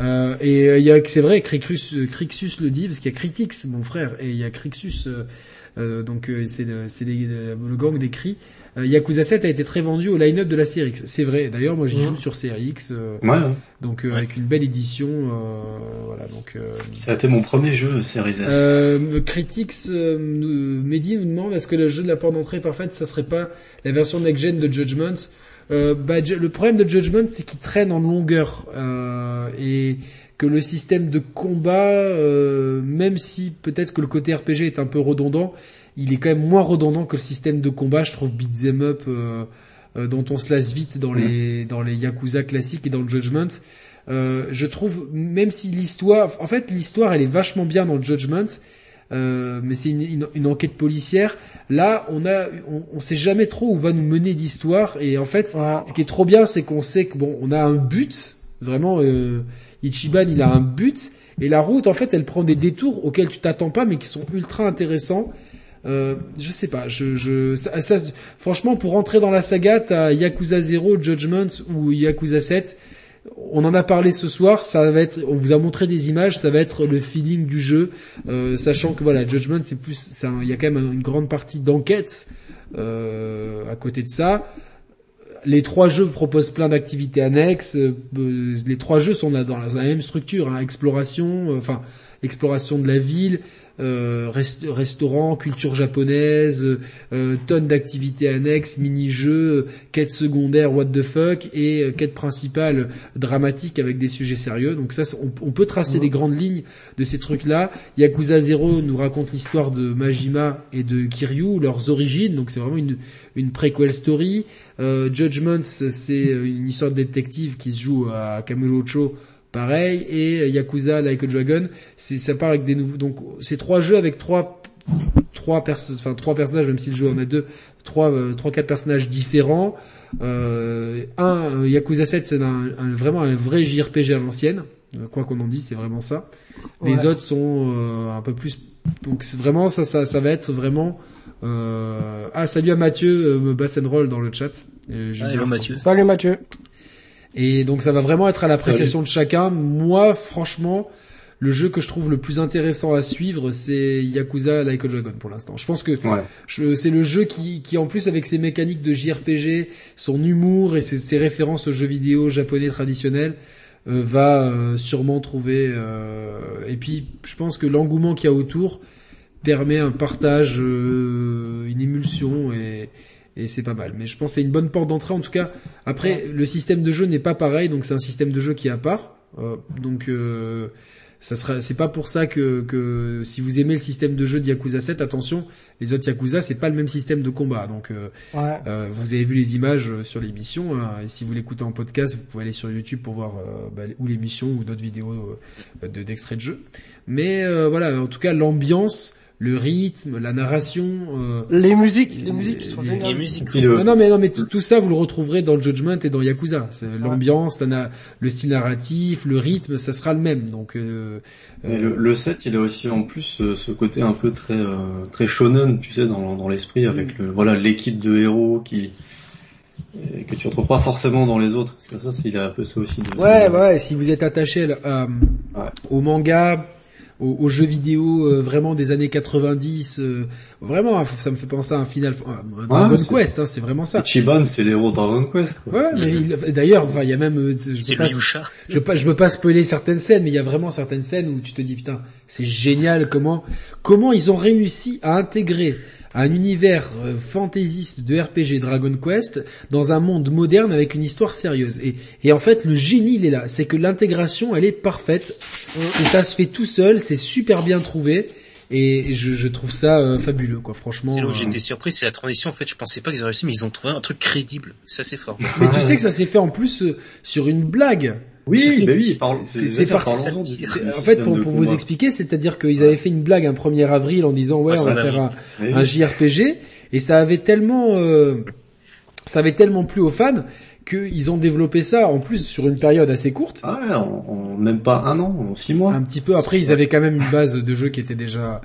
Euh, et euh, il y a, c'est vrai, Crixus, euh, Crixus le dit parce qu'il y a Critics, mon frère, et il y a Crixus, euh, donc c'est, c'est le gang des cris. Yakuza 7 a été très vendu au line-up de la série X. C'est vrai. D'ailleurs, moi, j'y joue sur série X. ouais. Donc avec une belle édition. voilà. Donc. ça a été mon premier jeu série S. Euh, Critics, Mehdi nous demande est-ce que le jeu de la porte d'entrée parfaite, ça serait pas la version next-gen de Judgment? Euh, bah, le problème de Judgment, c'est qu'il traîne en longueur euh, et que le système de combat, euh, même si peut-être que le côté RPG est un peu redondant, il est quand même moins redondant que le système de combat. Je trouve beat'em up euh, euh, dont on se lasse vite dans les dans les Yakuza classiques et dans le Judgment. je trouve même si l'histoire, en fait, l'histoire elle est vachement bien dans le Judgment. Euh, mais c'est une, une, enquête policière. Là, on a, on, on, sait jamais trop où va nous mener l'histoire. Et en fait, ce qui est trop bien, c'est qu'on sait que bon, on a un but. Vraiment, euh, Ichiban, il a un but. Et la route, en fait, elle prend des détours auxquels tu t'attends pas, mais qui sont ultra intéressants. Euh, je sais pas, je, je ça, ça, franchement, pour rentrer dans la saga, t'as Yakuza 0, Judgment ou Yakuza 7 on en a parlé ce soir, ça va être, on vous a montré des images, ça va être le feeling du jeu, euh, sachant que voilà, Judgment c'est plus, il y a quand même une grande partie d'enquête euh, à côté de ça. Les trois jeux proposent plein d'activités annexes. Euh, les trois jeux sont dans la, même structure, hein, exploration, enfin exploration de la ville, euh, restaurant, culture japonaise, euh, tonnes d'activités annexes, mini-jeux, quêtes secondaires, what the fuck, et euh, quête principale dramatique avec des sujets sérieux. Donc ça, on, peut tracer les grandes lignes de ces trucs-là. Yakuza 0 nous raconte l'histoire de Majima et de Kiryu, leurs origines. Donc c'est vraiment une, une prequel story. Euh, Judgment, c'est une histoire de détective qui se joue à Kamurocho pareil et Yakuza Like a Dragon c'est ça part avec des nouveaux donc c'est trois jeux avec trois trois enfin trois personnages même si le jeu en a deux trois euh, trois quatre personnages différents. Euh, un Yakuza 7 c'est un, vraiment un vrai JRPG à l'ancienne. Euh, quoi qu'on en dise c'est vraiment ça. Les autres sont euh, un peu plus donc vraiment ça ça ça va être vraiment ah salut à Mathieu me bass roll dans le chat. Salut Mathieu. salut Mathieu et donc ça va vraiment être à l'appréciation de chacun. Moi, franchement, le jeu que je trouve le plus intéressant à suivre, c'est Yakuza Like a Dragon pour l'instant. Je pense que c'est le jeu qui, qui en plus avec ses mécaniques de JRPG, son humour et ses, références aux jeux vidéo japonais traditionnels, euh, va euh, sûrement trouver. Euh, et puis, je pense que l'engouement qu'il y a autour permet un partage, une émulsion et, et c'est pas mal. Mais je pense que c'est une bonne porte d'entrée en tout cas. Après, le système de jeu n'est pas pareil, donc c'est un système de jeu qui est à part. donc ça sera, c'est pas pour ça que, que si vous aimez le système de jeu de Yakuza 7, attention, les autres Yakuza c'est pas le même système de combat. Donc euh, euh, vous avez vu les images euh, sur l'émission hein, et si vous l'écoutez en podcast, vous pouvez aller sur YouTube pour voir bah, ou l'émission ou d'autres vidéos de d'extraits de jeu. Mais voilà, en tout cas l'ambiance le rythme, la narration, euh, les musiques, les musiques qui sont géniales. Les musiques. Non, mais non, mais tout ça vous le retrouverez dans Judgment et dans Yakuza. L'ambiance, le style narratif, le rythme, ça sera le même. Donc euh, le, le, set, il a aussi en plus euh, ce côté un peu très euh, très shonen, tu sais, dans, dans l'esprit avec le voilà l'équipe de héros qui que tu retrouves pas forcément dans les autres. Ça, ça, il a un peu ça aussi. De... Ouais, ouais. Si vous êtes attaché au manga, aux, jeux vidéo euh, vraiment des années 90 euh, vraiment ça me fait penser à un Final un Dragon Quest hein, c'est vraiment ça Chiban c'est l'héros Dragon Quest quoi. ouais mais d'ailleurs enfin il y a même euh, je peux pas je peux je peux pas spoiler certaines scènes mais il y a vraiment certaines scènes où tu te dis putain c'est génial comment comment ils ont réussi à intégrer un univers euh, fantaisiste de RPG Dragon Quest dans un monde moderne avec une histoire sérieuse. Et, et en fait, le génie, il est là. C'est que l'intégration, elle est parfaite. Et ça se fait tout seul, c'est super bien trouvé. Et je, je trouve ça euh, fabuleux, quoi. Franchement. C'est là où euh, j'étais surpris, c'est la transition. En fait, je pensais pas qu'ils auraient réussi, mais ils ont trouvé un truc crédible. Ça, c'est fort. mais tu sais que ça s'est fait en plus sur une blague. Oui, mais oui, c'est parti. En fait, pour, pour vous expliquer, c'est-à-dire qu'ils avaient fait une blague un 1er avril en disant ouais, on va faire un, un, JRPG, et ça avait tellement, euh, ça avait tellement plu aux fans qu'ils ont développé ça en plus sur une période assez courte. Ah ouais, en, même pas un an, en six mois. Un petit peu. Après, ils avaient quand même une base de jeu qui était déjà,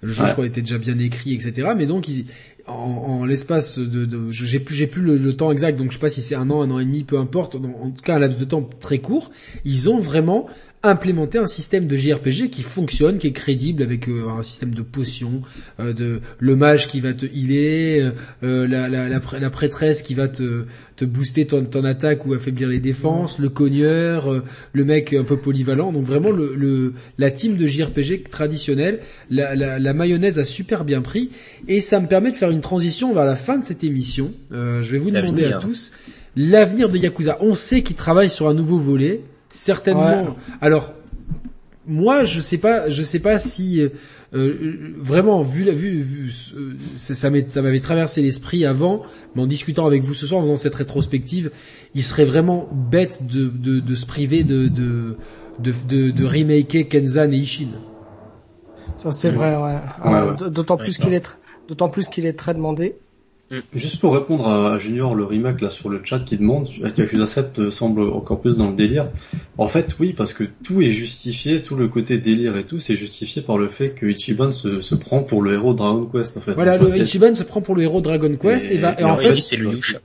le jeu je crois était déjà bien écrit, etc. Mais donc ils, en, en l'espace de, de j'ai plus j'ai plus le, temps exact donc je sais pas si c'est un an un an et demi peu importe en tout cas un laps de temps très court ils ont vraiment implémenter un système de JRPG qui fonctionne, qui est crédible avec euh, un système de potions, euh, de le mage qui va te healer, euh, la, la, la, prêtresse qui va te, te booster ton, ton attaque ou affaiblir les défenses, le cogneur, le mec un peu polyvalent. Donc vraiment le, le la team de JRPG traditionnelle, la, la, la, mayonnaise a super bien pris et ça me permet de faire une transition vers la fin de cette émission. je vais vous demander à tous l'avenir de Yakuza. On sait qu'il travaille sur un nouveau volet certainement. Alors moi, je sais pas, je sais pas si euh, euh vraiment vu la vue, vu, euh, ça m'avait traversé l'esprit avant, mais en discutant avec vous ce soir, en faisant cette rétrospective, il serait vraiment bête de, de, de se priver de de de, de, de remaker Kenzan et Ishin. Ça c'est vrai, ouais. ouais. D'autant plus qu'il est d'autant plus qu'il est très demandé. Mm. Juste pour répondre à Junior, le remake là sur le chat qui demande, Yakuza 7 semble encore plus dans le délire. En fait, oui, parce que tout est justifié, tout le côté délire et tout, c'est justifié par le fait que Ichiban se, se prend pour le héros Dragon Quest. En fait. Voilà, le, Ichiban se prend pour le héros Dragon Quest et, va, en fait,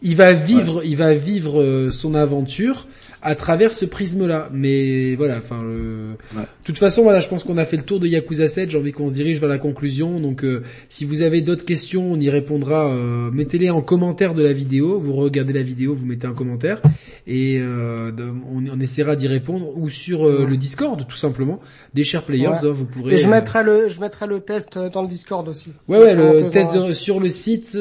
il va vivre, il va vivre euh, son aventure à travers ce prisme-là. Mais voilà, enfin, de toute façon, voilà, je pense qu'on a fait le tour de Yakuza 7. J'ai envie qu'on se dirige vers la conclusion. Donc, euh, si vous avez d'autres questions, on y répondra. Euh, mettez-les en commentaire de la vidéo. Vous regardez la vidéo, vous mettez un commentaire et euh, on, on, essaiera d'y répondre ou sur le Discord, tout simplement, des chers players. Hein, vous pourrez. Et je mettrai le, je mettrai le test dans le Discord aussi. Ouais, ouais, le test sur le site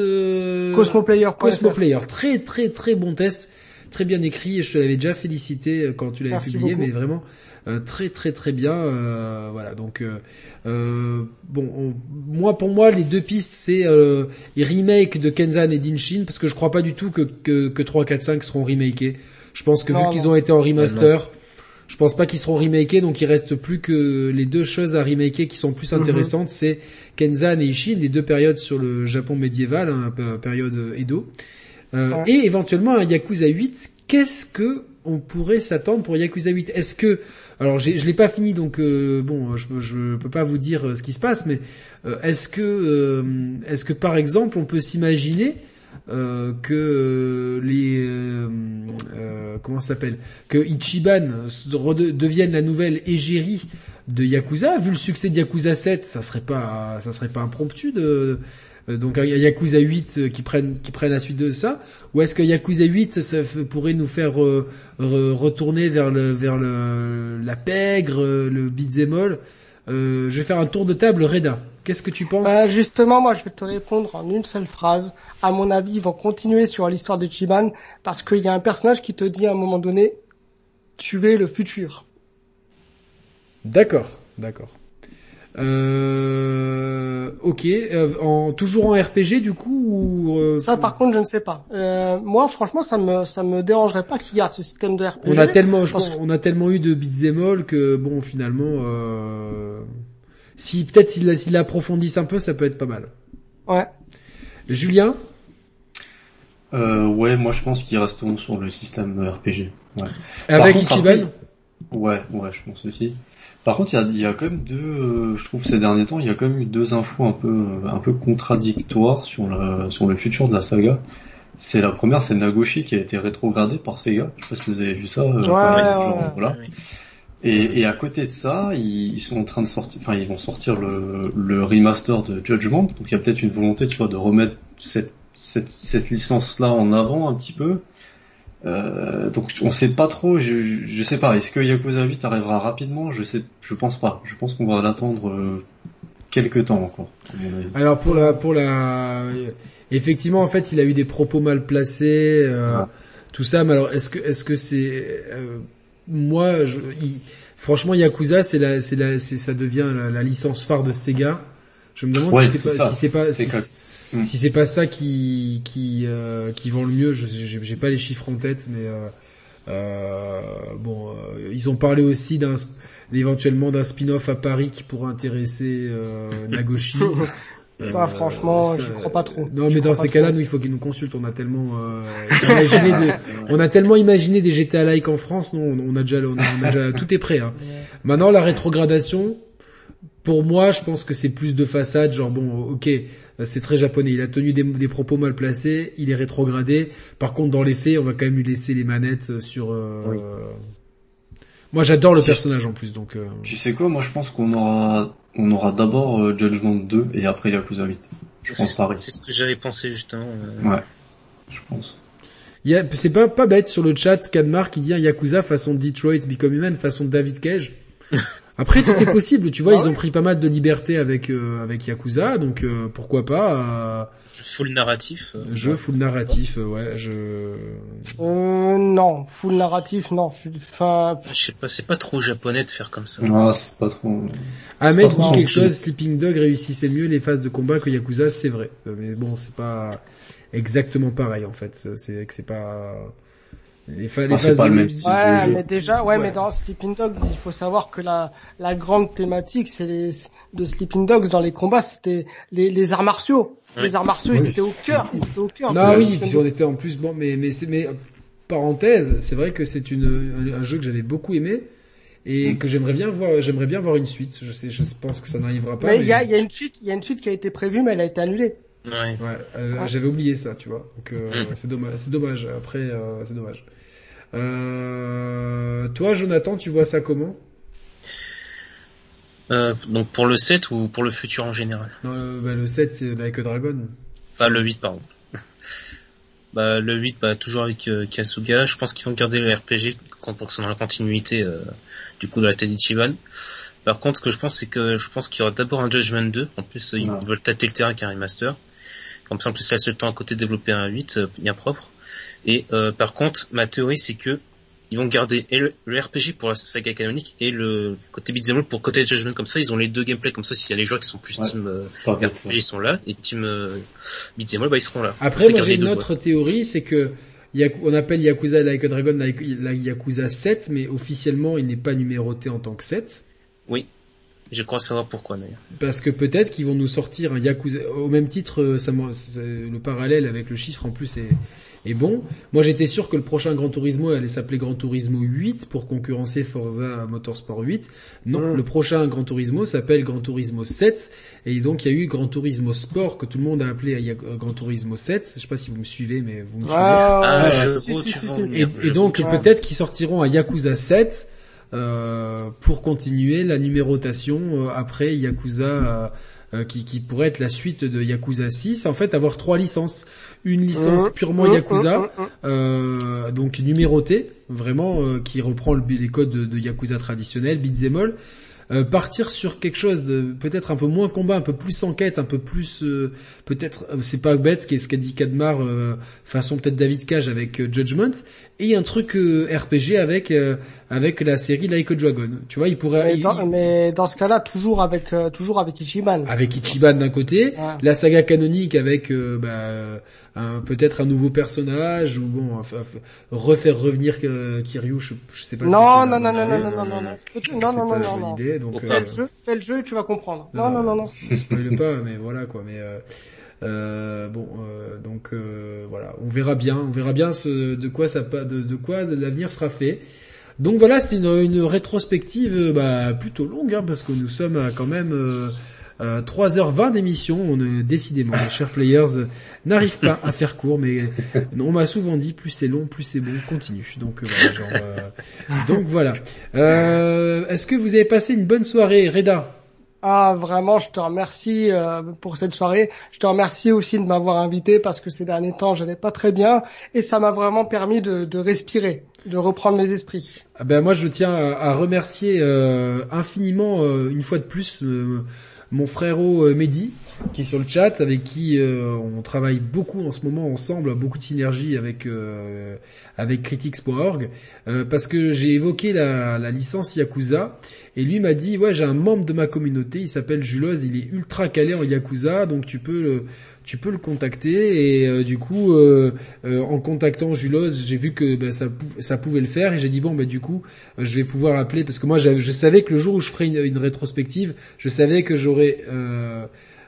Cosmoplayer. Cosmoplayer, très très très bon test très bien écrit et je te l'avais déjà félicité euh, quand tu l'avais publié, mais vraiment euh, très très très bien. Euh, voilà, donc bon, moi pour moi les deux pistes c'est les remakes de Kenzan et Dinshin parce que je crois pas du tout que que, que 3, 4, 5 seront remakés. Je pense que vu qu'ils ont été en remaster, je pense pas qu'ils seront remakés, donc il reste plus que les deux choses à remaker qui sont plus mhm. intéressantes, c'est Kenzan et Ishin, les deux périodes sur le Japon médiéval, hein, période Edo. Euh, et éventuellement un Yakuza 8. Qu'est-ce que on pourrait s'attendre pour Yakuza 8 Est-ce que alors je l'ai pas fini donc euh, bon je, je peux pas vous dire euh, ce qui se passe mais est-ce que est-ce que par exemple on peut s'imaginer que les comment ça s'appelle? Que Ichiban devienne la nouvelle égérie de Yakuza? Vu le succès de Yakuza 7, ça serait pas, ça serait pas impromptu de, euh, donc un Yakuza 8 euh, qui prennent qui prennent la suite de ça. Ou est-ce que Yakuza 8 ça pourrait nous faire euh, retourner vers le vers le la pègre le beat'em all euh, je vais faire un tour de table Reda. Qu'est-ce que tu penses? Bah, justement moi je vais te répondre en une seule phrase. À mon avis ils vont continuer sur l'histoire de Chiban parce qu'il y a un personnage qui te dit à un moment donné tu es le futur d'accord d'accord euh, ok, euh, en, toujours en RPG du coup ou euh, Ça par contre je ne sais pas. Euh, moi franchement ça me ça me dérangerait pas qu'il y ait ce système de RPG. On a tellement on a tellement eu de beat'em all que bon finalement si peut-être s'ils s'il l'approfondissent un peu ça peut être pas mal. Ouais. Julien? Ouais moi je pense qu'ils resteront sur le système RPG. Ouais. Avec Ichiban? Ouais ouais je pense aussi. Par contre, il y a, quand même deux, euh, je trouve ces derniers temps, il y a quand même eu deux infos un peu, un peu contradictoires sur le, sur le futur de la saga. C'est la première, c'est Nagoshi qui a été rétrogradé par Sega. Je sais pas si vous avez vu ça. Euh, voilà. Et, et, à côté de ça, ils, sont en train de sortir, enfin ils vont sortir le, le remaster de Judgment. Donc il y a peut-être une volonté, tu vois, de remettre cette, cette, cette licence-là en avant un petit peu. Euh, donc on sait pas trop, je, je sais pas, est-ce que Yakuza 8 arrivera rapidement? Je sais, je pense pas. Je pense qu'on va l'attendre euh, quelques temps encore. Alors pour la, pour la, effectivement en fait il a eu des propos mal placés, euh, tout ça. Mais alors est-ce que, est-ce que c'est, euh, moi, je, franchement Yakuza c'est la, c'est la, c'est ça devient la, licence phare de Sega. Je me demande si c'est pas, si c'est pas, Mm. Si c'est pas ça qui qui euh, qui vend le mieux, je j'ai pas les chiffres en tête, mais euh, euh, bon, euh, ils ont parlé aussi d'un éventuellement d'un spin-off à Paris qui pourrait intéresser euh, Nagoshi. ça, franchement, je crois pas trop. Non, mais dans ces cas-là, nous, il faut qu'ils nous consultent. On a tellement imaginé, on a tellement imaginé des GTA like en France. Non, on a déjà, on a, déjà, tout est prêt. Hein. Maintenant, la rétrogradation, pour moi, je pense que c'est plus de façade. Genre bon, ok, euh, c'est très japonais. Il a tenu des, propos mal placés, il est rétrogradé. Par contre, dans les faits, on va quand même lui laisser les manettes euh, sur. Euh... Moi, j'adore le personnage en plus, donc. Euh... Tu sais quoi? Moi, je pense qu'on aura, on aura d'abord Judgment 2 et après Yakuza 8. Je pense pareil. C'est ce que j'avais pensé justement. Ouais, je pense. C'est pas pas bête sur le chat, Kadmar qui dit un Yakuza façon Detroit Become Human, façon David Cage. Après, tout est possible, tu vois, ils ont pris pas mal de liberté avec euh, avec Yakuza, donc euh, pourquoi pas. Euh, full narratif. Euh, jeu full narratif, ouais. Je. Euh, non, full narratif, non. Enfin. Je sais pas, c'est pas trop japonais de faire comme ça. Non, c'est pas trop. Ahmed dit quelque chose. Sleeping Dog réussissait mieux les phases de combat que Yakuza, c'est vrai. Mais bon, c'est pas exactement pareil en fait. C'est que c'est pas. Les, fa ah, phases de... Ouais, mais déjà, ouais, mais dans Sleeping Dogs, il faut savoir que la, la grande thématique, c'est les, de Sleeping Dogs dans les combats, c'était les, les arts martiaux. Les arts martiaux, ils étaient au cœur, ils étaient au cœur. Non, oui, puis on était en plus, bon, mais, mais c'est, mais, parenthèse, c'est vrai que c'est une, un, jeu que j'avais beaucoup aimé et mm. que j'aimerais bien voir, j'aimerais bien voir une suite. Je sais, je pense que ça n'arrivera pas. Mais il y a, y a une suite, il y a une suite qui a été prévue, mais elle a été annulée. Ouais. ouais euh, j'avais oublié ça, tu vois. Donc euh, mm. c'est dommage, c'est dommage. Après, euh, c'est dommage. Euh, toi, Jonathan, tu vois ça comment? Euh, Donc pour le 7 ou pour le futur en général? Non, le, bah, le 7 c'est Like a Dragon. Enfin le 8 pardon. bah le 8 bah toujours avec euh, Kasuga, je pense qu'ils vont garder le RPG pour que dans la continuité euh, du coup de la Chiban. Par contre ce que je pense c'est que je pense qu'il y aura d'abord un Judgment 2, en plus ils veulent tâter le terrain avec un remaster. Comme ça en plus ça laisse le temps à côté de développer un 8 bien propre. Et euh, par contre, ma théorie c'est que ils vont garder le, RPG pour la saga canonique et le côté beat'em pour côté Judgment comme ça ils ont les deux gameplays comme ça s'il y a les joueurs qui sont plus team euh, RPG ils sont là et team euh, beat'em bah ils seront là. Après moi j'ai une autre théorie c'est que on appelle Yakuza Like a Dragon la, Yakuza 7 mais officiellement il n'est pas numéroté en tant que 7. Oui. Je crois savoir pourquoi d'ailleurs. Parce que peut-être qu'ils vont nous sortir un Yakuza au même titre euh, ça, le parallèle avec le chiffre en plus est et bon. Moi, j'étais sûr que le prochain Gran Turismo allait s'appeler Gran Turismo 8 pour concurrencer Forza Motorsport 8. Non, mm. le prochain Gran Turismo s'appelle Gran Turismo 7. Et donc, il y a eu Gran Turismo Sport que tout le monde a appelé euh, Gran Turismo 7. Je sais pas si vous me suivez, mais vous me suivez. Ah, et, donc, peut-être qu'ils sortiront un Yakuza 7 pour continuer la numérotation après Yakuza euh, qui, qui, pourrait être la suite de Yakuza 6, en fait avoir trois licences. Une licence mmh. purement mmh, Yakuza, mmh, euh, donc numérotée, vraiment, euh, qui reprend le, les codes de, de Yakuza traditionnel, beat'em euh, partir sur quelque chose de peut-être un peu moins combat, un peu plus enquête, un peu plus euh, peut-être euh, c'est pas bête ce qu'a dit Kadmar façon peut-être David Cage avec Judgment et un truc RPG avec avec la série Like a Dragon. Tu vois, il pourrait. Mais dans, mais dans ce cas-là, toujours avec euh, toujours avec Ichiban. Avec Ichiban d'un côté, ah. la saga canonique avec euh, bah, peut-être un nouveau personnage ou bon enfin, refaire revenir euh, Kiryu je, je, sais pas non si non, non, non, non, euh, non, non non. non non non non non. idée, donc, euh, fais, le jeu, fais le jeu tu vas comprendre. Non non non non, ne spoil pas mais voilà quoi. Mais euh, euh bon donc voilà. On verra bien on verra bien ce, de quoi ça de, de quoi l'avenir sera fait. Donc voilà, c'est une, rétrospective euh, bah, plutôt longue hein, parce que nous sommes quand même euh, 3h20 d'émission, on est décidément, les chers players euh, n'arrivent pas à faire court, mais on m'a souvent dit plus c'est long, plus c'est bon, continue. Donc euh, euh, donc voilà. Est-ce que vous avez passé une bonne soirée, Reda? Ah vraiment, je te remercie pour cette soirée. Je te remercie aussi de m'avoir invité parce que ces derniers temps, j'allais pas très bien et ça m'a vraiment permis de, respirer, de reprendre mes esprits. Ah ben moi, je tiens à, remercier infiniment une fois de plus mon frérot euh, Mehdi, qui est sur le chat, avec qui euh, on travaille beaucoup en ce moment ensemble, beaucoup de synergie avec euh, avec Critics.org, parce que j'ai évoqué la, la, licence Yakuza, et lui m'a dit ouais j'ai un membre de ma communauté, il s'appelle Julos, il est ultra calé en Yakuza, donc tu peux tu peux le contacter et euh, du coup euh, euh, en contactant Julos j'ai vu que bah, ça, pouvait le faire et j'ai dit bon bah du coup je vais pouvoir appeler parce que moi je savais que le jour où je ferais une, une rétrospective je savais que j'aurais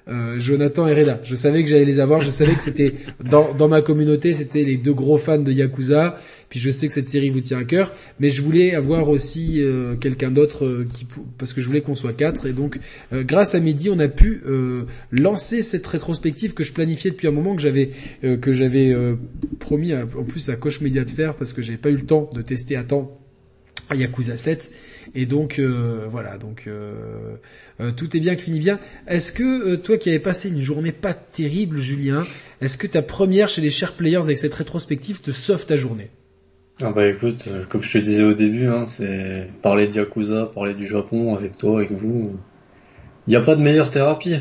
euh, Jonathan et Reda. Je savais que j'allais les avoir. Je savais que c'était dans, dans ma communauté, c'était les deux gros fans de Yakuza. Puis je sais que cette série vous tient à cœur, mais je voulais avoir aussi euh, quelqu'un d'autre euh, qui parce que je voulais qu'on soit quatre. Et donc, grâce à Mehdi, on a pu lancer cette rétrospective que je planifiais depuis un moment, que j'avais que j'avais promis en plus à Coach Media de faire parce que j'avais pas eu le temps de tester à temps Yakuza 7 et donc euh, voilà donc euh, euh, tout est bien qui finit bien. Est-ce que toi qui avais passé une journée pas terrible Julien est-ce que ta première chez les chers players avec cette rétrospective te sauve ta journée? Ah bah écoute comme je te disais au début hein, c'est parler de Yakuza parler du Japon avec toi avec vous. Il n'y a pas de meilleure thérapie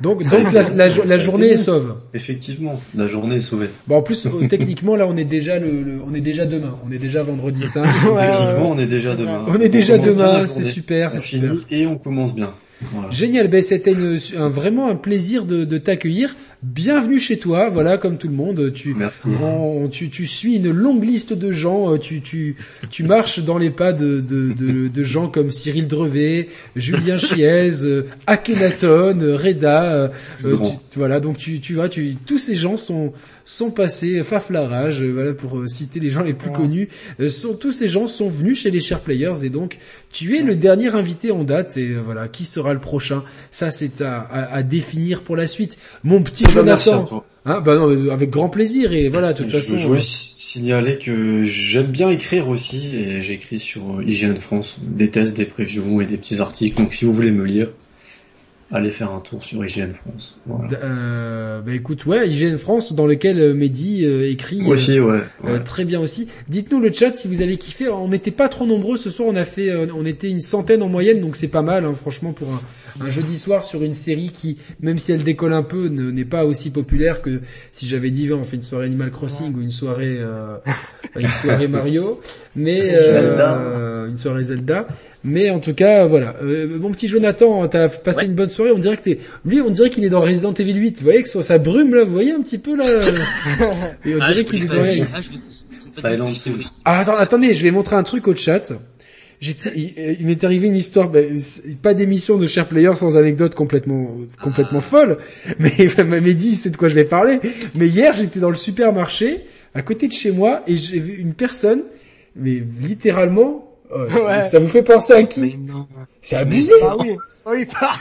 donc, donc la, la, journée est sauve. Effectivement, la journée est sauvée. Bon, en plus, euh, techniquement, là, on est déjà le, on est déjà demain. On est déjà vendredi 5. Effectivement, on est déjà demain. On est déjà demain, c'est super, c'est fini et on commence bien. Génial, ben c'était un, vraiment un plaisir de, de t'accueillir. Bienvenue chez toi, voilà comme tout le monde. Tu, Merci. tu, tu suis une longue liste de gens. Euh, tu, tu, tu marches dans les pas de, de, de, de gens comme Cyril Drevet, Julien Chiez, euh, Akhenaton, Reda. Euh, voilà, donc tu, tu vois, tu, tous ces gens sont sont passés, Faflarage, euh, voilà pour euh, citer les gens les plus connus, euh, sont, tous ces gens sont venus chez les Share Players et donc tu es le dernier invité en date et voilà qui sera le prochain, ça c'est à, à, définir pour la suite. Mon petit Jonathan. Hein, bah non, avec grand plaisir et voilà, de toute façon. Je voulais signaler que j'aime bien écrire aussi et j'écris sur IGN France des tests, des previews et des petits articles. Donc si vous voulez me lire, allez faire un tour sur IGN France. Euh, bah écoute, ouais, IGN France dans lequel euh, Mehdi euh, écrit aussi, ouais, très bien aussi. Dites-nous le chat si vous avez kiffé. On n'était pas trop nombreux ce soir, on a fait, on était une centaine en moyenne, donc c'est pas mal, hein, franchement pour un, un, jeudi soir sur une série qui, même si elle décolle un peu, n'est pas aussi populaire que si j'avais dit on fait une soirée Animal Crossing ou une soirée, une soirée Mario, mais une soirée Zelda. Mais en tout cas, voilà. Euh, mon petit Jonathan, t'as passé une bonne soirée. On dirait que t'es, lui, on dirait qu'il est dans Resident Evil 8. Vous voyez que ça brume là, vous voyez un petit peu là. Et on ah, dirait qu'il est dans. Ah, attends, attendez, je vais montrer un truc au chat. J'étais, il, m'est arrivé une histoire, bah, pas d'émission de Share Player sans anecdote complètement, complètement folle. Mais Mehdi sait de quoi je vais parler. Mais hier, j'étais dans le supermarché à côté de chez moi et j'ai vu une personne, mais littéralement ça vous fait penser à qui C'est abusé. Ah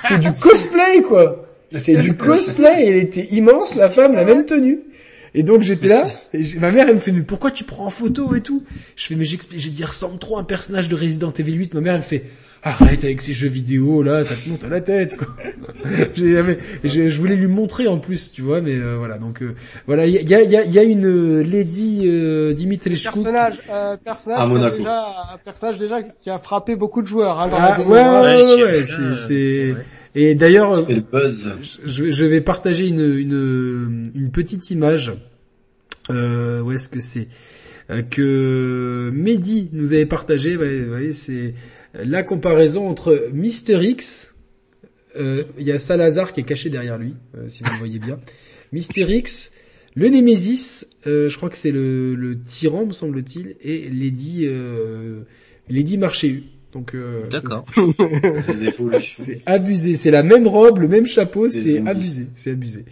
c'est du cosplay quoi. C'est du cosplay. Elle était immense, la femme, la même tenue. Et donc j'étais là, et ma mère elle me fait mais pourquoi tu prends en photo et tout? Je fais mais j'explique, j'ai dit ressemble trop à un personnage de Resident Evil 8. Ma mère elle me fait arrête avec ces jeux vidéo là, ça te monte à la tête. Quoi. je, je, voulais lui montrer en plus, tu vois, mais euh, voilà. Donc euh, voilà, il y a, y, a, y a une euh, Lady euh, Dimitrescu. Personnage, euh, personnage, déjà, un personnage déjà qui a frappé beaucoup de joueurs. Hein, dans ah, la ouais, ouais, ouais, ouais c'est. Et d'ailleurs, je, je, vais partager une, une, une petite image. Euh, où est-ce que c'est que Mehdi nous avait partagé. Vous voyez, c'est la comparaison entre Mister X, euh, il y a Salazar qui est caché derrière lui, euh, si vous le voyez bien. Mister X, le Némésis, euh, je crois que c'est le, le, tyran, me semble-t-il, et Lady, Lady Marchéu. Donc, d'accord. c'est abusé. C'est la même robe, le même chapeau. C'est abusé. C'est abusé.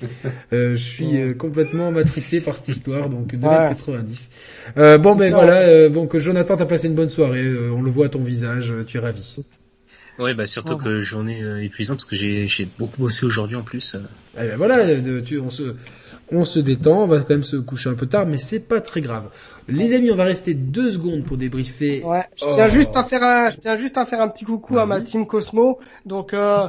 je suis complètement matrixé par cette histoire. Donc de 90. bon, ben voilà. donc Jonathan, t'as passé une bonne soirée. on le voit à ton visage. tu es ravi. Oui, bah surtout que journée euh, épuisante parce que j'ai j'ai beaucoup bossé aujourd'hui en plus. Eh ben voilà, tu, on se on se détend, on va quand même se coucher un peu tard, mais c'est pas très grave. Les amis, on va rester deux secondes pour débriefer. Ouais, je tiens juste à faire un, je tiens juste à faire un petit coucou à ma team Cosmo. Donc euh,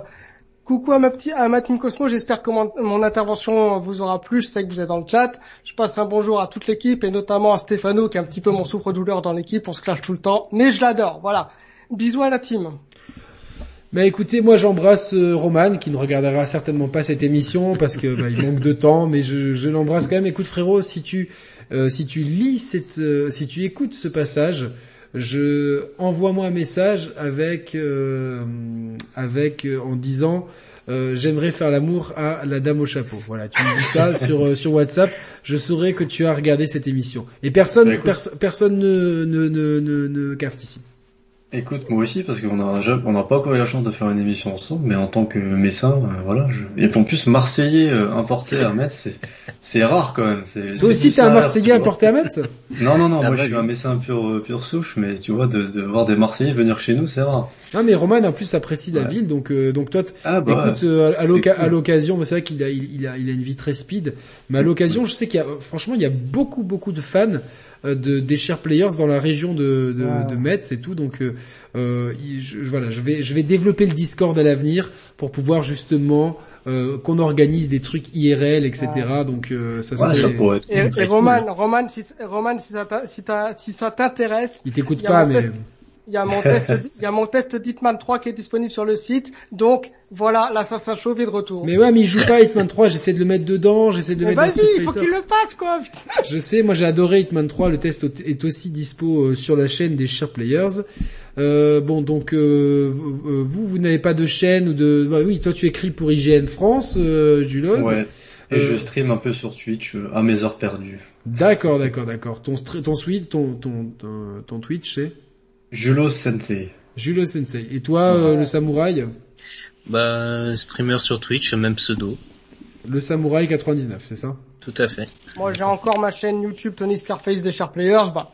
Coucou à ma, petite, à ma team Cosmo, j'espère que mon, mon, intervention vous aura plu, je sais que vous êtes dans le chat. Je passe un bonjour à toute l'équipe et notamment à Stéphano qui est un petit peu mon souffre-douleur dans l'équipe, on se clash tout le temps, mais je l'adore, voilà. Bisous à la team. Mais écoutez, moi j'embrasse euh, Roman qui ne regardera certainement pas cette émission parce que bah, il manque de temps, mais je, je l'embrasse quand même. Écoute frérot, si tu euh, si tu lis cette, euh, si tu écoutes ce passage, je envoie-moi un message avec avec en disant j'aimerais faire l'amour à la dame au chapeau. Voilà, tu me dis ça sur sur WhatsApp, je saurai que tu as regardé cette émission. Et personne bah, personne ne ne ne ne, ne cafte ici. Écoute, moi aussi, parce qu'on a, on n'a pas encore eu la chance de faire une émission ensemble, mais en tant que messin, euh, voilà. Je... Et en plus, Marseillais euh, importé à Metz, c'est rare quand même. Toi aussi, t'es un Marseillais importé à Metz? Non, non, non, ah moi je suis un messin pur, euh, pur souche, mais tu vois, de, de voir des Marseillais venir chez nous, c'est rare. Non, mais Roman en plus apprécie la ville, donc donc toi, ah, bah, écoute, à l'occasion, c'est vrai qu'il a, il, a, il a une vie très speed, mais à l'occasion, je sais qu'il y a, franchement, il y a beaucoup, beaucoup de fans euh, de, des share players dans la région de, de, de Metz et tout. Donc euh, euh je, voilà, je vais je vais développer le Discord à l'avenir pour pouvoir justement euh, qu'on organise des trucs IRL, etc. Donc euh, ça, ouais, ça pourrait être. Et, et Roman, Roman, si, Roman, si ça si, si ça t'intéresse, il t'écoute pas, mais il y a mon test, il y a mon test d'Hitman 3 qui est disponible sur le site. Donc, voilà, l'assassin chauve est de retour. Mais ouais, mais il joue pas Hitman 3, j'essaie de le mettre dedans, j'essaie de le mettre Vas-y, il faut qu'il le fasse, quoi, Je sais, moi j'ai adoré Hitman 3, le test est aussi dispo euh, sur la chaîne des Share Players. Euh, bon, donc, euh, vous, vous n'avez pas de chaîne ou de... Bah, oui, toi tu écris pour IGN France, euh, Julos. Ouais. Et je stream un peu sur Twitch à mes heures perdues. D'accord, d'accord, d'accord. Ton, ton, ton, ton, ton, ton Twitch, c'est? Julo Sensei. Julo Sensei. Et toi, euh, le samouraï Bah, streamer sur Twitch, même pseudo. Le samouraï 99, c'est ça? Tout à fait. Moi, j'ai encore ma chaîne YouTube Tony Scarface des Sharp Players. Bah,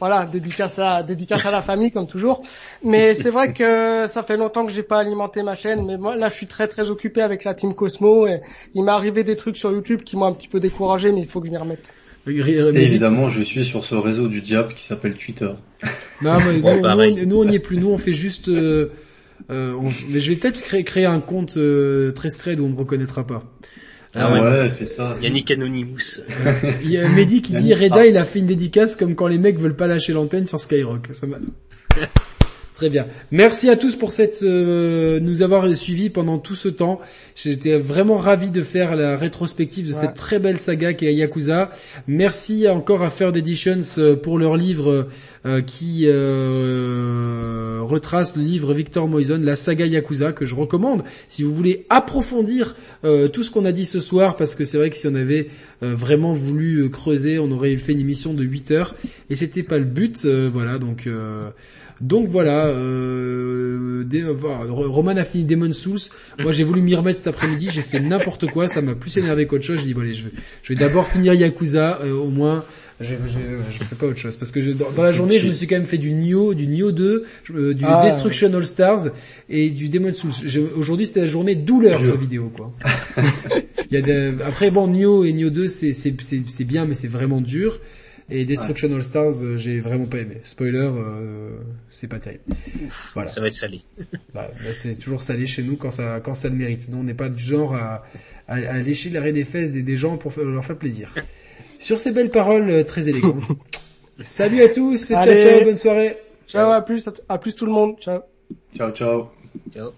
voilà, dédicace à, dédicace à la famille comme toujours. Mais c'est vrai que ça fait longtemps que j'ai pas alimenté ma chaîne, mais moi là je suis très très occupé avec la team Cosmo et il m'est arrivé des trucs sur YouTube qui m'ont un petit peu découragé, mais il faut que je m'y remette. Et évidemment, je suis sur ce réseau du diable qui s'appelle Twitter. Non, mais nous, nous, on n'y est plus. Nous, on fait juste. Euh, euh, Mais je vais peut-être créer, créer un compte euh, très secret où on me reconnaîtra pas. Ah ouais, ouais, fais ça. Yannick Anonymous. Il y a Mehdi qui dit Reda, il a fait une dédicace comme quand les mecs veulent pas lâcher l'antenne sur Skyrock. Ça Très bien. Merci à tous pour cette euh, nous avoir suivis pendant tout ce temps. J'étais vraiment ravi de faire la rétrospective de cette très belle saga qui est Yakuza. Merci encore à Third Editions euh, pour leur livre euh, qui retrace le livre Victor Moison, la saga Yakuza que je recommande si vous voulez approfondir tout ce qu'on a dit ce soir parce que c'est vrai que si on avait vraiment voulu creuser, on aurait fait une émission de 8 heures et c'était pas le but. voilà donc donc voilà, euh, euh Roman a fini Demon Souls. Moi j'ai voulu m'y remettre cet après-midi, j'ai fait n'importe quoi, ça m'a plus énervé qu'autre chose. Je dis bon allez, je vais, je vais d'abord finir Yakuza, euh, au moins. Je, je, fais pas autre chose parce que je, dans, la journée je me suis quand même fait du Nioh, du Nioh 2, euh, du ah. Destruction All Stars et du Demon Souls. Aujourd'hui c'était la journée douleur jeux vidéo quoi. Il y a des... Après bon, Nioh et Nioh 2 c'est c'est c'est bien, mais c'est vraiment dur. Et Destruction All Stars, euh, j'ai vraiment pas aimé. Spoiler, euh, c'est pas terrible. voilà. Ça va être salé. bah, bah, c'est toujours salé chez nous quand ça quand ça le mérite. Nous, on n'est pas du genre à, à, à lécher l'arrêt des fesses des, des gens pour leur faire plaisir. Sur ces belles paroles euh, très élégantes. Salut à tous, ciao ciao, bonne soirée. Ciao, à plus, à plus tout le monde. Ciao. Ciao ciao. Ciao.